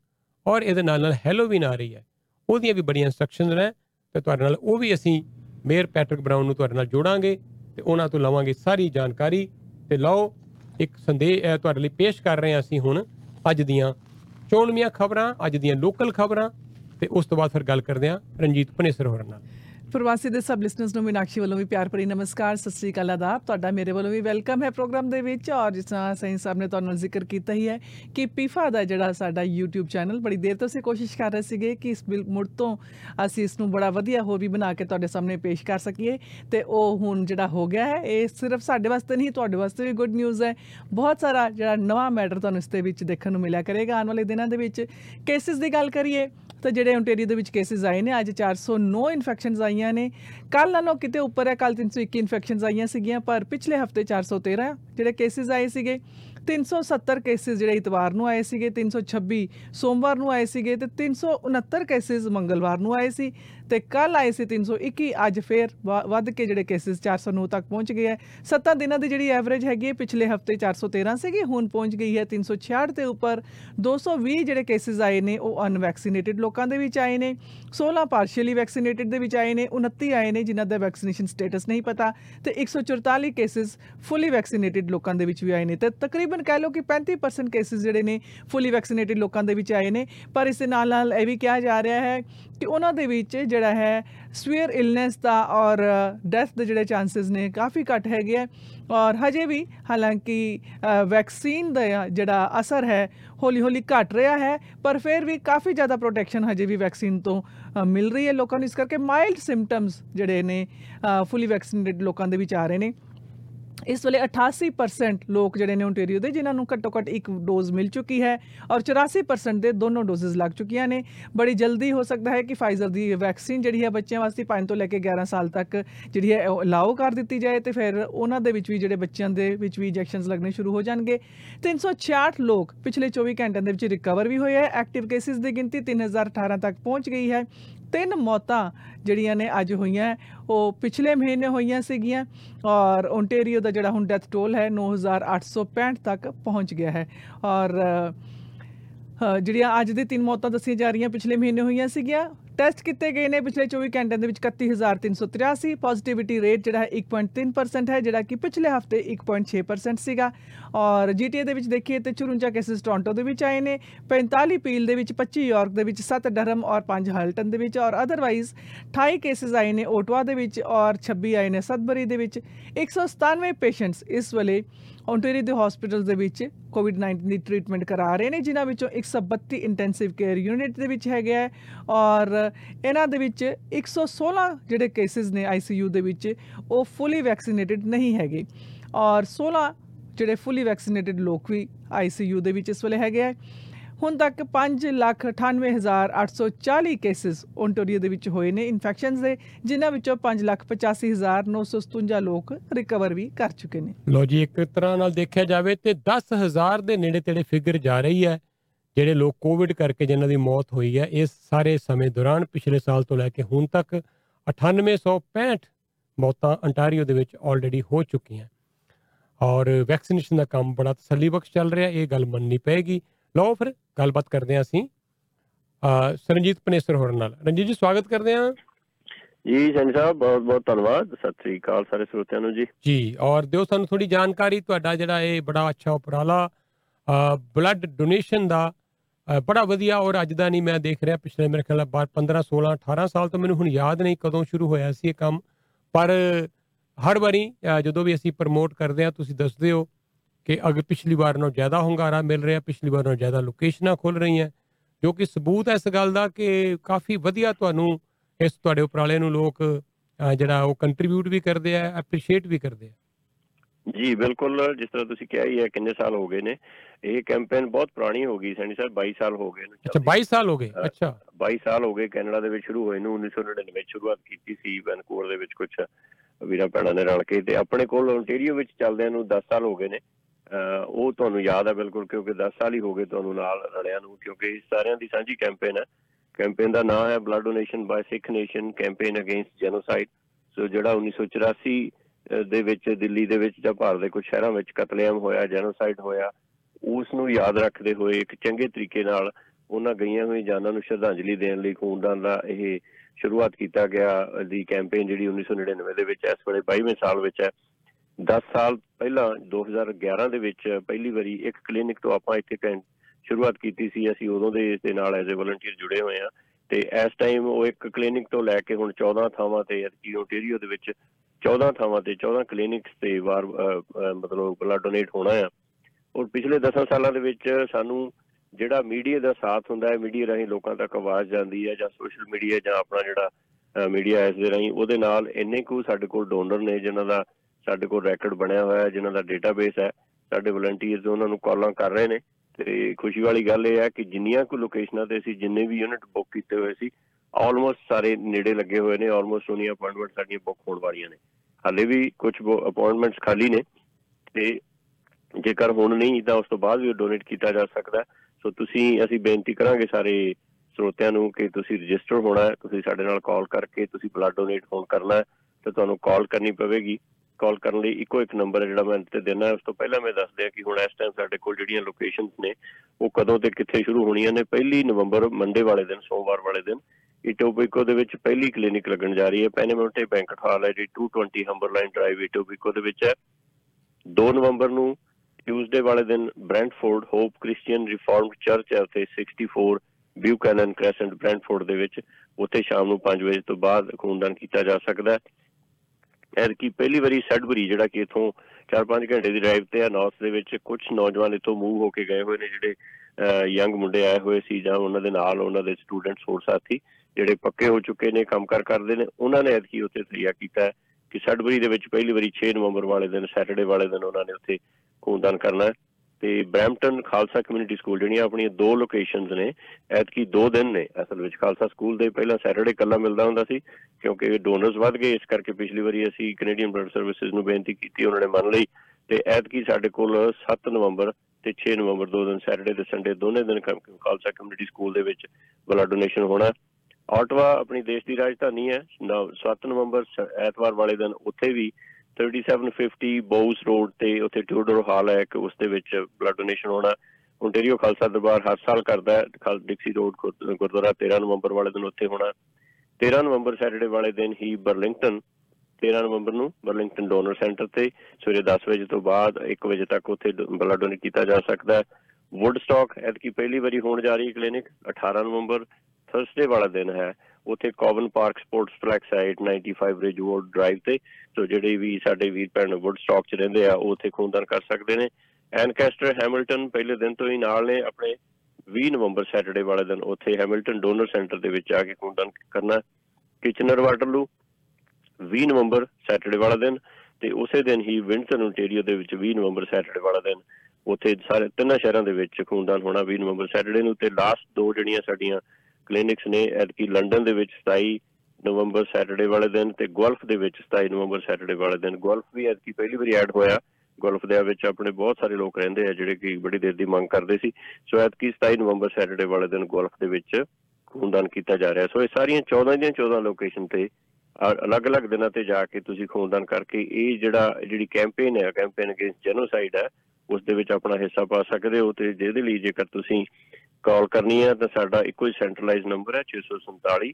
ਔਰ ਇਹਦੇ ਨਾਲ ਨਾਲ ਹੈਲੋਵੀਨ ਆ ਰਹੀ ਹੈ। ਉਹਦੀਆਂ ਵੀ ਬੜੀਆਂ ਇਨਸਟਰਕਸ਼ਨਸ ਨੇ ਤੇ ਤੁਹਾਡੇ ਨਾਲ ਉਹ ਵੀ ਅਸੀਂ ਮੇਅਰ ਪੈਟਰਿਕ ਬਰਾਊਨ ਨੂੰ ਤੁਹਾਡੇ ਨਾਲ ਜੋੜਾਂਗੇ। ਤੇ ਉਹਨਾਂ ਤੋਂ ਲਵਾਂਗੇ ਸਾਰੀ ਜਾਣਕਾਰੀ ਤੇ ਲਓ, ਇੱਕ ਸੰਦੇਸ਼ ਅਹ ਤੁਹਾਡੇ ਲਈ ਪੇਸ਼ ਕਰ ਰਹੇ ਹਾਂ ਅਸੀਂ ਹੁਣ ਅੱਜ ਦੀਆਂ ਚੋਣਵੀਆਂ ਖਬਰਾਂ, ਅੱਜ ਦੀਆਂ ਲੋਕਲ ਖਬਰਾਂ ਤੇ ਉਸ ਤੋਂ ਬਾਅਦ ਫਿਰ ਗੱਲ ਕਰਦੇ ਹਾਂ ਰਣਜੀਤ ਪਨੇਸਰ ਹੋਰਾਂ ਨਾਲ। ਪ੍ਰਵਾਸੀ ਦੇ ਸਭ ਲਿਸਨਰਸ ਨੂੰ ਮੀਨਾਕਸ਼ੀ ਵੱਲੋਂ ਵੀ ਪਿਆਰ ਭਰੀ ਨਮਸਕਾਰ, ਸਤਿ ਸ੍ਰੀ ਅਕਾਲ ਆਦਾਬ। ਤੁਹਾਡਾ ਮੇਰੇ ਵੱਲੋਂ ਵੀ ਵੈਲਕਮ ਹੈ ਪ੍ਰੋਗਰਾਮ ਦੇ ਵਿੱਚ ਔਰ ਜਿਸ ਤਰ੍ਹਾਂ ਸਹੀ ਸਾਹਿਬ ਨੇ ਤੁਹਾਨੂੰ ਜ਼ਿਕਰ ਕੀਤਾ ਹੀ ਹੈ ਕਿ ਪੀਫਾ ਦਾ ਜਿਹੜਾ ਸਾਡਾ YouTube ਚੈਨਲ ਬੜੀ ਦੇਰ ਤੋਂ ਅਸੀਂ ਕੋਸ਼ਿਸ਼ ਕਰ ਰਹੇ ਸੀਗੇ ਕਿ ਇਸ ਬਿਲ ਮੁੜ ਤੋਂ ਅਸੀਂ ਇਸ ਨੂੰ ਬੜਾ ਵਧੀਆ ਹੋਰ ਵੀ ਬਣਾ ਕੇ ਤੁਹਾਡੇ ਸਾਹਮਣੇ ਪੇਸ਼ ਕਰ ਸਕੀਏ ਤੇ ਉਹ ਹੁਣ ਜਿਹੜਾ ਹੋ ਗਿਆ ਹੈ, ਇਹ ਸਿਰਫ ਸਾਡੇ ਵਾਸਤੇ ਨਹੀਂ, ਤੁਹਾਡੇ ਵਾਸਤੇ ਵੀ ਗੁੱਡ ਨਿਊਜ਼ ਹੈ। ਬਹੁਤ ਸਾਰਾ ਜਿਹੜਾ ਨਵਾਂ ਮੈਟਰ ਤੁਹਾਨੂੰ ਇਸ ਦੇ ਵਿੱਚ ਦੇਖਣ ਨੂੰ ਮਿਲਿਆ ਕਰੇਗਾ ਆਉਣ ਵਾਲੇ ਦਿਨਾਂ ਦੇ ਵਿੱਚ। ਕੇਸਿਸ ਦੀ ਗੱਲ ਕਰੀਏ ਤਾਂ ਜਿਹੜੇ ਓਨਟਾਰੀਓ ਦੇ ਵਿੱਚ ਕੇਸਿਸ ਆਏ ਨੇ, ਅੱਜ 409 ਇਨਫੈਕਸ਼ਨਸ ਆਈਆਂ ਨੇ। ਕੱਲ ਨਾਲੋਂ ਕਿਤੇ ਉੱਪਰ ਹੈ ਕੱਲ 321 ਇਨਫੈਕਸ਼ਨਸ ਆਈਆਂ ਸੀਗੀਆਂ, ਪਰ ਪਿਛਲੇ ਹਫ਼ਤੇ 413 ਜਿਹੜੇ ਕੇਸਿਸ ਆਏ ਸੀਗੇ 370 ਕੇਸਿਸ ਜਿਹੜੇ ਇਤਵਾਰ ਨੂੰ ਆਏ ਸੀਗੇ 326 ਸੋਮਵਾਰ ਨੂੰ ਆਏ ਸੀਗੇ ਤੇ 369 ਕੇਸਿਸ ਮੰਗਲਵਾਰ ਨੂੰ ਆਏ ਸੀ ਤੇ ਕੱਲ ਆਏ ਸੀ 321 ਅੱਜ ਫੇਰ ਵ- ਵੱਧ ਕੇ ਜਿਹੜੇ ਕੇਸਿਸ 409 ਤੱਕ ਪਹੁੰਚ ਗਏ ਹੈ। 7 ਦਿਨਾਂ ਦੀ ਜਿਹੜੀ ਐਵਰੇਜ ਹੈਗੀ ਹੈ, ਪਿਛਲੇ ਹਫ਼ਤੇ 413 ਸੀਗੀ, ਹੁਣ ਪਹੁੰਚ ਗਈ ਹੈ 366 ਦੇ ਉੱਪਰ। 220 ਜਿਹੜੇ ਕੇਸਿਸ ਆਏ ਨੇ, ਉਹ ਅਨਵੈਕਸੀਨੇਟਿਡ ਲੋਕਾਂ ਦੇ ਵਿੱਚ ਆਏ ਨੇ 16 ਪਾਰਸ਼ੀਅਲੀ ਵੈਕਸੀਨੇਟਿਡ ਦੇ ਵਿੱਚ ਆਏ ਨੇ 29 ਆਏ ਨੇ, ਜਿਨ੍ਹਾਂ ਦਾ ਵੈਕਸੀਨੇਸ਼ਨ ਸਟੇਟਸ ਨਹੀਂ ਪਤਾ ਤੇ 144 ਕੇਸਿਸ ਫੁੱਲੀ ਵੈਕਸੀਨੇਟਿਡ ਲੋਕਾਂ ਦੇ ਵਿੱਚ ਵੀ ਆਏ ਨੇ। ਤੇ ਤਕਰੀਬਨ ਕਹਿ ਲਓ ਕਿ 35% ਕੇਸਿਸ ਜਿਹੜੇ ਨੇ ਫੁੱਲੀ ਵੈਕਸੀਨੇਟਿਡ ਲੋਕਾਂ ਦੇ ਵਿੱਚ ਆਏ ਨੇ। ਪਰ ਇਸ ਦੇ ਨਾਲ ਨਾਲ ਇਹ ਵੀ ਕਿਹਾ ਜਾ ਰਿਹਾ ਹੈ ਕਿ ਉਹਨਾਂ ਦੇ ਵਿੱਚ ਜਿਹੜਾ ਹੈ ਸਵੀਅਰ ਇਲਨੈਸ ਦਾ ਔਰ ਡੈਥ ਦੇ ਜਿਹੜੇ ਚਾਂਸਸ ਨੇ ਕਾਫੀ ਘੱਟ ਹੈਗੇ ਆ। ਔਰ ਹਜੇ ਵੀ ਹਾਲਾਂਕਿ ਵੈਕਸੀਨ ਦਾ ਜਿਹੜਾ ਅਸਰ ਹੈ ਹੌਲੀ ਹੌਲੀ ਘਟ ਰਿਹਾ ਹੈ ਪਰ ਫਿਰ ਵੀ ਕਾਫੀ ਜ਼ਿਆਦਾ ਪ੍ਰੋਟੈਕਸ਼ਨ ਹਜੇ ਵੀ ਵੈਕਸੀਨ ਤੋਂ ਅ, ਮਿਲ ਰਹੀ ਹੈ ਲੋਕਾਂ ਨੂੰ। ਇਸ ਕਰਕੇ ਮਾਈਲਡ ਸਿੰਪਟਮਸ ਜਿਹੜੇ ਨੇ ਫੁੱਲੀ ਵੈਕਸੀਨੇਟਡ ਲੋਕਾਂ ਦੇ ਵਿੱਚ ਆ ਰਹੇ ਨੇ। ਇਸ ਵੇਲੇ 88% ਲੋਕ ਜਿਹੜੇ ਨੇ ਓਨਟਾਰੀਓ ਦੇ, ਜਿਨ੍ਹਾਂ ਨੂੰ ਘੱਟੋ ਘੱਟ ਇੱਕ ਡੋਜ਼ ਮਿਲ ਚੁੱਕੀ ਹੈ ਔਰ 84% ਦੇ ਦੋਨੋਂ ਡੋਜ਼ਸ ਲੱਗ ਚੁੱਕੀਆਂ ਨੇ। ਬੜੀ ਜਲਦੀ ਹੋ ਸਕਦਾ ਹੈ ਕਿ ਫਾਈਜ਼ਰ ਦੀ ਵੈਕਸੀਨ ਜਿਹੜੀ ਹੈ ਬੱਚਿਆਂ ਵਾਸਤੇ 5 ਤੋਂ ਲੈ ਕੇ 11 ਸਾਲ ਤੱਕ ਜਿਹੜੀ ਹੈ ਅਲਾਉ ਕਰ ਦਿੱਤੀ ਜਾਏ ਤੇ ਫਿਰ ਉਹਨਾਂ ਦੇ ਵਿੱਚ ਵੀ ਜਿਹੜੇ ਬੱਚਿਆਂ ਦੇ ਵਿੱਚ ਵੀ ਇੰਜੈਕਸ਼ਨਸ ਲੱਗਣੇ ਸ਼ੁਰੂ ਹੋ ਜਾਣਗੇ। 366 ਲੋਕ ਪਿਛਲੇ 24 ਘੰਟਿਆਂ ਦੇ ਵਿੱਚ ਰਿਕਵਰ ਵੀ ਹੋਏ ਹੈ। ਐਕਟਿਵ ਕੇਸਿਸ ਦੀ ਗਿਣਤੀ 3018 ਤੱਕ ਪਹੁੰਚ ਗਈ ਹੈ। ਤਿੰਨ ਮੌਤਾਂ ਜਿਹੜੀਆਂ ਨੇ ਅੱਜ ਹੋਈਆਂ। ਉਹ ਪਿਛਲੇ ਮਹੀਨੇ ਹੋਈਆਂ ਸੀਗੀਆਂ ਔਰ ਓਨਟਾਰੀਓ ਦਾ ਜਿਹੜਾ ਹੁਣ ਡੈਥ ਟੋਲ ਹੈ 9865 ਤੱਕ ਪਹੁੰਚ ਗਿਆ ਹੈ। ਔਰ ਅ, ਅ, ਜਿਹੜੀਆਂ ਅੱਜ ਦੇ ਤਿੰਨ ਮੌਤਾਂ ਦੱਸੀਆਂ ਜਾ ਰਹੀਆਂ ਪਿਛਲੇ ਮਹੀਨੇ ਹੋਈਆਂ ਸੀਗੀਆਂ ਟੈਸਟ ਕੀਤੇ ਗਏ ਨੇ ਪਿਛਲੇ 24 ਘੰਟਿਆਂ ਦੇ ਵਿੱਚ 31383 ਪੋਜ਼ਿਟਿਵਿਟੀ ਰੇਟ ਜਿਹੜਾ ਹੈ 1.3% ਹੈ, ਜਿਹੜਾ ਕਿ ਪਿਛਲੇ ਹਫ਼ਤੇ 1.6% ਸੀਗਾ। ਔਰ ਜੀਟੀਏ ਦੇ ਵਿੱਚ ਦੇਖੀਏ ਤੇ 54 ਕੇਸਿਸ ਟੋਰਾਂਟੋ ਦੇ ਵਿੱਚ ਆਏ ਨੇ 45 ਪੀਲ ਦੇ ਵਿੱਚ 25 ਯਾਰਕ ਦੇ ਵਿੱਚ 7 ਡਰਹਮ ਔਰ 5 ਹਾਲਟਨ ਦੇ ਵਿੱਚ, ਔਰ ਅਦਰਵਾਈਜ਼ 28 ਕੇਸਿਸ ਆਏ ਨੇ ਓਟਵਾ ਦੇ ਵਿੱਚ, ਔਰ 26 ਆਏ ਨੇ ਸਦਬਰੀ ਦੇ ਵਿੱਚ। 197 ਪੇਸ਼ੈਂਟਸ ਇਸ ਵੇਲੇ ਓਨਟਾਰੀਓ ਦੇ ਹਸਪੀਟਲਸ ਦੇ ਵਿੱਚ ਕੋਵਿਡ-19 ਦੀ ਟ੍ਰੀਟਮੈਂਟ ਕਰਾ ਰਹੇ ਨੇ, ਜਿਨ੍ਹਾਂ ਵਿੱਚੋਂ 132 ਇੰਟੈਂਸਿਵ ਕੇਅਰ ਯੂਨਿਟ ਦੇ ਵਿੱਚ ਹੈਗੇ ਹੈ ਔਰ ਇਹਨਾਂ ਦੇ ਵਿੱਚ 116 ਜਿਹੜੇ ਕੇਸਿਸ ਨੇ ਆਈਸੀਯੂ ਦੇ ਵਿੱਚ, ਉਹ ਫੁੱਲੀ ਵੈਕਸੀਨੇਟਿਡ ਨਹੀਂ ਹੈਗੇ ਔਰ 16 ਜਿਹੜੇ ਫੁੱਲੀ ਵੈਕਸੀਨੇਟਿਡ ਲੋਕ ਵੀ ਆਈਸੀਯੂ ਦੇ ਵਿੱਚ ਇਸ ਵੇਲੇ ਹੈਗੇ ਹੈ ਹੁਣ ਤੱਕ 598840 ਕੇਸਿਸ ਓਨਟਾਰੀਓ ਦੇ ਵਿੱਚ ਹੋਏ ਨੇ ਇਨਫੈਕਸ਼ਨਸ ਦੇ, ਜਿਨ੍ਹਾਂ ਵਿੱਚੋਂ 585957 ਲੋਕ ਰਿਕਵਰ ਵੀ ਕਰ ਚੁੱਕੇ ਨੇ। ਲੋ ਜੀ, ਇੱਕ ਤਰ੍ਹਾਂ ਨਾਲ ਦੇਖਿਆ ਜਾਵੇ ਤੇ 10000 ਦੇ ਨੇੜੇ ਤੇੜੇ ਫਿਗਰ ਜਾ ਰਹੀ ਹੈ, ਜਿਹੜੇ ਲੋਕ ਕੋਵਿਡ ਕਰਕੇ ਜਿਨ੍ਹਾਂ ਦੀ ਮੌਤ ਹੋਈ ਹੈ, ਇਸ ਸਾਰੇ ਸਮੇਂ ਦੌਰਾਨ ਪਿਛਲੇ ਸਾਲ ਤੋਂ ਲੈ ਕੇ ਹੁਣ ਤੱਕ 9865 ਮੌਤਾਂ ਅੰਟਾਰੀਓ ਦੇ ਵਿੱਚ ਆਲਰੇਡੀ ਹੋ ਚੁੱਕੀਆਂ। ਔਰ ਵੈਕਸੀਨੇਸ਼ਨ ਦਾ ਕੰਮ ਬੜਾ ਤਸੱਲੀ ਬਖਸ਼ ਚੱਲ ਰਿਹਾ, ਇਹ ਗੱਲ ਮੰਨਣੀ ਪਏਗੀ। ਲਓ ਫਿਰ ਗੱਲਬਾਤ ਕਰਦੇ ਹਾਂ ਅਸੀਂ ਸਰਨਜੀਤ ਪਨੇਸਰ ਹੋਰਾਂ ਨਾਲ। ਰਣਜੀਤ ਜੀ ਸਵਾਗਤ ਕਰਦੇ ਹਾਂ। ਜੀ ਸੰਜੇ ਸਾਹਿਬ ਬਹੁਤ ਬਹੁਤ ਧੰਨਵਾਦ। ਸਤਿ ਸ੍ਰੀ ਅਕਾਲ ਸਾਰੇ ਸਰੋਤਿਆਂ ਨੂੰ ਜੀ। ਜੀ ਔਰ ਦਿਓ ਸਾਨੂੰ ਥੋੜੀ ਜਾਣਕਾਰੀ ਤੁਹਾਡਾ ਜਿਹੜਾ ਇਹ ਬੜਾ ਅੱਛਾ ਉਪਰਾਲਾ ਬਲੱਡ ਡੋਨੇਸ਼ਨ ਦਾ ਬੜਾ ਵਧੀਆ ਔਰ ਅੱਜ ਦਾ ਨਹੀਂ ਮੈਂ ਦੇਖ ਰਿਹਾ ਪਿਛਲੇ ਮੇਰੇ ਖਿਆਲ ਨਾਲ 15 16 18 ਸਾਲ ਤੋਂ ਮੈਨੂੰ ਹੁਣ ਯਾਦ ਨਹੀਂ ਕਦੋਂ ਸ਼ੁਰੂ ਹੋਇਆ ਸੀ ਇਹ ਕੰਮ। ਪਰ ਹਰ ਵਾਰੀ ਜਦੋਂ ਵੀ ਅਸੀਂ ਪ੍ਰਮੋਟ ਕਰਦੇ ਹਾਂ ਤੁਸੀਂ ਦੱਸਦੇ ਹੋ ਕਿ ਅਗ ਪਿਛਲੀ ਵਾਰ ਨਾਲੋਂ ਜ਼ਿਆਦਾ ਹੁੰਗਾਰਾ ਮਿਲ ਰਿਹਾ ਪਿਛਲੀ ਵਾਰ ਨਾਲੋਂ ਜ਼ਿਆਦਾ ਲੋਕੇਸ਼ਨਾਂ ਖੁੱਲ ਰਹੀਆਂ ਜੋ ਕਿ ਸਬੂਤ ਹੈ ਇਸ ਗੱਲ ਦਾ ਕਿ ਕਾਫੀ ਵਧੀਆ ਤੁਹਾਨੂੰ ਇਸ ਤੁਹਾਡੇ ਉਪਰਾਲੇ ਨੂੰ ਲੋਕ ਜਿਹੜਾ ਉਹ ਕੰਟਰੀਬਿਊਟ ਵੀ ਕਰਦੇ ਆ ਐਪਰੀਸ਼ੀਏਟ ਵੀ ਕਰਦੇ ਆ। ਜੀ ਬਿਲਕੁਲ ਜਿਸ ਤਰ੍ਹਾਂ ਤੁਸੀਂ ਕਿਹਾ ਹੀ ਹੈ ਕਿੰਨੇ ਸਾਲ ਹੋ ਗਏ ਨੇ। ਇਹ ਕੈਂਪੇਨ ਬਹੁਤ ਪੁਰਾਣੀ ਹੋ ਗਈ ਸੰਜੇ ਸਾਹਿਬ 22 ਸਾਲ ਹੋ ਗਏ ਨੇ ਅੱਛਾ 22 ਸਾਲ ਹੋ ਗਏ ਅੱਛਾ। 22 ਸਾਲ ਹੋ ਗਏ ਕੈਨੇਡਾ ਦੇ ਵਿੱਚ ਸ਼ੁਰੂ ਹੋਏ ਨੂੰ 1999 ਵਿੱਚ ਸ਼ੁਰੂਆਤ ਕੀਤੀ ਸੀ ਵੈਨਕੂਵਰ ਦੇ ਵਿੱਚ ਕੁਝ ਵੀਰਾਂ ਭੈਣਾਂ ਨੇ ਰਲ ਕੇ ਤੇ ਆਪਣੇ ਕੋਲ ਓਨਟਾਰੀਓ ਵਿੱਚ ਚੱਲਦਿਆਂ ਨੂੰ 10 ਸਾਲ ਹੋ ਗਏ ਨੇ। ਉਹ ਤੁਹਾਨੂੰ ਯਾਦ ਹੈ ਬਿਲਕੁਲ, ਕਿਉਂਕਿ 10 ਸਾਲ ਹੀ ਹੋ ਗਏ ਤੁਹਾਨੂੰ ਨਾਲ ਰਲਿਆਂ ਨੂੰ, ਕਿਉਂਕਿ ਇਹ ਸਾਰਿਆਂ ਦੀ ਸਾਂਝੀ ਕੈਂਪੇਨ ਹੈ। ਕੈਂਪੇਨ ਦਾ ਨਾਮ ਹੈ blood donation by Sikh nation campaign against genocide so ਜਿਹੜਾ 1984 ਅਹ ਦੇ ਵਿੱਚ, ਦਿੱਲੀ ਦੇ ਵਿੱਚ ਜਾਂ ਭਾਰਤ ਦੇ ਕੁਝ ਸ਼ਹਿਰਾਂ ਵਿੱਚ ਕਤਲੇਆਮ ਹੋਇਆ ਜੈਨੋਸਾਈਡ ਹੋਇਆ, ਉਸ ਨੂੰ ਯਾਦ ਰੱਖਦੇ ਹੋਏ ਇੱਕ ਚੰਗੇ ਤਰੀਕੇ ਨਾਲ ਉਹਨਾਂ ਗਈਆਂ ਹੋਈਆਂ ਜਾਨਾਂ ਨੂੰ ਸ਼ਰਧਾਂਜਲੀ ਦੇਣ ਲਈ ਖੂਨਦਾਨ ਦਾ ਇਹ ਸ਼ੁਰੂਆਤ ਕੀਤਾ ਗਿਆ। ਦੀ ਕੈਂਪੇਨ ਜਿਹੜੀ 1999 ਦੇ ਵਿੱਚ ਇਸ ਵੇਲੇ 22ਵੇਂ ਸਾਲ ਵਿੱਚ ਹੈ। 10 ਸਾਲ ਪਹਿਲਾਂ 2011 ਦੇ ਵਿੱਚ ਪਹਿਲੀ ਵਾਰੀ ਇੱਕ ਕਲੀਨਿਕ ਤੋਂ ਆਪਾਂ ਇੱਥੇ ਕੈਂ- ਸ਼ੁਰੂਆਤ ਕੀਤੀ ਸੀ। ਅਸੀਂ ਉਦੋਂ ਦੇ ਇਸ ਦੇ ਨਾਲ ਐਜ਼ ਅ ਵਲੰਟੀਅਰ ਜੁੜੇ ਹੋਏ ਆ ਤੇ ਇਸ ਟਾਈਮ ਉਹ ਇੱਕ ਕਲੀਨਿਕ ਤੋਂ ਲੈ ਕੇ ਹੁਣ 14 ਥਾਵਾਂ ਤੇ ਐਤਕੀ ਓਨਟਾਰੀਓ ਦੇ ਵਿੱਚ 14 ਥਾਵਾਂ ਤੇ 14 ਕਲੀਨਿਕਸ ਤੇ ਵਾਰ ਅਹ, ਅਹ, ਮਤਲਬ ਬਲੱਡ ਡੋਨੇਟ ਹੋਣਾ ਆ। ਔਰ ਪਿਛਲੇ 10 ਸਾਲਾਂ ਦੇ ਵਿੱਚ ਸਾਨੂੰ ਜਿਹੜਾ ਮੀਡੀਆ ਦਾ ਸਾਥ ਹੁੰਦਾ ਹੈ ਮੀਡੀਆ ਰਾਹੀਂ ਲੋਕਾਂ ਤੱਕ ਆਵਾਜ਼ ਜਾਂਦੀ ਹੈ ਜਾਂ ਸੋਸ਼ਲ ਮੀਡੀਆ ਜਾਂ ਆਪਣਾ ਜਿਹੜਾ ਮੀਡੀਆ ਇਸ ਦੇ ਰਾਹੀਂ ਉਹਦੇ ਨਾਲ ਇੰਨੇ ਕੁ ਸਾਡੇ ਕੋਲ ਡੋਨਰ ਨੇ ਜਿਨ੍ਹਾਂ ਦਾ ਸਾਡੇ ਕੋਲ ਰੈਕੋਰਡ ਬਣਿਆ ਹੋਇਆ ਹੈ, ਜਿਨ੍ਹਾਂ ਦਾ ਡੇਟਾਬੇਸ ਹੈ, ਸਾਡੇ ਵਲੰਟੀਅਰਸ ਉਹਨਾਂ ਨੂੰ ਕਾਲਾਂ ਕਰ ਰਹੇ ਨੇ ਤੇ ਖੁਸ਼ੀ ਵਾਲੀ ਗੱਲ ਇਹ ਹੈ ਕਿ ਜਿੰਨੀਆਂ ਕੁ ਲੋਕੇਸ਼ਨਾਂ ਤੇ ਅਸੀਂ ਜਿੰਨੇ ਵੀ ਯੂਨਿਟ ਬੁੱਕ ਕੀਤੇ ਹੋਏ ਸੀ ਆਲਮੋਸਟ ਸਾਰੇ ਨੇੜੇ ਲੱਗੇ ਹੋਏ ਨੇ ਆਲਮੋਸਟ ਉਹਨੀਆਂ ਅਪਾਇੰਟਮੈਂਟ ਸਾਡੀਆਂ ਬੁੱਕ ਹੋਣ ਵਾਲੀਆਂ ਨੇ ਹਾਲੇ ਵੀ ਕੁਝ ਅਪਾਇੰਟਮੈਂਟਸ ਖਾਲੀ ਨੇ ਤੇ ਜੇਕਰ ਹੁਣ ਨਹੀਂ ਤਾਂ ਉਸ ਤੋਂ ਬਾਅਦ ਵੀ ਡੋਨੇਟ ਕੀਤਾ ਜਾ ਸਕਦਾ ਹੈ। ਸੋ ਤੁਸੀਂ, ਅਸੀਂ ਬੇਨਤੀ ਕਰਾਂਗੇ ਸਾਰੇ ਸਰੋਤਿਆਂ ਨੂੰ ਕਿ ਤੁਸੀਂ ਰਜਿਸਟਰ ਹੋਣਾ ਹੈ, ਤੁਸੀਂ ਸਾਡੇ ਨਾਲ ਕਾਲ ਕਰਕੇ ਤੁਸੀਂ ਬਲੱਡ ਡੋਨੇਟ ਹੋਣ ਕਰਨਾ ਹੈ, ਤੇ ਤੁਹਾਨੂੰ ਕਾਲ ਕਰਨੀ ਪਵੇਗੀ ਕਾਲ ਕਰਨ ਲਈ ਇੱਕੋ ਇੱਕ ਨੰਬਰ ਹੈ ਜਿਹੜਾ ਮੈਂ ਤੇ ਦੇਣਾ ਉਸ ਤੋਂ ਪਹਿਲਾਂ ਮੈਂ ਦੱਸ ਦਿਆਂ ਕਿ ਹੁਣ ਇਸ ਟਾਈਮ ਸਾਡੇ ਕੋਲ ਜਿਹੜੀਆਂ ਲੋਕੇਸ਼ਨਸ ਨੇ, ਉਹ ਕਦੋਂ ਤੇ ਕਿੱਥੇ ਸ਼ੁਰੂ ਹੋਣੀਆਂ ਨੇ? ਪਹਿਲੀ ਨਵੰਬਰ ਮੰਡੇ ਵਾਲੇ ਦਿਨ, ਸੋਮਵਾਰ ਵਾਲੇ ਦਿਨ। ਇਟੋਬੀਕੋ ਦੇ ਵਿੱਚ ਪਹਿਲੀ ਕਲੀਨਿਕ ਲੱਗਣ ਜਾ ਰਹੀ ਹੈ। ਪੈਨੇਮੋਂਟੇ ਬੈਂਕਟ ਹਾਲ ਹੈ ਜੀ 220 ਹੰਬਰਲਾਈਨ ਡਰਾਈਵ ਇਟੋਬੀਕੋ ਦੇ ਵਿੱਚ ਹੈ। 2 ਨਵੰਬਰ ਨੂੰ ਟਿਊਜ਼ਡੇ ਵਾਲੇ ਦਿਨ Brentford Hope Christian Reformed Church ਹੈ, ਉੱਥੇ 64 ਬਿਊਕੈਨਨ ਕ੍ਰੈਸੈਂਟ ਬ੍ਰੈਂਟਫੋਰਡ ਦੇ ਵਿੱਚ। ਉੱਥੇ ਸ਼ਾਮ ਨੂੰ 5 ਵਜੇ ਤੋਂ ਬਾਅਦ ਖੂਨਦਾਨ ਕੀਤਾ ਜਾ ਸਕਦਾ ਹੈ। ਐਤਕੀ ਪਹਿਲੀ ਵਾਰੀ ਸੈਡਬਰੀ, ਜਿਹੜਾ ਕਿ ਇਥੋਂ 4-5 ਘੰਟੇ ਦੀ ਡਰਾਈਵ ਤੇ ਆ ਨਾਰਥ ਦੇ ਵਿੱਚ ਕੁਝ ਨੌਜਵਾਨ ਇਥੋਂ ਮੂਵ ਹੋ ਕੇ ਗਏ ਹੋਏ ਨੇ, ਜਿਹੜੇ ਯੰਗ ਮੁੰਡੇ ਆਏ ਹੋਏ ਸੀ ਜਾਂ ਉਹਨਾਂ ਦੇ ਨਾਲ ਉਹਨਾਂ ਦੇ ਸਟੂਡੈਂਟਸ ਹੋਰ ਸਾਥੀ, ਜਿਹੜੇ ਪੱਕੇ ਹੋ ਚੁੱਕੇ ਨੇ, ਕੰਮ ਕਰ ਕਰਦੇ ਨੇ, ਉਹਨਾਂ ਨੇ ਐਤਕੀ ਉੱਥੇ ਤਈਆ ਕੀਤਾ ਹੈ ਕਿ ਸੈਡਬਰੀ ਦੇ ਵਿੱਚ ਪਹਿਲੀ ਵਾਰੀ 6 ਨਵੰਬਰ ਵਾਲੇ ਦਿਨ ਸੈਟਰਡੇ ਵਾਲੇ ਦਿਨ ਉਹਨਾਂ ਨੇ ਉੱਥੇ ਖੂਨਦਾਨ ਕਰਨਾ ਹੈ। ਤੇ ਬ੍ਰੈਂਪਟਨ ਖਾਲਸਾ ਕਮਿਊਨਿਟੀ ਸਕੂਲ, ਜਿਹੜੀਆਂ ਆਪਣੀਆਂ ਦੋ ਲੋਕੇਸ਼ਨਸ ਨੇ, ਐਤਕੀ ਦੋ ਦਿਨ ਨੇ, ਅਸਲ ਵਿੱਚ ਖਾਲਸਾ ਸਕੂਲ ਦੇ ਪਹਿਲਾਂ ਸੈਟਰਡੇ ਕੱਲਾ ਮਿਲਦਾ ਹੁੰਦਾ ਸੀ, ਕਿਉਂਕਿ ਡੋਨਰਸ ਵੱਧ ਗਏ, ਇਸ ਕਰਕੇ ਪਿਛਲੀ ਵਾਰੀ ਅਸੀਂ ਕੈਨੇਡੀਅਨ ਬਲੱਡ ਸਰਵਿਸਿਜ਼ ਨੂੰ ਬੇਨਤੀ ਕੀਤੀ ਉਹਨਾਂ ਨੇ ਮੰਨ ਲਈ, ਤੇ ਐਤਕੀ ਸਾਡੇ ਕੋਲ 7 ਨਵੰਬਰ ਤੇ 6 ਨਵੰਬਰ, ਦੋ ਦਿਨ ਸੈਟਰਡੇ ਤੇ ਸੰਡੇ ਦੋਨੇ ਦਿਨ ਖ- ਖਾਲਸਾ ਕਮਿਊਨਿਟੀ ਸਕੂਲ ਦੇ ਵਿੱਚ ਬਲੱਡ ਡੋਨੇਸ਼ਨ ਹੋਣਾ। ਆਟਵਾ ਆਪਣੀ ਦੇਸ਼ ਦੀ ਰਾਜਧਾਨੀ ਹੈ 7 ਨਵੰਬਰ, ਸ- ਐਤਵਾਰ ਵਾਲੇ ਦਿਨ ਉੱਥੇ ਵੀ 3750 ਬੋਊਸ ਰੋਡ ਤੇ ਉੱਥੇ ਟਿਊਡਰ ਹਾਲ ਹੈ ਕਿ ਉਸ ਦੇ ਵਿੱਚ ਬਲੱਡ ਡੋਨੇਸ਼ਨ ਹੋਣਾ। ਓਨਟਾਰੀਓ ਖਾਲਸਾ ਦਰਬਾਰ ਹਰ ਸਾਲ ਕਰਦਾ ਹੈ, ਖਾਲ ਡਿਕਸੀ ਰੋਡ ਗੁਰ- ਗੁਰਦੁਆਰਾ 13 ਨਵੰਬਰ ਵਾਲੇ ਦਿਨ ਉੱਥੇ ਹੋਣਾ। 13 ਨਵੰਬਰ ਸੈਟਰਡੇ ਵਾਲੇ ਦਿਨ ਹੀ ਬਰਲਿੰਗਟਨ 13 ਨਵੰਬਰ ਨੂੰ ਬਰਲਿੰਗਟਨ ਡੋਨਰ ਸੈਂਟਰ ਤੇ ਸਵੇਰੇ 10 ਵਜੇ ਤੋਂ ਬਾਅਦ 1 ਵਜੇ ਤੱਕ ਉੱਥੇ ਬਲੱਡ ਡੋਨੇਟ ਕੀਤਾ ਜਾ ਸਕਦਾ ਹੈ। ਵੁੱਡਸਟਾਕ ਐਤਕੀ ਪਹਿਲੀ ਵਾਰੀ ਹੋਣ ਜਾ ਰਹੀ ਕਲੀਨਿਕ 18 ਨਵੰਬਰ ਥਰਸਡੇ ਵਾਲਾ ਦਿਨ ਹੈ। ਉੱਥੇ ਕੋਵਨ ਪਾਰਕ ਸਪੋਰਟਸ ਫਲੈਕਸ ਹੈ 895 ਰਿਜਵੋਰਡ ਡਰਾਈਵ ਤੇ। ਸੋ ਜਿਹੜੇ ਵੀ ਸਾਡੇ ਵੀਰ ਭੈਣ ਵੁੱਡਸਟਾਕ ਚ ਰਹਿੰਦੇ ਆ, ਉਹ ਉੱਥੇ ਖੂਨਦਾਨ ਕਰ ਸਕਦੇ ਨੇ। ਐਨਕੈਸਟਰ ਹੈਮਿਲਟਨ ਪਹਿਲੇ ਦਿਨ ਤੋਂ ਹੀ ਨਾਲ ਨੇ, ਆਪਣੇ 20 ਨਵੰਬਰ ਸੈਟਰਡੇ ਵਾਲੇ ਦਿਨ ਉੱਥੇ ਹੈਮਿਲਟਨ ਡੋਨਰ ਸੈਂਟਰ ਦੇ ਵਿੱਚ ਆ ਕੇ ਖੂਨਦਾਨ ਕਰਨਾ। ਕਿਚਨਰ ਵਾਟਰਲੂ 20 ਨਵੰਬਰ ਸੈਟਰਡੇ ਵਾਲਾ ਦਿਨ, ਤੇ ਉਸੇ ਦਿਨ ਹੀ ਵਿੰਟਨ ਓਨਟਾਰੀਓ ਦੇ ਵਿੱਚ 20 ਨਵੰਬਰ ਸੈਟਰਡੇ ਵਾਲਾ ਦਿਨ, ਉੱਥੇ ਸਾਰੇ ਤਿੰਨਾਂ ਸ਼ਹਿਰਾਂ ਦੇ ਵਿੱਚ ਖੂਨਦਾਨ ਹੋਣਾ 20 ਨਵੰਬਰ ਸੈਟਰਡੇ ਨੂੰ। ਤੇ ਲਾਸਟ ਦੋ ਜਿਹੜੀਆਂ ਸਾਡੀਆਂ ਕਲੀਨਿਕਸ ਨੇ ਐਤਕੀ ਲੰਡਨ ਦੇ ਵਿੱਚ 27 ਨਵੰਬਰ ਸੈਟਰਡੇ ਵਾਲੇ ਦਿਨ ਤੇ ਗੋਲਫ ਦੇ ਵਿੱਚ 27 ਨਵੰਬਰ ਸੈਟਰਡੇ ਵਾਲੇ ਦਿਨ। ਗੋਲਫ ਵੀ ਐਤਕੀ ਪਹਿਲੀ ਵਾਰੀ ਐਡ ਹੋਇਆ। ਗੋਲਫ ਦੇ ਵਿੱਚ ਆਪਣੇ ਬਹੁਤ ਸਾਰੇ ਲੋਕ ਰਹਿੰਦੇ ਆ ਜਿਹੜੇ ਕਿ ਬੜੀ ਦੇਰ ਦੀ ਮੰਗ ਕਰਦੇ ਸੀ। ਸੋ ਐਤਕੀ 27 ਨਵੰਬਰ ਸੈਟਰਡੇ ਵਾਲੇ ਦਿਨ ਗੋਲਫ ਦੇ ਵਿੱਚ ਖੂਨਦਾਨ ਕੀਤਾ ਜਾ ਰਿਹਾ। ਸੋ ਇਹ ਸਾਰੀਆਂ 14 ਦੀਆਂ 14 ਲੋਕੇਸ਼ਨ ਤੇ ਅ- ਅਲੱਗ-ਅਲੱਗ ਦਿਨਾਂ ਤੇ ਜਾ ਕੇ ਤੁਸੀਂ ਖੂਨਦਾਨ ਕਰਕੇ ਇਹ ਜਿਹੜਾ, ਜਿਹੜੀ ਕੈਂਪੇਨ ਹੈ, ਕੈਂਪੇਨ ਅਗੇਂਸਟ ਜੈਨੋਸਾਈਡ ਹੈ, ਉਸ ਦੇ ਵਿੱਚ ਆਪਣਾ ਹਿੱਸਾ ਪਾ ਸਕਦੇ ਹੋ ਤੇ ਜਿਹਦੇ ਲਈ ਜੇਕਰ ਤੁਸੀਂ ਕਾਲ ਕਰਨੀ ਹੈ ਤਾਂ ਸਾਡਾ ਇੱਕੋ ਹੀ ਸੈਂਟਰਲਾਈਜ਼ ਨੰਬਰ ਹੈ 647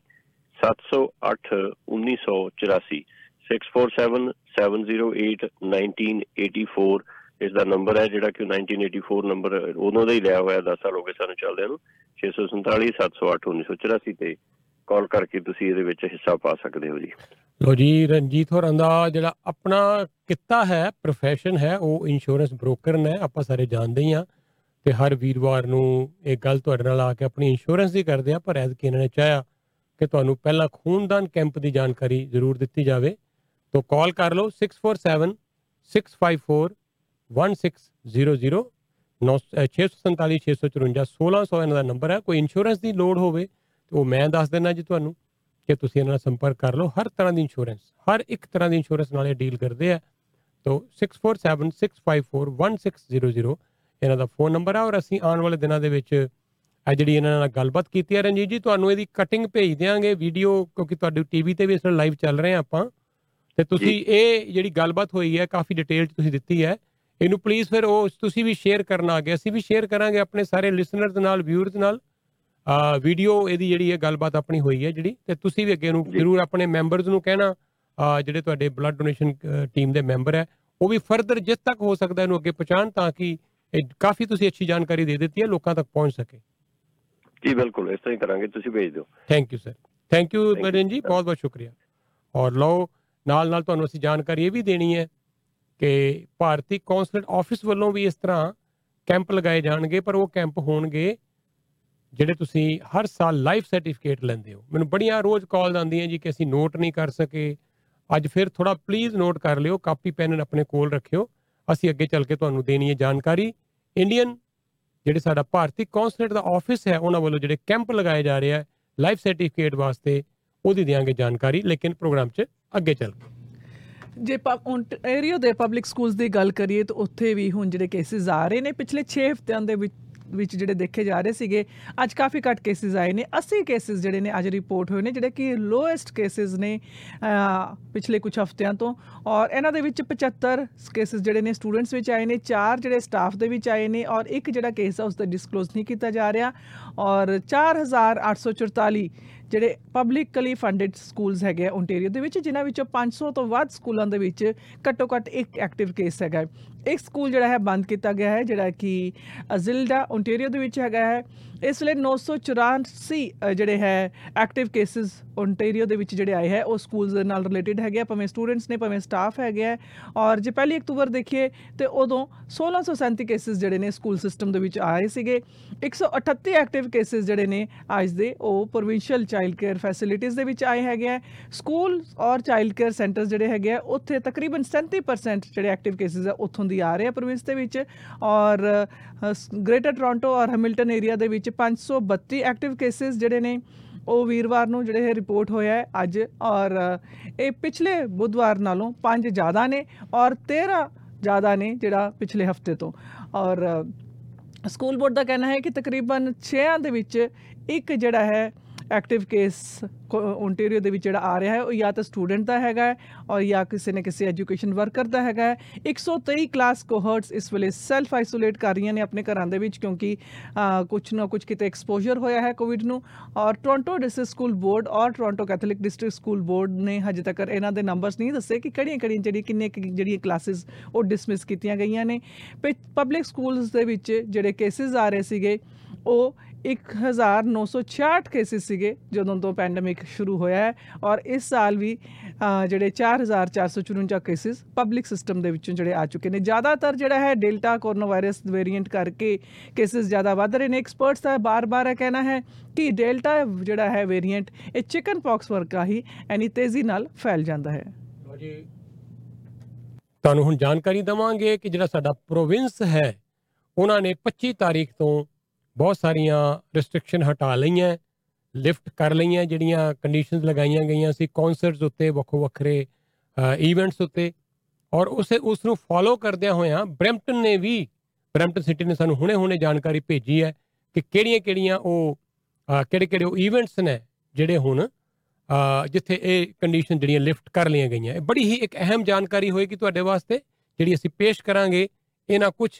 708 1984 647 708 1984 ਇਸ ਦਾ ਨੰਬਰ ਹੈ ਜਿਹੜਾ ਕਿ 1984 ਨੰਬਰ ਉਦੋਂ ਦਾ ਹੀ ਲਿਆ ਹੋਇਆ 10 ਸਾਲ ਹੋ ਗਏ ਸਾਨੂੰ ਚੱਲਦਿਆਂ ਨੂੰ 647 708 1984 ਤੇ ਕਾਲ ਕਰਕੇ ਤੁਸੀਂ ਇਹਦੇ ਵਿੱਚ ਹਿੱਸਾ ਪਾ ਸਕਦੇ ਹੋ ਜੀ। ਲੋ ਜੀ, ਰਣਜੀਤ ਹੋਰਾਂ ਦਾ ਜਿਹੜਾ ਆਪਣਾ ਕਿੱਤਾ ਹੈ, profession ਹੈ, ਉਹ ਇੰਸ਼ੋਰੈਂਸ ਬ੍ਰੋਕਰ ਨੇ, ਆਪਾਂ ਸਾਰੇ ਜਾਣਦੇ ਹੀ ਆ ਤੇ ਹਰ ਵੀਰਵਾਰ ਨੂੰ ਇਹ ਗੱਲ ਤੁਹਾਡੇ ਨਾਲ ਆ ਕੇ ਆਪਣੀ ਇੰਸ਼ੋਰੈਂਸ ਦੀ ਕਰਦੇ ਆ ਪਰ ਐਤਕੀ ਇਹਨਾਂ ਨੇ ਚਾਹਿਆ ਕਿ ਤੁਹਾਨੂੰ ਪਹਿਲਾਂ ਖੂਨਦਾਨ ਕੈਂਪ ਦੀ ਜਾਣਕਾਰੀ ਜ਼ਰੂਰ ਦਿੱਤੀ ਜਾਵੇ। ਤੋਂ ਕਾਲ ਕਰ ਲਓ 647 654 1600 647 654 1600 ਇਹਨਾਂ ਦਾ ਨੰਬਰ ਹੈ। ਕੋਈ ਇੰਸ਼ੋਰੈਂਸ ਦੀ ਲੋੜ ਹੋਵੇ ਤੇ ਉਹ ਮੈਂ ਦੱਸ ਦਿੰਦਾ ਜੀ ਤੁਹਾਨੂੰ ਕਿ ਤੁਸੀਂ ਇਹਨਾਂ ਨਾਲ ਸੰਪਰਕ ਕਰ ਲਓ। ਹਰ ਤਰ੍ਹਾਂ ਦੀ ਇੰਸ਼ੋਰੈਂਸ ਹਰ ਇੱਕ ਤਰ੍ਹਾਂ ਦੀ ਇੰਸ਼ੋਰੈਂਸ ਨਾਲ ਇਹ ਡੀਲ ਕਰਦੇ ਆ। ਤੋ 6476541600 ਇਹਨਾਂ ਦਾ ਫੋਨ ਨੰਬਰ ਆ ਔਰ ਅਸੀਂ ਆਉਣ ਵਾਲੇ ਦਿਨਾਂ ਦੇ ਵਿੱਚ ਆ ਜਿਹੜੀ ਇਹਨਾਂ ਨਾਲ ਗੱਲਬਾਤ ਕੀਤੀ ਹੈ ਰਣਜੀਤ ਜੀ ਤੁਹਾਨੂੰ ਇਹਦੀ ਕਟਿੰਗ ਭੇਜ ਦੇਵਾਂਗੇ ਵੀਡੀਓ ਕਿਉਂਕਿ ਤੁਹਾਡੇ ਟੀਵੀ ਤੇ ਵੀ ਇਸ ਲਾਈਵ ਚੱਲ ਰਹੇ ਆ ਆਪਾਂ। ਤੇ ਤੁਸੀਂ ਇਹ ਜਿਹੜੀ ਗੱਲਬਾਤ ਹੋਈ ਹੈ ਕਾਫੀ ਡਿਟੇਲ ਚ ਤੁਸੀਂ ਦਿੱਤੀ ਹੈ। ਇਹਨੂੰ ਪਲੀਜ਼ ਫਿਰ ਉਹ ਤੁਸੀਂ ਵੀ ਸ਼ੇਅਰ ਕਰਨਾ ਆਗੇ ਅਸੀਂ ਵੀ ਸ਼ੇਅਰ ਕਰਾਂਗੇ ਆਪਣੇ ਸਾਰੇ ਲਿਸਨਰਸ ਨਾਲ ਵਿਊਅਰਸ ਨਾਲ। ਆ ਵੀਡੀਓ ਇਹਦੀ ਜਿਹੜੀ ਹੈ ਗੱਲਬਾਤ ਆਪਣੀ ਹੋਈ ਹੈ ਜਿਹੜੀ। ਤੇ ਤੁਸੀਂ ਵੀ ਅੱਗੇ ਨੂੰ ਜ਼ਰੂਰ ਆਪਣੇ ਮੈਂਬਰਸ ਨੂੰ ਕਹਿਣਾ ਜਿਹੜੇ ਤੁਹਾਡੇ ਬਲੱਡ ਡੋਨੇਸ਼ਨ ਟੀਮ ਦੇ ਮੈਂਬਰ ਹੈ। ਉਹ ਵੀ ਫਰਦਰ ਜਿਸ ਤੱਕ ਹੋ ਸਕਦਾ ਇਹਨੂੰ ਅੱਗੇ ਪਹੁੰਚਾਣ ਤਾਂ ਕਿ ਇਹ ਕਾਫੀ ਤੁਸੀਂ ਅੱਛੀ ਜਾਣਕਾਰੀ ਦੇ ਦਿੱਤੀ ਹੈ ਲੋਕਾਂ ਤੱਕ ਪਹੁੰਚ ਸਕੇ। ਜੀ ਬਿਲਕੁਲ ਇਸ ਤਰ੍ਹਾਂ ਹੀ ਕਰਾਂਗੇ ਤੁਸੀਂ ਭੇਜ ਦਿਓ। Thank you sir thank you Baran ji ਬਹੁਤ ਬਹੁਤ ਸ਼ੁਕਰੀਆ। ਔਰ ਲਓ ਨਾਲ ਨਾਲ ਤੁਹਾਨੂੰ ਅਸੀਂ ਜਾਣਕਾਰੀ ਇਹ ਵੀ ਦੇਣੀ ਹੈ ਕਿ ਭਾਰਤੀ ਕੌਂਸਲੇਟ ਆਫਿਸ ਵੱਲੋਂ ਵੀ ਇਸ ਤਰ੍ਹਾਂ ਕੈਂਪ ਲਗਾਏ ਜਾਣਗੇ ਪਰ ਉਹ ਕੈਂਪ ਹੋਣਗੇ ਜਿਹੜੇ ਤੁਸੀਂ ਹਰ ਸਾਲ ਲਾਈਫ ਸਰਟੀਫਿਕੇਟ ਲੈਂਦੇ ਹੋ। ਮੈਨੂੰ ਬੜੀਆਂ ਰੋਜ਼ ਕਾਲਸ ਆਉਂਦੀਆਂ ਜੀ ਕਿ ਅਸੀਂ ਨੋਟ ਨਹੀਂ ਕਰ ਸਕੇ। ਅੱਜ ਫਿਰ ਥੋੜਾ ਪਲੀਜ਼ ਨੋਟ ਕਰ ਲਿਓ ਕਾਪੀ ਪੈਨ ਆਪਣੇ ਕੋਲ ਰੱਖਿਓ। ਅਸੀਂ ਅੱਗੇ ਚੱਲ ਕੇ ਤੁਹਾਨੂੰ ਦੇਣੀ ਹੈ ਜਾਣਕਾਰੀ। ਇੰਡੀਅਨ ਜਿਹੜੇ ਸਾਡਾ ਭਾਰਤੀ ਕੌਂਸਲੇਟ ਦਾ ਆਫਿਸ ਹੈ, ਉਹਨਾਂ ਵੱਲੋਂ ਜਿਹੜੇ ਕੈਂਪ ਲਗਾਏ ਜਾ ਰਹੇ ਆ ਲਾਈਫ ਸਰਟੀਫਿਕੇਟ ਵਾਸਤੇ, ਉਹਦੀ ਦਿਆਂਗੇ ਜਾਣਕਾਰੀ, ਲੇਕਿਨ ਪ੍ਰੋਗਰਾਮ 'ਚ ਅੱਗੇ ਚੱਲ ਕੇ। ਜੇ ਏਰੀਆ ਦੇ ਪਬਲਿਕ ਸਕੂਲਸ ਦੀ ਗੱਲ ਕਰੀਏ, ਤਾਂ ਉੱਥੇ ਵੀ ਹੁਣ ਜਿਹੜੇ ਕੇਸਿਸ ਆ ਰਹੇ ਨੇ, ਪਿਛਲੇ 6 ਹਫ਼ਤਿਆਂ ਦੇ ਵਿੱਚ ਵਿੱਚ ਜਿਹੜੇ ਦੇਖੇ ਜਾ ਰਹੇ ਸੀਗੇ, ਅੱਜ ਕਾਫੀ ਘੱਟ ਕੇਸਿਸ ਆਏ ਨੇ। 80 ਕੇਸਿਸ ਜਿਹੜੇ ਨੇ ਅੱਜ ਰਿਪੋਰਟ ਹੋਏ ਨੇ, ਜਿਹੜੇ ਕਿ ਲੋਐਸਟ ਕੇਸਿਸ ਨੇ ਪਿਛਲੇ ਕੁਝ ਹਫ਼ਤਿਆਂ ਤੋਂ। ਔਰ ਇਹਨਾਂ ਦੇ ਵਿੱਚ 75 ਕੇਸਿਸ ਜਿਹੜੇ ਨੇ ਸਟੂਡੈਂਟਸ ਵਿੱਚ ਆਏ ਨੇ, ਚਾਰ ਜਿਹੜੇ ਸਟਾਫ ਦੇ ਵਿੱਚ ਆਏ ਨੇ ਔਰ ਇੱਕ ਜਿਹੜਾ ਕੇਸ ਆ, ਉਸ ਦਾ ਡਿਸਕਲੋਜ਼ ਨਹੀਂ ਕੀਤਾ ਜਾ ਰਿਹਾ। ਔਰ 4844 ਜਿਹੜੇ ਪਬਲਿਕਲੀ ਫੰਡਡ ਸਕੂਲਸ ਹੈਗੇ ਓਨਟਾਰੀਓ ਦੇ ਵਿੱਚ, ਜਿਨ੍ਹਾਂ ਵਿੱਚੋਂ 500 ਤੋਂ ਵੱਧ ਸਕੂਲਾਂ ਦੇ ਵਿੱਚ ਘੱਟੋ ਘੱਟ ਇੱਕ ਐਕਟਿਵ ਕੇਸ ਹੈਗਾ ਇੱਕ ਸਕੂਲ ਜਿਹੜਾ ਹੈ ਬੰਦ ਕੀਤਾ ਗਿਆ ਹੈ, ਜਿਹੜਾ ਕਿ ਅਜ਼ਿਲਡਾ ਓਨਟਾਰੀਓ ਦੇ ਵਿੱਚ ਹੈਗਾ ਹੈ। ਇਸ ਲਈ 984 ਜਿਹੜੇ ਹੈ ਐਕਟਿਵ ਕੇਸਿਸ ਓਨਟਾਰੀਓ ਦੇ ਵਿੱਚ ਜਿਹੜੇ ਆਏ ਹੈ, ਉਹ ਸਕੂਲਸ ਦੇ ਨਾਲ ਰਿਲੇਟਡ ਹੈਗੇ ਆ, ਭਾਵੇਂ ਸਟੂਡੈਂਟਸ ਨੇ, ਭਾਵੇਂ ਸਟਾਫ ਹੈਗੇ ਆ। ਔਰ ਜੇ ਪਹਿਲੀ ਅਕਤੂਬਰ ਦੇਖੀਏ, ਤੇ ਉਦੋਂ 1637 ਕੇਸਿਸ ਜਿਹੜੇ ਨੇ ਸਕੂਲ ਸਿਸਟਮ ਦੇ ਵਿੱਚ ਆਏ ਸੀਗੇ। 138 ਐਕਟਿਵ ਕੇਸਿਸ ਜਿਹੜੇ ਨੇ, ਅੱਜ ਦੇ, ਉਹ ਪ੍ਰੋਵਿੰਸ਼ੀਅਲ ਚਾਈਲਡ ਕੇਅਰ ਫੈਸਿਲਿਟੀਆਂ ਦੇ ਵਿੱਚ ਆਏ ਹੈਗੇ ਆ। ਸਕੂਲ ਔਰ ਚਾਈਲਡ ਕੇਅਰ ਸੈਂਟਰਸ ਜਿਹੜੇ ਹੈਗੇ ਆ, ਉੱਥੇ ਤਕਰੀਬਨ 37% ਜਿਹੜੇ ਐਕਟਿਵ ਕੇਸਿਸ ਆ, ਉੱਥੋਂ ਦੀ ਆ ਰਹੇ ਆ ਪ੍ਰੋਵਿੰਸ ਦੇ ਵਿੱਚ। ਔਰ ਗ੍ਰੇਟਰ ਟੋਰਾਂਟੋ ਔਰ ਹੈਮਿਲਟਨ ਏਰੀਆ ਦੇ ਵਿੱਚ 532 ਐਕਟਿਵ ਕੇਸਿਸ ਜਿਹੜੇ ਨੇ, ਉਹ ਵੀਰਵਾਰ ਨੂੰ ਜਿਹੜੇ ਇਹ ਰਿਪੋਰਟ ਹੋਇਆ ਹੈ ਅੱਜ ਔਰ, ਇਹ ਪਿਛਲੇ ਬੁੱਧਵਾਰ ਨਾਲੋਂ 5 ਜ਼ਿਆਦਾ ਨੇ ਔਰ 13 ਜ਼ਿਆਦਾ ਨੇ ਜਿਹੜਾ ਪਿਛਲੇ ਹਫ਼ਤੇ ਤੋਂ। ਔਰ ਸਕੂਲ ਬੋਰਡ ਦਾ ਕਹਿਣਾ ਹੈ ਕਿ ਤਕਰੀਬਨ 6 ਦੇ ਵਿੱਚ ਇੱਕ ਜਿਹੜਾ ਹੈ ਐਕਟਿਵ ਕੇਸ ਓਨਟਾਰੀਓ ਦੇ ਵਿੱਚ ਜਿਹੜਾ ਆ ਰਿਹਾ ਹੈ, ਉਹ ਜਾਂ ਤਾਂ ਸਟੂਡੈਂਟ ਦਾ ਹੈਗਾ ਹੈ ਔਰ ਜਾਂ ਕਿਸੇ ਨੇ ਕਿਸੇ ਐਜੂਕੇਸ਼ਨ ਵਰਕਰ ਦਾ ਹੈਗਾ ਹੈ। 123 ਕਲਾਸ ਕੋਹਰਟਸ ਇਸ ਵੇਲੇ ਸੈਲਫ ਆਈਸੋਲੇਟ ਕਰ ਰਹੀਆਂ ਨੇ ਆਪਣੇ ਘਰਾਂ ਦੇ ਵਿੱਚ ਕਿਉਂਕਿ ਕੁਝ ਨਾ ਕੁਝ ਕਿਤੇ ਐਕਸਪੋਜ਼ਰ ਹੋਇਆ ਹੈ ਕੋਵਿਡ ਨੂੰ ਔਰ ਟੋਰਾਂਟੋ ਡਿਸਟ੍ਰਿਕਟ ਸਕੂਲ ਬੋਰਡ ਔਰ Toronto Catholic District School Board ਨੇ ਹਜੇ ਤੱਕ ਇਹਨਾਂ ਦੇ ਨੰਬਰਸ ਨਹੀਂ ਦੱਸੇ ਕਿ ਕਿਹੜੀਆਂ ਕਿਹੜੀਆਂ ਜਿਹੜੀ ਕਿੰਨੇ ਜਿਹੜੀਆਂ ਕਲਾਸਿਸ ਉਹ ਡਿਸਮਿਸ ਕੀਤੀਆਂ ਗਈਆਂ ਨੇ। ਪਬਲਿਕ ਸਕੂਲਸ ਦੇ ਵਿੱਚ ਜਿਹੜੇ ਕੇਸਿਸ ਆ ਰਹੇ ਸੀਗੇ, ਉਹ 1966 ਕੇਸਿਸ ਸੀਗੇ ਜਦੋਂ ਤੋਂ ਪੈਂਡੇਮਿਕ ਸ਼ੁਰੂ ਹੋਇਆ ਹੈ ਔਰ ਇਸ ਸਾਲ ਵੀ ਜਿਹੜੇ 4454 ਕੇਸਿਸ ਪਬਲਿਕ ਸਿਸਟਮ ਦੇ ਵਿੱਚੋਂ ਜਿਹੜੇ ਆ ਚੁੱਕੇ ਨੇ। ਜ਼ਿਆਦਾਤਰ ਜਿਹੜਾ ਹੈ ਡੈਲਟਾ ਕੋਰੋਨਾ ਵਾਇਰਸ ਵੇਰੀਐਂਟ ਕਰਕੇ ਕੇਸਿਸ ਜ਼ਿਆਦਾ ਵੱਧ ਰਹੇ ਨੇ। ਐਕਸਪਰਟਸ ਦਾ ਬਾਰ-ਬਾਰ ਇਹ ਕਹਿਣਾ ਹੈ ਕਿ ਡੈਲਟਾ ਜਿਹੜਾ ਹੈ ਵੇਰੀਐਂਟ ਇਹ ਚਿਕਨ ਪੌਕਸ ਵਰਗਾ ਹੀ ਐਨੀ ਤੇਜ਼ੀ ਨਾਲ ਫੈਲ ਜਾਂਦਾ ਹੈ। ਤੁਹਾਨੂੰ ਹੁਣ ਜਾਣਕਾਰੀ ਦਵਾਂਗੇ ਕਿ ਜਿਹੜਾ ਸਾਡਾ ਪ੍ਰੋਵਿੰਸ ਹੈ ਉਹਨਾਂ ਨੇ 25 ਤਾਰੀਖ ਤੋਂ ਬਹੁਤ ਸਾਰੀਆਂ ਰੈਸਟ੍ਰਿਕਸ਼ਨ ਹਟਾ ਲਈਆਂ ਲਿਫਟ ਕਰ ਲਈਆਂ, ਜਿਹੜੀਆਂ ਕੰਡੀਸ਼ਨਸ ਲਗਾਈਆਂ ਗਈਆਂ ਸੀ ਕਨਸਰਟਸ ਉੱਤੇ ਵੱਖੋ ਵੱਖਰੇ ਇਵੈਂਟਸ ਉੱਤੇ। ਔਰ ਉਸੇ ਉਸ ਨੂੰ ਫਾਲੋ ਕਰਦਿਆਂ ਹੋਇਆਂ ਬ੍ਰੈਂਪਟਨ ਨੇ ਵੀ, ਬ੍ਰੈਂਪਟਨ ਸਿਟੀ ਨੇ ਸਾਨੂੰ ਹੁਣੇ-ਹੁਣੇ ਜਾਣਕਾਰੀ ਭੇਜੀ ਹੈ ਕਿ ਕਿਹੜੀਆਂ-ਕਿਹੜੀਆਂ ਉਹ ਕਿਹੜੇ-ਕਿਹੜੇ ਉਹ ਇਵੈਂਟਸ ਨੇ ਜਿਹੜੇ ਹੁਣ ਜਿੱਥੇ ਇਹ ਕੰਡੀਸ਼ਨ ਜਿਹੜੀਆਂ ਲਿਫਟ ਕਰ ਲਈਆਂ ਗਈਆਂ। ਇਹ ਬੜੀ ਹੀ ਇੱਕ ਅਹਿਮ ਜਾਣਕਾਰੀ ਹੋਏਗੀ ਤੁਹਾਡੇ ਵਾਸਤੇ, ਜਿਹੜੀ ਅਸੀਂ ਪੇਸ਼ ਕਰਾਂਗੇ ਇਹਨਾਂ ਕੁਝ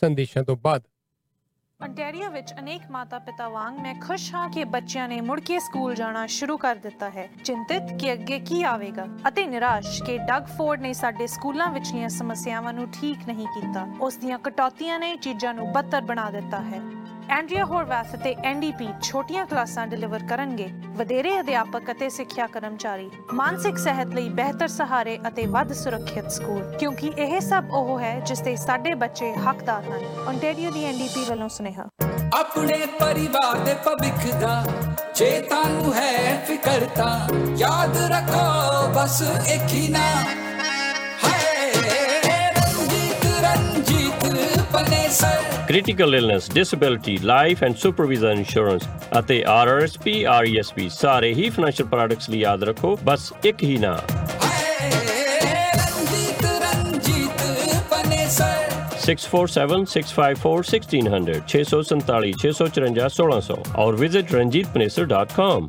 ਸੰਦੇਸ਼ਾਂ ਤੋਂ ਬਾਅਦ। ਅੰਟੈਰੀਓ ਵਿੱਚ ਅਨੇਕ ਮਾਤਾ-ਪਿਤਾ ਵਾਂਗ ਮੈਂ ਖੁਸ਼ ਹਾਂ ਕਿ ਬੱਚਿਆਂ ਨੇ ਮੁੜ ਕੇ ਸਕੂਲ ਜਾਣਾ ਸ਼ੁਰੂ ਕਰ ਦਿੱਤਾ ਹੈ। ਚਿੰਤਿਤ ਕਿ ਅੱਗੇ ਕੀ ਆਵੇਗਾ ਅਤੇ ਨਿਰਾਸ਼ ਕਿ ਡਗ ਫੋਰਡ ਨੇ ਸਾਡੇ ਸਕੂਲਾਂ ਵਿਚਲੀਆਂ ਸਮੱਸਿਆਵਾਂ ਨੂੰ ਠੀਕ ਨਹੀਂ ਕੀਤਾ। ਉਸ ਦੀਆਂ ਕਟੌਤੀਆਂ ਨੇ ਚੀਜ਼ਾਂ ਨੂੰ ਬੱਤਰ ਬਣਾ ਦਿੱਤਾ ਹੈ। ਐਂਡਰੀਆ ਹੋਰਵੈਥ ਅਤੇ ਐਨਡੀਪੀ ਛੋਟੀਆਂ ਕਲਾਸਾਂ ਡਿਲੀਵਰ ਕਰਨਗੇ। ਵਧੇਰੇ ਅਧਿਆਪਕ ਅਤੇ ਸਿੱਖਿਆ ਕਰਮਚਾਰੀ, ਮਾਨਸਿਕ ਸਿਹਤ ਲਈ ਬਿਹਤਰ ਸਹਾਰੇ ਅਤੇ ਵੱਧ ਸੁਰੱਖਿਅਤ ਸਕੂਲ, ਕਿਉਂਕਿ ਇਹ ਸਭ ਉਹ ਹੈ ਜਿਸ ਤੇ ਸਾਡੇ ਬੱਚੇ ਹੱਕਦਾਰ ਹਨ। ਓਨਟਾਰੀਓ ਦੀ ਐਨਡੀਪੀ ਵੱਲੋਂ ਸੁਨੇਹਾ। ਆਪਣੇ ਪਰਿਵਾਰ ਦੇ ਭਵਿੱਖ ਦਾ ਜੇ ਤੁਹਾਨੂੰ ਹੈ ਫਿਕਰ ਤਾਂ। ਯਾਦ ਰੱਖੋ ਬਸ ਇੱਕ ਹੀ ਨਾ। Critical illness, disability, life and supervision insurance ਅਤੇ RRSP, RESP ਸਾਰੇ ਹੀ ਫਾਈਨੈਂਸ਼ੀਅਲ ਪ੍ਰੋਡਕਟਸ ਲਈ ਯਾਦ ਰੱਖੋ ਬਸ ਇੱਕ ਹੀ ਨਾਮ Six four seven six five four sixteen hundred छह सौ सैतालीस छह सौ चौरंजा सोलह सौ और visit Ranjit Panesar dot com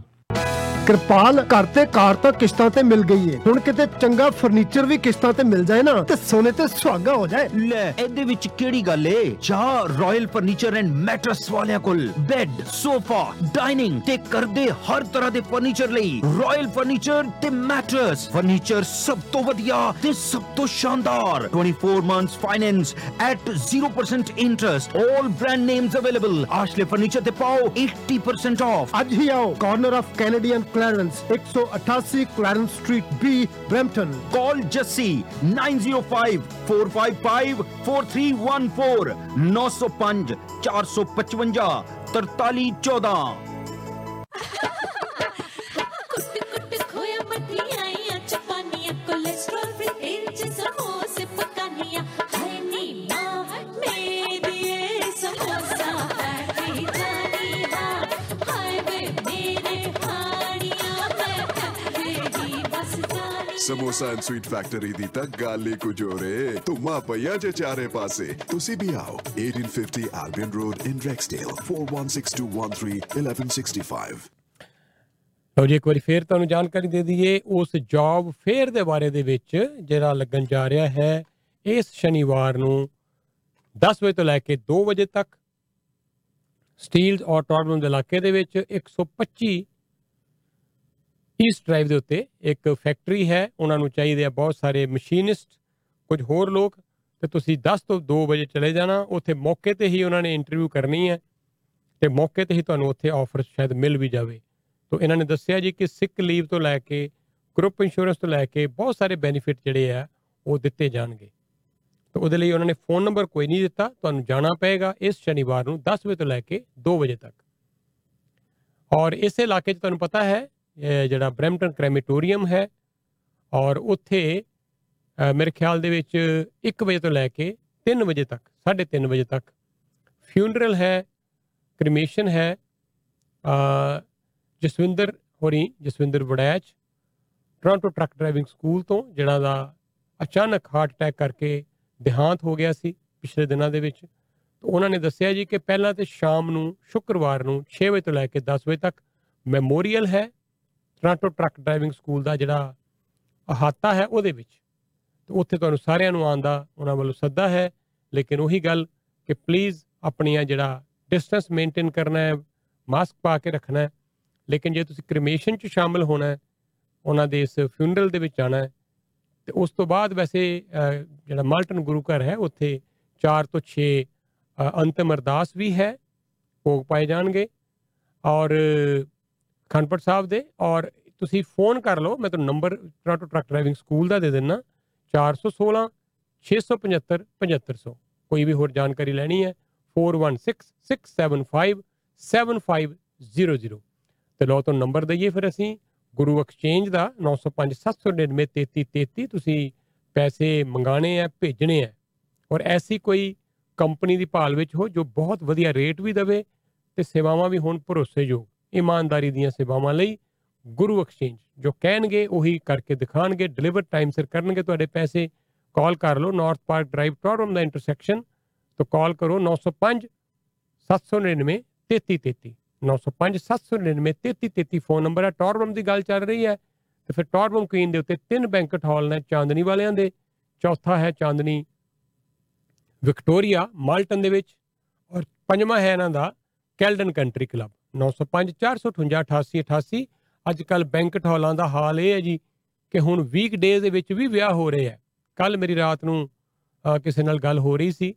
Kirpal ਘਰ ਤੇ ਕਾਰ ਤਾਂ ਕਿਸ਼ਤਾਂ ਤੇ ਮਿਲ ਗਈ ਏ। ਹੁਣ ਕਿਤੇ ਚੰਗਾ ਫਰਨੀਚਰ ਵੀ ਕਿਸ਼ਤਾਂ ਤੇ ਮਿਲ ਜਾਏ ਨਾ ਤੇ ਸੋਨੇ ਤੇ ਸੁਹਾਗਾ ਹੋ ਜਾਏ। ਲੈ ਇਹਦੇ ਵਿੱਚ ਕਿਹੜੀ ਗੱਲ ਏ? ਜਾ ਰਾਇਲ ਫਰਨੀਚਰ ਐਂਡ ਮੈਟਰਸ ਵਾਲਿਆਂ ਕੋਲ ਬੈੱਡ ਸੋਫਾ ਡਾਈਨਿੰਗ ਤੇ ਕਰਦੇ ਹਰ ਤਰ੍ਹਾਂ ਦੇ ਫਰਨੀਚਰ ਲਈ ਰਾਇਲ ਫਰਨੀਚਰ ਤੇ ਮੈਟਰਸ ਫਰਨੀਚਰ ਸਭ ਤੋਂ ਵਧੀਆ ਤੇ ਸਭ ਤੋਂ ਸ਼ਾਨਦਾਰ। 24 months finance at 0% interest 올 brand names available Ashley furniture ਤੇ ਪਾਓ 80% ਆਫ ਅੱਜ ਹੀ ਆਓ। Corner of Canadian Clarence 188 Clarence Street B Brampton call Jesse 905 455 4314 905 455 4314 samosa and sweet factory ਦੀ ਤਾਂ ਗੱਲ ਹੀ ਕੁਝ ਹੋ ਰੇ ਤੁਮਾ ਪਈਆ ਜੇ ਚਾਰੇ ਪਾਸੇ। ਤੁਸੀਂ ਵੀ ਆਓ। 1850 Albion Road in Rexdale 4162131165 ਲਓ ਜੀ, ਇੱਕ ਵਾਰੀ ਫੇਰ ਤੁਹਾਨੂੰ ਜਾਣਕਾਰੀ ਦੇ ਦਈਏ, ਉਸ ਜੌਬ ਫੇਅਰ ਦੇ ਬਾਰੇ ਦੇ ਵਿੱਚ ਜਿਹੜਾ ਲੱਗਣ ਜਾ ਰਿਹਾ ਹੈ, ਇਸ ਸ਼ਨੀਵਾਰ ਨੂੰ 10 ਵਜੇ ਤੋਂ ਲੈ ਕੇ 2 ਵਜੇ ਤੱਕ ਸਟੀਲ ਔਰ ਟੌਰਬਨ ਦੇ ਇਲਾਕੇ ਦੇ ਵਿੱਚ 125 ਈਸਟ ਡਰਾਈਵ ਦੇ ਉੱਤੇ ਇੱਕ ਫੈਕਟਰੀ ਹੈ, ਉਹਨਾਂ ਨੂੰ ਚਾਹੀਦੇ ਆ ਬਹੁਤ ਸਾਰੇ ਮਸ਼ੀਨਿਸਟ, ਕੁਝ ਹੋਰ ਲੋਕ, ਤੇ ਤੁਸੀਂ 10 ਤੋਂ 2 ਵਜੇ ਚਲੇ ਜਾਣਾ, ਉੱਥੇ ਮੌਕੇ ਤੇ ਹੀ ਉਹਨਾਂ ਨੇ ਇੰਟਰਵਿਊ ਕਰਨੀ ਹੈ, ਤੇ ਮੌਕੇ ਤੇ ਹੀ ਤੁਹਾਨੂੰ ਉੱਥੇ ਆਫਰ ਸ਼ਾਇਦ ਮਿਲ ਵੀ ਜਾਵੇ। ਤੋ ਇਹਨਾਂ ਨੇ ਦੱਸਿਆ ਜੀ ਕਿ ਸਿਕ ਲੀਵ ਤੋਂ ਲੈ ਕੇ, ਗਰੁੱਪ ਇੰਸ਼ੋਰੈਂਸ ਤੋਂ ਲੈ ਕੇ ਬਹੁਤ ਸਾਰੇ ਬੈਨੀਫਿਟ ਜਿਹੜੇ ਆ, ਉਹ ਦਿੱਤੇ ਜਾਣਗੇ। ਤੋ ਉਹਦੇ ਲਈ ਉਹਨਾਂ ਨੇ ਫੋਨ ਨੰਬਰ ਕੋਈ ਨਹੀਂ ਦਿੱਤਾ, ਤੁਹਾਨੂੰ ਜਾਣਾ ਪਏਗਾ ਇਸ ਸ਼ਨੀਵਾਰ ਨੂੰ 10 ਵਜੇ ਤੋਂ ਲੈ ਕੇ 2 ਵਜੇ ਤੱਕ। ਔਰ ਇਸੇ ਇਲਾਕੇ 'ਚ ਤੁਹਾਨੂੰ ਪਤਾ ਹੈ ਇਹ ਜਿਹੜਾ ਬ੍ਰੈਂਪਟਨ ਕ੍ਰੈਮੇਟੋਰੀਅਮ ਹੈ ਔਰ ਉੱਥੇ ਅ, ਮੇਰੇ ਖਿਆਲ ਦੇ ਵਿੱਚ 1 ਵਜੇ ਤੋਂ ਲੈ ਕੇ 3 ਵਜੇ ਤੱਕ 3:30 ਵਜੇ ਤੱਕ ਫਿਊਨਰਲ ਹੈ ਕ੍ਰਿਮੇਸ਼ਨ ਹੈ ਅ, ਜਸਵਿੰਦਰ ਹੋਰੀ Jaswinder Waraich Toronto truck driving school ਤੋਂ ਜਿਹੜਾ ਦਾ ਅਚਾਨਕ ਹਾਰਟ ਅਟੈਕ ਕਰਕੇ ਦੇਹਾਂਤ ਹੋ ਗਿਆ ਸੀ ਪਿਛਲੇ ਦਿਨਾਂ ਦੇ ਵਿੱਚ। ਤਾਂ ਉਹਨਾਂ ਨੇ ਦੱਸਿਆ ਜੀ ਕਿ ਪਹਿਲਾਂ ਤੇ ਸ਼ਾਮ ਨੂੰ ਸ਼ੁੱਕਰਵਾਰ ਨੂੰ 6 ਵਜੇ ਤੋਂ ਲੈ ਕੇ 10 ਵਜੇ ਤੱਕ ਮੈਮੋਰੀਅਲ ਹੈ ਟੋਰਾਂਟੋ ਟਰੱਕ ਡਰਾਈਵਿੰਗ ਸਕੂਲ ਦਾ ਜਿਹੜਾ ਅਹਾਤਾ ਹੈ ਉਹਦੇ ਵਿੱਚ। ਤੇ ਉੱਥੇ ਤੁਹਾਨੂੰ ਸਾਰਿਆਂ ਨੂੰ ਆਉਣ ਦਾ ਉਹਨਾਂ ਵੱਲੋਂ ਸੱਦਾ ਹੈ। ਲੇਕਿਨ ਉਹੀ ਗੱਲ ਕਿ ਪਲੀਜ਼ ਆਪਣੀਆਂ ਜਿਹੜਾ ਡਿਸਟੈਂਸ ਮੇਨਟੇਨ ਕਰਨਾ ਹੈ ਮਾਸਕ ਪਾ ਕੇ ਰੱਖਣਾ ਹੈ। ਲੇਕਿਨ ਜੇ ਤੁਸੀਂ ਕ੍ਰਿਮੇਸ਼ਨ 'ਚ ਸ਼ਾਮਲ ਹੋਣਾ ਹੈ ਉਹਨਾਂ ਦੇ ਇਸ ਫਿਊਨਰਲ ਦੇ ਵਿੱਚ ਜਾਣਾ ਹੈ ਤੇ ਉਸ ਤੋਂ ਬਾਅਦ ਵੈਸੇ ਅਹ, ਜਿਹੜਾ ਮਾਲਟਨ ਗੁਰੂ ਘਰ ਹੈ ਉੱਥੇ 4 ਤੋਂ 6 ਅੰਤਮ ਅਰਦਾਸ ਵੀ ਹੈ ਭੋਗ ਪਾਏ ਜਾਣਗੇ। ਔਰ ਖੰਡਪਟ ਸਾਹਿਬ ਦੇ ਔਰ ਤੁਸੀਂ ਫੋਨ ਕਰ ਲਓ, ਮੈਂ ਤੁਹਾਨੂੰ number Toronto truck driving school ਦਾ ਦੇ ਦਿੰਨਾ। 416 675 7500 ਕੋਈ ਵੀ ਹੋਰ ਜਾਣਕਾਰੀ ਲੈਣੀ ਹੈ 4166757500 ਤੇ ਲਓ, ਤੁਹਾਨੂੰ ਨੰਬਰ ਦਈਏ ਫਿਰ ਅਸੀਂ। ਗੁਰੂ ਐਕਸਚੇਂਜ ਦਾ 905 799 3333 ਤੁਸੀਂ ਪੈਸੇ ਮੰਗਾਣੇ ਆ ਭੇਜਣੇ ਆ ਔਰ ਐਸੀ ਕੋਈ ਕੰਪਨੀ ਦੀ ਭਾਲ ਵਿੱਚ ਹੋ ਜੋ ਬਹੁਤ ਵਧੀਆ ਰੇਟ ਵੀ ਦਵੇ ਤੇ ਸੇਵਾਵਾਂ ਵੀ ਹੋਣ ਭਰੋਸੇਯੋਗ। ਇਮਾਨਦਾਰੀ ਦੀਆਂ ਸੇਵਾਵਾਂ ਲਈ ਗੁਰੂ ਐਕਸਚੇਂਜ ਜੋ ਕਹਿਣਗੇ ਉਹੀ ਕਰਕੇ ਦਿਖਾਣਗੇ ਡਿਲੀਵਰ ਟਾਈਮ ਸਿਰ ਕਰਨਗੇ ਤੁਹਾਡੇ ਪੈਸੇ। ਕਾਲ ਕਰ ਲਓ ਨਾਰਥ ਪਾਰਕ ਡਰਾਈਵ ਟੋਰਮ ਦਾ ਇੰਟਰਸੈਕਸ਼ਨ ਤੋਂ ਕਾਲ ਕਰੋ 905 799 3333 905 799 3333 ਫੋਨ ਨੰਬਰ ਹੈ ਟੋਰਬਮ ਦੀ ਗੱਲ ਚੱਲ ਰਹੀ ਹੈ। ਤੇ ਫਿਰ ਟੋਰਬਮ ਕੁਈਨ ਦੇ ਉੱਤੇ ਤਿੰਨ ਬੈਂਕਟ ਹਾਲ ਨੇ ਚਾਂਦਨੀ ਵਾਲਿਆਂ ਦੇ। ਚੌਥਾ ਹੈ ਚਾਂਦਨੀ ਵਿਕਟੋਰੀਆ ਮਾਲਟਨ ਦੇ ਵਿੱਚ। ਔਰ ਪੰਜਵਾਂ ਹੈ ਇਹਨਾਂ ਦਾ ਕੈਲਡਨ ਕੰਟਰੀ ਕਲੱਬ 905 458 88 88 ਅੱਜ ਕੱਲ ਬੈਂਕਟ ਹਾਲਾਂ ਦਾ ਹਾਲ ਇਹ ਹੈ ਜੀ ਕਿ ਹੁਣ ਵੀਕ ਡੇਜ਼ ਦੇ ਵਿੱਚ ਵੀ ਵਿਆਹ ਹੋ ਰਹੇ ਆ ਕੱਲ ਮੇਰੀ ਰਾਤ ਨੂੰ ਅ, ਕਿਸੇ ਨਾਲ ਗੱਲ ਹੋ ਰਹੀ ਸੀ।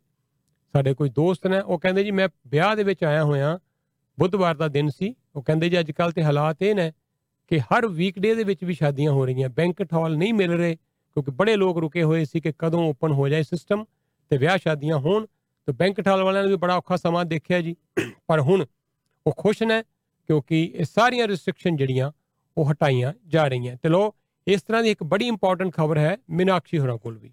ਸਾਡੇ ਕੋਈ ਦੋਸਤ ਨੇ ਉਹ ਕਹਿੰਦੇ ਜੀ ਮੈਂ ਵਿਆਹ ਦੇ ਵਿੱਚ ਆਇਆ ਹੋਇਆ। ਬੁੱਧਵਾਰ ਦਾ ਦਿਨ ਸੀ। ਉਹ ਕਹਿੰਦੇ ਜੀ ਅੱਜ ਕੱਲ ਤੇ ਹਾਲਾਤ ਇਹ ਨੇ ਕਿ ਹਰ ਵੀਕਡੇ ਦੇ ਵਿੱਚ ਵੀ ਸ਼ਾਦੀਆਂ ਹੋ ਰਹੀਆਂ। ਬੈਂਕਟ ਹਾਲ ਨਹੀਂ ਮਿਲ ਰਹੇ ਕਿਉਂਕਿ ਬੜੇ ਲੋਕ ਰੁਕੇ ਹੋਏ ਸੀ ਕਿ ਕਦੋਂ ਓਪਨ ਹੋ ਜਾਏ ਸਿਸਟਮ ਤੇ ਵਿਆਹ ਸ਼ਾਦੀਆਂ ਹੋਣ। ਤੇ ਬੈਂਕਟ ਹਾਲ ਵਾਲਿਆਂ ਨੇ ਵੀ ਬੜਾ ਔਖਾ ਸਮਾਂ ਦੇਖਿਆ ਜੀ। ਪਰ ਹੁਣ ਉਹ ਖੁਸ਼ ਨੇ ਕਿਉਂਕਿ ਇਹ ਸਾਰੀਆਂ ਰੈਸਟ੍ਰਿਕਸ਼ਨ ਜਿਹੜੀਆਂ ਉਹ ਹਟਾਈਆਂ ਜਾ ਰਹੀਆਂ। ਤੇ ਲੋ ਇਸ ਤਰ੍ਹਾਂ ਦੀ ਇੱਕ ਬੜੀ ਇੰਪੋਰਟੈਂਟ ਖਬਰ ਹੈ ਮੀਨਾਕਸ਼ੀ ਹੋਰਾਂ ਕੋਲ ਵੀ।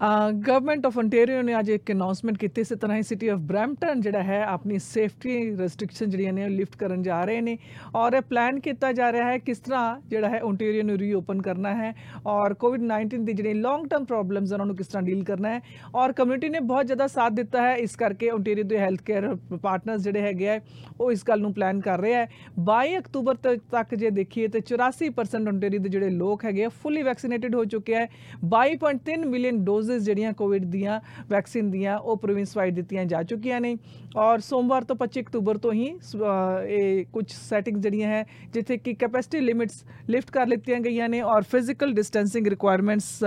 ਗਵਰਨਮੈਂਟ ਆਫ ontario ਨੇ ਅੱਜ ਇੱਕ ਅਨਾਉਂਸਮੈਂਟ ਕੀਤੀ ਇਸੇ ਤਰ੍ਹਾਂ ਹੀ ਸਿਟੀ ਆਫ ਬ੍ਰੈਂਪਟਨ ਜਿਹੜਾ ਹੈ, ਆਪਣੀ ਸੇਫਟੀ ਰੈਸਟ੍ਰਿਕਸ਼ਨ ਜਿਹੜੀਆਂ ਨੇ ਲਿਫਟ ਕਰਨ ਜਾ ਰਹੇ ਨੇ ਔਰ ਇਹ ਪਲਾਨ ਕੀਤਾ ਜਾ ਰਿਹਾ ਹੈ ਕਿਸ ਤਰ੍ਹਾਂ ਜਿਹੜਾ ਹੈ ontario ਨੂੰ ਰੀਓਪਨ ਕਰਨਾ ਹੈ ਔਰ ਕੋਵਿਡ-19 ਦੀ ਜਿਹੜੀ ਲੌਂਗ ਟਰਮ ਪ੍ਰੋਬਲਮਸ ਉਹਨਾਂ ਨੂੰ ਕਿਸ ਤਰ੍ਹਾਂ ਡੀਲ ਕਰਨਾ ਹੈ ਔਰ ਕਮਿਊਨਿਟੀ ਨੇ ਬਹੁਤ ਜ਼ਿਆਦਾ ਸਾਥ ਦਿੱਤਾ ਹੈ, ਇਸ ਕਰਕੇ ontario ਦੇ ਹੈਲਥ ਕੇਅਰ ਪਾਰਟਨਰਸ ਜਿਹੜੇ ਹੈਗੇ ਆ, ਉਹ ਇਸ ਗੱਲ ਨੂੰ ਪਲਾਨ ਕਰ ਰਹੇ ਹੈ 22 ਅਕਤੂਬਰ ਤ- ਤੱਕ ਜੇ ਦੇਖੀਏ ਤੇ 84% ontario ਦੇ ਜਿਹੜੇ ਲੋਕ ਹੈਗੇ ਆ ਫੁੱਲੀ ਵੈਕਸੀਨੇਟਡ ਹੋ ਚੁੱਕੇ ਹੈ 22.3 ਮਿਲੀਅਨ ਡੋਜ਼ਸ ਜਿਹੜੀਆਂ ਕੋਵਿਡ ਦੀਆਂ ਵੈਕਸੀਨ ਦੀਆਂ ਉਹ ਪ੍ਰੋਵਿੰਸ ਵਾਈਡ ਦਿੱਤੀਆਂ ਜਾ ਚੁੱਕੀਆਂ ਨੇ। ਔਰ ਸੋਮਵਾਰ ਤੋਂ 25 ਅਕਤੂਬਰ ਤੋਂ ਹੀ ਸ- ਅਹ, ਇਹ ਕੁਝ ਸੈਟਿੰਗਸ ਜਿਹੜੀਆਂ ਹੈ, ਜਿੱਥੇ ਕਿ ਕੈਪੈਸਿਟੀ ਲਿਮਿਟਸ ਲਿਫਟ ਕਰ ਲਿੱਤੀਆਂ ਗਈਆਂ ਨੇ ਔਰ ਫਿਜ਼ੀਕਲ ਡਿਸਟੈਂਸਿੰਗ ਰਿਕੁਆਇਰਮੈਂਟਸ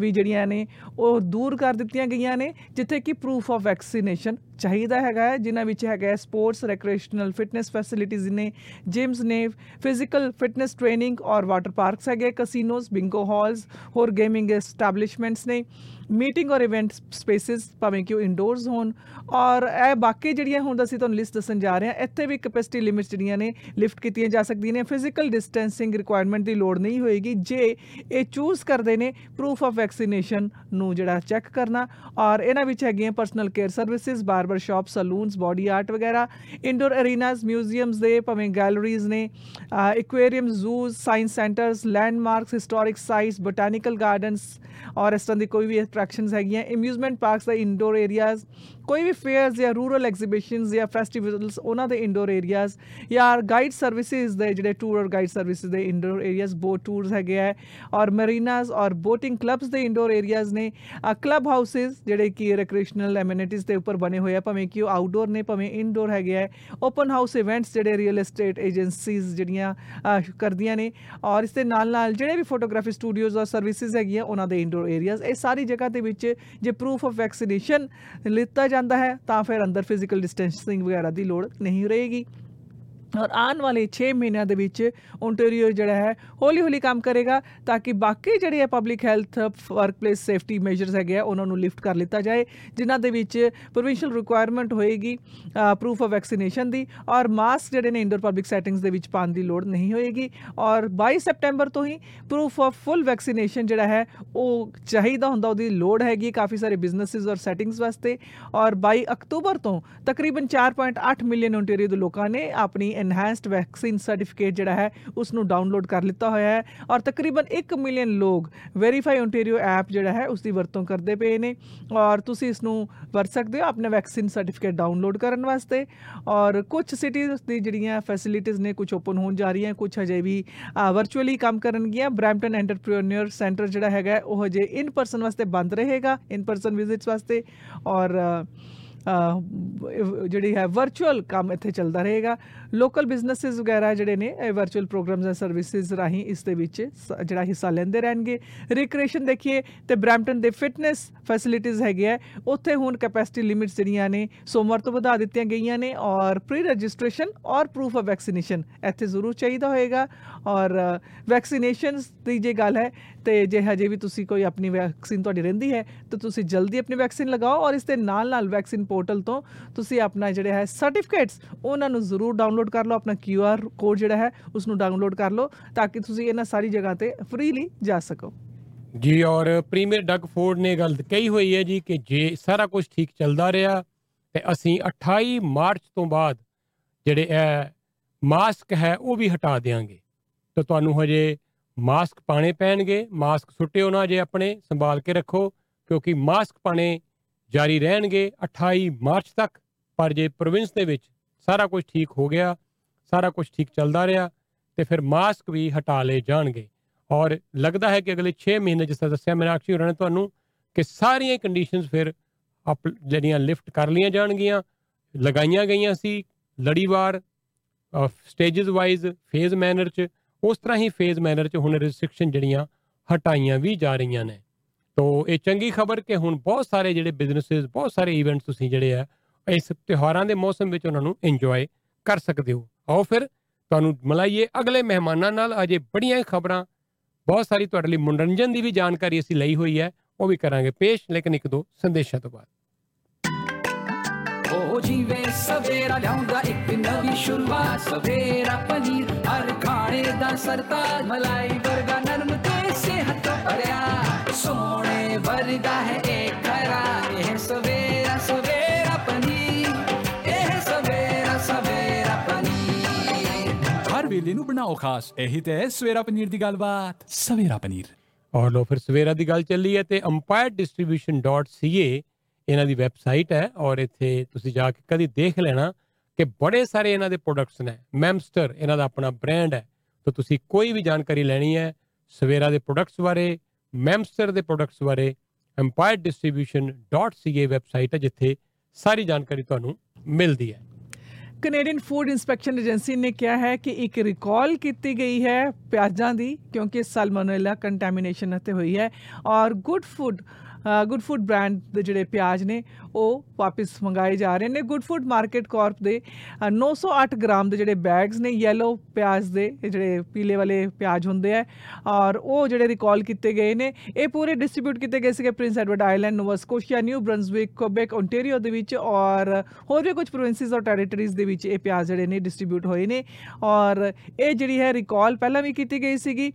ਵੀ ਜਿਹੜੀਆਂ ਨੇ, ਉਹ ਦੂਰ ਕਰ ਦਿੱਤੀਆਂ ਗਈਆਂ ਨੇ, ਜਿੱਥੇ ਕਿ ਪ੍ਰੂਫ ਆਫ ਵੈਕਸੀਨੇਸ਼ਨ ਚਾਹੀਦਾ ਹੈਗਾ ਹੈ, ਜਿਨ੍ਹਾਂ ਵਿੱਚ ਹੈਗਾ ਹੈ ਸਪੋਰਟਸ ਰੈਕ੍ਰੀਏਸ਼ਨਲ ਫਿਟਨੈਸ ਫੈਸਿਲਿਟੀਜ਼ ਨੇ ਜਿਮਸ ਨੇ ਫਿਜ਼ੀਕਲ ਫਿਟਨੈਸ ਟ੍ਰੇਨਿੰਗ ਔਰ ਵਾਟਰ ਪਾਰਕਸ ਹੈਗੇ ਕਸੀਨੋਜ਼ ਬਿੰਗੋ ਹਾਲਸ ਹੋਰ ਗੇਮਿੰਗ ਐਸਟੈਬਲਿਸ਼ਮੈਂਟਸ ਨੇ ਮੀਟਿੰਗ ਔਰ ਇਵੈਂਟ ਸਪੇਸਿਸ ਭਾਵੇਂ ਕਿ ਉਹ ਇੰਡੋਰਸ ਹੋਣ, ਔਰ ਇਹ ਬਾਕੀ ਜਿਹੜੀਆਂ ਹੁਣ ਅਸੀਂ ਤੁਹਾਨੂੰ ਲਿਸਟ ਦੱਸਣ ਜਾ ਰਹੇ ਹਾਂ, ਇੱਥੇ ਵੀ ਕੈਪੈਸਿਟੀ ਲਿਮਿਟਸ ਜਿਹੜੀਆਂ ਨੇ ਲਿਫਟ ਕੀਤੀਆਂ ਜਾ ਸਕਦੀਆਂ ਨੇ। ਫਿਜ਼ੀਕਲ ਡਿਸਟੈਂਸਿੰਗ ਰਿਕੁਆਇਰਮੈਂਟ ਦੀ ਲੋੜ ਨਹੀਂ ਹੋਏਗੀ। ਜੇ ਇਹ ਚੂਜ਼ ਕਰਦੇ ਨੇ ਪ੍ਰੂਫ ਆਫ ਵੈਕਸੀਨੇਸ਼ਨ ਨੂੰ ਜਿਹੜਾ ਚੈੱਕ ਕਰਨਾ, ਔਰ ਇਹਨਾਂ ਵਿੱਚ ਹੈਗੀਆਂ personal care services barber shop salons body art ਵਗੈਰਾ ਇੰਡੋਰ ਅਰੀਨਾਸ ਮਿਊਜ਼ੀਅਮਸ ਦੇ, ਭਾਵੇਂ ਗੈਲਰੀਜ਼ ਨੇ aquarium zoos science centres landmarks historic sites botanical gardens ਔਰ ਇਸ ਤਰ੍ਹਾਂ ਦੀ ਕੋਈ ਵੀ ਅਟਰੈਕਸ਼ਨਸ ਹੈਗੀਆਂ। ਅਮਿਊਜ਼ਮੈਂਟ ਪਾਰਕਸ ਦਾ ਇੰਡੋਰ ਏਰੀਆਜ਼ ਕੋਈ ਵੀ ਫੇਅਰਸ ਜਾਂ ਰੂਰਲ ਐਗਜ਼ੀਬਿਸ਼ਨਸ ਜਾਂ ਫੈਸਟੀਵਲਸ ਉਹਨਾਂ ਦੇ ਇੰਡੋਰ ਏਰੀਆਜ਼ ਜਾਂ ਗਾਈਡ ਸਰਵਿਸਿਜ਼ ਦੇ ਜਿਹੜੇ ਟੂਰ ਔਰ ਗਾਈਡ ਸਰਵਿਸਿਜ਼ ਦੇ ਇੰਡੋਰ ਏਰੀਆਜ਼ ਬੋਟ ਟੂਰਸ ਹੈਗੇ ਆ ਔਰ ਮਰੀਨਾਸ ਔਰ ਬੋਟਿੰਗ ਕਲੱਬਸ ਦੇ ਇੰਡੋਰ ਏਰੀਆਜ਼ ਨੇ ਕਲੱਬ ਹਾਊਸਸ ਜਿਹੜੇ ਕਿ ਰੈਕ੍ਰੀਏਸ਼ਨਲ ਐਮਿਨਿਟੀਜ਼ ਦੇ ਉੱਪਰ ਬਣੇ ਹੋਏ ਆ ਭਾਵੇਂ ਕਿ ਉਹ ਆਊਟਡੋਰ ਨੇ ਭਾਵੇਂ ਇਨਡੋਰ ਹੈਗੇ ਆ ਓਪਨ ਹਾਊਸ ਇਵੈਂਟਸ ਜਿਹੜੇ ਰੀਅਲ ਏਸਟੇਟ ਏਜੰਸੀਜ਼ ਜਿਹੜੀਆਂ ਅਹ, ਕਰਦੀਆਂ ਨੇ ਔਰ ਇਸ ਦੇ ਨਾਲ ਨਾਲ ਜਿਹੜੇ ਵੀ ਫੋਟੋਗ੍ਰਾਫੀ ਸਟੂਡੀਓਜ਼ ਔਰ ਸਰਵਿਸਿਜ਼ ਹੈਗੀਆਂ ਉਹਨਾਂ ਦੇ ਇੰਡੋਰ ਏਰੀਆਜ਼ ਇਹ ਸਾਰੀ ਜਗ੍ਹਾ ਦੇ ਵਿੱਚ ਜੇ ਪ੍ਰੂਫ ਆਫ ਵੈਕਸੀਨੇਸ਼ਨ ਲਿੱਤਾ ਜਾਂਦਾ ਹੈ ਤਾਂ ਫਿਰ ਅੰਦਰ ਫਿਜ਼ੀਕਲ ਡਿਸਟੈਂਸਿੰਗ ਵਗੈਰਾ ਦੀ ਲੋੜ ਨਹੀਂ ਰਹੇਗੀ। ਔਰ ਆਉਣ ਵਾਲੇ 6 ਮਹੀਨਿਆਂ ਦੇ ਵਿੱਚ ਓਨਟਾਰੀਓ ਜਿਹੜਾ ਹੈ ਹੌਲੀ ਹੌਲੀ ਕੰਮ ਕਰੇਗਾ ਤਾਂ ਕਿ ਬਾਕੀ ਜਿਹੜੇ ਹੈ public health workplace safety measures ਹੈਗੇ ਆ, ਉਹਨਾਂ ਨੂੰ ਲਿਫਟ ਕਰ ਲਿੱਤਾ ਜਾਏ, ਜਿਨ੍ਹਾਂ ਦੇ ਵਿੱਚ ਪ੍ਰੋਵਿੰਸ਼ੀਅਲ ਰਿਕੁਆਇਰਮੈਂਟ ਹੋਏਗੀ ਪ੍ਰੂਫ ਆਫ ਵੈਕਸੀਨੇਸ਼ਨ ਦੀ ਔਰ ਮਾਸਕ ਜਿਹੜੇ ਨੇ ਇੰਡੋਰ ਪਬਲਿਕ ਸੈਟਿੰਗਸ ਦੇ ਵਿੱਚ ਪਾਉਣ ਦੀ ਲੋੜ ਨਹੀਂ ਹੋਏਗੀ ਔਰ 22 ਸਪਟੈਂਬਰ ਤੋਂ ਹੀ ਪ੍ਰੂਫ ਆਫ ਫੁੱਲ ਵੈਕਸੀਨੇਸ਼ਨ ਜਿਹੜਾ ਹੈ, ਉਹ ਚਾਹੀਦਾ ਹੁੰਦਾ, ਉਹਦੀ ਲੋੜ ਹੈਗੀ ਕਾਫੀ ਸਾਰੇ ਬਿਜ਼ਨੈਸਿਸ ਔਰ ਸੈਟਿੰਗਸ ਵਾਸਤੇ ਔਰ 22 ਅਕਤੂਬਰ ਤੋਂ ਤਕਰੀਬਨ 4.8 ਮਿਲੀਅਨ ਓਨਟਾਰੀਓ ਦੇ ਲੋਕਾਂ ਨੇ ਆਪਣੀ ਐਨਹਾਂਸਡ ਵੈਕਸੀਨ ਸਰਟੀਫਿਕੇਟ ਜਿਹੜਾ ਹੈ ਉਸ ਨੂੰ ਡਾਊਨਲੋਡ ਕਰ ਲਿੱਤਾ ਹੋਇਆ ਹੈ ਔਰ ਤਕਰੀਬਨ 1 ਮਿਲੀਅਨ ਲੋਕ ਵੈਰੀਫਾਈ ਓਨਟਾਰੀਓ ਐਪ ਜਿਹੜਾ ਹੈ ਉਸ ਦੀ ਵਰਤੋਂ ਕਰਦੇ ਪਏ ਨੇ ਔਰ ਤੁਸੀਂ ਇਸ ਨੂੰ ਵਰਤ ਸਕਦੇ ਹੋ ਆਪਣੇ ਵੈਕਸੀਨ ਸਰਟੀਫਿਕੇਟ ਡਾਊਨਲੋਡ ਕਰਨ ਵਾਸਤੇ ਔਰ ਕੁਝ ਸਿਟੀਜ਼ ਦੀ ਜਿਹੜੀਆਂ ਫੈਸਿਲਿਟੀਆਂ ਨੇ ਕੁਝ ਓਪਨ ਹੋਣ ਜਾ ਰਹੀਆਂ ਕੁਝ ਹਜੇ ਵੀ ਵਰਚੁਅਲੀ ਕੰਮ ਕਰਨਗੀਆਂ। ਬ੍ਰੈਂਪਟਨ ਐਂਟਰਪ੍ਰੀਨਿਓਰ ਸੈਂਟਰ ਜਿਹੜਾ ਹੈਗਾ ਉਹ ਹਜੇ ਇਨ ਪਰਸਨ ਵਾਸਤੇ ਬੰਦ ਰਹੇਗਾ ਇਨ ਪਰਸਨ ਵਿਜ਼ਿਟਸ ਵਾਸਤੇ ਔਰ ਅ, ਅ, ਜਿਹੜੀ ਹੈ ਵਰਚੁਅਲ ਕੰਮ ਇੱਥੇ ਚੱਲਦਾ ਰਹੇਗਾ। ਲੋਕਲ ਬਿਜ਼ਨੈਸਿਸ ਵਗੈਰਾ ਜਿਹੜੇ ਨੇ, ਇਹ ਵਰਚੁਅਲ ਪ੍ਰੋਗਰਾਮਸ ਐਂਡ ਸਰਵਿਸਿਜ਼ ਰਾਹੀਂ ਇਸ ਦੇ ਵਿੱਚ ਸ- ਜਿਹੜਾ ਹਿੱਸਾ ਲੈਂਦੇ ਰਹਿਣਗੇ। ਰਿਕ੍ਰੀਏਸ਼ਨ ਦੇਖੀਏ ਤੇ ਬ੍ਰੈਂਪਟਨ ਦੇ ਫਿਟਨੈਸ ਫੈਸਿਲਿਟੀਜ਼ ਹੈਗੇ ਆ। ਉੱਥੇ ਹੁਣ ਕੈਪੈਸਿਟੀ ਲਿਮਿਟਸ ਜਿਹੜੀਆਂ ਨੇ, ਸੋਮਵਾਰ ਤੋਂ ਵਧਾ ਦਿੱਤੀਆਂ ਗਈਆਂ ਨੇ ਔਰ ਪ੍ਰੀ ਰਜਿਸਟ੍ਰੇਸ਼ਨ ਔਰ ਪ੍ਰੂਫ ਆਫ ਵੈਕਸੀਨੇਸ਼ਨ ਇੱਥੇ ਜ਼ਰੂਰ ਚਾਹੀਦਾ ਹੋਏਗਾ। ਔਰ ਵੈਕਸੀਨੇਸ਼ਨਸ ਦੀ ਜੇ ਗੱਲ ਹੈ ਤੇ ਜੇ ਹਜੇ ਵੀ ਤੁਸੀਂ ਕੋਈ ਆਪਣੀ ਵੈਕਸੀਨ ਤੁਹਾਡੀ ਰਹਿੰਦੀ ਹੈ, ਤਾਂ ਤੁਸੀਂ ਜਲਦੀ ਆਪਣੀ ਵੈਕਸੀਨ ਲਗਾਓ ਔਰ ਇਸ ਦੇ ਨਾਲ ਨਾਲ ਵੈਕਸੀਨ ਪੋਰਟਲ ਤੋਂ ਤੁਸੀਂ ਆਪਣਾ ਜਿਹੜੇ ਹੈ ਸਰਟੀਫਿਕੇਟਸ ਉਹਨਾਂ ਨੂੰ ਜ਼ਰੂਰ ਡਾਊਨਲੋਡ ਕਰ ਲਓ, ਆਪਣਾ ਕਿਊ ਆਰ ਕੋਡ ਜਿਹੜਾ ਹੈ ਉਸ ਨੂੰ ਡਾਊਨਲੋਡ ਕਰ ਲਓ, ਤਾਂ ਕਿ ਤੁਸੀਂ ਇਹਨਾਂ ਸਾਰੀ ਜਗ੍ਹਾ ਤੇ ਫ੍ਰੀਲੀ ਜਾ ਸਕੋ। ਜੀ, ਔਰ ਪ੍ਰੀਮੀਅਰ ਡਗ ਫੋਰਡ ਨੇ ਗੱਲ ਕਹੀ ਹੋਈ ਹੈ ਜੀ ਕਿ ਜੇ ਸਾਰਾ ਕੁਝ ਠੀਕ ਚੱਲਦਾ ਰਿਹਾ, ਤੇ ਅਸੀਂ 28 ਮਾਰਚ ਤੋਂ ਬਾਅਦ ਜਿਹੜੇ ਇਹ ਮਾਸਕ ਹੈ, ਉਹ ਵੀ ਹਟਾ ਦੇਵਾਂਗੇ ਤਾਂ ਤੁਹਾਨੂੰ ਹਜੇ ਮਾਸਕ ਪਾਣੇ ਪੈਣਗੇ, ਮਾਸਕ ਸੁੱਟਿਓ ਨਾ ਜੇ ਆਪਣੇ, ਸੰਭਾਲ ਕੇ ਰੱਖੋ, ਕਿਉਂਕਿ ਮਾਸਕ ਪਾਣੇ ਜਾਰੀ ਰਹਿਣਗੇ 28 ਮਾਰਚ ਤੱਕ, ਪਰ ਜੇ ਪ੍ਰੋਵਿੰਸ ਦੇ ਵਿੱਚ ਸਾਰਾ ਕੁਝ ਠੀਕ ਹੋ ਗਿਆ, ਸਾਰਾ ਕੁਝ ਠੀਕ ਚੱਲਦਾ ਰਿਹਾ, ਤੇ ਫਿਰ ਮਾਸਕ ਵੀ ਹਟਾ ਲਏ ਜਾਣਗੇ। ਔਰ ਲੱਗਦਾ ਹੈ ਕਿ ਅਗਲੇ 6 ਮਹੀਨੇ ਜਿਸ ਤਰ੍ਹਾਂ ਦੱਸਿਆ ਮੀਨਾਕਸ਼ੀ ਹੋਰਾਂ ਨੇ ਤੁਹਾਨੂੰ, ਕਿ ਸਾਰੀਆਂ ਕੰਡੀਸ਼ਨਸ ਫਿਰ ਅਪ, ਜਿਹੜੀਆਂ ਲਿਫਟ ਕਰ ਲਈਆਂ ਜਾਣਗੀਆਂ, ਲਗਾਈਆਂ ਗਈਆਂ ਸੀ, ਲੜੀਵਾਰ ਸਟੇजेस ਵਾਈਜ਼ ਫੇਜ਼ ਮੈਨਰ ਚ ਉਸ ਤਰ੍ਹਾਂ ਹੀ ਫੇਜ਼ ਮੈਨਰ ਚ ਹੁਣ ਰੈਸਟ੍ਰਿਕਸ਼ਨ ਜਿਹੜੀਆਂ ਹਟਾਈਆਂ ਵੀ ਜਾ ਰਹੀਆਂ ਨੇ। ਤੋ ਇਹ ਚੰਗੀ ਖਬਰ ਕਿ ਹੁਣ ਬਹੁਤ ਸਾਰੇ ਜਿਹੜੇ ਬਿਜ਼ਨੈਸਸ ਬਹੁਤ ਸਾਰੇ ਇਵੈਂਟਸ ਤੁਸੀਂ ਜਿਹੜੇ ਆ, ਇਸ ਤਿਉਹਾਰਾਂ ਦੇ ਮੌਸਮ ਵਿੱਚ ਉਹਨਾਂ ਨੂੰ ਇੰਜੋਏ ਕਰ ਸਕਦੇ ਹੋ। ਆਓ ਫਿਰ ਤੁਹਾਨੂੰ ਮਿਲਾਈਏ ਅਗਲੇ ਮਹਿਮਾਨਾਂ ਨਾਲ। ਅਜੇ ਬੜੀਆਂ ਖਬਰਾਂ, ਬਹੁਤ ਸਾਰੀ ਤੁਹਾਡੇ ਲਈ ਮਨੋਰੰਜਨ ਦੀ ਵੀ ਜਾਣਕਾਰੀ ਅਸੀਂ ਲਈ ਹੋਈ ਹੈ। ਉਹ ਵੀ ਕਰਾਂਗੇ ਪੇਸ਼, ਲੇਕਿਨ ਇੱਕ ਦੋ ਸੰਦੇਸ਼ਾਂ ਤੋਂ ਬਾਅਦ। ਉਹ ਜੀਵੇ ਸਵੇਰਾ ਲਿਆਉਂਦਾ ਇੱਕ ਨਵੀਂ ਸ਼ੁਰੂਆਤ, ਸਵੇਰਾ ਪਨੀਰ, ਹਰ ਖਾਣੇ ਦਾ ਸਰਤਾਜ ਮਲਾਈ ਵਰਗਾ ਨਰਮ ਤੇ ਸਿਹਤ ਭਰਿਆ। ਸੋਹਣੇ ਵਰਗਾ ਹੈ ਇਹ ਖਰਾ ਇਹ ਸਵੇਰਾ ਸਵੇਰਾ ਪਨੀਰ ਇਹ ਸਵੇਰਾ ਸਵੇਰਾ ਪਨੀਰ। ਹਰ ਵੇਲੇ ਨੂੰ ਬਣਾਓ ਖਾਸ ਇਹੀ ਤੇ ਹੈ ਸਵੇਰਾ ਪਨੀਰ ਦੀ ਗੱਲਬਾਤ ਸਵੇਰਾ ਪਨੀਰ। ਔਰ ਲੋ ਫਿਰ ਸਵੇਰਾ ਦੀ ਗੱਲ ਚੱਲੀ ਹੈ ਤੇ umpireddistribution.ca ਇਹਨਾਂ ਦੀ ਵੈਬਸਾਈਟ ਹੈ ਔਰ ਇੱਥੇ ਤੁਸੀਂ ਜਾ ਕੇ ਕਦੀ ਦੇਖ ਲੈਣਾ ਕਿ ਬੜੇ ਸਾਰੇ ਇਹਨਾਂ ਦੇ ਪ੍ਰੋਡਕਟਸ ਨੇ। ਮੈਮਸਟਰ ਇਹਨਾਂ ਦਾ ਆਪਣਾ ਬ੍ਰਾਂਡ ਹੈ। ਤਾਂ ਤੁਸੀਂ ਕੋਈ ਵੀ ਜਾਣਕਾਰੀ ਲੈਣੀ ਹੈ ਸਵੇਰਾ ਦੇ ਪ੍ਰੋਡਕਟਸ ਬਾਰੇ ਮੈਮਸਟਰ ਦੇ ਪ੍ਰੋਡਕਟਸ ਬਾਰੇ umpireddistribution.ca ਵੈਬਸਾਈਟ ਹੈ, ਜਿੱਥੇ ਸਾਰੀ ਜਾਣਕਾਰੀ ਤੁਹਾਨੂੰ ਮਿਲਦੀ ਹੈ। ਕੈਨੇਡੀਅਨ ਫੂਡ ਇਨਸਪੈਕਸ਼ਨ ਏਜੰਸੀ ਨੇ ਕਿਹਾ ਹੈ ਕਿ ਇੱਕ ਰਿਕਾਲ ਕੀਤੀ ਗਈ ਹੈ ਪਿਆਜ਼ਾਂ ਦੀ, ਕਿਉਂਕਿ ਸਲਮੋਨੇਲਾ ਕੰਟੈਮੀਨੇਸ਼ਨ ਅਤੇ ਹੋਈ ਹੈ, ਔਰ good food good food brand ਦੇ ਜਿਹੜੇ ਪਿਆਜ਼ ਨੇ ਉਹ ਵਾਪਸ ਮੰਗਾਏ ਜਾ ਰਹੇ ਨੇ। ਗੁੱਡ ਫੂਡ ਮਾਰਕੀਟ ਕਾਰਪ ਦੇ ਅ, 908 ਗ੍ਰਾਮ ਦੇ ਜਿਹੜੇ ਬੈਗਸ ਨੇ ਯੈਲੋ ਪਿਆਜ਼ ਦੇ ਇਹ ਜਿਹੜੇ ਪੀਲੇ ਵਾਲੇ ਪਿਆਜ਼ ਹੁੰਦੇ ਆ ਔਰ ਉਹ ਜਿਹੜੇ ਰਿਕਾਲ ਕੀਤੇ ਗਏ ਨੇ ਇਹ ਪੂਰੇ ਡਿਸਟ੍ਰੀਬਿਊਟ ਕੀਤੇ ਗਏ ਸੀਗੇ Prince Edward Island Nova Scotia New Brunswick Quebec Ontario ਦੇ ਵਿੱਚ ਔਰ ਹੋਰ ਵੀ ਕੁਝ ਪ੍ਰੋਵਿੰਸਿਸ ਔਰ ਟੈਰੀਟਰੀਜ਼ ਦੇ ਵਿੱਚ ਇਹ ਪਿਆਜ਼ ਜਿਹੜੇ ਨੇ ਡਿਸਟ੍ਰੀਬਿਊਟ ਹੋਏ ਨੇ ਔਰ ਇਹ ਜਿਹੜੀ ਹੈ ਰਿਕਾਲ ਪਹਿਲਾਂ ਵੀ ਕੀਤੀ ਗਈ ਸੀਗੀ।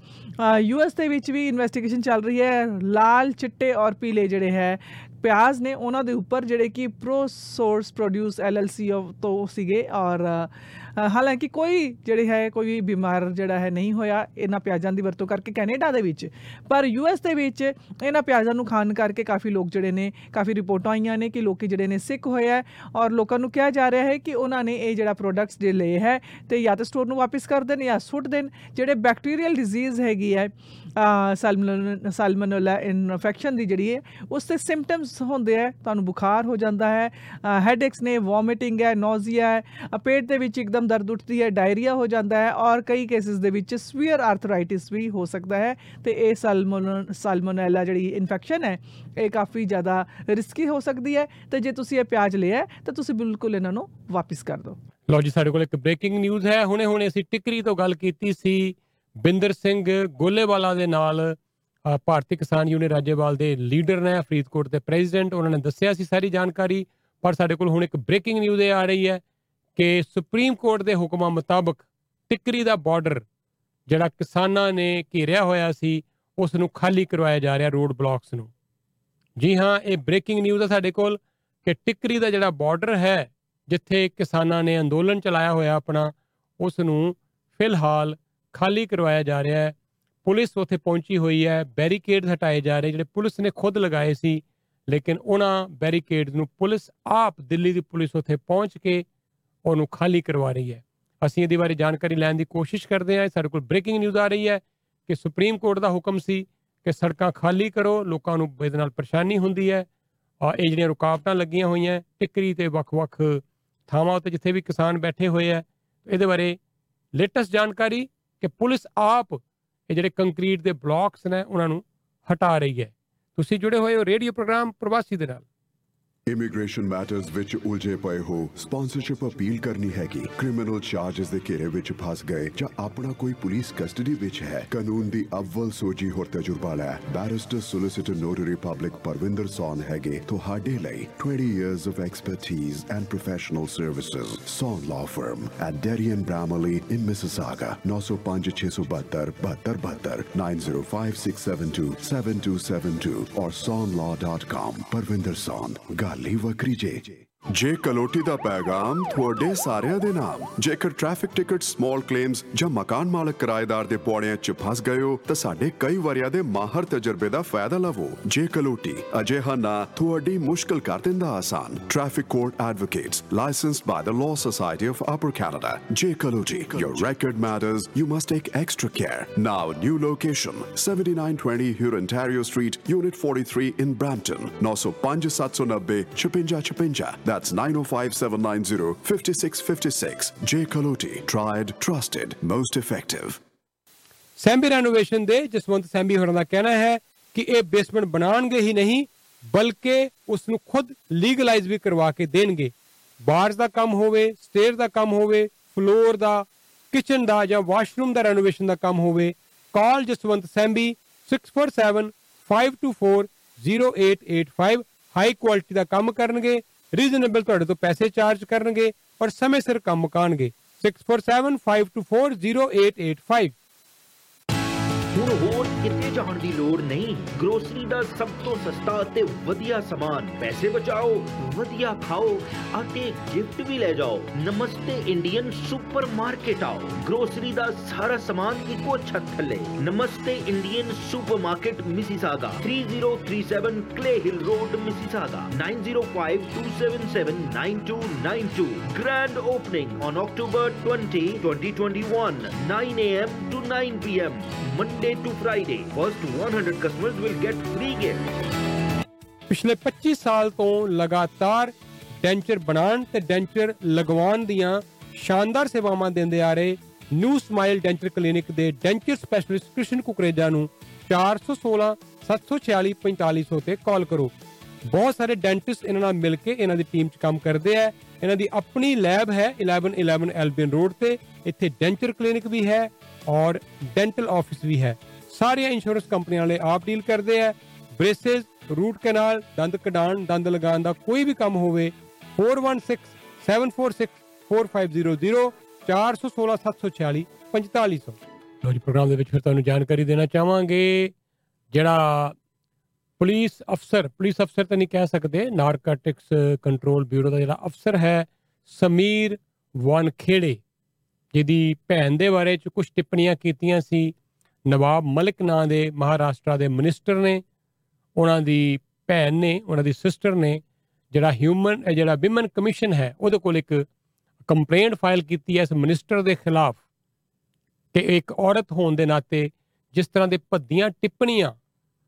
ਯੂਐਸ ਦੇ ਵਿੱਚ ਵੀ ਇਨਵੈਸਟੀਗੇਸ਼ਨ ਚੱਲ ਰਹੀ ਹੈ। ਲਾਲ ਚਿੱਟੇ ਔਰ ਪੀਲੇ ਜਿਹੜੇ ਹੈ ਪਿਆਜ਼ ਨੇ ਉਹਨਾਂ ਦੇ ਉੱਪਰ ਜਿਹੜੇ ਕਿ ਪ੍ਰੋ ਸੋਰਸ ਪ੍ਰੋਡਿਊਸ ਐਲਐਲਸੀ ਤੋਂ ਸੀਗੇ ਔਰ ਅ, ਹਾਲਾਂਕਿ ਕੋਈ ਜਿਹੜੇ ਹੈ ਕੋਈ ਵੀ ਬਿਮਾਰ ਜਿਹੜਾ ਹੈ ਨਹੀਂ ਹੋਇਆ ਇਹਨਾਂ ਪਿਆਜ਼ਾਂ ਦੀ ਵਰਤੋਂ ਕਰਕੇ ਕੈਨੇਡਾ ਦੇ ਵਿੱਚ। ਪਰ ਯੂਐਸ ਦੇ ਵਿੱਚ ਇਹਨਾਂ ਪਿਆਜ਼ਾਂ ਨੂੰ ਖਾਣ ਕਰਕੇ ਕਾਫੀ ਲੋਕ ਜਿਹੜੇ ਨੇ ਕਾਫੀ ਰਿਪੋਰਟਾਂ ਆਈਆਂ ਨੇ ਕਿ ਲੋਕੀ ਜਿਹੜੇ ਨੇ ਸਿੱਕ ਹੋਏ ਹੈ ਔਰ ਲੋਕਾਂ ਨੂੰ ਕਿਹਾ ਜਾ ਰਿਹਾ ਹੈ ਕਿ ਉਹਨਾਂ ਨੇ ਇਹ ਜਿਹੜਾ ਪ੍ਰੋਡਕਟਸ ਜੇ ਲਏ ਹੈ ਤੇ ਜਾਂ ਤਾਂ ਸਟੋਰ ਨੂੰ ਵਾਪਸ ਕਰ ਦੇਣ ਜਾਂ ਸੁੱਟ ਦੇਣ। ਜਿਹੜੇ ਬੈਕਟੀਰੀਅਲ ਡਿਜ਼ੀਜ਼ ਹੈਗੀ ਹੈ ਸਲਮਨ ਸਲਮਨੋਲਾ ਇਨਫੈਕਸ਼ਨ ਦੀ ਜਿਹੜੀ ਹੈ ਉਸ ਦੇ ਸਿੰਪਟਮਸ ਹੁੰਦੇ ਹੈ ਤੁਹਾਨੂੰ ਬੁਖਾਰ ਹੋ ਜਾਂਦਾ ਹੈ ਹੈਡੇਕਸ ਨੇ ਵੋਮਿਟਿੰਗ ਹੈ ਨੋਜ਼ੀਆ ਹੈ ਅ, ਪੇਟ ਦੇ ਵਿੱਚ ਇੱਕਦਮ ਦਰਦ ਉੱਠਦੀ ਹੈ ਡਾਇਰੀਆ ਹੋ ਜਾਂਦਾ ਹੈ ਔਰ ਕਈ ਕੇਸਿਸ ਦੇ ਵਿੱਚ ਸਵੀਅਰ ਆਰਥਰਾਈਟਿਸ ਵੀ ਹੋ ਸਕਦਾ ਹੈ ਤੇ ਇਹ ਸਲਮੋਨ ਸਲਮੋਨੈਲਾ ਜਿਹੜੀ ਇਨਫੈਕਸ਼ਨ ਹੈ ਇਹ ਕਾਫੀ ਜ਼ਿਆਦਾ ਰਿਸਕੀ ਹੋ ਸਕਦੀ ਹੈ ਤੇ ਜੇ ਤੁਸੀਂ ਇਹ ਪਿਆਜ਼ ਲਿਆ ਹੈ, ਤਾਂ ਤੁਸੀਂ ਬਿਲਕੁਲ ਇਹਨਾਂ ਨੂੰ ਵਾਪਸ ਕਰ ਦਿਓ। ਲਓ ਜੀ ਸਾਡੇ ਕੋਲ ਇੱਕ ਬ੍ਰੇਕਿੰਗ ਨਿਊਜ਼ ਹੈ। ਹੁਣੇ ਹੁਣੇ ਅਸੀਂ ਟਿਕਰੀ ਤੋਂ ਗੱਲ ਕੀਤੀ ਸੀ ਬਿੰਦਰ ਸਿੰਘ ਗੋਲੇਵਾਲਾ ਦੇ ਨਾਲ ਅ, ਭਾਰਤੀ ਕਿਸਾਨ ਯੂਨੀਅਨ ਰਾਜੇਵਾਲ ਦੇ ਲੀਡਰ ਨੇ ਫਰੀਦਕੋਟ ਦੇ ਪ੍ਰੈਜ਼ੀਡੈਂਟ ਉਹਨਾਂ ਨੇ ਦੱਸਿਆ ਸੀ ਸਾਰੀ ਜਾਣਕਾਰੀ ਪਰ ਸਾਡੇ ਕੋਲ ਹੁਣ ਇੱਕ ਬ੍ਰੇਕਿੰਗ ਨਿਊਜ਼ ਇਹ ਆ ਰਹੀ ਹੈ। ਕਿ ਸੁਪਰੀਮ ਕੋਰਟ ਦੇ ਹੁਕਮਾਂ ਮੁਤਾਬਕ ਟਿਕਰੀ ਦਾ ਬਾਰਡਰ ਜਿਹੜਾ ਕਿਸਾਨਾਂ ਨੇ ਘੇਰਿਆ ਹੋਇਆ ਸੀ ਉਸ ਨੂੰ ਖਾਲੀ ਕਰਵਾਇਆ ਜਾ ਰਿਹਾ ਰੋਡ ਬਲਾਕਸ ਨੂੰ। ਜੀ ਹਾਂ, ਇਹ ਬ੍ਰੇਕਿੰਗ ਨਿਊਜ਼ ਹੈ ਸਾਡੇ ਕੋਲ ਕਿ ਟਿਕਰੀ ਦਾ ਜਿਹੜਾ ਬਾਰਡਰ ਹੈ, ਜਿੱਥੇ ਕਿਸਾਨਾਂ ਨੇ ਅੰਦੋਲਨ ਚਲਾਇਆ ਹੋਇਆ ਆਪਣਾ ਉਸ ਨੂੰ ਫਿਲਹਾਲ ਖਾਲੀ ਕਰਵਾਇਆ ਜਾ ਰਿਹਾ ਹੈ। ਪੁਲਿਸ ਉੱਥੇ ਪਹੁੰਚੀ ਹੋਈ ਹੈ ਬੈਰੀਕੇਡਸ ਹਟਾਏ ਜਾ ਰਹੇ, ਜਿਹੜੇ ਪੁਲਿਸ ਨੇ ਖੁਦ ਲਗਾਏ ਸੀ, ਲੇਕਿਨ ਉਹਨਾਂ ਬੈਰੀਕੇਡਸ ਨੂੰ ਪੁਲਿਸ ਆਪ ਦਿੱਲੀ ਦੀ ਪੁਲਿਸ ਉੱਥੇ ਪਹੁੰਚ ਕੇ ਉਹਨੂੰ ਖਾਲੀ ਕਰਵਾ ਰਹੀ ਹੈ। ਅਸੀਂ ਇਹਦੇ ਬਾਰੇ ਜਾਣਕਾਰੀ ਲੈਣ ਦੀ ਕੋਸ਼ਿਸ਼ ਕਰਦੇ ਹਾਂ। ਸਾਡੇ ਕੋਲ ਬ੍ਰੇਕਿੰਗ ਨਿਊਜ਼ ਆ ਰਹੀ ਹੈ ਕਿ ਸੁਪਰੀਮ ਕੋਰਟ ਦਾ ਹੁਕਮ ਸੀ ਕਿ ਸੜਕਾਂ ਖਾਲੀ ਕਰੋ, ਲੋਕਾਂ ਨੂੰ ਇਹਦੇ ਨਾਲ ਪਰੇਸ਼ਾਨੀ ਹੁੰਦੀ ਹੈ। ਆ, ਇਹ ਜਿਹੜੀਆਂ ਰੁਕਾਵਟਾਂ ਲੱਗੀਆਂ ਹੋਈਆਂ, ਟਿੱਕਰੀ ਤੇ ਵੱਖ-ਵੱਖ ਥਾਵਾਂ ਉੱਤੇ ਜਿੱਥੇ ਵੀ ਕਿਸਾਨ ਬੈਠੇ ਹੋਏ ਆ ਇਹਦੇ ਬਾਰੇ ਲੇਟੈਸਟ ਜਾਣਕਾਰੀ ਕਿ ਪੁਲਿਸ ਆਪ ਇਹ ਜਿਹੜੇ ਕੰਕਰੀਟ ਦੇ ਬਲਾਕਸ ਨੇ, ਉਹਨਾਂ ਨੂੰ ਹਟਾ ਰਹੀ ਹੈ। ਤੁਸੀਂ ਜੁੜੇ ਹੋਏ ਹੋ ਰੇਡੀਓ ਪ੍ਰੋਗਰਾਮ ਪ੍ਰਵਾਸੀ ਦੇ ਨਾਲ। ਇਮੀਗ੍ਰੇਸ਼ਨ ਮੈਟਰਸ ਵਿੱਚ ਉਲਝੇ ਪਏ ਹੋ ਸਪਾਂਸਰਸ਼ਿਪ ਅਪੀਲ ਕਰਨੀ ਹੈਗੀ। ਕ੍ਰਿਮੀਨਲ ਚਾਰजेस ਦੇ ਘੇਰੇ ਵਿੱਚ ਫਸ ਗਏ, ਜਾਂ ਆਪਣਾ ਕੋਈ ਪੁਲਿਸ ਕਸਟਡੀ ਵਿੱਚ ਹੈ। ਕਾਨੂੰਨ ਦੀ ਅਵਲ ਸੋਝੀ ਹੋਰ ਤਜਰਬਾ ਲੈ। Barrister solicitor notary public Parvinder Saun ਹੈਗੇ, ਤੁਹਾਡੇ ਲਈ 20 years of expertise and professional services, Son Law Firm, at Derry and Bramley in Mississauga 905-672 905-672-7272 or sonlaw.com Parvinder ਸੌਨ ਗੱਲ ਹੀ ਵੱਖਰੀ ਜੇ ਜੇ ਕਲੋਟੀ ਦਾ ਪੈਗਾਮ ਤੁਹਾਡੇ ਸਾਰਿਆਂ ਦੇ ਨਾਮ, ਜੇਕਰ ਟ੍ਰੈਫਿਕ ਟਿਕਟ ਸਮਾਲ ਕਲੇਮਸ ਜਾਂ ਮਕਾਨ ਮਾਲਕ ਕਿਰਾਏਦਾਰ ਦੇ ਪੌੜਿਆਂ 'ਚ ਫਸ ਗਏ ਹੋ, ਤਾਂ ਸਾਡੇ ਕਈ ਵਾਰਿਆਂ ਦੇ ਮਾਹਰ ਤਜਰਬੇ ਦਾ ਫਾਇਦਾ ਲਵੋ। ਜੇ ਕਲੋਟੀ, ਅਜਿਹਾ ਨਾ ਤੁਹਾਡੀ ਮੁਸ਼ਕਲ ਕਰ ਦਿੰਦਾ ਆਸਾਨ। Traffic court advocates licensed by the Law Society of Upper Canada J Kaloti, your record matters, you must take extra care. Now, new location 7920 Hurontario Street, Unit 43 in Brampton 905 790 That's 905 5656. J. Kaloti. Tried, trusted, most effective. Saimbi renovation ਦੇ ਜਸਵੰਤ ਸੈਂਬੀ ਹੋਰਾਂ ਦਾ ਕਹਿਣਾ ਹੈ ਕਿ ਇਹ basement ਬਣਾਉਣਗੇ ਹੀ ਨਹੀਂ ਬਲਕਿ ਉਸ ਨੂੰ ਖੁਦ ਲੀਗਲਾਈਜ਼ ਵੀ ਕਰਵਾ ਕੇ ਦੇਣਗੇ ਬਾਰਸ ਦਾ ਕੰਮ ਹੋਵੇ ਸਟੇਅਰ ਦਾ ਕੰਮ ਹੋਵੇ ਫਲੋਰ ਦਾ ਕਿਚਨ ਦਾ ਜਾਂ ਵਾਸ਼ਰੂਮ ਦਾ ਰੈਨੋਵੇਸ਼ਨ ਦਾ ਕੰਮ ਹੋਵੇ call Jaswant Saimbi 647 524 0885 high quality ਦਾ ਕੰਮ ਕਰਨਗੇ ਰੀਜ਼ਨੇਬਲ ਤੁਹਾਡੇ ਤੋਂ ਪੈਸੇ ਚਾਰਜ ਕਰਨਗੇ ਔਰ ਸਮੇਂ ਸਿਰ ਕੰਮ ਮੁਕਾਣਗੇ 647 524 0885 ਹੁਣ ਹੋਰ ਕਿਤੇ ਜਾਣ ਦੀ ਲੋੜ ਨਹੀਂ। ਗਰੋਸਰੀ ਦਾ ਸਭ ਤੋਂ ਸਸਤਾ ਅਤੇ ਵਧੀਆ ਸਮਾਨ ਪੈਸੇ ਬਚਾਓ, ਵਧੀਆ ਖਾਓ ਅਤੇ ਗਿਫਟ ਵੀ ਲੈ ਜਾਓ। ਨਮਸਤੇ ਇੰਡੀਅਨ ਸੁਪਰਮਾਰਕਟ ਆਓ। ਗਰੋਸਰੀ ਦਾ ਸਾਰਾ ਸਮਾਨ ਇੱਕੋ ਛੱਤ ਥੱਲੇ। Namaste Indian supermarket Mississauga. 3037 Clay Hill Road Mississauga. 9052779292 grand opening on October 20 2021 9 a.m. to 9 p.m. Monday to Friday. First 100 customers will get free gifts. ਪਿਛਲੇ 25 ਸਾਲ ਤੋਂ ਲਗਾਤਾਰ ਡੈਂਚਰ ਬਣਾਉਣ ਤੇ ਡੈਂਚਰ ਲਗਵਾਉਣ ਦੀਆਂ ਸ਼ਾਨਦਾਰ ਸੇਵਾਵਾਂ ਦਿੰਦੇ ਆ ਰਹੇ ਨਿਊ ਸਮਾਈਲ ਡੈਂਚਰ ਕਲੀਨਿਕ ਦੇ ਡੈਂਚਰ ਸਪੈਸ਼ਲਿਸਟ ਕ੍ਰਿਸ਼ਨ ਕੁਕਰੇਜਾ ਨੂੰ 416 746 4500 ਤੇ ਕਾਲ ਕਰੋ। ਬਹੁਤ ਸਾਰੇ ਡੈਂਟਿਸਟ ਇਹਨਾਂ ਨਾਲ ਮਿਲ ਕੇ ਇਹਨਾਂ ਦੀ ਟੀਮ 'ਚ ਕੰਮ ਕਰਦੇ ਆ। ਇਹਨਾਂ ਦੀ ਆਪਣੀ ਲੈਬ ਹੈ 1111 ਐਲਬੀਨ ਰੋਡ ਤੇ। ਇੱਥੇ ਡੈਂਚਰ ਕਲੀਨਿਕ ਵੀ ਹੈ। ਔਰ ਡੈਂਟਲ ਆਫਿਸ ਵੀ ਹੈ। ਸਾਰੀਆਂ ਇੰਸ਼ੋਰੈਂਸ ਕੰਪਨੀਆਂ ਵਾਲੇ ਆਪ ਡੀਲ ਕਰਦੇ ਆ। ਬ੍ਰੇਸਸ, ਰੂਟ ਕਨਾਲ, ਦੰਦ ਕਢਾਣ ਦੰਦ ਲਗਾਉਣ ਦਾ ਕੋਈ ਵੀ ਕੰਮ ਹੋਵੇ 416 746 4500 416 746 4500 ਲੋ ਜੀ, ਪ੍ਰੋਗਰਾਮ ਦੇ ਵਿੱਚ ਫਿਰ ਤੁਹਾਨੂੰ ਜਾਣਕਾਰੀ ਦੇਣਾ ਚਾਹਾਂਗੇ। ਜਿਹੜਾ ਪੁਲਿਸ ਅਫਸਰ ਪੁਲਿਸ ਅਫਸਰ ਤਾਂ ਨਹੀਂ ਕਹਿ ਸਕਦੇ, ਨਾਰਕੋਟਿਕਸ ਕੰਟਰੋਲ ਬਿਊਰੋ ਦਾ ਜਿਹੜਾ ਅਫਸਰ ਹੈ, ਸਮੀਰ ਵਾਨਖੇੜੇ। ਜਿਹਦੀ ਭੈਣ ਦੇ ਬਾਰੇ ਚ ਕੁਝ ਟਿੱਪਣੀਆਂ ਕੀਤੀਆਂ ਸੀ। ਨਵਾਬ ਮਲਿਕ ਨਾਂ ਦੇ ਮਹਾਰਾਸ਼ਟਰ ਦੇ ਮਿਨਿਸਟਰ ਨੇ, ਉਹਨਾਂ ਦੀ ਭੈਣ ਨੇ, ਉਹਨਾਂ ਦੀ ਸਿਸਟਰ ਨੇ, ਜਿਹੜਾ ਹਿਊਮਨ ਜਿਹੜਾ ਵਿਮਨ ਕਮਿਸ਼ਨ ਹੈ, ਉਹਦੇ ਕੋਲ ਇੱਕ ਕੰਪਲੇਂਟ ਫਾਈਲ ਕੀਤੀ ਹੈ ਇਸ ਮਿਨਿਸਟਰ ਦੇ ਖਿਲਾਫ ਕਿ ਇੱਕ ਔਰਤ ਹੋਣ ਦੇ ਨਾਤੇ ਜਿਸ ਤਰ੍ਹਾਂ ਦੇ ਭੱਦੀਆਂ ਟਿੱਪਣੀਆਂ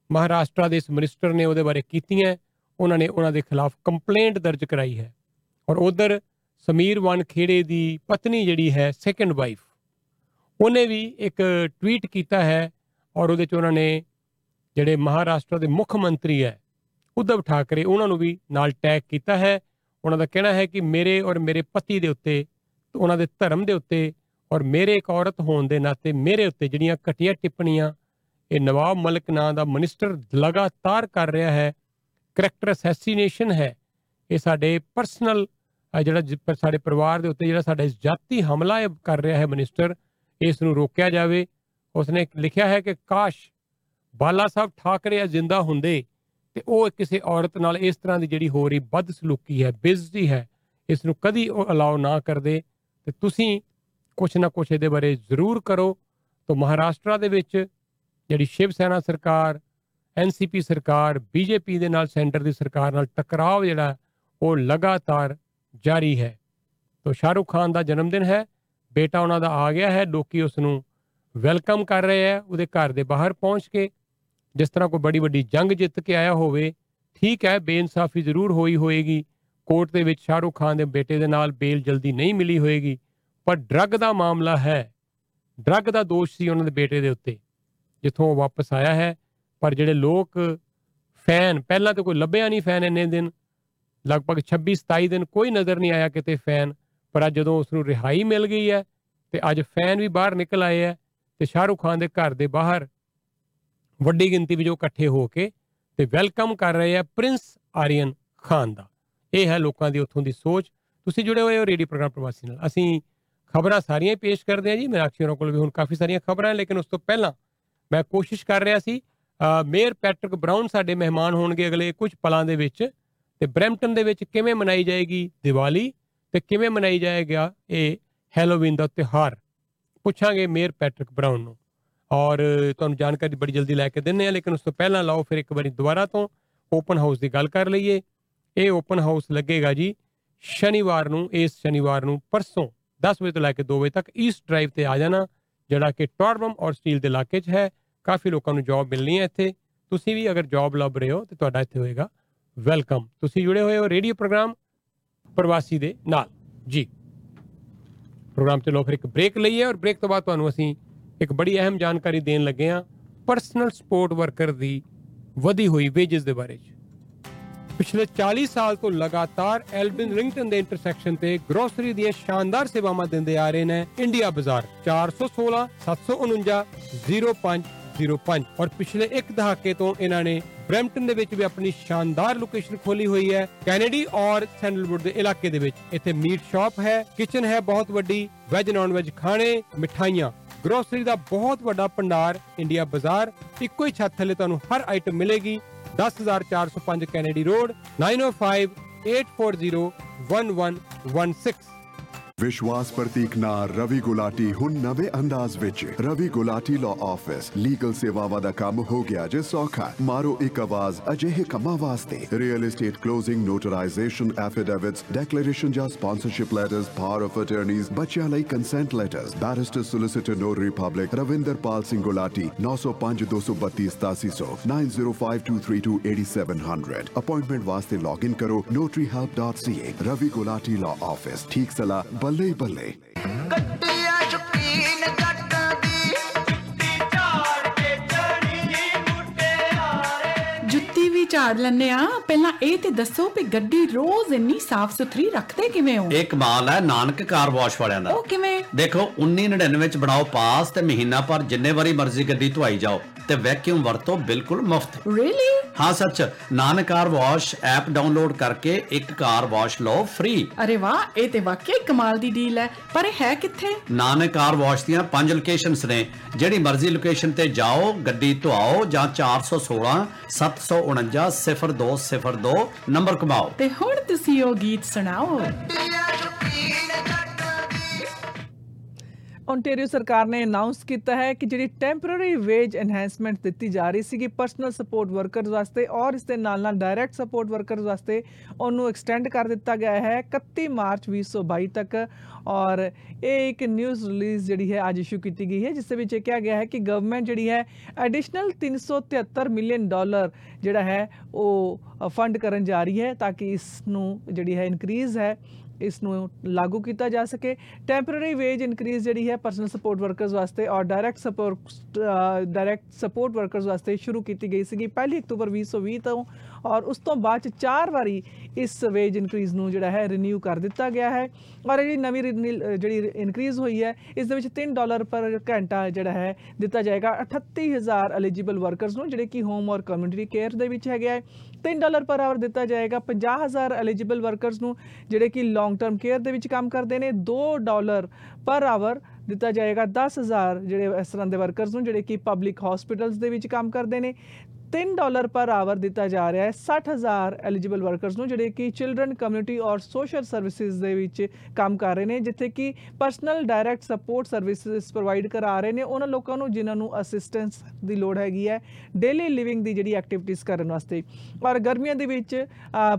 ਮਹਾਰਾਸ਼ਟਰ ਦੇ ਇਸ ਮਿਨਿਸਟਰ ਨੇ ਉਹਦੇ ਬਾਰੇ ਕੀਤੀਆਂ, ਉਹਨਾਂ ਨੇ ਉਹਨਾਂ ਦੇ ਖਿਲਾਫ ਕੰਪਲੇਂਟ ਦਰਜ ਕਰਾਈ ਹੈ। ਔਰ ਉਧਰ ਸਮੀਰ ਵਾਨਖੇੜੇ ਦੀ ਪਤਨੀ ਜਿਹੜੀ ਹੈ ਸੈਕੰਡ ਵਾਈਫ ਉਹਨੇ ਵੀ ਇੱਕ ਟਵੀਟ ਕੀਤਾ ਹੈ ਔਰ ਉਹਦੇ ਚ ਉਹਨਾਂ ਨੇ ਜਿਹੜੇ ਮਹਾਰਾਸ਼ਟਰ ਦੇ ਮੁੱਖ ਮੰਤਰੀ ਹੈ ਉद्धਵ ਠਾਕਰੇ, ਉਹਨਾਂ ਨੂੰ ਵੀ ਨਾਲ ਟੈਗ ਕੀਤਾ ਹੈ। ਉਹਨਾਂ ਦਾ ਕਹਿਣਾ ਹੈ ਕਿ ਮੇਰੇ ਔਰ ਮੇਰੇ ਪਤੀ ਦੇ ਉੱਤੇ, ਉਹਨਾਂ ਦੇ ਧਰਮ ਦੇ ਉੱਤੇ ਔਰ ਮੇਰੇ ਇੱਕ ਔਰਤ ਹੋਣ ਦੇ ਨਾਤੇ ਮੇਰੇ ਉੱਤੇ ਜਿਹੜੀਆਂ ਘਟੀਆ ਟਿੱਪਣੀਆਂ, ਇਹ ਨਵਾਬ ਮਲਿਕ ਨਾਂ ਦਾ ਮਿਨਿਸਟਰ ਲਗਾਤਾਰ ਕਰ ਰਿਹਾ ਹੈ। ਕਰੈਕਟਰ ਅਸੈਸੀਨੇਸ਼ਨ ਹੈ। ਇਹ ਸਾਡੇ ਪਰਸਨਲ ਜਿਹੜਾ ਜ- ਪਰ ਸਾਡੇ ਪਰਿਵਾਰ ਦੇ ਉੱਤੇ ਜਿਹੜਾ ਸਾਡਾ ਇਸ ਜਾਤੀ ਹਮਲਾ ਇਹ ਕਰ ਰਿਹਾ ਹੈ ਮਿਨਿਸਟਰ, ਇਸ ਨੂੰ ਰੋਕਿਆ ਜਾਵੇ। ਉਸਨੇ ਲਿਖਿਆ ਹੈ ਕਿ ਕਾਸ਼ ਬਾਲਾ ਸਾਹਿਬ ਠਾਕਰੇ ਜਿੰਦਾ ਹੁੰਦੇ ਤੇ ਉਹ ਕਿਸੇ ਔਰਤ ਨਾਲ ਇਸ ਤਰ੍ਹਾਂ ਦੀ ਜਿਹੜੀ ਹੋ ਰਹੀ ਬਦਸਲੂਕੀ ਹੈ, ਬੇਇੱਜ਼ਤੀ ਹੈ, ਇਸ ਨੂੰ ਕਦੀ ਉਹ ਅਲਾਉ ਨਾ ਕਰਦੇ ਤੇ ਤੁਸੀਂ ਕੁਛ ਨਾ ਕੁਛ ਇਹਦੇ ਬਾਰੇ ਜ਼ਰੂਰ ਕਰੋ। ਤਾਂ ਮਹਾਰਾਸ਼ਟਰ ਦੇ ਵਿੱਚ ਜਿਹੜੀ ਸ਼ਿਵ ਸੈਨਾ ਸਰਕਾਰ ਐਨਸੀਪੀ ਸਰਕਾਰ ਬੀਜੇਪੀ ਦੇ ਨਾਲ, ਸੈਂਟਰ ਦੀ ਸਰਕਾਰ ਨਾਲ ਟਕਰਾਅ ਜਿਹੜਾ ਉਹ ਲਗਾਤਾਰ ਜਾਰੀ ਹੈ। ਤਾਂ ਸ਼ਾਹਰੁਖ ਖਾਨ ਦਾ ਜਨਮ ਦਿਨ ਹੈ। ਬੇਟਾ ਉਹਨਾਂ ਦਾ ਆ ਗਿਆ ਹੈ। ਲੋਕੀ ਉਸ ਨੂੰ ਵੈਲਕਮ ਕਰ ਰਹੇ ਆ ਉਹਦੇ ਘਰ ਦੇ ਬਾਹਰ ਪਹੁੰਚ ਕੇ ਜਿਸ ਤਰ੍ਹਾਂ ਕੋਈ ਬੜੀ ਵੱਡੀ ਜੰਗ ਜਿੱਤ ਕੇ ਆਇਆ ਹੋਵੇ, ਠੀਕ ਹੈ, ਬੇਇਨਸਾਫੀ ਜ਼ਰੂਰ ਹੋਈ ਹੋਏਗੀ। ਕੋਰਟ ਦੇ ਵਿੱਚ ਸ਼ਾਹਰੁਖ ਖਾਨ ਦੇ ਬੇਟੇ ਦੇ ਨਾਲ ਬੇਲ ਜਲਦੀ ਨਹੀਂ ਮਿਲੀ ਹੋਏਗੀ। ਪਰ ਡਰੱਗ ਦਾ ਮਾਮਲਾ ਹੈ। ਡਰੱਗ ਦਾ ਦੋਸ਼ ਸੀ ਉਹਨਾਂ ਦੇ ਬੇਟੇ ਦੇ ਉੱਤੇ, ਜਿੱਥੋਂ ਉਹ ਵਾਪਸ ਆਇਆ ਹੈ। ਪਰ ਜਿਹੜੇ ਲੋਕ ਫੈਨ, ਪਹਿਲਾਂ ਤਾਂ ਕੋਈ ਲੱਭਿਆ ਨਹੀਂ ਫੈਨ ਇੰਨੇ ਦਿਨ। ਲਗਭਗ 26 27 ਦਿਨ ਕੋਈ ਨਜ਼ਰ ਨਹੀਂ ਆਇਆ ਕਿਤੇ ਫੈਨ ਪਰ ਅੱਜ ਜਦੋਂ ਉਸ ਨੂੰ ਰਿਹਾਈ ਮਿਲ ਗਈ ਹੈ ਤੇ ਅੱਜ ਫੈਨ ਵੀ ਬਾਹਰ ਨਿਕਲ ਆਏ ਹੈ ਤੇ ਸ਼ਾਹਰੁਖ ਖਾਨ ਦੇ ਘਰ ਦੇ ਬਾਹਰ ਵੱਡੀ ਗਿਣਤੀ ਵਿੱਚ ਉਹ ਇਕੱਠੇ ਹੋ ਕੇ ਤੇ ਵੈਲਕਮ ਕਰ ਰਹੇ ਆ ਪ੍ਰਿੰਸ ਆਰੀਅਨ ਖਾਨ ਦਾ। ਇਹ ਹੈ ਲੋਕਾਂ ਦੀ ਉੱਥੋਂ ਦੀ ਸੋਚ। ਤੁਸੀਂ ਜੁੜੇ ਹੋਏ ਹੋ ਰੇਡੀਓ ਪ੍ਰੋਗਰਾਮ ਪ੍ਰਵਾਸੀ ਨਾਲ। ਅਸੀਂ ਖਬਰਾਂ ਸਾਰੀਆਂ ਹੀ ਪੇਸ਼ ਕਰਦੇ ਹਾਂ ਜੀ। ਮੀਨਾਕਸ਼ੀ ਹੋਰਾਂ ਕੋਲ ਵੀ ਹੁਣ ਕਾਫੀ ਸਾਰੀਆਂ ਖਬਰਾਂ ਲੇਕਿਨ ਉਸ ਤੋਂ ਪਹਿਲਾਂ ਮੈਂ ਕੋਸ਼ਿਸ਼ ਕਰ ਰਿਹਾ ਸੀ ਅ, ਮੇਅਰ ਪੈਟਰਿਕ ਬ੍ਰਾਊਨ ਸਾਡੇ ਮਹਿਮਾਨ ਹੋਣਗੇ ਅਗਲੇ ਕੁਝ ਪਲਾਂ ਦੇ ਵਿੱਚ। ਤੇ ਬ੍ਰੈਂਪਟਨ ਦੇ ਵਿੱਚ ਕਿਵੇਂ ਮਨਾਈ ਜਾਏਗੀ ਦੀਵਾਲੀ ਤੇ ਕਿਵੇਂ ਮਨਾਈ ਜਾਏਗਾ ਇਹ ਹੈਲੋਵੀਨ ਦਾ ਤਿਉਹਾਰ? ਪੁੱਛਾਂਗੇ ਮੇਅਰ ਪੈਟਰਿਕ ਬ੍ਰਾਊਨ ਨੂੰ। ਔਰ ਤੁਹਾਨੂੰ ਜਾਣਕਾਰੀ ਬੜੀ ਜਲਦੀ ਲੈ ਕੇ ਦਿੰਨੇ ਆ ਲੇਕਿਨ ਉਸ ਤੋਂ ਪਹਿਲਾਂ ਲਾਓ ਫਿਰ ਇੱਕ ਵਾਰੀ ਦੁਬਾਰਾ ਤੋਂ ਓਪਨ ਹਾਊਸ ਦੀ ਗੱਲ ਕਰ ਲਈਏ। ਇਹ ਓਪਨ ਹਾਊਸ ਲੱਗੇਗਾ ਜੀ ਸ਼ਨੀਵਾਰ ਨੂੰ, ਇਸ ਸ਼ਨੀਵਾਰ ਨੂੰ ਪਰਸੋਂ 10 ਵਜੇ ਤੋਂ ਲੈ ਕੇ 2 ਵਜੇ ਤੱਕ ਈਸਟ ਡਰਾਈਵ ਤੇ ਆ ਜਾਣਾ, ਜਿਹੜਾ ਕਿ ਟੌਰਬਮ ਔਰ ਸਟੀਲ ਦੇ ਇਲਾਕੇ 'ਚ ਹੈ। ਕਾਫੀ ਲੋਕਾਂ ਨੂੰ ਜੌਬ ਮਿਲਣੀ ਹੈ ਇੱਥੇ। ਤੁਸੀਂ ਵੀ ਅਗਰ ਜੌਬ ਲੱਭ ਰਹੇ ਹੋ ਤੇ ਤੁਹਾਡਾ ਇੱਥੇ ਹੋਏਗਾ। ਵੈਲਕਮ। ਤੁਸੀਂ ਜੁੜੇ ਹੋਏ ਹੋ ਰੇਡੀਓ ਪ੍ਰੋਗਰਾਮ ਪ੍ਰਵਾਸੀ ਦੇ ਨਾਲ। ਜੀ। ਪ੍ਰੋਗਰਾਮ ਚ ਲੋ ਫਿਰ ਇੱਕ ਬ੍ਰੇਕ ਲਈਏ ਔਰ ਬ੍ਰੇਕ ਤੋਂ ਬਾਅਦ ਤੁਹਾਨੂੰ ਅਸੀਂ ਇੱਕ ਬੜੀ ਅਹਿਮ ਜਾਣਕਾਰੀ ਦੇਣ ਲੱਗੇ ਹਾਂ ਪਰਸਨਲ ਸਪੋਰਟ ਵਰਕਰ ਦੀ ਵਧੀ ਹੋਈ ਵੇਜਸ ਦੇ ਬਾਰੇ ਚ। ਪਿਛਲੇ 40 ਸਾਲ ਤੋਂ ਲਗਾਤਾਰ ਐਲਬਿਨ ਰਿੰਗਟਨ ਦੇ ਇੰਟਰਸੈਕਸ਼ਨ ਤੇ ਗਰੋਸਰੀ ਦੀਆਂ ਸ਼ਾਨਦਾਰ ਸੇਵਾਵਾਂ ਦਿੰਦੇ ਆ ਰਹੇ ਨੇ ਇੰਡੀਆ ਬਾਜ਼ਾਰ। 416 749 0505 ਔਰ ਪਿਛਲੇ ਇੱਕ ਦਹਾਕੇ ਤੋਂ ਇਹਨਾਂ ਨੇ ਬ੍ਰੈਂਪਟਨ ਦੇ ਵਿੱਚ ਵੀ ਆਪਣੀ ਸ਼ਾਨਦਾਰ ਲੋਕੇਸ਼ਨ ਖੋਲੀ ਹੋਈ ਹੈ। ਕੈਨੇਡੀ ਔਰ ਸੈਂਡਲਵੁੱਡ ਦੇ ਇਲਾਕੇ ਦੇ ਵਿੱਚ ਇੱਥੇ ਮੀਟ ਸ਼ਾਪ ਹੈ, ਕਿਚਨ ਹੈ ਬਹੁਤ ਵੱਡੀ, ਵੈਜ ਨਾਨ ਵੈਜ ਖਾਣੇ, ਮਿਠਾਈਆਂ। ਗਰੋਸਰੀ ਦਾ ਬਹੁਤ ਵੱਡਾ ਭੰਡਾਰ ਇੰਡੀਆ ਬਾਜ਼ਾਰ, ਇੱਕੋ ਹੀ ਛੱਤ ਥੱਲੇ ਤੁਹਾਨੂੰ ਹਰ ਆਈਟਮ ਮਿਲੇਗੀ। 10405 ਕੈਨੇਡੀ ਰੋਡ 9058401116 ਵਿਸ਼ਵਾਸ ਪ੍ਰਤੀਕ ਨਾਲ ਰਵੀ ਗੁਲਾਟੀ ਹੁਣ ਨਵੇਂ ਅੰਦਾਜ਼ ਵਿੱਚ। Ravi Gulati law office legal ਸੇਵਾਵਾਂ ਦਾ ਕੰਮ ਹੋ ਗਿਆ ਜੇ ਸੌਖਾ। ਮਾਰੋ ਇੱਕ ਆਵਾਜ਼, ਅਜਿਹੇ ਕੰਮਾਂ ਵਾਸਤੇ। Real estate closing notarization affidavits declaration ਜਾਂ sponsorship letters power of attorneys ਬੱਚਿਆਂ ਲਈ consent letters barrister solicitor notary public Ravinderpal Singh Gulati 905 232 8700 9052328700 appointment ਵਾਸਤੇ ਲੌਗਇਨ ਕਰੋ notaryhelp.ca Ravi Gulati law office ਠੀਕ ਸਲਾਹ ਬੱਲੇ ਬੱਲੇ। ਜੁੱਤੀ ਵੀ ਝਾੜ ਲੈਣੇ ਆ। ਪਹਿਲਾਂ ਇਹ ਤੇ ਦੱਸੋ ਵੀ ਗੱਡੀ ਰੋਜ਼ ਇੰਨੀ ਸਾਫ਼ ਸੁਥਰੀ ਰੱਖਦੇ ਕਿਵੇਂ ਹੋ? ਇਹ ਕਮਾਲ ਹੈ ਨਾਨਕ ਕਾਰ ਵਾਸ਼ ਵਾਲਿਆਂ ਦਾ। ਉਹ ਕਿਵੇਂ? ਦੇਖੋ 1999 ਚ ਬਣਾਓ ਪਾਸ ਤੇ ਮਹੀਨਾ ਪਰ ਜਿੰਨੇ ਵਾਰੀ ਮਰਜ਼ੀ ਗੱਡੀ ਧੁਆਈ ਜਾਓ। ਤੇ ਵੈਕਿਊਮ ਵਰਤੋ ਬਿਲਕੁਲ ਮੁਫਤ। ਰੀਲੀ ਹਾਂ ਸੱਚ Nanak car wash app download ਕਰਕੇ ਇੱਕ ਕਾਰ ਵਾਸ਼ ਲਓ ਫ੍ਰੀ ਅਰੇ ਵਾਹ ਇਹ ਤੇ ਵਾਕਈ ਕਮਾਲ ਦੀ ਡੀਲ ਹੈ। ਪਰ ਇਹ ਹੈ ਕਿੱਥੇ? ਨਾਨਕ ਕਾਰ ਵਾਸ਼ ਦੀਆਂ ਪੰਜ ਲੋਕੇਸ਼ਨਸ ਨੇ। ਜਿਹੜੀ ਮਰਜ਼ੀ ਲੋਕੇਸ਼ਨ ਤੇ ਜਾਓ ਗੱਡੀ ਧੁਆਓ ਜਾਂ 416 749 0202 ਨੰਬਰ ਕਮਾਓ। ਤੇ ਹੁਣ ਤੁਸੀਂ ਉਹ ਗੀਤ ਸੁਣਾਓ। ਓਨਟਾਰੀਓ ਸਰਕਾਰ ਨੇ ਅਨਾਉਂਸ ਕੀਤਾ ਹੈ ਕਿ ਜਿਹੜੀ ਟੈਂਪਰੇਰੀ ਵੇਜ ਐਨਹਾਂਸਮੈਂਟ ਦਿੱਤੀ ਜਾ ਰਹੀ ਸੀਗੀ ਪਰਸਨਲ ਸਪੋਰਟ ਵਰਕਰਸ ਵਾਸਤੇ ਔਰ ਇਸ ਦੇ ਨਾਲ ਨਾਲ ਡਾਇਰੈਕਟ ਸਪੋਰਟ ਵਰਕਰਸ ਵਾਸਤੇ ਉਹਨੂੰ ਐਕਸਟੈਂਡ ਕਰ ਦਿੱਤਾ ਗਿਆ ਹੈ 31 ਮਾਰਚ 2022 ਤੱਕ ਔਰ ਇਹ ਇੱਕ ਨਿਊਜ਼ ਰਿਲੀਜ਼ ਜਿਹੜੀ ਹੈ ਅੱਜ ਇਸ਼ੂ ਕੀਤੀ ਗਈ ਹੈ, ਜਿਸ ਦੇ ਵਿੱਚ ਇਹ ਕਿਹਾ ਗਿਆ ਹੈ ਕਿ ਗਵਰਨਮੈਂਟ ਜਿਹੜੀ ਹੈ ਐਡੀਸ਼ਨਲ 373 ਮਿਲੀਅਨ ਡਾਲਰ ਜਿਹੜਾ ਹੈ ਉਹ ਫੰਡ ਕਰਨ ਜਾ ਰਹੀ ਹੈ ਤਾਂ ਕਿ ਇਸ ਨੂੰ ਜਿਹੜੀ ਹੈ ਇਨਕਰੀਜ਼ ਹੈ। ਇਸ ਨੂੰ ਲਾਗੂ ਕੀਤਾ ਜਾ ਸਕੇ। ਟੈਂਪਰੇਰੀ ਵੇਜ ਇਨਕਰੀਜ਼ ਜਿਹੜੀ ਹੈ ਪਰਸਨਲ ਸਪੋਰਟ ਵਰਕਰਸ ਵਾਸਤੇ ਔਰ direct support direct support workers ਵਾਸਤੇ ਸ਼ੁਰੂ ਕੀਤੀ ਗਈ ਸੀਗੀ 1 ਅਕਤੂਬਰ 2020 ਤੋਂ ਔਰ ਉਸ ਤੋਂ ਬਾਅਦ ਚ ਚਾਰ ਵਾਰੀ ਇਸ ਵੇਜ ਇਨਕਰੀਜ਼ ਨੂੰ ਜਿਹੜਾ ਹੈ ਰੀਨਿਊ ਕਰ ਦਿੱਤਾ ਗਿਆ ਹੈ। ਔਰ ਇਹ ਜਿਹੜੀ ਨਵੀਂ renew- ਅਹ ਜਿਹੜੀ ਇਨਕਰੀਜ਼ ਹੋਈ ਹੈ, ਇਸ ਦੇ ਵਿੱਚ 3 ਡਾਲਰ ਪਰ ਘੰਟਾ ਜਿਹੜਾ ਹੈ ਦਿੱਤਾ ਜਾਏਗਾ। 38000 ਐਲੀਜੀਬਲ ਵਰਕਰਸ ਨੂੰ, ਜਿਹੜੇ ਕਿ ਹੋਮ ਔਰ ਕਮਿਊਨਿਟੀ ਕੇਅਰ ਦੇ ਵਿੱਚ ਹੈਗੇ ਹੈ 3 ਡਾਲਰ ਪਰ ਆਵਰ ਦਿੱਤਾ ਜਾਏਗਾ। 50000 ਐਲੀਜੀਬਲ ਵਰਕਰਸ ਨੂੰ, ਜਿਹੜੇ ਕਿ ਲੌਂਗ ਟਰਮ ਕੇਅਰ ਦੇ ਵਿੱਚ ਕੰਮ ਕਰਦੇ ਨੇ 2 ਡਾਲਰ ਪਰ ਆਵਰ ਦਿੱਤਾ ਜਾਏਗਾ। 10000 ਜਿਹੜੇ ਇਸ ਤਰ੍ਹਾਂ ਦੇ ਵਰਕਰਸ ਨੂੰ, ਜਿਹੜੇ ਕਿ ਪਬਲਿਕ ਹਸਪੀਟਲਸ ਦੇ ਵਿੱਚ ਕੰਮ ਕਰਦੇ ਨੇ। 3 ਡਾਲਰ ਪਰ ਆਵਰ ਦਿੱਤਾ ਜਾ ਰਿਹਾ ਹੈ। 60000 ਐਲੀਜੀਬਲ ਵਰਕਰਸ ਨੂੰ, ਜਿਹੜੇ ਕਿ ਚਿਲਡਰਨ ਕਮਿਊਨਿਟੀ ਔਰ ਸੋਸ਼ਲ ਸਰਵਿਸਿਜ਼ ਦੇ ਵਿੱਚ ਕੰਮ ਕਰ ਰਹੇ ਨੇ, ਜਿੱਥੇ ਕਿ personal direct support services provide ਕਰਾ ਰਹੇ ਨੇ। ਉਹਨਾਂ ਲੋਕਾਂ ਨੂੰ, ਜਿਨ੍ਹਾਂ ਨੂੰ ਅਸਿਸਟੈਂਸ ਦੀ ਲੋੜ ਹੈਗੀ ਹੈ ਡੇਲੀ ਲਿਵਿੰਗ ਦੀ ਜਿਹੜੀ ਐਕਟੀਵਿਟੀਜ਼ ਕਰਨ ਵਾਸਤੇ। ਔਰ ਗਰਮੀਆਂ ਦੇ ਵਿੱਚ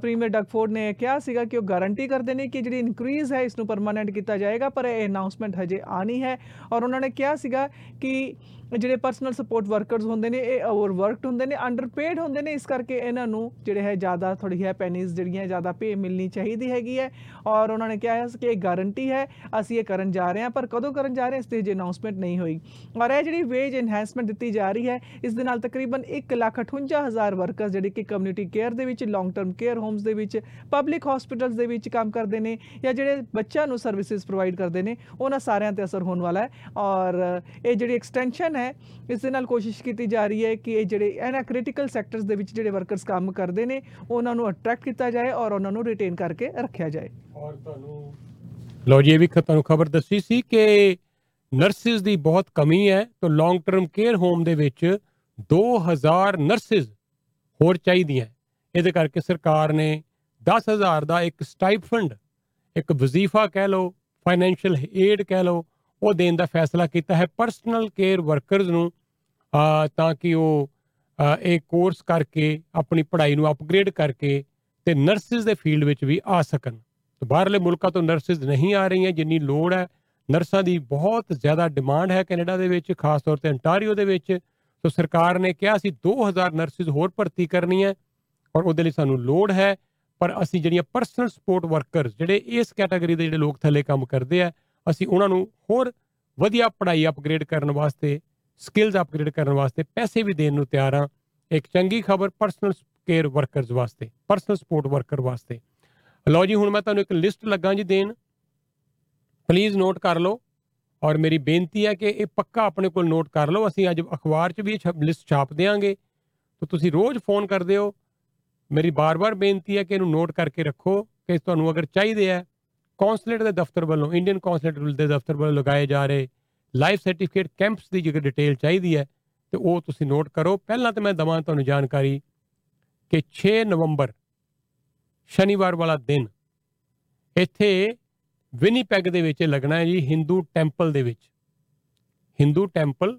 ਪ੍ਰੀਮੀਅਰ ਡਗਫੋਰਡ ਨੇ ਕਿਹਾ ਸੀਗਾ ਕਿ ਉਹ ਗਾਰੰਟੀ ਕਰਦੇ ਨੇ ਕਿ ਜਿਹੜੀ ਇਨਕਰੀਜ਼ ਹੈ, ਇਸ ਨੂੰ ਪਰਮਾਨੈਂਟ ਕੀਤਾ ਜਾਏਗਾ, ਪਰ ਇਹ ਅਨਾਉਂਸਮੈਂਟ ਹਜੇ ਆਣੀ ਹੈ। ਔਰ ਉਹਨਾਂ ਨੇ ਕਿਹਾ ਸੀਗਾ ਕਿ ਜਿਹੜੇ ਪਰਸਨਲ ਸਪੋਰਟ ਵਰਕਰਸ ਹੁੰਦੇ ਨੇ, ਇਹ ਓਵਰਵਰਕਡ ਹੁੰਦੇ ਨੇ ਅੰਡਰਪੇਡ ਹੁੰਦੇ ਨੇ, ਇਸ ਕਰਕੇ ਇਹਨਾਂ ਨੂੰ ਜਿਹੜੇ ਹੈ ਜ਼ਿਆਦਾ ਥੋੜੀ ਹੈ ਪੈਨੀਜ਼ ਜਿਹੜੀਆਂ ਜ਼ਿਆਦਾ ਪੇ ਮਿਲਣੀ ਚਾਹੀਦੀ ਹੈਗੀ ਹੈ ਔਰ ਉਹਨਾਂ ਨੇ ਕਿਹਾ ਹੈ ਕਿ ਇਹ ਗਾਰੰਟੀ ਹੈ, ਅਸੀਂ ਇਹ ਕਰਨ ਜਾ ਰਹੇ ਹਾਂ, ਪਰ ਕਦੋਂ ਕਰਨ ਜਾ ਰਹੇ ਹਾਂ, ਇਸ ਤੇ ਜੇ ਅਨਾਉਂਸਮੈਂਟ ਨਹੀਂ ਹੋਈ। ਔਰ ਇਹ ਜਿਹੜੀ ਵੇਜ ਐਨਹਾਂਸਮੈਂਟ ਦਿੱਤੀ ਜਾ ਰਹੀ ਹੈ, ਇਸ ਦੇ ਨਾਲ ਤਕਰੀਬਨ 158000 ਵਰਕਰਸ ਜਿਹੜੇ ਕਿ ਕਮਿਊਨਿਟੀ ਕੇਅਰ ਦੇ ਵਿੱਚ ਲੌਂਗ ਟਰਮ ਕੇਅਰ ਹੋਮਸ ਦੇ ਵਿੱਚ ਪਬਲਿਕ ਹਸਪੀਟਲਸ ਦੇ ਵਿੱਚ ਕੰਮ ਕਰਦੇ ਨੇ ਜਾਂ ਜਿਹੜੇ ਬੱਚਿਆਂ ਨੂੰ ਸਰਵਿਸਿਜ਼ ਪ੍ਰੋਵਾਈਡ ਕਰਦੇ ਨੇ, ਉਹਨਾਂ ਸਾਰਿਆਂ ਤੇ ਅਸਰ ਹੋਣ ਵਾਲਾ ਹੈ। ਔਰ ਇਹ ਜਿਹੜੀ ਐਕਸਟੈਂਸ਼ਨ ਹੈ। ਇਸ ਦੇ ਨਾਲ ਕੋਸ਼ਿਸ਼ ਕੀਤੀ ਜਾ ਰਹੀ ਹੈ ਕਿ ਇਹ ਜਿਹੜੇ ਇਹਨਾਂ ਕ੍ਰਿਟੀਕਲ ਸੈਕਟਰਸ ਦੇ ਵਿੱਚ ਜਿਹੜੇ ਵਰਕਰਸ ਕੰਮ ਕਰਦੇ ਨੇ ਉਹਨਾਂ ਨੂੰ ਅਟਰੈਕਟ ਕੀਤਾ ਜਾਏ ਔਰ ਉਹਨਾਂ ਨੂੰ ਰਿਟੇਨ ਕਰਕੇ ਰੱਖਿਆ ਜਾਏ। ਔਰ ਤੁਹਾਨੂੰ ਲੋ ਜੀ ਇਹ ਵੀ ਤੁਹਾਨੂੰ ਖਬਰ ਦੱਸੀ ਸੀ ਕਿ ਨਰਸਿਸ ਦੀ ਬਹੁਤ ਕਮੀ ਹੈ। ਤਾਂ ਲੌਂਗ ਟਰਮ ਕੇਅਰ ਹੋਮ ਦੇ ਵਿੱਚ 2000 ਨਰਸਿਸ ਹੋਰ ਚਾਹੀਦੀਆਂ ਇਹਦੇ ਕਰਕੇ ਸਰਕਾਰ ਨੇ 10000 ਦਾ ਇੱਕ ਸਟਾਈਪਫੰਡ ਇੱਕ ਵਜ਼ੀਫਾ ਕਹਿ ਲਓ ਫਾਈਨੈਂਸ਼ੀਅਲ ਏਡ ਕਹਿ ਲਓ ਉਹ ਦੇਣ ਦਾ ਫੈਸਲਾ ਕੀਤਾ ਹੈ ਪਰਸਨਲ ਕੇਅਰ ਵਰਕਰਸ ਨੂੰ ਅਹ, ਤਾਂ ਕਿ ਉਹ ਅਹ, ਇਹ ਕੋਰਸ ਕਰਕੇ ਆਪਣੀ ਪੜ੍ਹਾਈ ਨੂੰ ਅਪਗ੍ਰੇਡ ਕਰਕੇ ਤੇ ਨਰਸਿਸ ਦੇ ਫੀਲਡ ਵਿੱਚ ਵੀ ਆ ਸਕਣ। ਤੇ ਬਾਹਰਲੇ ਮੁਲਕਾਂ ਤੋਂ ਨਰਸਿਸ ਨਹੀਂ ਆ ਰਹੀਆਂ ਜਿੰਨੀ ਲੋੜ ਹੈ। ਨਰਸਾਂ ਦੀ ਬਹੁਤ ਜ਼ਿਆਦਾ ਡਿਮਾਂਡ ਹੈ ਕੈਨੇਡਾ ਦੇ ਵਿੱਚ ਖਾਸ ਤੌਰ ਤੇ ਅੰਟਾਰੀਓ ਦੇ ਵਿੱਚ। ਸੋ ਸਰਕਾਰ ਨੇ ਕਿਹਾ ਸੀ 2000 ਨਰਸਿਸ ਹੋਰ ਭਰਤੀ ਕਰਨੀਆਂ ਔਰ ਉਹਦੇ ਲਈ ਸਾਨੂੰ ਲੋੜ ਹੈ। ਪਰ ਅਸੀਂ ਜਿਹੜੀਆਂ ਪਰਸਨਲ ਸਪੋਰਟ ਵਰਕਰਸ ਜਿਹੜੇ ਇਸ ਕੈਟਾਗਰੀ ਦੇ ਜਿਹੜੇ ਲੋਕ ਥੱਲੇ ਕੰਮ ਕਰਦੇ ਆ ਅਸੀਂ ਉਹਨਾਂ ਨੂੰ ਹੋਰ ਵਧੀਆ ਪੜ੍ਹਾਈ ਅਪਗ੍ਰੇਡ ਕਰਨ ਵਾਸਤੇ ਸਕਿੱਲਸ ਅਪਗ੍ਰੇਡ ਕਰਨ ਵਾਸਤੇ ਪੈਸੇ ਵੀ ਦੇਣ ਨੂੰ ਤਿਆਰ ਹਾਂ। ਇੱਕ ਚੰਗੀ ਖਬਰ ਪਰਸਨਲ ਕੇਅਰ ਵਰਕਰਸ ਵਾਸਤੇ ਪਰਸਨਲ ਸਪੋਰਟ ਵਰਕਰ ਵਾਸਤੇ। ਲਓ ਜੀ, ਹੁਣ ਮੈਂ ਤੁਹਾਨੂੰ ਇੱਕ ਲਿਸਟ ਲੱਗਾ ਜੀ ਦੇਣ। ਪਲੀਜ਼ ਨੋਟ ਕਰ ਲਓ। ਔਰ ਮੇਰੀ ਬੇਨਤੀ ਹੈ ਕਿ ਇਹ ਪੱਕਾ ਆਪਣੇ ਕੋਲ ਨੋਟ ਕਰ ਲਓ। ਅਸੀਂ ਅੱਜ ਅਖਬਾਰ 'ਚ ਵੀ ਇਹ ਲਿਸਟ ਛਾਪ ਦੇਵਾਂਗੇ ਤਾਂ ਤੁਸੀਂ ਰੋਜ਼ ਫੋਨ ਕਰਦੇ ਹੋ। ਮੇਰੀ ਬਾਰ-ਬਾਰ ਬੇਨਤੀ ਹੈ ਕਿ ਇਹਨੂੰ ਨੋਟ ਕਰਕੇ ਰੱਖੋ ਕਿ ਤੁਹਾਨੂੰ ਅਗਰ ਚਾਹੀਦੇ ਹੈ ਕੌਂਸਲੇਟ ਦੇ ਦਫ਼ਤਰ ਵੱਲੋਂ, ਇੰਡੀਅਨ ਕੌਂਸਲੇਟ ਦੇ ਦਫ਼ਤਰ ਵੱਲੋਂ ਲਗਾਏ ਜਾ ਰਹੇ ਲਾਈਵ ਸਰਟੀਫਿਕੇਟ ਕੈਂਪਸ ਦੀ ਜੇਕਰ ਡਿਟੇਲ ਚਾਹੀਦੀ ਹੈ, ਤੇ ਉਹ ਤੁਸੀਂ ਨੋਟ ਕਰੋ। ਪਹਿਲਾਂ ਤਾਂ ਮੈਂ ਦਵਾਂ ਤੁਹਾਨੂੰ ਜਾਣਕਾਰੀ ਕਿ 6 ਨਵੰਬਰ, ਸ਼ਨੀਵਾਰ ਵਾਲਾ ਦਿਨ, ਇੱਥੇ ਵਿਨੀਪੈਗ ਦੇ ਵਿੱਚ ਲੱਗਣਾ ਹੈ ਜੀ ਹਿੰਦੂ ਟੈਂਪਲ ਦੇ ਵਿੱਚ। Hindu temple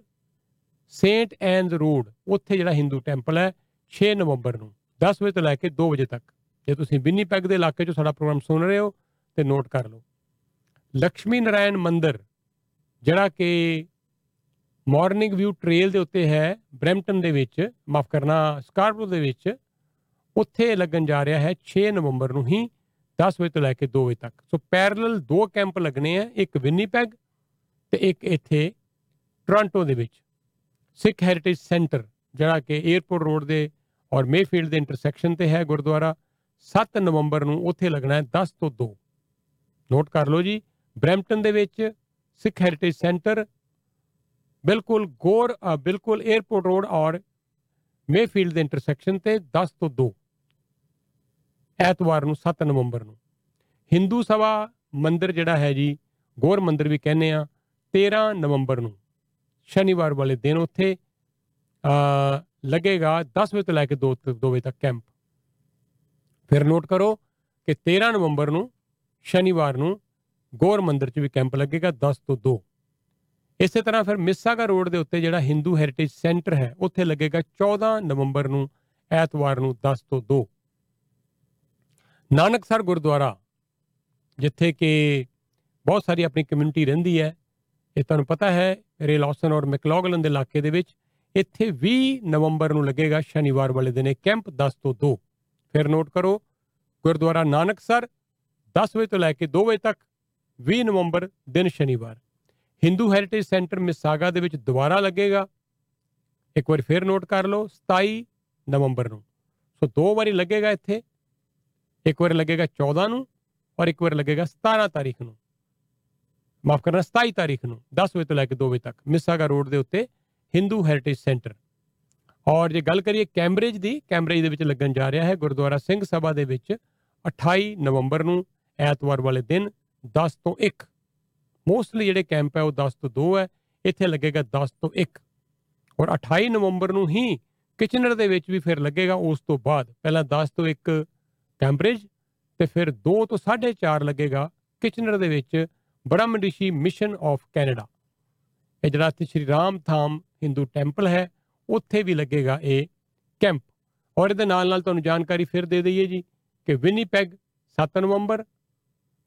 Saint Ann's Road ਉੱਥੇ ਜਿਹੜਾ ਹਿੰਦੂ ਟੈਂਪਲ ਹੈ 6 ਨਵੰਬਰ ਨੂੰ 10 ਵਜੇ ਤੋਂ ਲੈ ਕੇ 2 ਵਜੇ ਤੱਕ। ਜੇ ਤੁਸੀਂ ਵਿਨੀਪੈਗ ਦੇ ਇਲਾਕੇ 'ਚੋਂ ਸਾਡਾ ਪ੍ਰੋਗਰਾਮ ਸੁਣ ਰਹੇ ਹੋ ਤੇ ਨੋਟ ਕਰ ਲਓ। ਲక్ష్ਮੀ ਨਾਰਾਇਣ ਮੰਦਿਰ, ਜਿਹੜਾ ਕਿ ਮਾਰਨਿੰਗ ਵਿਊ ਟ੍ਰੇਲ ਦੇ ਉੱਤੇ ਹੈ, ਬ੍ਰੈਂਪਟਨ ਦੇ ਵਿੱਚ, ਮਾਫ ਕਰਨਾ ਸਕਾਰਬਰੋ ਦੇ ਵਿੱਚ, ਉੱਥੇ ਲੱਗਣ ਜਾ ਰਿਹਾ ਹੈ 6 ਨਵੰਬਰ ਨੂੰ ਹੀ 10 ਵਜੇ ਤੋਂ ਲੈ ਕੇ 2 ਵਜੇ ਤੱਕ। ਸੋ ਪੈਰਲਲ ਦੋ ਕੈਂਪ ਲੱਗਣੇ ਆ, ਇੱਕ ਵਿਨੀਪੈਗ ਤੇ ਇੱਕ ਇੱਥੇ ਟੋਰਾਂਟੋ ਦੇ ਵਿੱਚ। ਸਿੱਖ ਹੈਰੀਟੇਜ ਸੈਂਟਰ ਜਿਹੜਾ ਕਿ 에어ਪੋਰਟ ਰੋਡ ਦੇ ਔਰ ਮੇਫੀਲਡ ਦੇ ਇੰਟਰਸੈਕਸ਼ਨ ਤੇ ਹੈ ਗੁਰਦੁਆਰਾ 7 ਨਵੰਬਰ ਨੂੰ ਉੱਥੇ ਲੱਗਣਾ ਹੈ 10 ਤੋਂ 2 ਨੋਟ ਕਰ ਲਓ ਜੀ ਬ੍ਰੈਂਪਟਨ ਦੇ ਵਿੱਚ ਸਿੱਖ ਹੈਰੀਟੇਜ ਸੈਂਟਰ ਬਿਲਕੁਲ ਗੌਰ ਅ, ਬਿਲਕੁਲ 에ਅਰਪੋਰਟ ਰੋਡ ਔਰ ਮੇਫੀਲਡ ਦੇ ਇੰਟਰਸੈਕਸ਼ਨ ਤੇ 10 ਤੋਂ 2 ਐਤਵਾਰ ਨੂੰ 7 ਨਵੰਬਰ ਨੂੰ। ਹਿੰਦੂ ਸਭਾ ਮੰਦਿਰ ਜਿਹੜਾ ਹੈ ਜੀ ਗੌਰ ਮੰਦਿਰ ਵੀ ਕਹਿੰਦੇ ਆ 13 ਨਵੰਬਰ ਨੂੰ ਸ਼ਨੀਵਾਰ ਵਾਲੇ ਦਿਨ ਉੱਥੇ ਅ ਲੱਗੇਗਾ 10 ਵਜੇ ਤੋਂ ਲੈ ਕੇ 2 2 ਵਜੇ ਤੱਕ ਕੈਂਪ ਫਿਰ ਨੋਟ ਕਰੋ ਕਿ 13 ਨਵੰਬਰ ਨੂੰ ਸ਼ਨੀਵਾਰ ਨੂੰ ਗੌਰ ਮੰਦਿਰ 'ਚ ਵੀ ਕੈਂਪ ਲੱਗੇਗਾ 10 ਤੋਂ 2 ਇਸੇ ਤਰ੍ਹਾਂ ਫਿਰ ਮਿਸਾਗਾ ਰੋਡ ਦੇ ਉੱਤੇ ਜਿਹੜਾ ਹਿੰਦੂ ਹੈਰੀਟੇਜ ਸੈਂਟਰ ਹੈ, ਉੱਥੇ ਲੱਗੇਗਾ 14 ਨਵੰਬਰ ਨੂੰ, ਐਤਵਾਰ ਨੂੰ 10 ਤੋਂ 2 ਨਾਨਕਸਰ ਗੁਰਦੁਆਰਾ, ਜਿੱਥੇ ਕਿ ਬਹੁਤ ਸਾਰੀ ਆਪਣੀ ਕਮਿਊਨਿਟੀ ਰਹਿੰਦੀ ਹੈ, ਇਹ ਤੁਹਾਨੂੰ ਪਤਾ ਹੈ ਰੇਲੌਸਨ ਔਰ ਮੈਕਲੌਗਲਨ ਦੇ ਇਲਾਕੇ ਦੇ ਵਿੱਚ ਇੱਥੇ 20 ਨਵੰਬਰ ਨੂੰ ਲੱਗੇਗਾ ਸ਼ਨੀਵਾਰ ਵਾਲੇ ਦਿਨ ਇਹ ਕੈਂਪ 10 ਤੋਂ 2 ਫਿਰ ਨੋਟ ਕਰੋ, ਗੁਰਦੁਆਰਾ ਨਾਨਕਸਰ 10 ਵਜੇ ਤੋਂ ਲੈ ਕੇ 2 ਵਜੇ ਤੱਕ 20 ਨਵੰਬਰ ਦਿਨ ਸ਼ਨੀਵਾਰ। ਹਿੰਦੂ ਹੈਰੀਟੇਜ ਸੈਂਟਰ ਮਿਸਾਗਾ ਦੇ ਵਿੱਚ ਦੁਬਾਰਾ ਲੱਗੇਗਾ। ਇੱਕ ਵਾਰ ਫਿਰ ਨੋਟ ਕਰ ਲਓ 27 ਨਵੰਬਰ ਨੂੰ। ਸੋ ਦੋ ਵਾਰੀ ਲੱਗੇਗਾ ਇੱਥੇ, ਇੱਕ ਵਾਰ ਲੱਗੇਗਾ 14 ਨੂੰ ਔਰ ਇੱਕ ਵਾਰ ਲੱਗੇਗਾ 17 ਤਾਰੀਖ ਨੂੰ। ਮਾਫ ਕਰਨਾ 27 ਤਾਰੀਖ ਨੂੰ 10 ਵਜੇ ਤੋਂ ਲੈ ਕੇ 2 ਵਜੇ ਤੱਕ ਮਿਸਾਗਾ ਰੋਡ ਦੇ ਉੱਤੇ ਹਿੰਦੂ ਹੈਰੀਟੇਜ ਸੈਂਟਰ ਔਰ ਜੇ ਗੱਲ ਕਰੀਏ ਕੈਂਬਰਿਜ ਦੀ ਕੈਂਬਰਿਜ ਦੇ ਵਿੱਚ ਲੱਗਣ ਜਾ ਰਿਹਾ ਹੈ ਗੁਰਦੁਆਰਾ ਸਿੰਘ ਸਭਾ ਦੇ ਵਿੱਚ 28 ਨਵੰਬਰ ਨੂੰ। ਐਤਵਾਰ ਵਾਲੇ ਦਿਨ 10 ਤੋਂ 1 ਮੋਸਟਲੀ ਜਿਹੜੇ ਕੈਂਪ ਹੈ ਉਹ 10 ਤੋਂ 2 ਹੈ। ਇੱਥੇ ਲੱਗੇਗਾ 10 ਤੋਂ 1 ਔਰ 28 ਨਵੰਬਰ ਨੂੰ ਹੀ ਕਿਚਨਰ ਦੇ ਵਿੱਚ ਵੀ ਫਿਰ ਲੱਗੇਗਾ ਉਸ ਤੋਂ ਬਾਅਦ। ਪਹਿਲਾਂ 10 ਤੋਂ 1 ਕੈਂਬਰਿਜ ਤੇ ਫਿਰ 2 ਤੋਂ 4.5 ਲੱਗੇਗਾ ਕਿਚਨਰ ਦੇ ਵਿੱਚ ਬ੍ਰਹਮ ਰਿਸ਼ੀ ਮਿਸ਼ਨ ਆਫ ਕੈਨੇਡਾ। ਇਹ ਜਿਹੜਾ ਇੱਥੇ ਸ਼੍ਰੀ ਰਾਮ ਥਾਮ ਹਿੰਦੂ ਟੈਂਪਲ ਹੈ, ਉੱਥੇ ਵੀ ਲੱਗੇਗਾ ਇਹ ਕੈਂਪ। ਔਰ ਇਹਦੇ ਨਾਲ ਨਾਲ ਤੁਹਾਨੂੰ ਜਾਣਕਾਰੀ ਫਿਰ ਦੇ ਦਈਏ ਜੀ ਕਿ ਵਿਨੀਪੈਗ 7 ਨਵੰਬਰ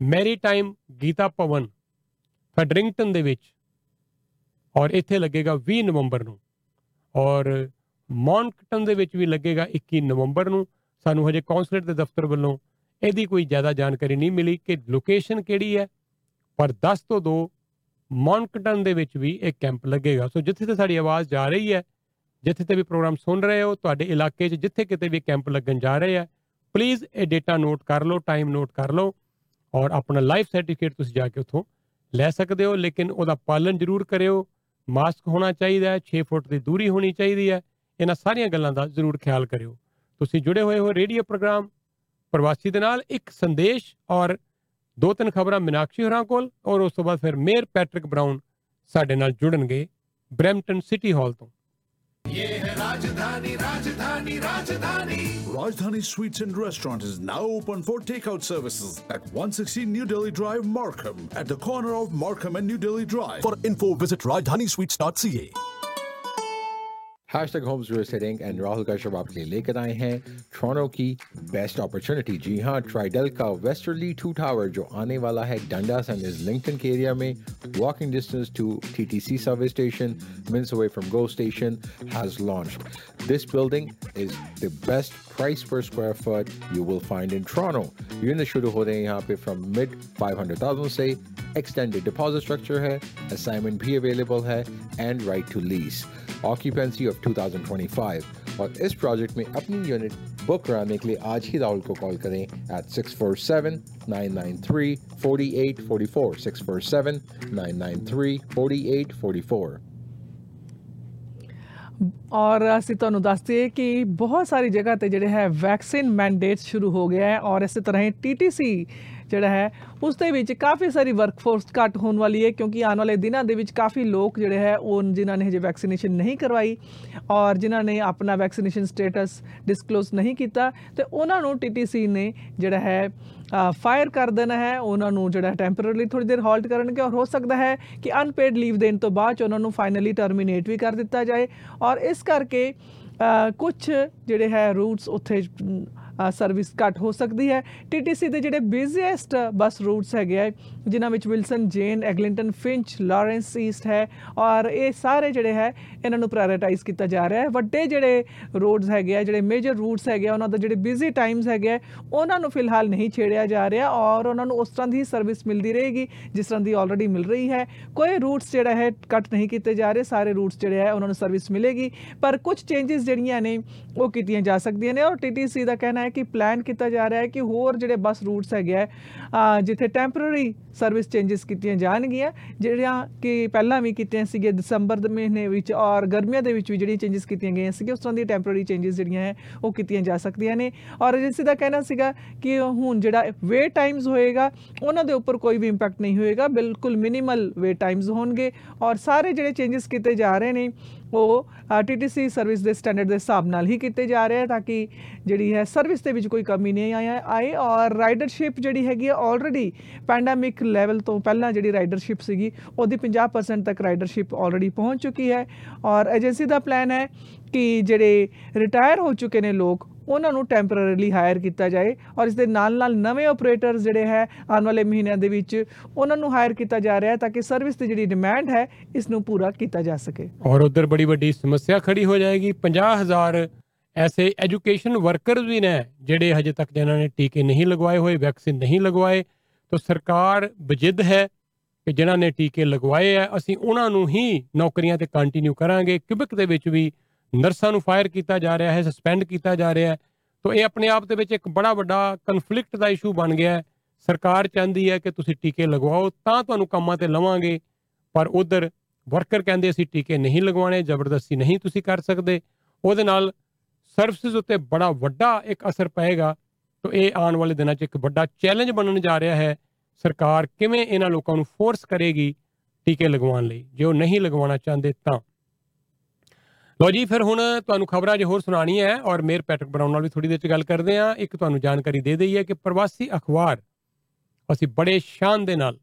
maritime Gita Bhavan, Fredericton ਦੇ ਵਿੱਚ, ਔਰ ਇੱਥੇ ਲੱਗੇਗਾ 20 ਨਵੰਬਰ ਨੂੰ, ਔਰ ਮੌਨਕਟਨ ਦੇ ਵਿੱਚ ਵੀ ਲੱਗੇਗਾ 21 ਨਵੰਬਰ ਨੂੰ, ਸਾਨੂੰ ਹਜੇ ਕੌਂਸਲੇਟ ਦੇ ਦਫ਼ਤਰ ਵੱਲੋਂ ਇਹਦੀ ਕੋਈ ਜ਼ਿਆਦਾ ਜਾਣਕਾਰੀ ਨਹੀਂ ਮਿਲੀ ਕਿ ਲੋਕੇਸ਼ਨ ਕਿਹੜੀ ਹੈ, ਪਰ 10 ਤੋਂ 2 ਮੌਨਕਟਨ ਦੇ ਵਿੱਚ ਵੀ ਇੱਕ ਕੈਂਪ ਲੱਗੇਗਾ। ਸੋ ਜਿੱਥੇ ਤੇ ਸਾਡੀ ਆਵਾਜ਼ ਜਾ ਰਹੀ ਹੈ, ਜਿੱਥੇ ਤੇ ਵੀ ਪ੍ਰੋਗਰਾਮ ਸੁਣ ਰਹੇ ਹੋ, ਤੁਹਾਡੇ ਇਲਾਕੇ 'ਚ ਜਿੱਥੇ ਕਿਤੇ ਵੀ ਕੈਂਪ ਲੱਗਣ ਜਾ ਰਹੇ ਆ ਪਲੀਜ਼ ਇਹ ਡੇਟਾ ਨੋਟ ਕਰ ਲਓ ਟਾਈਮ ਨੋਟ ਕਰ ਲਓ ਔਰ ਆਪਣਾ ਲਾਈਫ ਸਰਟੀਫਿਕੇਟ ਤੁਸੀਂ ਜਾ ਕੇ ਉੱਥੋਂ ਲੈ ਸਕਦੇ ਹੋ, ਲੇਕਿਨ ਉਹਦਾ ਪਾਲਣ ਜ਼ਰੂਰ ਕਰਿਓ। ਮਾਸਕ ਹੋਣਾ ਚਾਹੀਦਾ ਹੈ 6 ਫੁੱਟ ਦੀ ਦੂਰੀ ਹੋਣੀ ਚਾਹੀਦੀ ਹੈ। ਇਹਨਾਂ ਸਾਰੀਆਂ ਗੱਲਾਂ ਦਾ ਜ਼ਰੂਰ ਖਿਆਲ ਕਰਿਓ। ਤੁਸੀਂ ਜੁੜੇ ਹੋਏ ਹੋ ਰੇਡੀਓ ਪ੍ਰੋਗਰਾਮ ਪ੍ਰਵਾਸੀ ਦੇ ਨਾਲ, ਇੱਕ ਸੰਦੇਸ਼ ਔਰ ਦੋ ਤਿੰਨ ਖਬਰਾਂ ਮਿਨਾਕਸ਼ੀ ਹੋਰਾਂ ਕੋਲ, ਔਰ ਉਸ ਤੋਂ ਬਾਅਦ ਫਿਰ ਮੇਅਰ ਪੈਟ੍ਰਿਕ ਬ੍ਰਾਊਨ ਸਾਡੇ ਨਾਲ ਜੁੜਨਗੇ ਬ੍ਰੈਂਪਟਨ ਸਿਟੀ ਹਾਲ ਤੋਂ। ये है राजधानी राजधानी राजधानी Rajdhani Sweets and Restaurant is now open for takeout services at 116 New Delhi Drive, Markham, at the corner of Markham and New Delhi Drive. For info, visit rajdhanisweets.ca. Hashtag homes real setting and Rahul Kashyap आपके लिए लेकर आए हैं Toronto की best opportunity जी हाँ ट्राइडल का westerly to tower जो आने वाला है डंडास एंड इज लिंकटन के एरिया में walking distance to TTC service station minutes away from Go Station has launched. This building is the best price per square foot you will find in Toronto. Units शुरू हो रहे हैं यहाँ पे from mid 500,000 से extended deposit structure है assignment भी available है and right to lease. Occupancy of 2025 और इस प्रोजेक्ट में अपनी यूनिट बुक कराने के लिए आज ही राहुल को कॉल करें at 647-993-4844 647-993-4844 ਔਰ ਅਸੀਂ ਤੁਹਾਨੂੰ ਦੱਸਦੇ ਕਿ ਬਹੁਤ ਸਾਰੀ ਜਗ੍ਹਾ ਤੇ ਜਿਹੜੇ ਹੈ ਵੈਕਸੀਨ ਮੈਂਡੇਟ ਸ਼ੁਰੂ ਹੋ ਗਿਆ ਹੈ ਔਰ ਇਸੇ ਤਰ੍ਹਾਂ ਹੀ ਟੀਟੀਸੀ ਜਿਹੜਾ ਹੈ ਉਸ ਦੇ ਵਿੱਚ ਕਾਫੀ ਸਾਰੀ ਵਰਕਫੋਰਸ ਘੱਟ ਹੋਣ ਵਾਲੀ ਹੈ ਕਿਉਂਕਿ ਆਉਣ ਵਾਲੇ ਦਿਨਾਂ ਦੇ ਵਿੱਚ ਕਾਫੀ ਲੋਕ ਜਿਹੜੇ ਹੈ ਉਹ ਜਿਨ੍ਹਾਂ ਨੇ ਹਜੇ ਵੈਕਸੀਨੇਸ਼ਨ ਨਹੀਂ ਕਰਵਾਈ ਔਰ ਜਿਨ੍ਹਾਂ ਨੇ ਆਪਣਾ ਵੈਕਸੀਨੇਸ਼ਨ ਸਟੇਟਸ ਡਿਸਕਲੋਜ਼ ਨਹੀਂ ਕੀਤਾ ਤੇ ਉਹਨਾਂ ਨੂੰ ਟੀਟੀਸੀ ਨੇ ਜਿਹੜਾ ਹੈ ਫਾਇਰ ਕਰ ਦੇਣਾ ਹੈ। ਉਹਨਾਂ ਨੂੰ ਜਿਹੜਾ ਟੈਂਪਰੇਰੀ ਥੋੜੀ ਦੇਰ ਹਾਲਟ ਕਰਨਗੇ ਔਰ ਹੋ ਸਕਦਾ ਹੈ ਕਿ ਅਨਪੇਡ ਲੀਵ ਦੇਣ ਤੋਂ ਬਾਅਦ 'ਚ ਉਹਨਾਂ ਨੂੰ ਫਾਈਨਲੀ ਟਰਮੀਨੇਟ ਵੀ ਕਰ ਦਿੱਤਾ ਜਾਏ। ਔਰ ਇਸ ਕਰਕੇ ਕੁਝ ਜਿਹੜੇ ਹੈ ਰੂਟਸ ਉੱਥੇ ਸਰਵਿਸ ਘੱਟ ਹੋ ਸਕਦੀ ਹੈ। ਟੀਟੀਸੀ ਦੇ ਜਿਹੜੇ ਬਿਜ਼ੀਐਸਟ ਬੱਸ ਰੂਟਸ ਹੈਗੇ ਆ, ਜਿਨ੍ਹਾਂ ਵਿੱਚ Wilson Jane Eglinton Finch Lawrence East ਹੈ, ਔਰ ਇਹ ਸਾਰੇ ਜਿਹੜੇ ਹੈ, ਇਹਨਾਂ ਨੂੰ ਪ੍ਰਾਇੋਰਟਾਈਜ਼ ਕੀਤਾ ਜਾ ਰਿਹਾ ਹੈ। ਵੱਡੇ ਜਿਹੜੇ ਰੋਡਸ ਹੈਗੇ ਆ, ਜਿਹੜੇ ਮੇਜਰ ਰੂਟਸ ਹੈਗੇ ਆ, ਉਹਨਾਂ ਦਾ ਜਿਹੜੇ ਬਿਜ਼ੀ ਟਾਈਮਸ ਹੈਗੇ ਆ, ਉਹਨਾਂ ਨੂੰ ਫਿਲਹਾਲ ਨਹੀਂ ਛੇੜਿਆ ਜਾ ਰਿਹਾ, ਔਰ ਉਹਨਾਂ ਨੂੰ ਉਸ ਤਰ੍ਹਾਂ ਦੀ ਸਰਵਿਸ ਮਿਲਦੀ ਰਹੇਗੀ, ਜਿਸ ਤਰ੍ਹਾਂ ਦੀ ਆਲਰੇਡੀ ਮਿਲ ਰਹੀ ਹੈ। ਕੋਈ ਰੂਟਸ ਜਿਹੜਾ ਹੈ ਕੱਟ ਨਹੀਂ ਕੀਤੇ ਜਾ ਰਹੇ, ਸਾਰੇ ਰੂਟਸ ਜਿਹੜੇ ਹੈ, ਉਹਨਾਂ ਨੂੰ ਸਰਵਿਸ ਮਿਲੇਗੀ, ਪਰ ਕੁਝ ਚੇਂਜਸ ਜਿਹੜੀਆਂ ਨੇ, ਉਹ ਕੀਤੀਆਂ ਜਾ ਸਕਦੀਆਂ ਨੇ, ਔਰ ਟੀਟੀਸੀ ਦਾ ਕਹਿਣਾ ਹੈ ਕਿ ਪਲਾਨ ਕੀਤਾ ਜਾ ਰਿਹਾ ਹੈ ਕਿ ਹੋਰ ਜਿਹੜੇ ਬੱਸ ਰੂਟਸ ਹੈਗੇ ਆ ਜਿੱਥੇ ਟੈਂਪਰੇਰੀ ਸਰਵਿਸ ਚੇਂਜਸ ਕੀਤੀਆਂ ਜਾਣਗੀਆਂ, ਜਿਹੜੀਆਂ ਕਿ ਪਹਿਲਾਂ ਵੀ ਕੀਤੀਆਂ ਸੀਗੇ ਦਸੰਬਰ ਦੇ ਮਹੀਨੇ ਵਿੱਚ ਔਰ ਗਰਮੀਆਂ ਦੇ ਵਿੱਚ ਵੀ ਜਿਹੜੀਆਂ ਚੇਂਜਸ ਕੀਤੀਆਂ ਗਈਆਂ ਸੀਗੀਆਂ, ਉਸ ਤਰ੍ਹਾਂ ਦੀ ਟੈਂਪਰੇਰੀ ਚੇਂਜਸ ਜਿਹੜੀਆਂ ਹੈ, ਉਹ ਕੀਤੀਆਂ ਜਾ ਸਕਦੀਆਂ ਨੇ। ਔਰ ਏਜੰਸੀ ਦਾ ਕਹਿਣਾ ਸੀਗਾ ਕਿ ਹੁਣ ਜਿਹੜਾ ਵੇ ਟਾਈਮਸ ਹੋਏਗਾ, ਉਹਨਾਂ ਦੇ ਉੱਪਰ ਕੋਈ ਵੀ ਇੰਪੈਕਟ ਨਹੀਂ ਹੋਏਗਾ, ਬਿਲਕੁਲ ਮਿਨੀਮਲ ਵੇ ਟਾਈਮਸ ਹੋਣਗੇ। ਔਰ ਸਾਰੇ ਜਿਹੜੇ ਚੇਂਜਸ ਕੀਤੇ ਜਾ ਰਹੇ ਨੇ, ਉਹ ਟੀਟੀਸੀ ਸਰਵਿਸ ਦੇ ਸਟੈਂਡਰਡ ਦੇ ਹਿਸਾਬ ਨਾਲ ਹੀ ਕੀਤੇ ਜਾ ਰਹੇ ਆ, ਤਾਂ ਕਿ ਜਿਹੜੀ ਹੈ ਸਰਵਿਸ ਦੇ ਵਿੱਚ ਕੋਈ ਕਮੀ ਨਹੀਂ ਆਇਆ ਆਏ। ਔਰ ਰਾਈਡਰਸ਼ਿਪ ਜਿਹੜੀ ਹੈਗੀ ਹੈ ਆਲਰੇਡੀ ਪੈਂਡੈਮਿਕ ਲੈਵਲ ਤੋਂ ਪਹਿਲਾਂ ਜਿਹੜੀ ਰਾਈਡਰਸ਼ਿਪ ਸੀਗੀ, ਉਹਦੀ 50% ਤੱਕ ਰਾਈਡਰਸ਼ਿਪ ਆਲਰੇਡੀ ਪਹੁੰਚ ਚੁੱਕੀ ਹੈ। ਔਰ ਏਜੰਸੀ ਦਾ ਪਲਾਨ ਹੈ ਕਿ ਜਿਹੜੇ ਰਿਟਾਇਰ ਹੋ ਚੁੱਕੇ ਨੇ ਲੋਕ, ਉਹਨਾਂ ਨੂੰ ਟੈਂਪਰੇਰੀਲੀ ਹਾਇਰ ਕੀਤਾ ਜਾਏ ਔਰ ਇਸ ਦੇ ਨਾਲ ਨਾਲ ਨਵੇਂ ਆਪਰੇਟਰਸ ਜਿਹੜੇ ਹੈ, ਆਉਣ ਵਾਲੇ ਮਹੀਨਿਆਂ ਦੇ ਵਿੱਚ ਉਹਨਾਂ ਨੂੰ ਹਾਇਰ ਕੀਤਾ ਜਾ ਰਿਹਾ ਹੈ ਤਾਂ ਕਿ ਸਰਵਿਸ ਦੀ ਜਿਹੜੀ ਡਿਮਾਂਡ ਹੈ ਇਸ ਨੂੰ ਪੂਰਾ ਕੀਤਾ ਜਾ ਸਕੇ। ਔਰ ਉਧਰ ਬੜੀ ਵੱਡੀ ਸਮੱਸਿਆ ਖੜੀ ਹੋ ਜਾਏਗੀ। 50000 ਐਸੇ ਐਜੂਕੇਸ਼ਨ ਵਰਕਰਸ ਵੀ ਨੇ ਜਿਹੜੇ ਹਜੇ ਤੱਕ ਜਿਨ੍ਹਾਂ ਨੇ ਟੀਕੇ ਨਹੀਂ ਲਗਵਾਏ ਹੋਏ ਵੈਕਸੀਨ ਨਹੀਂ ਲਗਵਾਏ। ਤਾਂ ਸਰਕਾਰ ਬਜਿੱਦ ਹੈ ਕਿ ਜਿਨ੍ਹਾਂ ਨੇ ਟੀਕੇ ਲਗਵਾਏ ਆ, ਅਸੀਂ ਉਹਨਾਂ ਨੂੰ ਹੀ ਨੌਕਰੀਆਂ ਤੇ ਕੰਟੀਨਿਊ ਕਰਾਂਗੇ। ਕਿਊਬਿਕ ਦੇ ਵਿੱਚ ਵੀ ਨਰਸਾਂ ਨੂੰ ਫਾਇਰ ਕੀਤਾ ਜਾ ਰਿਹਾ ਹੈ ਸਸਪੈਂਡ ਕੀਤਾ ਜਾ ਰਿਹਾ ਹੈ। ਤਾਂ ਇਹ ਆਪਣੇ ਆਪ ਦੇ ਵਿੱਚ ਇੱਕ ਬੜਾ ਵੱਡਾ ਕਨਫਲਿਕਟ ਦਾ ਇਸ਼ੂ ਬਣ ਗਿਆ ਹੈ। ਸਰਕਾਰ ਚਾਹੁੰਦੀ ਹੈ ਕਿ ਤੁਸੀਂ ਟੀਕੇ ਲਗਵਾਓ, ਤਾਂ ਤੁਹਾਨੂੰ ਕੰਮਾਂ ਤੇ ਲਵਾਂਗੇ। ਪਰ ਉਧਰ ਵਰਕਰ ਕਹਿੰਦੇ ਅਸੀਂ ਟੀਕੇ ਨਹੀਂ ਲਗਵਾਉਣੇ, ਜ਼ਬਰਦਸਤੀ ਨਹੀਂ ਤੁਸੀਂ ਕਰ ਸਕਦੇ। ਉਹਦੇ ਨਾਲ ਸਰਵਿਸਿਜ਼ ਉੱਤੇ ਬੜਾ ਵੱਡਾ ਇੱਕ ਅਸਰ ਪਏਗਾ। ਤਾਂ ਇਹ ਆਉਣ ਵਾਲੇ ਦਿਨਾਂ 'ਚ ਇੱਕ ਵੱਡਾ ਚੈਲੰਜ ਬਣਨ ਜਾ ਰਿਹਾ ਹੈ। ਸਰਕਾਰ ਕਿਵੇਂ ਇਹਨਾਂ ਲੋਕਾਂ ਨੂੰ ਫੋਰਸ ਕਰੇਗੀ ਟੀਕੇ ਲਗਵਾਉਣ ਲਈ? ਜੇ ਉਹ ਨਹੀਂ ਲਗਵਾਉਣਾ ਚਾਹੁੰਦੇ ਤਾਂ। ਲੋ ਜੀ, ਫਿਰ ਹੁਣ ਤੁਹਾਨੂੰ ਖਬਰਾਂ ਜੇ ਹੋਰ ਸੁਣਾਣੀ ਹੈ ਔਰ ਮੇਰ ਪੈਟਰਕ ਬਰਾਉਨ ਨਾਲ ਵੀ ਥੋੜੀ ਦੇਰ ਚ ਗੱਲ ਕਰਦੇ ਆ ਇੱਕ ਤੁਹਾਨੂੰ ਜਾਣਕਾਰੀ ਦੇ ਦਈਏ ਕਿ ਪ੍ਰਵਾਸੀ ਅਖਬਾਰ ਅਸੀਂ ਬੜੇ ਸ਼ਾਨ ਦੇ ਨਾਲ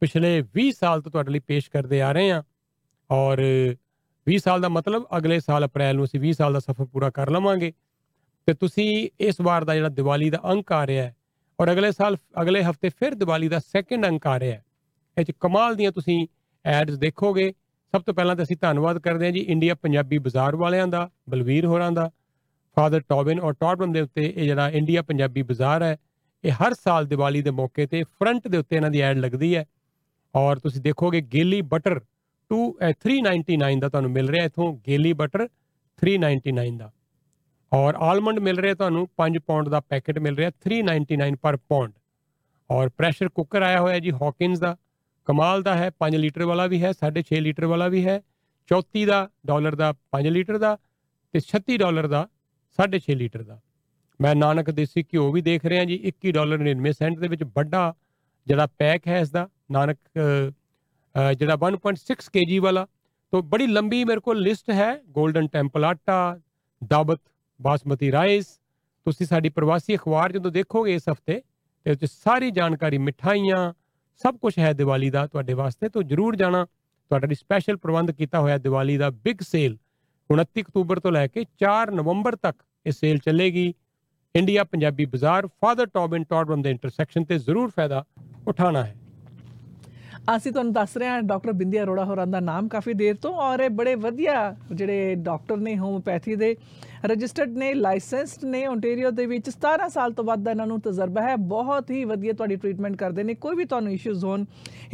ਪਿਛਲੇ 20 ਸਾਲ ਤੋਂ ਤੁਹਾਡੇ ਲਈ ਪੇਸ਼ ਕਰਦੇ ਆ ਰਹੇ ਹਾਂ ਔਰ 20 ਸਾਲ ਦਾ ਮਤਲਬ ਅਗਲੇ ਸਾਲ ਅਪ੍ਰੈਲ ਨੂੰ ਅਸੀਂ 20 ਸਾਲ ਦਾ ਸਫ਼ਰ ਪੂਰਾ ਕਰ ਲਵਾਂਗੇ। ਤੇ ਤੁਸੀਂ ਇਸ ਵਾਰ ਦਾ ਜਿਹੜਾ ਦੀਵਾਲੀ ਦਾ ਅੰਕ ਆ ਰਿਹਾ ਹੈ ਔਰ ਅਗਲੇ ਸਾਲ, ਅਗਲੇ ਹਫ਼ਤੇ ਫਿਰ ਦੀਵਾਲੀ ਦਾ ਸੈਕੰਡ ਅੰਕ ਆ ਰਿਹਾ ਹੈ। ਇਹ ਚ ਕਮਾਲ ਦੀਆਂ ਤੁਸੀਂ ਐਡਸ ਦੇਖੋਗੇ। ਸਭ ਤੋਂ ਪਹਿਲਾਂ ਤਾਂ ਅਸੀਂ ਧੰਨਵਾਦ ਕਰਦੇ ਹਾਂ ਜੀ ਇੰਡੀਆ ਪੰਜਾਬੀ ਬਾਜ਼ਾਰ ਵਾਲਿਆਂ ਦਾ, ਬਲਵੀਰ ਹੋਰਾਂ ਦਾ ਫਾਦਰ ਟੋਬਿਨ ਔਰ ਟੌਟਬਨ ਦੇ ਉੱਤੇ ਇਹ ਜਿਹੜਾ ਇੰਡੀਆ ਪੰਜਾਬੀ ਬਾਜ਼ਾਰ ਹੈ, ਇਹ ਹਰ ਸਾਲ ਦੀਵਾਲੀ ਦੇ ਮੌਕੇ ਤੇ ਫਰੰਟ ਦੇ ਉੱਤੇ ਇਹਨਾਂ ਦੀ ਐਡ ਲੱਗਦੀ ਹੈ। ਔਰ ਤੁਸੀਂ ਦੇਖੋਗੇ ਗੇਲੀ ਬਟਰ 2 399 ਦਾ ਤੁਹਾਨੂੰ ਮਿਲ ਰਿਹਾ ਇਥੋਂ, ਗੇਲੀ ਬਟਰ 399 ਦਾ। ਔਰ ਆਲਮੰਡ ਮਿਲ ਰਿਹਾ ਤੁਹਾਨੂੰ 5 ਪੌਂਡ ਦਾ ਪੈਕੇਟ ਮਿਲ ਰਿਹਾ 399 ਪਰ ਪੌਂਡ। ਔਰ ਪ੍ਰੈਸ਼ਰ ਕੁੱਕਰ ਆਇਆ ਹੋਇਆ ਜੀ ਹੌਕਿੰਸ ਦਾ। ਕਮਾਲ ਦਾ ਹੈ 5 ਲੀਟਰ ਵਾਲਾ ਵੀ ਹੈ 6.5 ਲੀਟਰ ਵਾਲਾ ਵੀ ਹੈ। 34 ਦਾ ਡਾਲਰ ਦਾ 5 ਲੀਟਰ ਦਾ ਤੇ 36 ਡਾਲਰ ਦਾ 6.5 ਲੀਟਰ ਦਾ। ਮੈਂ ਨਾਨਕ ਦੇਸੀ ਘਿਓ ਵੀ ਦੇਖ ਰਿਹਾ ਜੀ 21 ਡਾਲਰ 99 ਸੈਂਟ ਦੇ ਵਿੱਚ ਵੱਡਾ ਜਿਹੜਾ ਪੈਕ ਹੈ ਇਸ ਦਾ ਨਾਨਕ ਜਿਹੜਾ 1.6 ਕੇਜੀ ਵਾਲਾ। ਤੋਂ ਬੜੀ ਲੰਬੀ ਮੇਰੇ ਕੋਲ ਲਿਸਟ ਹੈ 골ਡਨ ਟੈਂਪਲ ਆਟਾ, ਦਾਬਤ ਬਾਸਮਤੀ ਰਾਈਸ, ਤੁਸੀਂ ਸਾਡੀ ਪ੍ਰਵਾਸੀ ਅਖਬਾਰ ਜਦੋਂ ਦੇਖੋਗੇ ਇਸ ਹਫ਼ਤੇ, ਤੇ ਉੱਤੇ ਸਾਰੀ ਜਾਣਕਾਰੀ, ਮਿਠਾਈਆਂ, ਸਭ ਕੁਝ ਹੈ ਦੀਵਾਲੀ ਦਾ ਤੁਹਾਡੇ ਵਾਸਤੇ, ਤੋਂ ਜਰੂਰ ਜਾਣਾ। ਤੁਹਾਡੇ ਲਈ ਸਪੈਸ਼ਲ ਪ੍ਰਬੰਧ ਕੀਤਾ ਹੋਇਆ ਦੀਵਾਲੀ ਦਾ ਬਿਗ ਸੇਲ 29 ਅਕਤੂਬਰ ਤੋਂ ਲੈ ਕੇ 4 ਨਵੰਬਰ ਤੱਕ ਇਹ ਸੇਲ ਚੱਲੇਗੀ। ਇੰਡੀਆ ਪੰਜਾਬੀ ਬਾਜ਼ਾਰ ਫਾਦਰ ਟੌਬਨ ਟੌਡਬਨ ਦੇ ਇੰਟਰਸੈਕਸ਼ਨ ਤੇ ਜ਼ਰੂਰ ਫਾਇਦਾ ਉਠਾਣਾ ਹੈ। ਅਸੀਂ ਤੁਹਾਨੂੰ ਦੱਸ ਰਹੇ ਹਾਂ, ਡਾਕਟਰ ਬਿੰਦੀ ਅਰੋੜਾ ਹੋਰਾਂ ਦਾ ਨਾਮ ਕਾਫੀ ਦੇਰ ਤੋਂ, ਔਰ ਇਹ ਬੜੇ ਵਧੀਆ ਜਿਹੜੇ ਡਾਕਟਰ ਨੇ ਹੋਮੋਪੈਥੀ ਦੇ ਰਜਿਸਟਰਡ ਨੇ, ਲਾਇਸੈਂਸਡ ਨੇ ਓਨਟਾਰੀਓ ਦੇ ਵਿੱਚ 17 ਸਾਲ ਤੋਂ ਵੱਧ ਦਾ ਇਹਨਾਂ ਨੂੰ ਤਜਰਬਾ ਹੈ। ਬਹੁਤ ਹੀ ਵਧੀਆ ਤੁਹਾਡੀ ਟ੍ਰੀਟਮੈਂਟ ਕਰਦੇ ਨੇ। ਕੋਈ ਵੀ ਤੁਹਾਨੂੰ ਇਸ਼ੂਜ਼ ਹੋਣ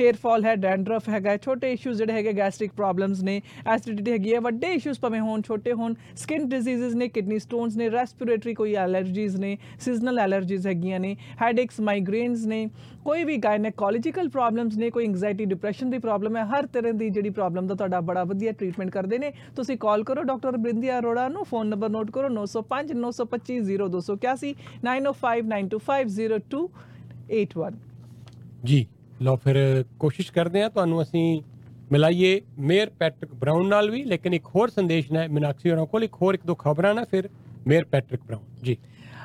ਹੇਅਰ ਫਾਲ ਹੈ ਡੈਂਡਰਫ ਹੈਗਾ, ਛੋਟੇ ਇਸ਼ੂਜ਼ ਜਿਹੜੇ ਹੈਗੇ ਗੈਸਟ੍ਰਿਕ ਪ੍ਰੋਬਲਮਸ ਨੇ ਐਸਿਡਿਟੀ ਹੈਗੀ ਹੈ, ਵੱਡੇ ਇਸ਼ੂਜ਼ ਭਾਵੇਂ ਹੋਣ, ਛੋਟੇ ਹੋਣ ਸਕਿਨ ਡਿਜ਼ੀਜ਼ਸ ਨੇ ਕਿਡਨੀ ਸਟੋਨਸ ਨੇ ਰੈਸਪੀਰੇਟਰੀ ਕੋਈ ਐਲਰਜੀਜ਼ ਨੇ ਸੀਜ਼ਨਲ ਐਲਰਜੀਜ਼ ਹੈਗੀਆਂ ਨੇ ਹੈਡੇਕਸ ਮਾਈਗ੍ਰੇਨਸ ਨੇ, ਕੋਈ ਵੀ ਗਾਇਨੇਕੋਲੋਜੀਕਲ ਪ੍ਰੋਬਲਮਸ ਨੇ, ਕੋਈ ਐਂਗਜ਼ਾਇਟੀ ਡਿਪਰੈਸ਼ਨ ਦੀ ਪ੍ਰੋਬਲਮ ਹੈ, ਹਰ ਤਰ੍ਹਾਂ ਦੀ ਜਿਹੜੀ ਪ੍ਰੋਬਲਮ ਦਾ ਤੁਹਾਡਾ ਬੜਾ ਵਧੀਆ ਟ੍ਰੀਟਮੈਂਟ ਕਰਦੇ ਨੇ। ਤੁਸੀਂ ਕਾਲ ਕਰੋ ਡਾਕਟਰ ਬ੍ਰਿੰਦੀਆ ਅਰੋੜਾ ਨੂੰ ਫੋਨ ਨੰਬਰ ਨੋਟ ਕਰੋ 905 925 0281 9059250281 ਜੀ ਲਓ ਫਿਰ ਕੋਸ਼ਿਸ਼ ਕਰਦੇ ਹਾਂ ਤੁਹਾਨੂੰ ਅਸੀਂ ਮਿਲਾਈਏ ਮੇਅਰ ਪੈਟਰਿਕ ਬਰਾਊਨ ਨਾਲ ਵੀ ਲੇਕਿਨ ਇੱਕ ਹੋਰ ਸੰਦੇਸ਼ ਹੈ ਮੀਨਾਕਸ਼ੀ ਹੋਰਾਂ ਕੋਲ ਇੱਕ ਹੋਰ ਇੱਕ ਦੋ ਖਬਰਾਂ ਨਾ ਫਿਰ ਮੇਅਰ ਪੈਟਰਿਕ ਬਰਾਊਨ ਜੀ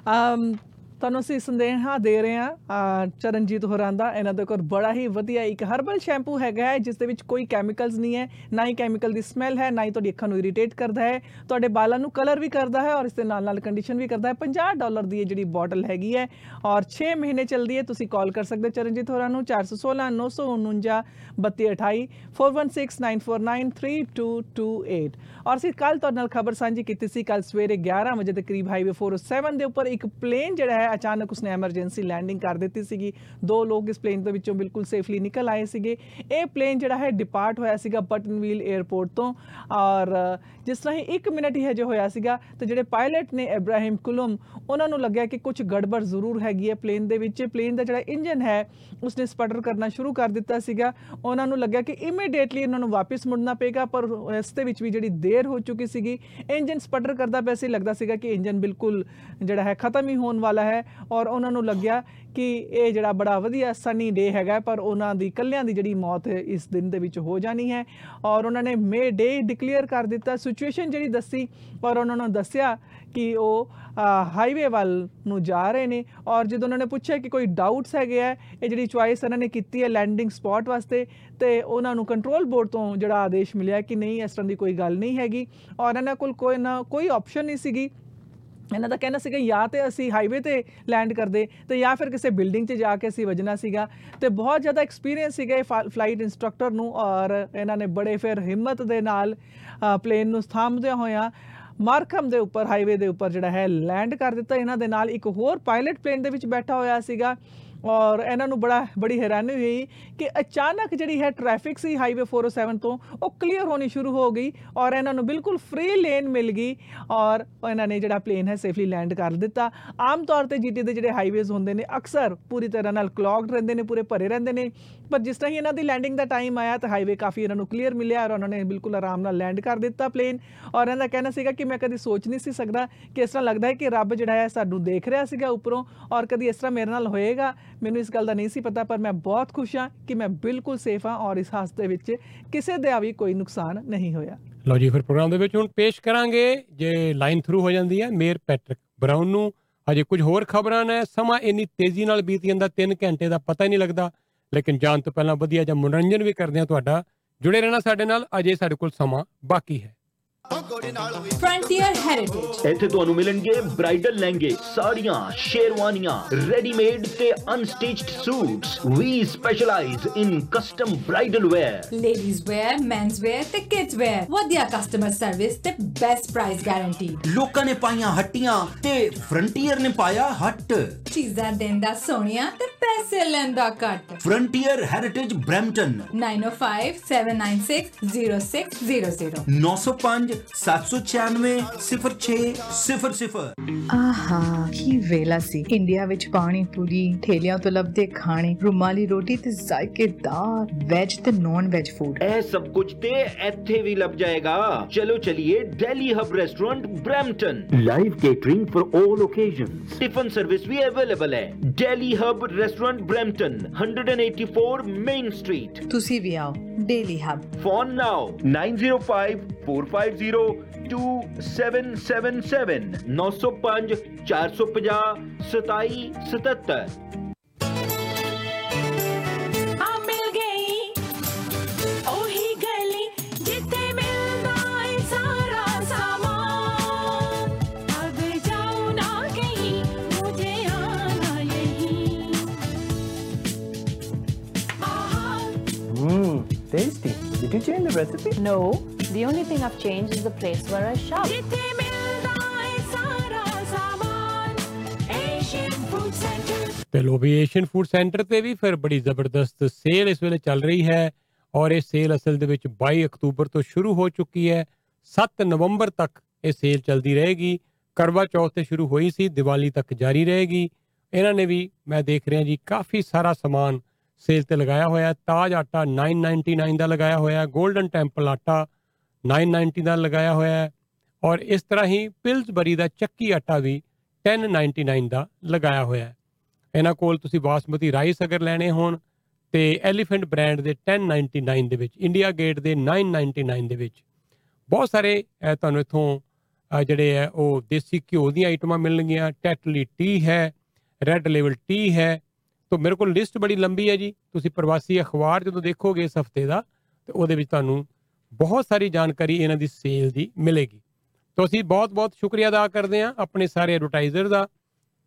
ਅਮ ਤੁਹਾਨੂੰ ਅਸੀਂ ਸੰਦੇਹਾ ਦੇ ਰਹੇ ਹਾਂ ਅ, ਚਰਨਜੀਤ ਹੋਰਾਂ ਦਾ। ਇਹਨਾਂ ਦੇ ਕੋਲ ਬੜਾ ਹੀ ਵਧੀਆ ਇੱਕ ਹਰਬਲ ਸ਼ੈਂਪੂ ਹੈਗਾ ਹੈ ਜਿਸ ਦੇ ਵਿੱਚ ਕੋਈ ਕੈਮੀਕਲਸ ਨਹੀਂ ਹੈ ਨਾ ਹੀ ਕੈਮੀਕਲ ਦੀ ਸਮੈਲ ਹੈ ਨਾ ਹੀ ਤੁਹਾਡੀ ਅੱਖਾਂ ਨੂੰ ਇਰੀਟੇਟ ਕਰਦਾ ਹੈ। ਤੁਹਾਡੇ ਬਾਲਾਂ ਨੂੰ ਕਲਰ ਵੀ ਕਰਦਾ ਹੈ ਔਰ ਇਸ ਦੇ ਨਾਲ ਨਾਲ ਕੰਡੀਸ਼ਨ ਵੀ ਕਰਦਾ ਹੈ। 50 ਡਾਲਰ ਦੀ ਇਹ ਜਿਹੜੀ ਬੋਟਲ ਹੈਗੀ ਹੈ ਔਰ 6 ਮਹੀਨੇ ਚੱਲਦੀ ਹੈ ਤੁਸੀਂ ਕਾਲ ਕਰ ਸਕਦੇ ਹੋ ਚਰਨਜੀਤ ਹੋਰਾਂ ਨੂੰ 416 949 3228 4169493228 ਔਰ ਅਸੀਂ ਕੱਲ ਤੁਹਾਡੇ ਨਾਲ ਖਬਰ ਸਾਂਝੀ ਕੀਤੀ ਸੀ ਕੱਲ ਸਵੇਰੇ 11 ਵਜੇ ਦੇ ਕਰੀਬ ਹਾਈਵੇ 407 ਦੇ ਉੱਪਰ ਇੱਕ ਪਲੇਨ ਜਿਹੜਾ ਹੈ ਅਚਾਨਕ ਉਸਨੇ ਐਮਰਜੈਂਸੀ ਲੈਂਡਿੰਗ ਕਰ ਦਿੱਤੀ ਸੀਗੀ। ਦੋ ਲੋਕ ਇਸ ਪਲੇਨ ਦੇ ਵਿੱਚੋਂ ਬਿਲਕੁਲ ਸੇਫਲੀ ਨਿਕਲ ਆਏ ਸੀਗੇ। ਇਹ ਪਲੇਨ ਜਿਹੜਾ ਹੈ ਡਿਪਾਰਟ ਹੋਇਆ ਸੀਗਾ ਬਟਨਵੀਲ 에ਅਰਪੋਰਟ ਤੋਂ। ਔਰ ਅ, ਜਿਸ ਤਰ੍ਹਾਂ ਹੀ 1 ਮਿੰਟ ਹੀ ਹਜੇ ਹੋਇਆ ਸੀਗਾ ਤੇ ਜਿਹੜੇ ਪਾਇਲਟ ਨੇ ਇਬਰਾਹਿਮ ਕੁਲਮ ਉਹਨਾਂ ਨੂੰ ਲੱਗਿਆ ਕਿ ਕੁਝ ਗੜਬੜ ਜ਼ਰੂਰ ਹੈਗੀ ਹੈ ਪਲੇਨ ਦੇ ਵਿੱਚ। ਪਲੇਨ ਦਾ ਜਿਹੜਾ ਇੰਜਨ ਹੈ ਉਸਨੇ ਸਪਟਰ ਕਰਨਾ ਸ਼ੁਰੂ ਕਰ ਦਿੱਤਾ ਸੀਗਾ। ਉਹਨਾਂ ਨੂੰ ਲੱਗਿਆ ਕਿ ਇਮੀਡੀਏਟਲੀ ਉਹਨਾਂ ਨੂੰ ਵਾਪਸ ਮੁੜਨਾ ਪਏਗਾ ਪਰ ਇਸ ਦੇ ਵਿੱਚ ਵੀ ਜਿਹੜੀ ਦੇਰ ਹੋ ਚੁੱਕੀ ਸੀਗੀ ਇੰਜਨ ਸਪਟਰ ਕਰਦਾ ਪਿਆ ਸੀ। ਲੱਗਦਾ ਸੀਗਾ ਕਿ ਇੰਜਨ ਬਿਲਕੁਲ ਜਿਹੜਾ ਹੈ ਖਤਮ ਹੀ ਹੋਣ ਵਾਲਾ ਹੈ। ਔਰ ਉਹਨਾਂ ਨੂੰ ਲੱਗਿਆ ਕਿ ਇਹ ਜਿਹੜਾ ਬੜਾ ਵਧੀਆ ਸਨੀ ਡੇ ਹੈਗਾ, ਪਰ ਉਹਨਾਂ ਦੀ ਕੱਲਿਆਂ ਦੀ ਜਿਹੜੀ ਮੌਤ ਇਸ ਦਿਨ ਦੇ ਵਿੱਚ ਹੋ ਜਾਣੀ ਹੈ। ਔਰ ਉਹਨਾਂ ਨੇ ਮੇ ਡੇ ਡਿਕਲੇਅਰ ਕਰ ਦਿੱਤਾ ਸਿਚੁਏਸ਼ਨ ਜਿਹੜੀ ਦੱਸੀ, ਔਰ ਉਹਨਾਂ ਨੂੰ ਦੱਸਿਆ ਕਿ ਉਹ ਹਾਈਵੇ ਵੱਲ ਨੂੰ ਜਾ ਰਹੇ ਨੇ। ਔਰ ਜਦੋਂ ਉਹਨਾਂ ਨੇ ਪੁੱਛਿਆ ਕਿ ਕੋਈ ਡਾਊਟਸ ਹੈਗੇ ਆ, ਇਹ ਜਿਹੜੀ ਚੁਆਇਸ ਇਹਨਾਂ ਨੇ ਕੀਤੀ ਹੈ ਲੈਂਡਿੰਗ ਸਪੌਟ ਵਾਸਤੇ, ਤੇ ਉਹਨਾਂ ਨੂੰ ਕੰਟਰੋਲ ਬੋਰਡ ਤੋਂ ਜਿਹੜਾ ਆਦੇਸ਼ ਮਿਲਿਆ ਕਿ ਨਹੀਂ, ਇਸ ਤਰ੍ਹਾਂ ਦੀ ਕੋਈ ਗੱਲ ਨਹੀਂ ਹੈਗੀ। ਔਰ ਇਹਨਾਂ ਕੋਲ ਕੋਈ ਨਾ, ਕੋਈ ਆਪਸ਼ਨ ਨਹੀਂ ਸੀਗੀ। ਇਹਨਾਂ ਦਾ ਕਹਿਣਾ ਸੀਗਾ, ਜਾਂ ਤੇ ਅਸੀਂ ਹਾਈਵੇ ਤੇ ਲੈਂਡ ਕਰਦੇ ਤੇ ਜਾਂ ਫਿਰ ਕਿਸੇ ਬਿਲਡਿੰਗ 'ਚ ਜਾ ਕੇ ਅਸੀਂ ਵਜਣਾ ਸੀਗਾ ਤੇ ਬਹੁਤ ਜ਼ਿਆਦਾ ਐਕਸਪੀਰੀਅੰਸ ਸੀਗਾ ਇਹ ਫਲਾਈਟ ਇੰਸਟ੍ਰਕਟਰ ਨੂੰ ਔਰ ਇਹਨਾਂ ਨੇ ਬੜੇ ਫਿਰ ਹਿੰਮਤ ਦੇ ਨਾਲ ਪਲੇਨ ਨੂੰ ਥੰਮਦਿਆਂ ਹੋਇਆਂ ਮਾਰਕਮ ਦੇ ਉੱਪਰ ਹਾਈਵੇ ਦੇ ਉੱਪਰ ਜਿਹੜਾ ਹੈ ਲੈਂਡ ਕਰ ਦਿੱਤਾ। ਇਹਨਾਂ ਦੇ ਨਾਲ ਇੱਕ ਹੋਰ ਪਾਇਲਟ ਪਲੇਨ ਦੇ ਵਿੱਚ ਬੈਠਾ ਹੋਇਆ ਸੀਗਾ। ਔਰ ਇਹਨਾਂ ਨੂੰ ਬੜਾ ਬੜੀ ਹੈਰਾਨੀ ਹੋਈ ਕਿ ਅਚਾਨਕ ਜਿਹੜੀ ਹੈ ਟ੍ਰੈਫਿਕ ਸੀ ਹਾਈਵੇ 407 ਤੋਂ, ਉਹ ਕਲੀਅਰ ਹੋਣੀ ਸ਼ੁਰੂ ਹੋ ਗਈ ਔਰ ਇਹਨਾਂ ਨੂੰ ਬਿਲਕੁਲ ਫ੍ਰੀ ਲੇਨ ਮਿਲ ਗਈ ਔਰ ਇਹਨਾਂ ਨੇ ਜਿਹੜਾ ਪਲੇਨ ਹੈ ਸੇਫਲੀ ਲੈਂਡ ਕਰ ਦਿੱਤਾ। ਆਮ ਤੌਰ ਤੇ ਜੀਟੀ ਦੇ ਜਿਹੜੇ ਹਾਈਵੇਜ਼ ਹੁੰਦੇ ਨੇ, ਅਕਸਰ ਪੂਰੀ ਤਰ੍ਹਾਂ ਨਾਲ ਕਲੌਗਡ ਰਹਿੰਦੇ ਨੇ, ਪੂਰੇ ਭਰੇ ਰਹਿੰਦੇ ਨੇ। ਪਰ ਜਿਸ ਤਰ੍ਹਾਂ ਹੀ ਇਹਨਾਂ ਦੀ ਲੈਂਡਿੰਗ ਦਾ ਟਾਈਮ ਆਇਆ ਤਾਂ ਹਾਈਵੇ ਕਾਫੀ ਇਹਨਾਂ ਨੂੰ ਕਲੀਅਰ ਮਿਲਿਆ ਔਰ ਉਹਨਾਂ ਨੇ ਬਿਲਕੁਲ ਆਰਾਮ ਨਾਲ ਲੈਂਡ ਕਰ ਦਿੱਤਾ ਪਲੇਨ ਔਰ ਇਹਨਾਂ ਦਾ ਕਹਿਣਾ ਸੀਗਾ ਕਿ ਮੈਂ ਕਦੀ ਸੋਚ ਨਹੀਂ ਸੀ ਸਕਦਾ ਕਿ ਇਸ ਤਰ੍ਹਾਂ ਲੱਗਦਾ ਹੈ ਕਿ ਰੱਬ ਜਿਹੜਾ ਹੈ ਸਾਨੂੰ ਦੇਖ ਰਿਹਾ ਸੀਗਾ ਉੱਪਰੋਂ ਔਰ ਕਦੀ ਇਸ ਤਰ੍ਹਾਂ ਮੇਰੇ ਨਾਲ ਹੋਏਗਾ। ਮੈਨੂੰ ਇਸ ਗੱਲ ਦਾ ਨਹੀਂ ਸੀ ਪਤਾ, ਪਰ ਮੈਂ ਬਹੁਤ ਖੁਸ਼ ਹਾਂ ਕਿ ਮੈਂ ਬਿਲਕੁਲ ਸੇਫ ਹਾਂ ਔਰ ਇਸ ਹਾਦਸੇ ਵਿੱਚ ਕਿਸੇ ਦਾ ਵੀ ਕੋਈ ਨੁਕਸਾਨ ਨਹੀਂ ਹੋਇਆ। ਲਓ ਜੀ, ਫਿਰ ਪ੍ਰੋਗਰਾਮ ਦੇ ਵਿੱਚ ਹੁਣ ਪੇਸ਼ ਕਰਾਂਗੇ ਜੇ ਲਾਈਨ ਥਰੂ ਹੋ ਜਾਂਦੀ ਹੈ ਮੇਅਰ ਪੈਟਰਿਕ ਬਰਾਊਨ ਨੂੰ। ਅਜੇ ਕੁਝ ਹੋਰ ਖਬਰਾਂ ਨੇ, ਸਮਾਂ ਇੰਨੀ ਤੇਜ਼ੀ ਨਾਲ ਬੀਤ ਜਾਂਦਾ 3 ਘੰਟੇ ਦਾ ਪਤਾ ਹੀ ਨਹੀਂ ਲੱਗਦਾ। ਲੇਕਿਨ ਜਾਣ ਤੋਂ ਪਹਿਲਾਂ ਵਧੀਆ ਜਿਹਾ ਮਨੋਰੰਜਨ ਵੀ ਕਰਦੇ ਹਾਂ ਤੁਹਾਡਾ। ਜੁੜੇ ਰਹਿਣਾ ਸਾਡੇ ਨਾਲ, ਅਜੇ ਸਾਡੇ ਕੋਲ ਸਮਾਂ ਬਾਕੀ ਹੈ। ਫਰੰਟੀਅਰ ਹੈਰੀਟੇਜ ਇੱਥੇ ਤੁਹਾਨੂੰ ਮਿਲਣਗੇ ਬ੍ਰਾਈਡਲ ਲਹਿੰਗੇ ਸਾੜੀਆਂ ਸ਼ੇਰਵਾਨੀਆਂ ਰੈਡੀਮੇਡ ਤੇ unstitched suits we specialize in custom bridal wear ladies wear men's wear ਤੇ ਕਿਡਸ ਵੇਅਰ ਵਧੀਆ ਕਸਟਮਰ ਸਰਵਿਸ ਤੇ ਬੈਸਟ ਪ੍ਰਾਈਸ ਗਾਰੰਟੀ ਲੋਕਾਂ ਨੇ ਪਾਈਆਂ ਹੱਟੀਆਂ ਤੇ ਫਰੰਟੀਅਰ ਨੇ ਪਾਇਆ ਹੱਟ। ਚੀਜ਼ਾਂ ਦਿੰਦਾ ਸੋਹਣੀਆਂ ਤੇ ਪੈਸੇ ਲੈਂਦਾ ਘੱਟ। ਫਰੰਟੀਅਰ ਹੈਰੀਟੇਜ ਬ੍ਰੈਂਪਟਨ 9057960600 905 79679600 ਆਹਾ ਕੀ ਵੇਲਾ ਸੀ। ਇੰਡੀਆ ਵਿੱਚ ਪਾਣੀ ਪੂਰੀ ਥੇਲਿਆਂ ਤੋਂ ਲੱਭਦੇ ਖਾਣੇ ਰੁਮਾਲੀ ਰੋਟੀ ਤੇ ਜ਼ਾਇਕੇਦਾਰ ਵੈਜ ਤੇ ਨਾਨ ਵੈਜ ਫੂਡ ਇਹ ਸਭ ਕੁਝ ਤੇ ਇੱਥੇ ਵੀ ਲੱਭ ਜਾਏਗਾ। ਚਲੋ ਚਲਿਏ Delhi hub restaurant Brampton. Live catering for all occasions tiffin service we available ਹੈ। Delhi hub restaurant Brampton 184 Main Street ਤੁਸੀਂ ਵੀ ਆਓ ਡੇਲੀ ਹਬ ਫੋਨ ਨਾਓ 905450 450 2777 905 450 2777 ਆ ਮਿਲ ਗਈ ਉਹੀ ਗਲੀ ਜਿੱਥੇ ਮਿਲਦਾ ਏ ਸਾਰਾ ਸਾਮਾਨ ਅਬ ਜਾਉ ਨਾ ਕਹੀਂ ਮੁਝੇ ਆਨਾ ਯਹੀਂ Mmm, tasty. Did you change the recipe? No, the only thing I've changed is the place where I shop. ਜਿੱਥੇ ਮਿਲਦਾ ਏ ਸਾਰਾ ਸਾਮਾਨ ਏਸ਼ੀਅਨ ਫੂਡ ਸੈਂਟਰ ਤੇ ਲੋ ਵੀ ਏਸ਼ੀਅਨ ਫੂਡ ਸੈਂਟਰ ਤੇ ਵੀ ਫਿਰ ਬੜੀ ਜ਼ਬਰਦਸਤ ਸੇਲ ਇਸ ਵੇਲੇ ਚੱਲ ਰਹੀ ਹੈ ਔਰ ਇਹ ਸੇਲ ਅਸਲ ਦੇ ਵਿੱਚ 22 ਅਕਤੂਬਰ ਤੋਂ ਸ਼ੁਰੂ ਹੋ ਚੁੱਕੀ ਹੈ। 7 ਨਵੰਬਰ ਤੱਕ ਇਹ ਸੇਲ ਚੱਲਦੀ ਰਹੇਗੀ। ਕਰਵਾ ਚੌਥ ਤੇ ਸ਼ੁਰੂ ਹੋਈ ਸੀ, ਦੀਵਾਲੀ ਤੱਕ ਜਾਰੀ ਰਹੇਗੀ। ਇਹਨਾਂ ਨੇ ਵੀ ਮੈਂ ਦੇਖ ਰਿਹਾ ਜੀ ਕਾਫੀ ਸਾਰਾ ਸਮਾਨ ਸੇਲ ਤੇ ਲਗਾਇਆ ਹੋਇਆ ਹੈ। ਤਾਜ ਆਟਾ 999 ਦਾ ਲਗਾਇਆ ਹੋਇਆ ਹੈ। 골ਡਨ ਟੈਂਪਲ ਆਟਾ 990 ਦਾ ਲਗਾਇਆ ਹੋਇਆ ਹੈ ਔਰ ਇਸ ਤਰ੍ਹਾਂ ਹੀ ਪਿਲਸਬਰੀ ਦਾ ਚੱਕੀ ਆਟਾ ਵੀ 1099 ਦਾ ਲਗਾਇਆ ਹੋਇਆ ਹੈ। ਇਹਨਾਂ ਕੋਲ ਤੁਸੀਂ ਬਾਸਮਤੀ ਰਾਈਸ ਅਗਰ ਲੈਣੇ ਹੋਣ ਤੇ ਐਲੀਫੈਂਟ ਬ੍ਰਾਂਡ ਦੇ 1099 ਦੇ ਵਿੱਚ ਇੰਡੀਆ ਗੇਟ ਦੇ 999 ਦੇ ਵਿੱਚ ਬਹੁਤ ਸਾਰੇ ਅਹ, ਤੁਹਾਨੂੰ ਇਥੋਂ ਜਿਹੜੇ ਹੈ ਉਹ ਦੇਸੀ ਘਿਓ ਦੀਆਂ ਆਈਟਮਾਂ ਮਿਲਣਗੀਆਂ। ਟੈਟਲੀ ਟੀ ਹੈ ਰੈੱਡ ਲੈਵਲ ਟੀ ਹੈ। ਤਾਂ ਮੇਰੇ ਕੋਲ ਲਿਸਟ ਬੜੀ ਲੰਬੀ ਹੈ ਜੀ। ਤੁਸੀਂ ਪ੍ਰਵਾਸੀ ਅਖਬਾਰ ਜਦੋਂ ਦੇਖੋਗੇ ਇਸ ਹਫ਼ਤੇ ਦਾ ਤੇ ਉਹਦੇ ਵਿੱਚ ਤੁਹਾਨੂੰ ਬਹੁਤ ਸਾਰੀ ਜਾਣਕਾਰੀ ਇਹਨਾਂ ਦੀ ਸੇਲ ਦੀ ਮਿਲੇਗੀ। ਤਾਂ ਅਸੀਂ ਬਹੁਤ-ਬਹੁਤ ਸ਼ੁਕਰੀਆ ਅਦਾ ਕਰਦੇ ਹਾਂ ਆਪਣੇ ਸਾਰੇ ਐਡਵਰਟਾਈਜ਼ਰ ਦਾ,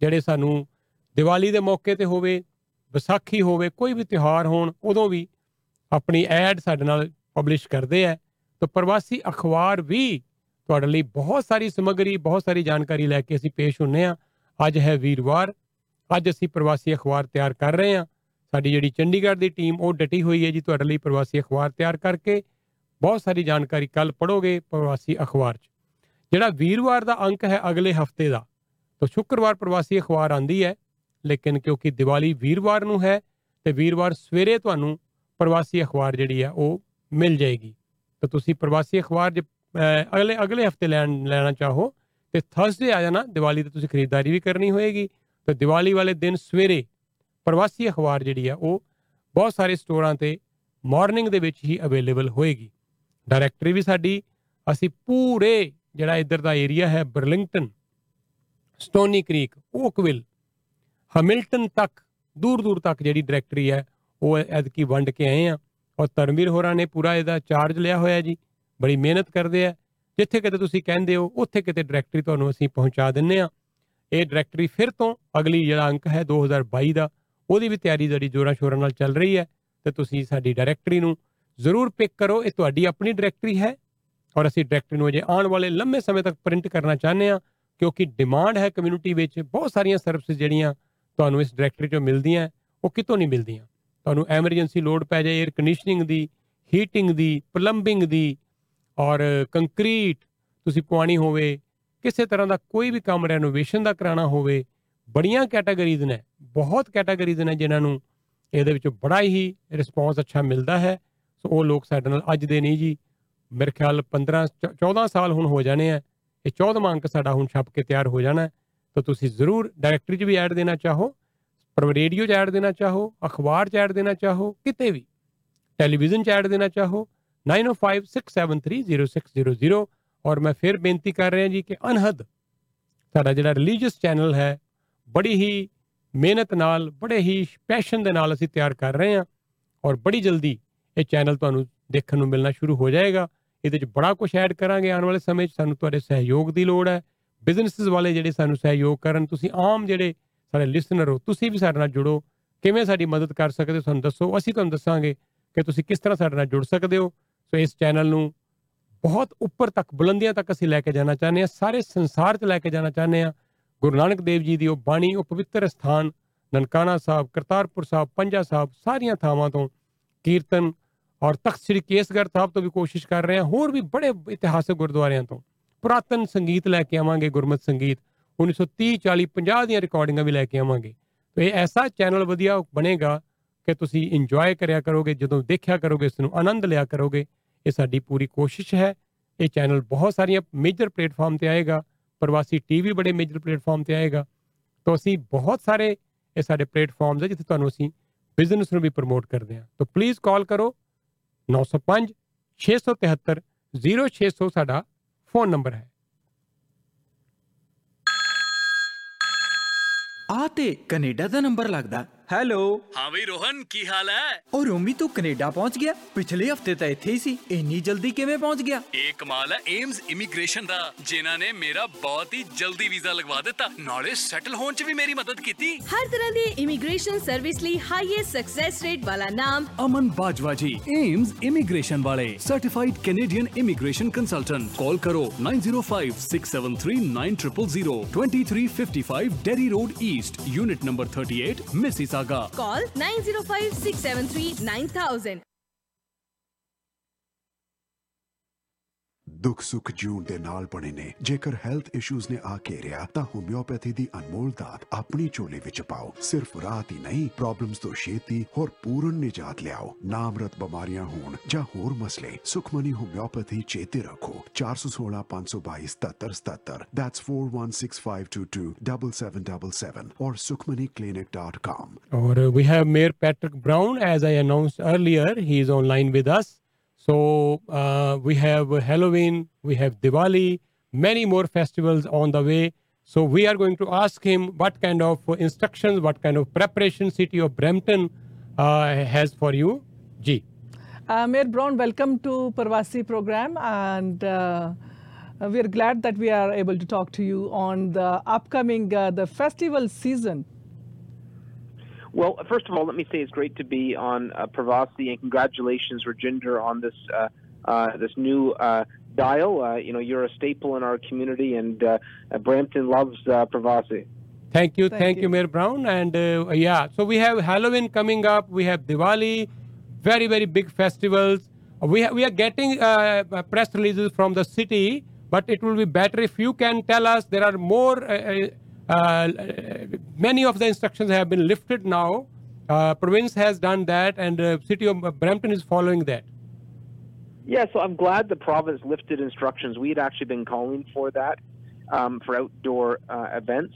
ਜਿਹੜੇ ਸਾਨੂੰ ਦੀਵਾਲੀ ਦੇ ਮੌਕੇ ਤੇ ਹੋਵੇ, ਵਿਸਾਖੀ ਹੋਵੇ, ਕੋਈ ਵੀ ਤਿਉਹਾਰ ਹੋਣ, ਉਦੋਂ ਵੀ ਆਪਣੀ ਐਡ ਸਾਡੇ ਨਾਲ ਪਬਲਿਸ਼ ਕਰਦੇ ਆ। ਤਾਂ ਪ੍ਰਵਾਸੀ ਅਖਬਾਰ ਵੀ ਤੁਹਾਡੇ ਲਈ ਬਹੁਤ ਸਾਰੀ ਸਮੱਗਰੀ, ਬਹੁਤ ਸਾਰੀ ਜਾਣਕਾਰੀ ਲੈ ਕੇ ਅਸੀਂ ਪੇਸ਼ ਹੁੰਨੇ ਆ ਅੱਜ ਹੈ ਵੀਰਵਾਰ, ਅੱਜ ਅਸੀਂ ਪ੍ਰਵਾਸੀ ਅਖਬਾਰ ਤਿਆਰ ਕਰ ਰਹੇ ਹਾਂ। ਸਾਡੀ ਜਿਹੜੀ ਚੰਡੀਗੜ੍ਹ ਦੀ ਟੀਮ ਉਹ ਡਟੀ ਹੋਈ ਹੈ ਜੀ ਤੁਹਾਡੇ ਲਈ ਪ੍ਰਵਾਸੀ ਅਖਬਾਰ ਤਿਆਰ ਕਰਕੇ। ਬਹੁਤ ਸਾਰੀ ਜਾਣਕਾਰੀ ਕੱਲ ਪੜੋਗੇ ਪ੍ਰਵਾਸੀ ਅਖਬਾਰ 'ਚ। ਜਿਹੜਾ ਵੀਰਵਾਰ ਦਾ ਅੰਕ ਹੈ ਅਗਲੇ ਹਫ਼ਤੇ ਦਾ ਤਾਂ ਸ਼ੁੱਕਰਵਾਰ ਪ੍ਰਵਾਸੀ ਅਖਬਾਰ ਆਂਦੀ ਹੈ ਲੇਕਿਨ ਕਿਉਂਕਿ ਦੀਵਾਲੀ ਵੀਰਵਾਰ ਨੂੰ ਹੈ ਤੇ ਵੀਰਵਾਰ ਸਵੇਰੇ ਤੁਹਾਨੂੰ ਪ੍ਰਵਾਸੀ ਅਖਬਾਰ ਜਿਹੜੀ ਹੈ ਉਹ ਮਿਲ ਜਾਏਗੀ। ਤਾਂ ਤੁਸੀਂ ਪ੍ਰਵਾਸੀ ਅਖਬਾਰ ਜੇ ਅਹ, ਅਗਲੇ ਅਗਲੇ ਹਫ਼ਤੇ ਲੈਣ ਲੈਣਾ ਚਾਹੋ ਤੇ ਥਰਸਡੇ ਆ ਜਾਣਾ ਦੀਵਾਲੀ ਤੇ ਤੁਸੀਂ ਖਰੀਦਦਾਰੀ ਵੀ ਕਰਨੀ ਹੋਏਗੀ। ਤੇ ਦੀਵਾਲੀ ਵਾਲੇ ਦਿਨ ਸਵੇਰੇ ਪ੍ਰਵਾਸੀ ਅਖਬਾਰ ਜਿਹੜੀ ਆ ਉਹ ਬਹੁਤ ਸਾਰੇ ਸਟੋਰਾਂ ਤੇ ਮਾਰਨਿੰਗ ਦੇ ਵਿੱਚ ਹੀ ਅਵੇਲੇਬਲ ਹੋਏਗੀ। ਡਾਇਰੈਕਟਰੀ ਵੀ ਸਾਡੀ, ਅਸੀਂ ਪੂਰੇ ਜਿਹੜਾ ਇੱਧਰ ਦਾ ਏਰੀਆ ਹੈ Burlington Stoney Creek Oakville Hamilton ਤੱਕ, ਦੂਰ ਦੂਰ ਤੱਕ ਜਿਹੜੀ ਡਾਇਰੈਕਟਰੀ ਹੈ, ਉਹ ਐਤਕੀ ਵੰਡ ਕੇ ਆਏ ਆ ਔਰ ਧਰਮਵੀਰ ਹੋਰਾਂ ਨੇ ਪੂਰਾ ਇਹਦਾ ਚਾਰਜ ਲਿਆ ਹੋਇਆ ਜੀ। ਬੜੀ ਮਿਹਨਤ ਕਰਦੇ ਆ। ਜਿੱਥੇ ਕਿਤੇ ਤੁਸੀਂ ਕਹਿੰਦੇ ਹੋ, ਉੱਥੇ ਕਿਤੇ ਡਾਇਰੈਕਟਰੀ ਤੁਹਾਨੂੰ ਅਸੀਂ ਪਹੁੰਚਾ ਦਿੰਨੇ ਆ ਇਹ ਡਾਇਰੈਕਟਰੀ ਫਿਰ ਤੋਂ ਅਗਲੀ ਜਿਹੜਾ ਅੰਕ ਹੈ 2022 ਦਾ, ਉਹਦੀ ਵੀ ਤਿਆਰੀ ਜਿਹੜੀ ਜੋਰਾਂ ਸ਼ੋਰਾਂ ਨਾਲ ਚੱਲ ਰਹੀ ਹੈ। ਤੇ ਤੁਸੀਂ ਸਾਡੀ ਡਾਇਰੈਕਟਰੀ ਨੂੰ ਜ਼ਰੂਰ ਪਿਕ ਕਰੋ, ਇਹ ਤੁਹਾਡੀ ਆਪਣੀ ਡਾਇਰੈਕਟਰੀ ਹੈ ਔਰ ਅਸੀਂ ਡਾਇਰੈਕਟਰੀ ਨੂੰ ਅਜੇ ਆਉਣ ਵਾਲੇ ਲੰਮੇ ਸਮੇਂ ਤੱਕ ਪ੍ਰਿੰਟ ਕਰਨਾ ਚਾਹੁੰਦੇ ਆ ਕਿਉਂਕਿ ਡਿਮਾਂਡ ਹੈ ਕਮਿਊਨਿਟੀ ਵਿੱਚ, ਬਹੁਤ ਸਾਰੀਆਂ ਸਰਵਿਸਿਜ਼ ਜਿਹੜੀਆਂ ਤੁਹਾਨੂੰ ਇਸ ਡਾਇਰੈਕਟਰੀ 'ਚੋਂ ਮਿਲਦੀਆਂ, ਉਹ ਕਿਤੋਂ ਨਹੀਂ ਮਿਲਦੀਆਂ। ਤੁਹਾਨੂੰ ਐਮਰਜੈਂਸੀ ਲੋਡ ਪੈ ਜਾਏ 에ਅਰ ਕੰਡੀਸ਼ਨਿੰਗ ਦੀ ਹੀਟਿੰਗ ਦੀ ਪਲੰਬਿੰਗ ਦੀ ਔਰ ਕੰਕਰੀਟ ਤੁਸੀਂ ਪਵਾਣੀ ਹੋਵੇ, ਕਿਸੇ ਤਰ੍ਹਾਂ ਦਾ ਕੋਈ ਵੀ ਕੰਮ ਰੈਨੋਵੇਸ਼ਨ ਦਾ ਕਰਾਉਣਾ ਹੋਵੇ, ਬੜੀਆਂ ਕੈਟਾਗਰੀਜ਼ ਨੇ, ਬਹੁਤ ਕੈਟਾਗਰੀਜ਼ ਨੇ ਜਿਨ੍ਹਾਂ ਨੂੰ ਇਹਦੇ ਵਿੱਚ ਬੜਾ ਹੀ ਰਿਸਪੌਂਸ ਅੱਛਾ ਮਿਲਦਾ ਹੈ। ਸੋ ਉਹ ਲੋਕ ਸਾਡੇ ਨਾਲ ਅੱਜ ਦੇ ਨਹੀਂ ਜੀ। ਮੇਰੇ ਖਿਆਲ 15 ਚ- 14 ਸਾਲ ਹੁਣ ਹੋ ਜਾਣੇ ਆ। ਇਹ 14ਵਾਂ ਅੰਕ ਸਾਡਾ ਹੁਣ ਛਪ ਕੇ ਤਿਆਰ ਹੋ ਜਾਣਾ। ਹੈ। ਤਾਂ ਤੁਸੀਂ ਜ਼ਰੂਰ ਡਾਇਰੈਕਟਰੀ 'ਚ ਵੀ ਐਡ ਦੇਣਾ ਚਾਹੋ, ਪਰ ਰੇਡੀਓ 'ਚ ਐਡ ਦੇਣਾ ਚਾਹੋ, ਅਖਬਾਰ 'ਚ ਐਡ ਦੇਣਾ ਚਾਹੋ, ਕਿਤੇ ਵੀ। ਟੈਲੀਵਿਜ਼ਨ 'ਚ ਐਡ ਦੇਣਾ ਚਾਹੋ 9056730600 ਔਰ ਮੈਂ ਫਿਰ ਬੇਨਤੀ ਕਰ ਰਿਹਾ ਜੀ ਕਿ ਅਨਹਦ, ਸਾਡਾ ਜਿਹੜਾ ਰਿਲੀਜੀਅਸ ਚੈਨਲ ਹੈ, ਬੜੀ ਹੀ ਮਿਹਨਤ ਨਾਲ, ਬੜੇ ਹੀ ਪੈਸ਼ਨ ਦੇ ਨਾਲ ਅਸੀਂ ਤਿਆਰ ਕਰ ਰਹੇ ਹਾਂ। ਔਰ ਬੜੀ ਜਲਦੀ ਇਹ ਚੈਨਲ ਤੁਹਾਨੂੰ ਦੇਖਣ ਨੂੰ ਮਿਲਣਾ ਸ਼ੁਰੂ ਹੋ ਜਾਏਗਾ। ਇਹਦੇ 'ਚ ਬੜਾ ਕੁਝ ਐਡ ਕਰਾਂਗੇ ਆਉਣ ਵਾਲੇ ਸਮੇਂ 'ਚ ਸਾਨੂੰ ਤੁਹਾਡੇ ਸਹਿਯੋਗ ਦੀ ਲੋੜ ਹੈ। ਬਿਜ਼ਨੈਸਸ ਵਾਲੇ ਜਿਹੜੇ ਸਾਨੂੰ ਸਹਿਯੋਗ ਕਰਨ, ਤੁਸੀਂ ਆਮ ਜਿਹੜੇ ਸਾਡੇ ਲਿਸਨਰ ਹੋ, ਤੁਸੀਂ ਵੀ ਸਾਡੇ ਨਾਲ ਜੁੜੋ। ਕਿਵੇਂ ਸਾਡੀ ਮਦਦ ਕਰ ਸਕਦੇ ਹੋ, ਸਾਨੂੰ ਦੱਸੋ। ਅਸੀਂ ਤੁਹਾਨੂੰ ਦੱਸਾਂਗੇ ਕਿ ਤੁਸੀਂ ਕਿਸ ਤਰ੍ਹਾਂ ਸਾਡੇ ਨਾਲ ਜੁੜ ਸਕਦੇ ਹੋ। ਸੋ ਇਸ ਚੈਨਲ ਨੂੰ ਬਹੁਤ ਉੱਪਰ ਤੱਕ, ਬੁਲੰਦੀਆਂ ਤੱਕ ਅਸੀਂ ਲੈ ਕੇ ਜਾਣਾ ਚਾਹੁੰਦੇ ਹਾਂ। ਸਾਰੇ ਸੰਸਾਰ 'ਚ ਲੈ ਕੇ ਜਾਣਾ ਚਾਹੁੰਦੇ ਹਾਂ। ਗੁਰੂ ਨਾਨਕ ਦੇਵ ਜੀ ਦੀ ਉਹ ਬਾਣੀ, ਉਹ ਪਵਿੱਤਰ ਸਥਾਨ, ਨਨਕਾਣਾ ਸਾਹਿਬ, ਕਰਤਾਰਪੁਰ ਸਾਹਿਬ, ਪੰਜਾ ਸਾਹਿਬ, ਸਾਰੀਆਂ ਥਾਵਾਂ ਤੋਂ ਕੀਰਤਨ ਔਰ ਤਖਤ ਸ੍ਰੀ ਕੇਸਗੜ੍ਹ ਸਾਹਿਬ ਤੋਂ ਵੀ ਕੋਸ਼ਿਸ਼ ਕਰ ਰਹੇ ਹਾਂ ਹੋਰ ਵੀ ਬੜੇ ਇਤਿਹਾਸਕ ਗੁਰਦੁਆਰਿਆਂ ਤੋਂ ਪੁਰਾਤਨ ਸੰਗੀਤ ਲੈ ਕੇ ਆਵਾਂਗੇ ਗੁਰਮਤ ਸੰਗੀਤ 1930 40 50 ਦੀਆਂ ਰਿਕਾਰਡਿੰਗਾਂ ਵੀ ਲੈ ਕੇ ਆਵਾਂਗੇ ਤੇ ਇਹ ਐਸਾ ਚੈਨਲ ਵਧੀਆ ਬਣੇਗਾ ਕਿ ਤੁਸੀਂ ਇੰਜੋਏ ਕਰਿਆ ਕਰੋਗੇ ਜਦੋਂ ਦੇਖਿਆ ਕਰੋਗੇ ਇਸ ਨੂੰ ਆਨੰਦ ਲਿਆ ਕਰੋਗੇ ਇਹ ਸਾਡੀ ਪੂਰੀ ਕੋਸ਼ਿਸ਼ ਹੈ ਇਹ ਚੈਨਲ ਬਹੁਤ ਸਾਰੀਆਂ ਮੇਜਰ ਪਲੇਟਫਾਰਮ ਤੇ ਆਏਗਾ ਪ੍ਰਵਾਸੀ ਟੀਵੀ ਬੜੇ ਮੇਜਰ ਪਲੇਟਫਾਰਮ ਤੇ ਆਏਗਾ ਤਾਂ ਅਸੀਂ ਬਹੁਤ ਸਾਰੇ ਇਹ ਸਾਡੇ ਪਲੇਟਫਾਰਮਸ ਹੈ ਜਿੱਥੇ ਤੁਹਾਨੂੰ ਅਸੀਂ ਬਿਜ਼ਨਸ ਨੂੰ ਵੀ ਪ੍ਰਮੋਟ ਕਰਦੇ ਹਾਂ ਤਾਂ ਪਲੀਜ਼ ਕਾਲ ਕਰੋ 905 673 0600 ਸਾਡਾ ਫੋਨ ਨੰਬਰ ਹੈ। ਆ ਤੇ ਕੈਨੇਡਾ ਦਾ ਨੰਬਰ ਲੱਗਦਾ। ਹੈਲੋ ਹਾਂ ਬਈ ਰੋਹਨ ਕੀ ਹਾਲ ਹੈ? ਉਹ ਰੋਮੀ ਤੂੰ ਕੈਨੇਡਾ ਪਹੁੰਚ ਗਿਆ। ਪਿਛਲੇ ਹਫ਼ਤੇ ਤਾਂ ਇੱਥੇ ਹੀ ਸੀ। ਇੰਨੀ ਜਲਦੀ ਕਿਵੇਂ ਪਹੁੰਚ ਗਿਆ? ਇਹ ਕਮਾਲ ਹੈ ਏਮਸ ਇਮੀਗ੍ਰੇਸ਼ਨ ਦਾ ਜਿਨ੍ਹਾਂ ਨੇ ਮੇਰਾ ਬਹੁਤ ਹੀ ਜਲਦੀ ਵੀਜ਼ਾ ਲਗਵਾ ਦਿੱਤਾ। ਨਾਲੇ ਸੈਟਲ ਹੋਣ 'ਚ ਵੀ ਮੇਰੀ ਮਦਦ ਕੀਤੀ। ਹਰ ਤਰ੍ਹਾਂ ਦੇ ਇਮੀਗ੍ਰੇਸ਼ਨ ਸਰਵਿਸ ਲਈ ਹਾਈਐਸਟ ਸਕਸੈਸ ਰੇਟ ਵਾਲਾ ਨਾਮ ਅਮਨ ਬਾਜਵਾ ਜੀ ਏਮਸ ਇਮੀਗ੍ਰੇਸ਼ਨ ਵਾਲੇ certified Canadian immigration consultant call ਕਰੋ 9056739000 2355 Derry Road East unit number 38 Mississauga Call 905-673-9000. ਦੁੱਖ ਸੁੱਖ ਜੂਣ ਦੇ ਨਾਲ ਬਣੇ ਨੇ ਜੇਕਰ ਹੈਲਥ ਇਸ਼ੂਜ਼ ਨੇ ਆ ਘੇਰਿਆ ਤਾਂ ਹੋਮਿਓਪੈਥੀ ਦੀ ਅਨਮੋਲ ਦਾਤ ਆਪਣੀ ਝੋਲੀ ਵਿੱਚ ਪਾਓ ਸਿਰਫ ਰਾਹਤ ਹੀ ਨਹੀਂ ਪ੍ਰੋਬਲਮਸ ਤੋਂ ਛੇਤੀ ਹੋਰ ਪੂਰਨ ਨਿਜਾਤ ਲਿਆਓ ਨਾਮਰਤ ਬਿਮਾਰੀਆਂ ਹੋਣ ਜਾਂ ਹੋਰ ਮਸਲੇ ਸੁਖਮਨੀ ਹੋਮਿਓਪੈਥੀ ਚੇਤੇ ਰੱਖੋ 416 522 7777 that's 416-522-7777 or sukhmaniclinic.com Or uh, we have Mayor Patrick Brown, as I announced earlier. He is online with us. So uh, we have Halloween, we have Diwali, many more festivals on the way. So we are going to ask him what kind of instructions, what kind of preparation City of Brampton uh, has for you. G. Uh, Mayor Brown, welcome to Parvasi program, and uh, we are glad that we are able to talk to you on the upcoming uh, the festival season. Well, first of all, let me say it's great to be on uh, Pravasi, and congratulations, Rajinder, on this uh, uh, this new uh, dial. Uh, you know, you're a staple in our community, and uh, uh, Brampton loves uh, Pravasi. Thank you, thank, you. Mayor Brown. And uh, yeah, so we have Halloween coming up. We have Diwali, very very big festivals. We ha- we are getting uh, uh, press releases from the city, but it will be better if you can tell us. There are more. Uh, many of the instructions have been lifted now. Uh, province has done that, and uh, city of Brampton is following that. Yeah, so I'm glad the province lifted instructions. We had actually been calling for that um, for outdoor uh, events.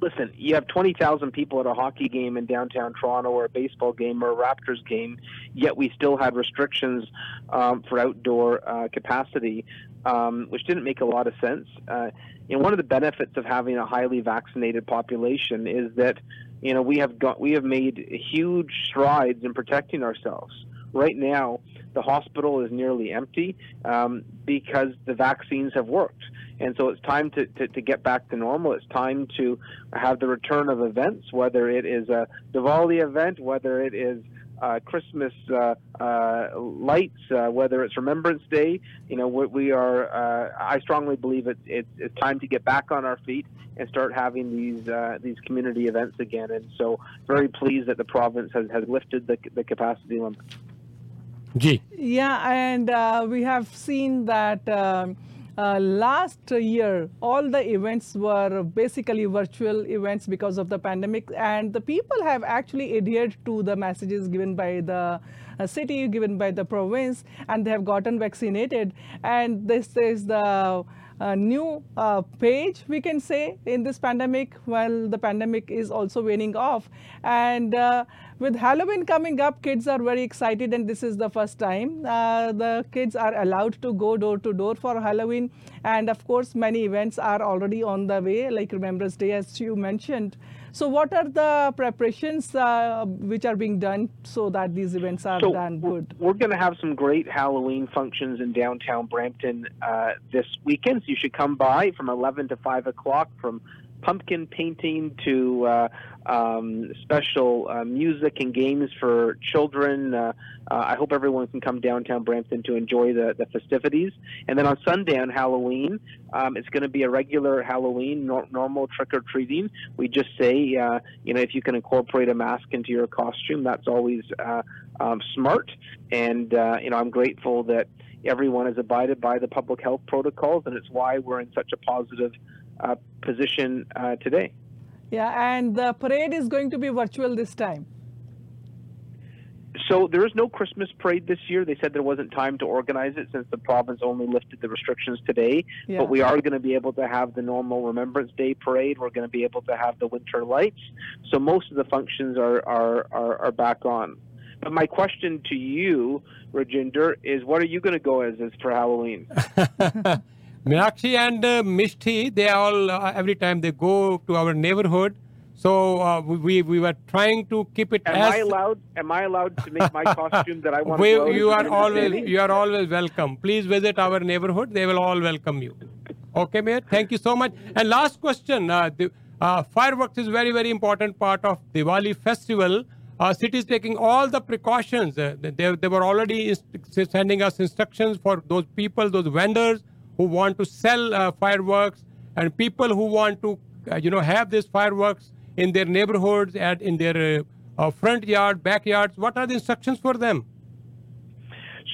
Listen, you have 20,000 people at a hockey game in downtown Toronto or a baseball game or a Raptors game, yet we still had restrictions um, for outdoor uh, capacity, um, which didn't make a lot of sense. Uh, you know, one of the benefits of having a highly vaccinated population is that, you know, we have got we have made huge strides in protecting ourselves. Right now, the hospital is nearly empty um, because the vaccines have worked. And so it's time to, to, to get back to normal. It's time to have the return of events, whether it is a Diwali event, whether it is uh, Christmas uh, uh, lights, uh, whether it's Remembrance Day. You know, we, we are. Uh, I strongly believe it's, it's it's time to get back on our feet and start having these uh, these community events again. And so, very pleased that the province has, has lifted the the capacity limit. G. Yeah, and uh, we have seen that um, uh, last year all the events were basically virtual events because of the pandemic, and the people have actually adhered to the messages given by the uh, city, given by the province, and they have gotten vaccinated. And this is the uh, new uh, page we can say in this pandemic while the pandemic is also waning off and uh, with halloween coming up kids are very excited and this is the first time uh, the kids are allowed to go door to door for halloween. And of course many events are already on the way like remembrance day as you mentioned. So what are the preparations uh, which are being done so that these events are So, done good? We're going to have some great Halloween functions in downtown Brampton uh, this weekend. So you should come by from 11 to 5 o'clock from pumpkin painting to uh, um, special uh, music and games for children. Uh, uh, I hope everyone can come downtown Brampton to enjoy the, the festivities. And then on Sunday on Halloween, um, it's going to be a regular Halloween, nor- normal trick or treating. We just say, uh, you know, if you can incorporate a mask into your costume, that's always uh, um, smart. And, you know, I'm grateful that everyone has abided by the public health protocols, and it's why we're in such a positive position uh, today. yeah and the parade is going to be virtual this time So there is no Christmas parade this year. They said there wasn't time to organize it since the province only lifted the restrictions today. Yeah. But we are going to be able to have the normal Remembrance Day parade. We're going to be able to have the winter lights. So most of the functions are are, are, are back on. But my question to you, Rajinder, is what are you going to go as, as for Halloween? Meenakshi and uh, Mishti, they all uh, every time they go to our neighborhood. So uh, we we were trying to keep it Am as I allowed? Am I allowed to make my costume that I want we, to wear? you are always you are always welcome. Please visit our neighborhood. They will all welcome you. Okay, Mayor. Thank you so much. And last question: uh, the, uh, fireworks is very very important part of Diwali festival. Uh, city is taking all the precautions. Uh, they, they were already inst- sending us instructions for those people, those vendors who want to sell uh, fireworks, and people who want to, uh, you know, have these fireworks in their neighborhoods and in their uh, uh, front yard, backyards. What are the instructions for them?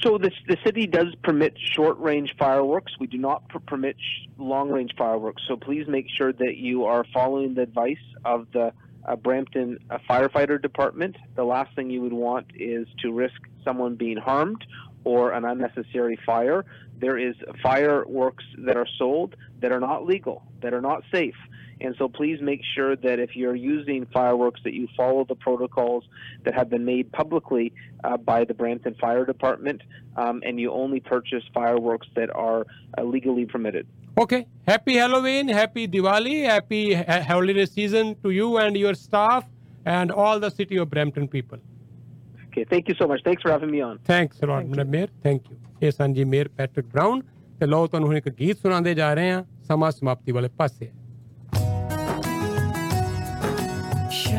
So the, the city does permit short-range fireworks. We do not per- permit sh- long-range fireworks. So please make sure that you are following the advice of the uh, Brampton uh, Firefighter Department. The last thing you would want is to risk someone being harmed or an unnecessary fire. There is fireworks that are sold that are not legal, that are not safe. And so please make sure that if you're using fireworks that you follow the protocols that have been made publicly uh, by the Brampton Fire Department um, and you only purchase fireworks that are uh, legally permitted. Okay. Happy Halloween, happy Diwali, happy ha- holiday season to you and your staff and all the city of Brampton people. Okay, thank you so much. Thanks for having me on. Thanks a lot madam mayor thank you ਇਹ ਸਨ ਜੀ mayor Patrick brown ਤੇ ਲਓ ਤੁਹਾਨੂੰ ਹੁਣ ਇੱਕ ਗੀਤ ਸੁਣਾਉਂਦੇ ਜਾ ਰਹੇ ਹਾਂ ਸਮਾਂ ਸਮਾਪਤੀ ਵਾਲੇ ਪਾਸੇ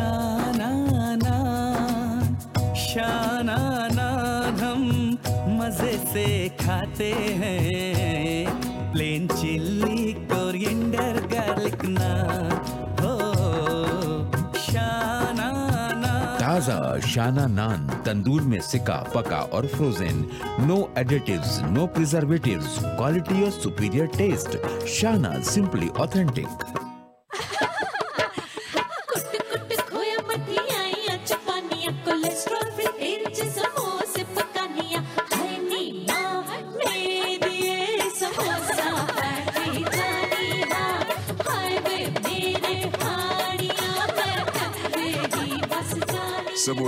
शानाना शानाना हम मजे से खाते हैं plain chilli coriander garlic naan ताज़ा शाना नान, तंदूर में सिका पका और frozen no additives no preservatives quality और superior taste Shana simply authentic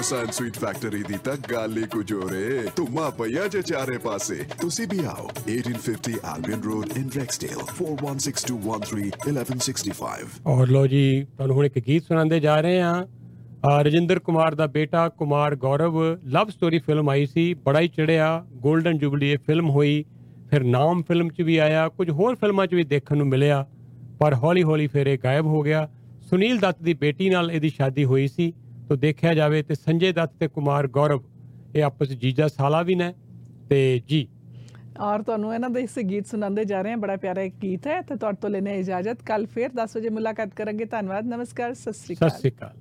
Kisan sweet factory ਦੀ ਤਾਂ ਗੱਲ ਹੀ ਕੁਝ ਹੋ ਰੇ ਧੁਮਾ ਪਈਆ ਜੇ ਚਾਰੇ ਪਾਸੇ। ਤੁਸੀਂ ਵੀ ਆਓ। 1850 ਆਲਬਨ ਰੋਡ ਇਨ ਰੈਕਸਡੇਲ 4162131165 ਔਰ ਲੋ ਜੀ, ਤੁਹਾਨੂੰ ਹੁਣ ਇੱਕ ਗੀਤ ਸੁਣਾਉਂਦੇ ਜਾ ਰਹੇ ਹਾਂ। ਰਜਿੰਦਰ ਕੁਮਾਰ ਦਾ ਬੇਟਾ Kumar Gaurav love story film ਆਈ ਸੀ। ਬੜਾ ਹੀ ਚੜਿਆ 골ਡਨ ਜੁਬਲੀ ਇਹ ਫਿਲਮ ਹੋਈ। ਫਿਰ ਨਾਮ ਫਿਲਮ 'ਚ ਵੀ ਆਇਆ, ਕੁਝ ਹੋਰ ਫਿਲਮਾਂ 'ਚ ਵੀ ਦੇਖਣ ਨੂੰ ਮਿਲਿਆ। ਪਰ ਹੌਲੀ-ਹੌਲੀ ਫਿਰ ਇਹ ਗਾਇਬ ਹੋ ਗਿਆ। ਸੁਨੀਲ ਦੱਤ ਦੀ ਬੇਟੀ ਨਾਲ ਇਹਦੀ ਸ਼ਾਦੀ ਹੋਈ ਸੀ। ਤੋ ਦੇਖਿਆ ਜਾਵੇ ਤੇ ਸੰਜੇ ਦੱਤ ਤੇ ਕੁਮਾਰ ਗੌਰਵ ਇਹ ਆਪਸ ਜੀਜਾ ਸਾਲਾ ਵੀ ਨੇ ਤੇ ਜੀ। ਔਰ ਤੁਹਾਨੂੰ ਇਹਨਾਂ ਦੇ ਇਸ ਗੀਤ ਸੁਣਾਉਂਦੇ ਜਾ ਰਹੇ ਹਾਂ। ਬੜਾ ਪਿਆਰਾ ਇੱਕ ਗੀਤ ਹੈ। ਤੇ ਤੁਹਾਡੇ ਤੋਂ ਲੈਣੇ ਇਜਾਜ਼ਤ। ਕੱਲ ਫੇਰ 10 ਵਜੇ ਮੁਲਾਕਾਤ ਕਰਾਂਗੇ। ਧੰਨਵਾਦ। ਨਮਸਕਾਰ। ਸਤਿ ਸ੍ਰੀ ਸਤਿ ਅਕਾਲ ਸ੍ਰੀ ਅਕਾਲ।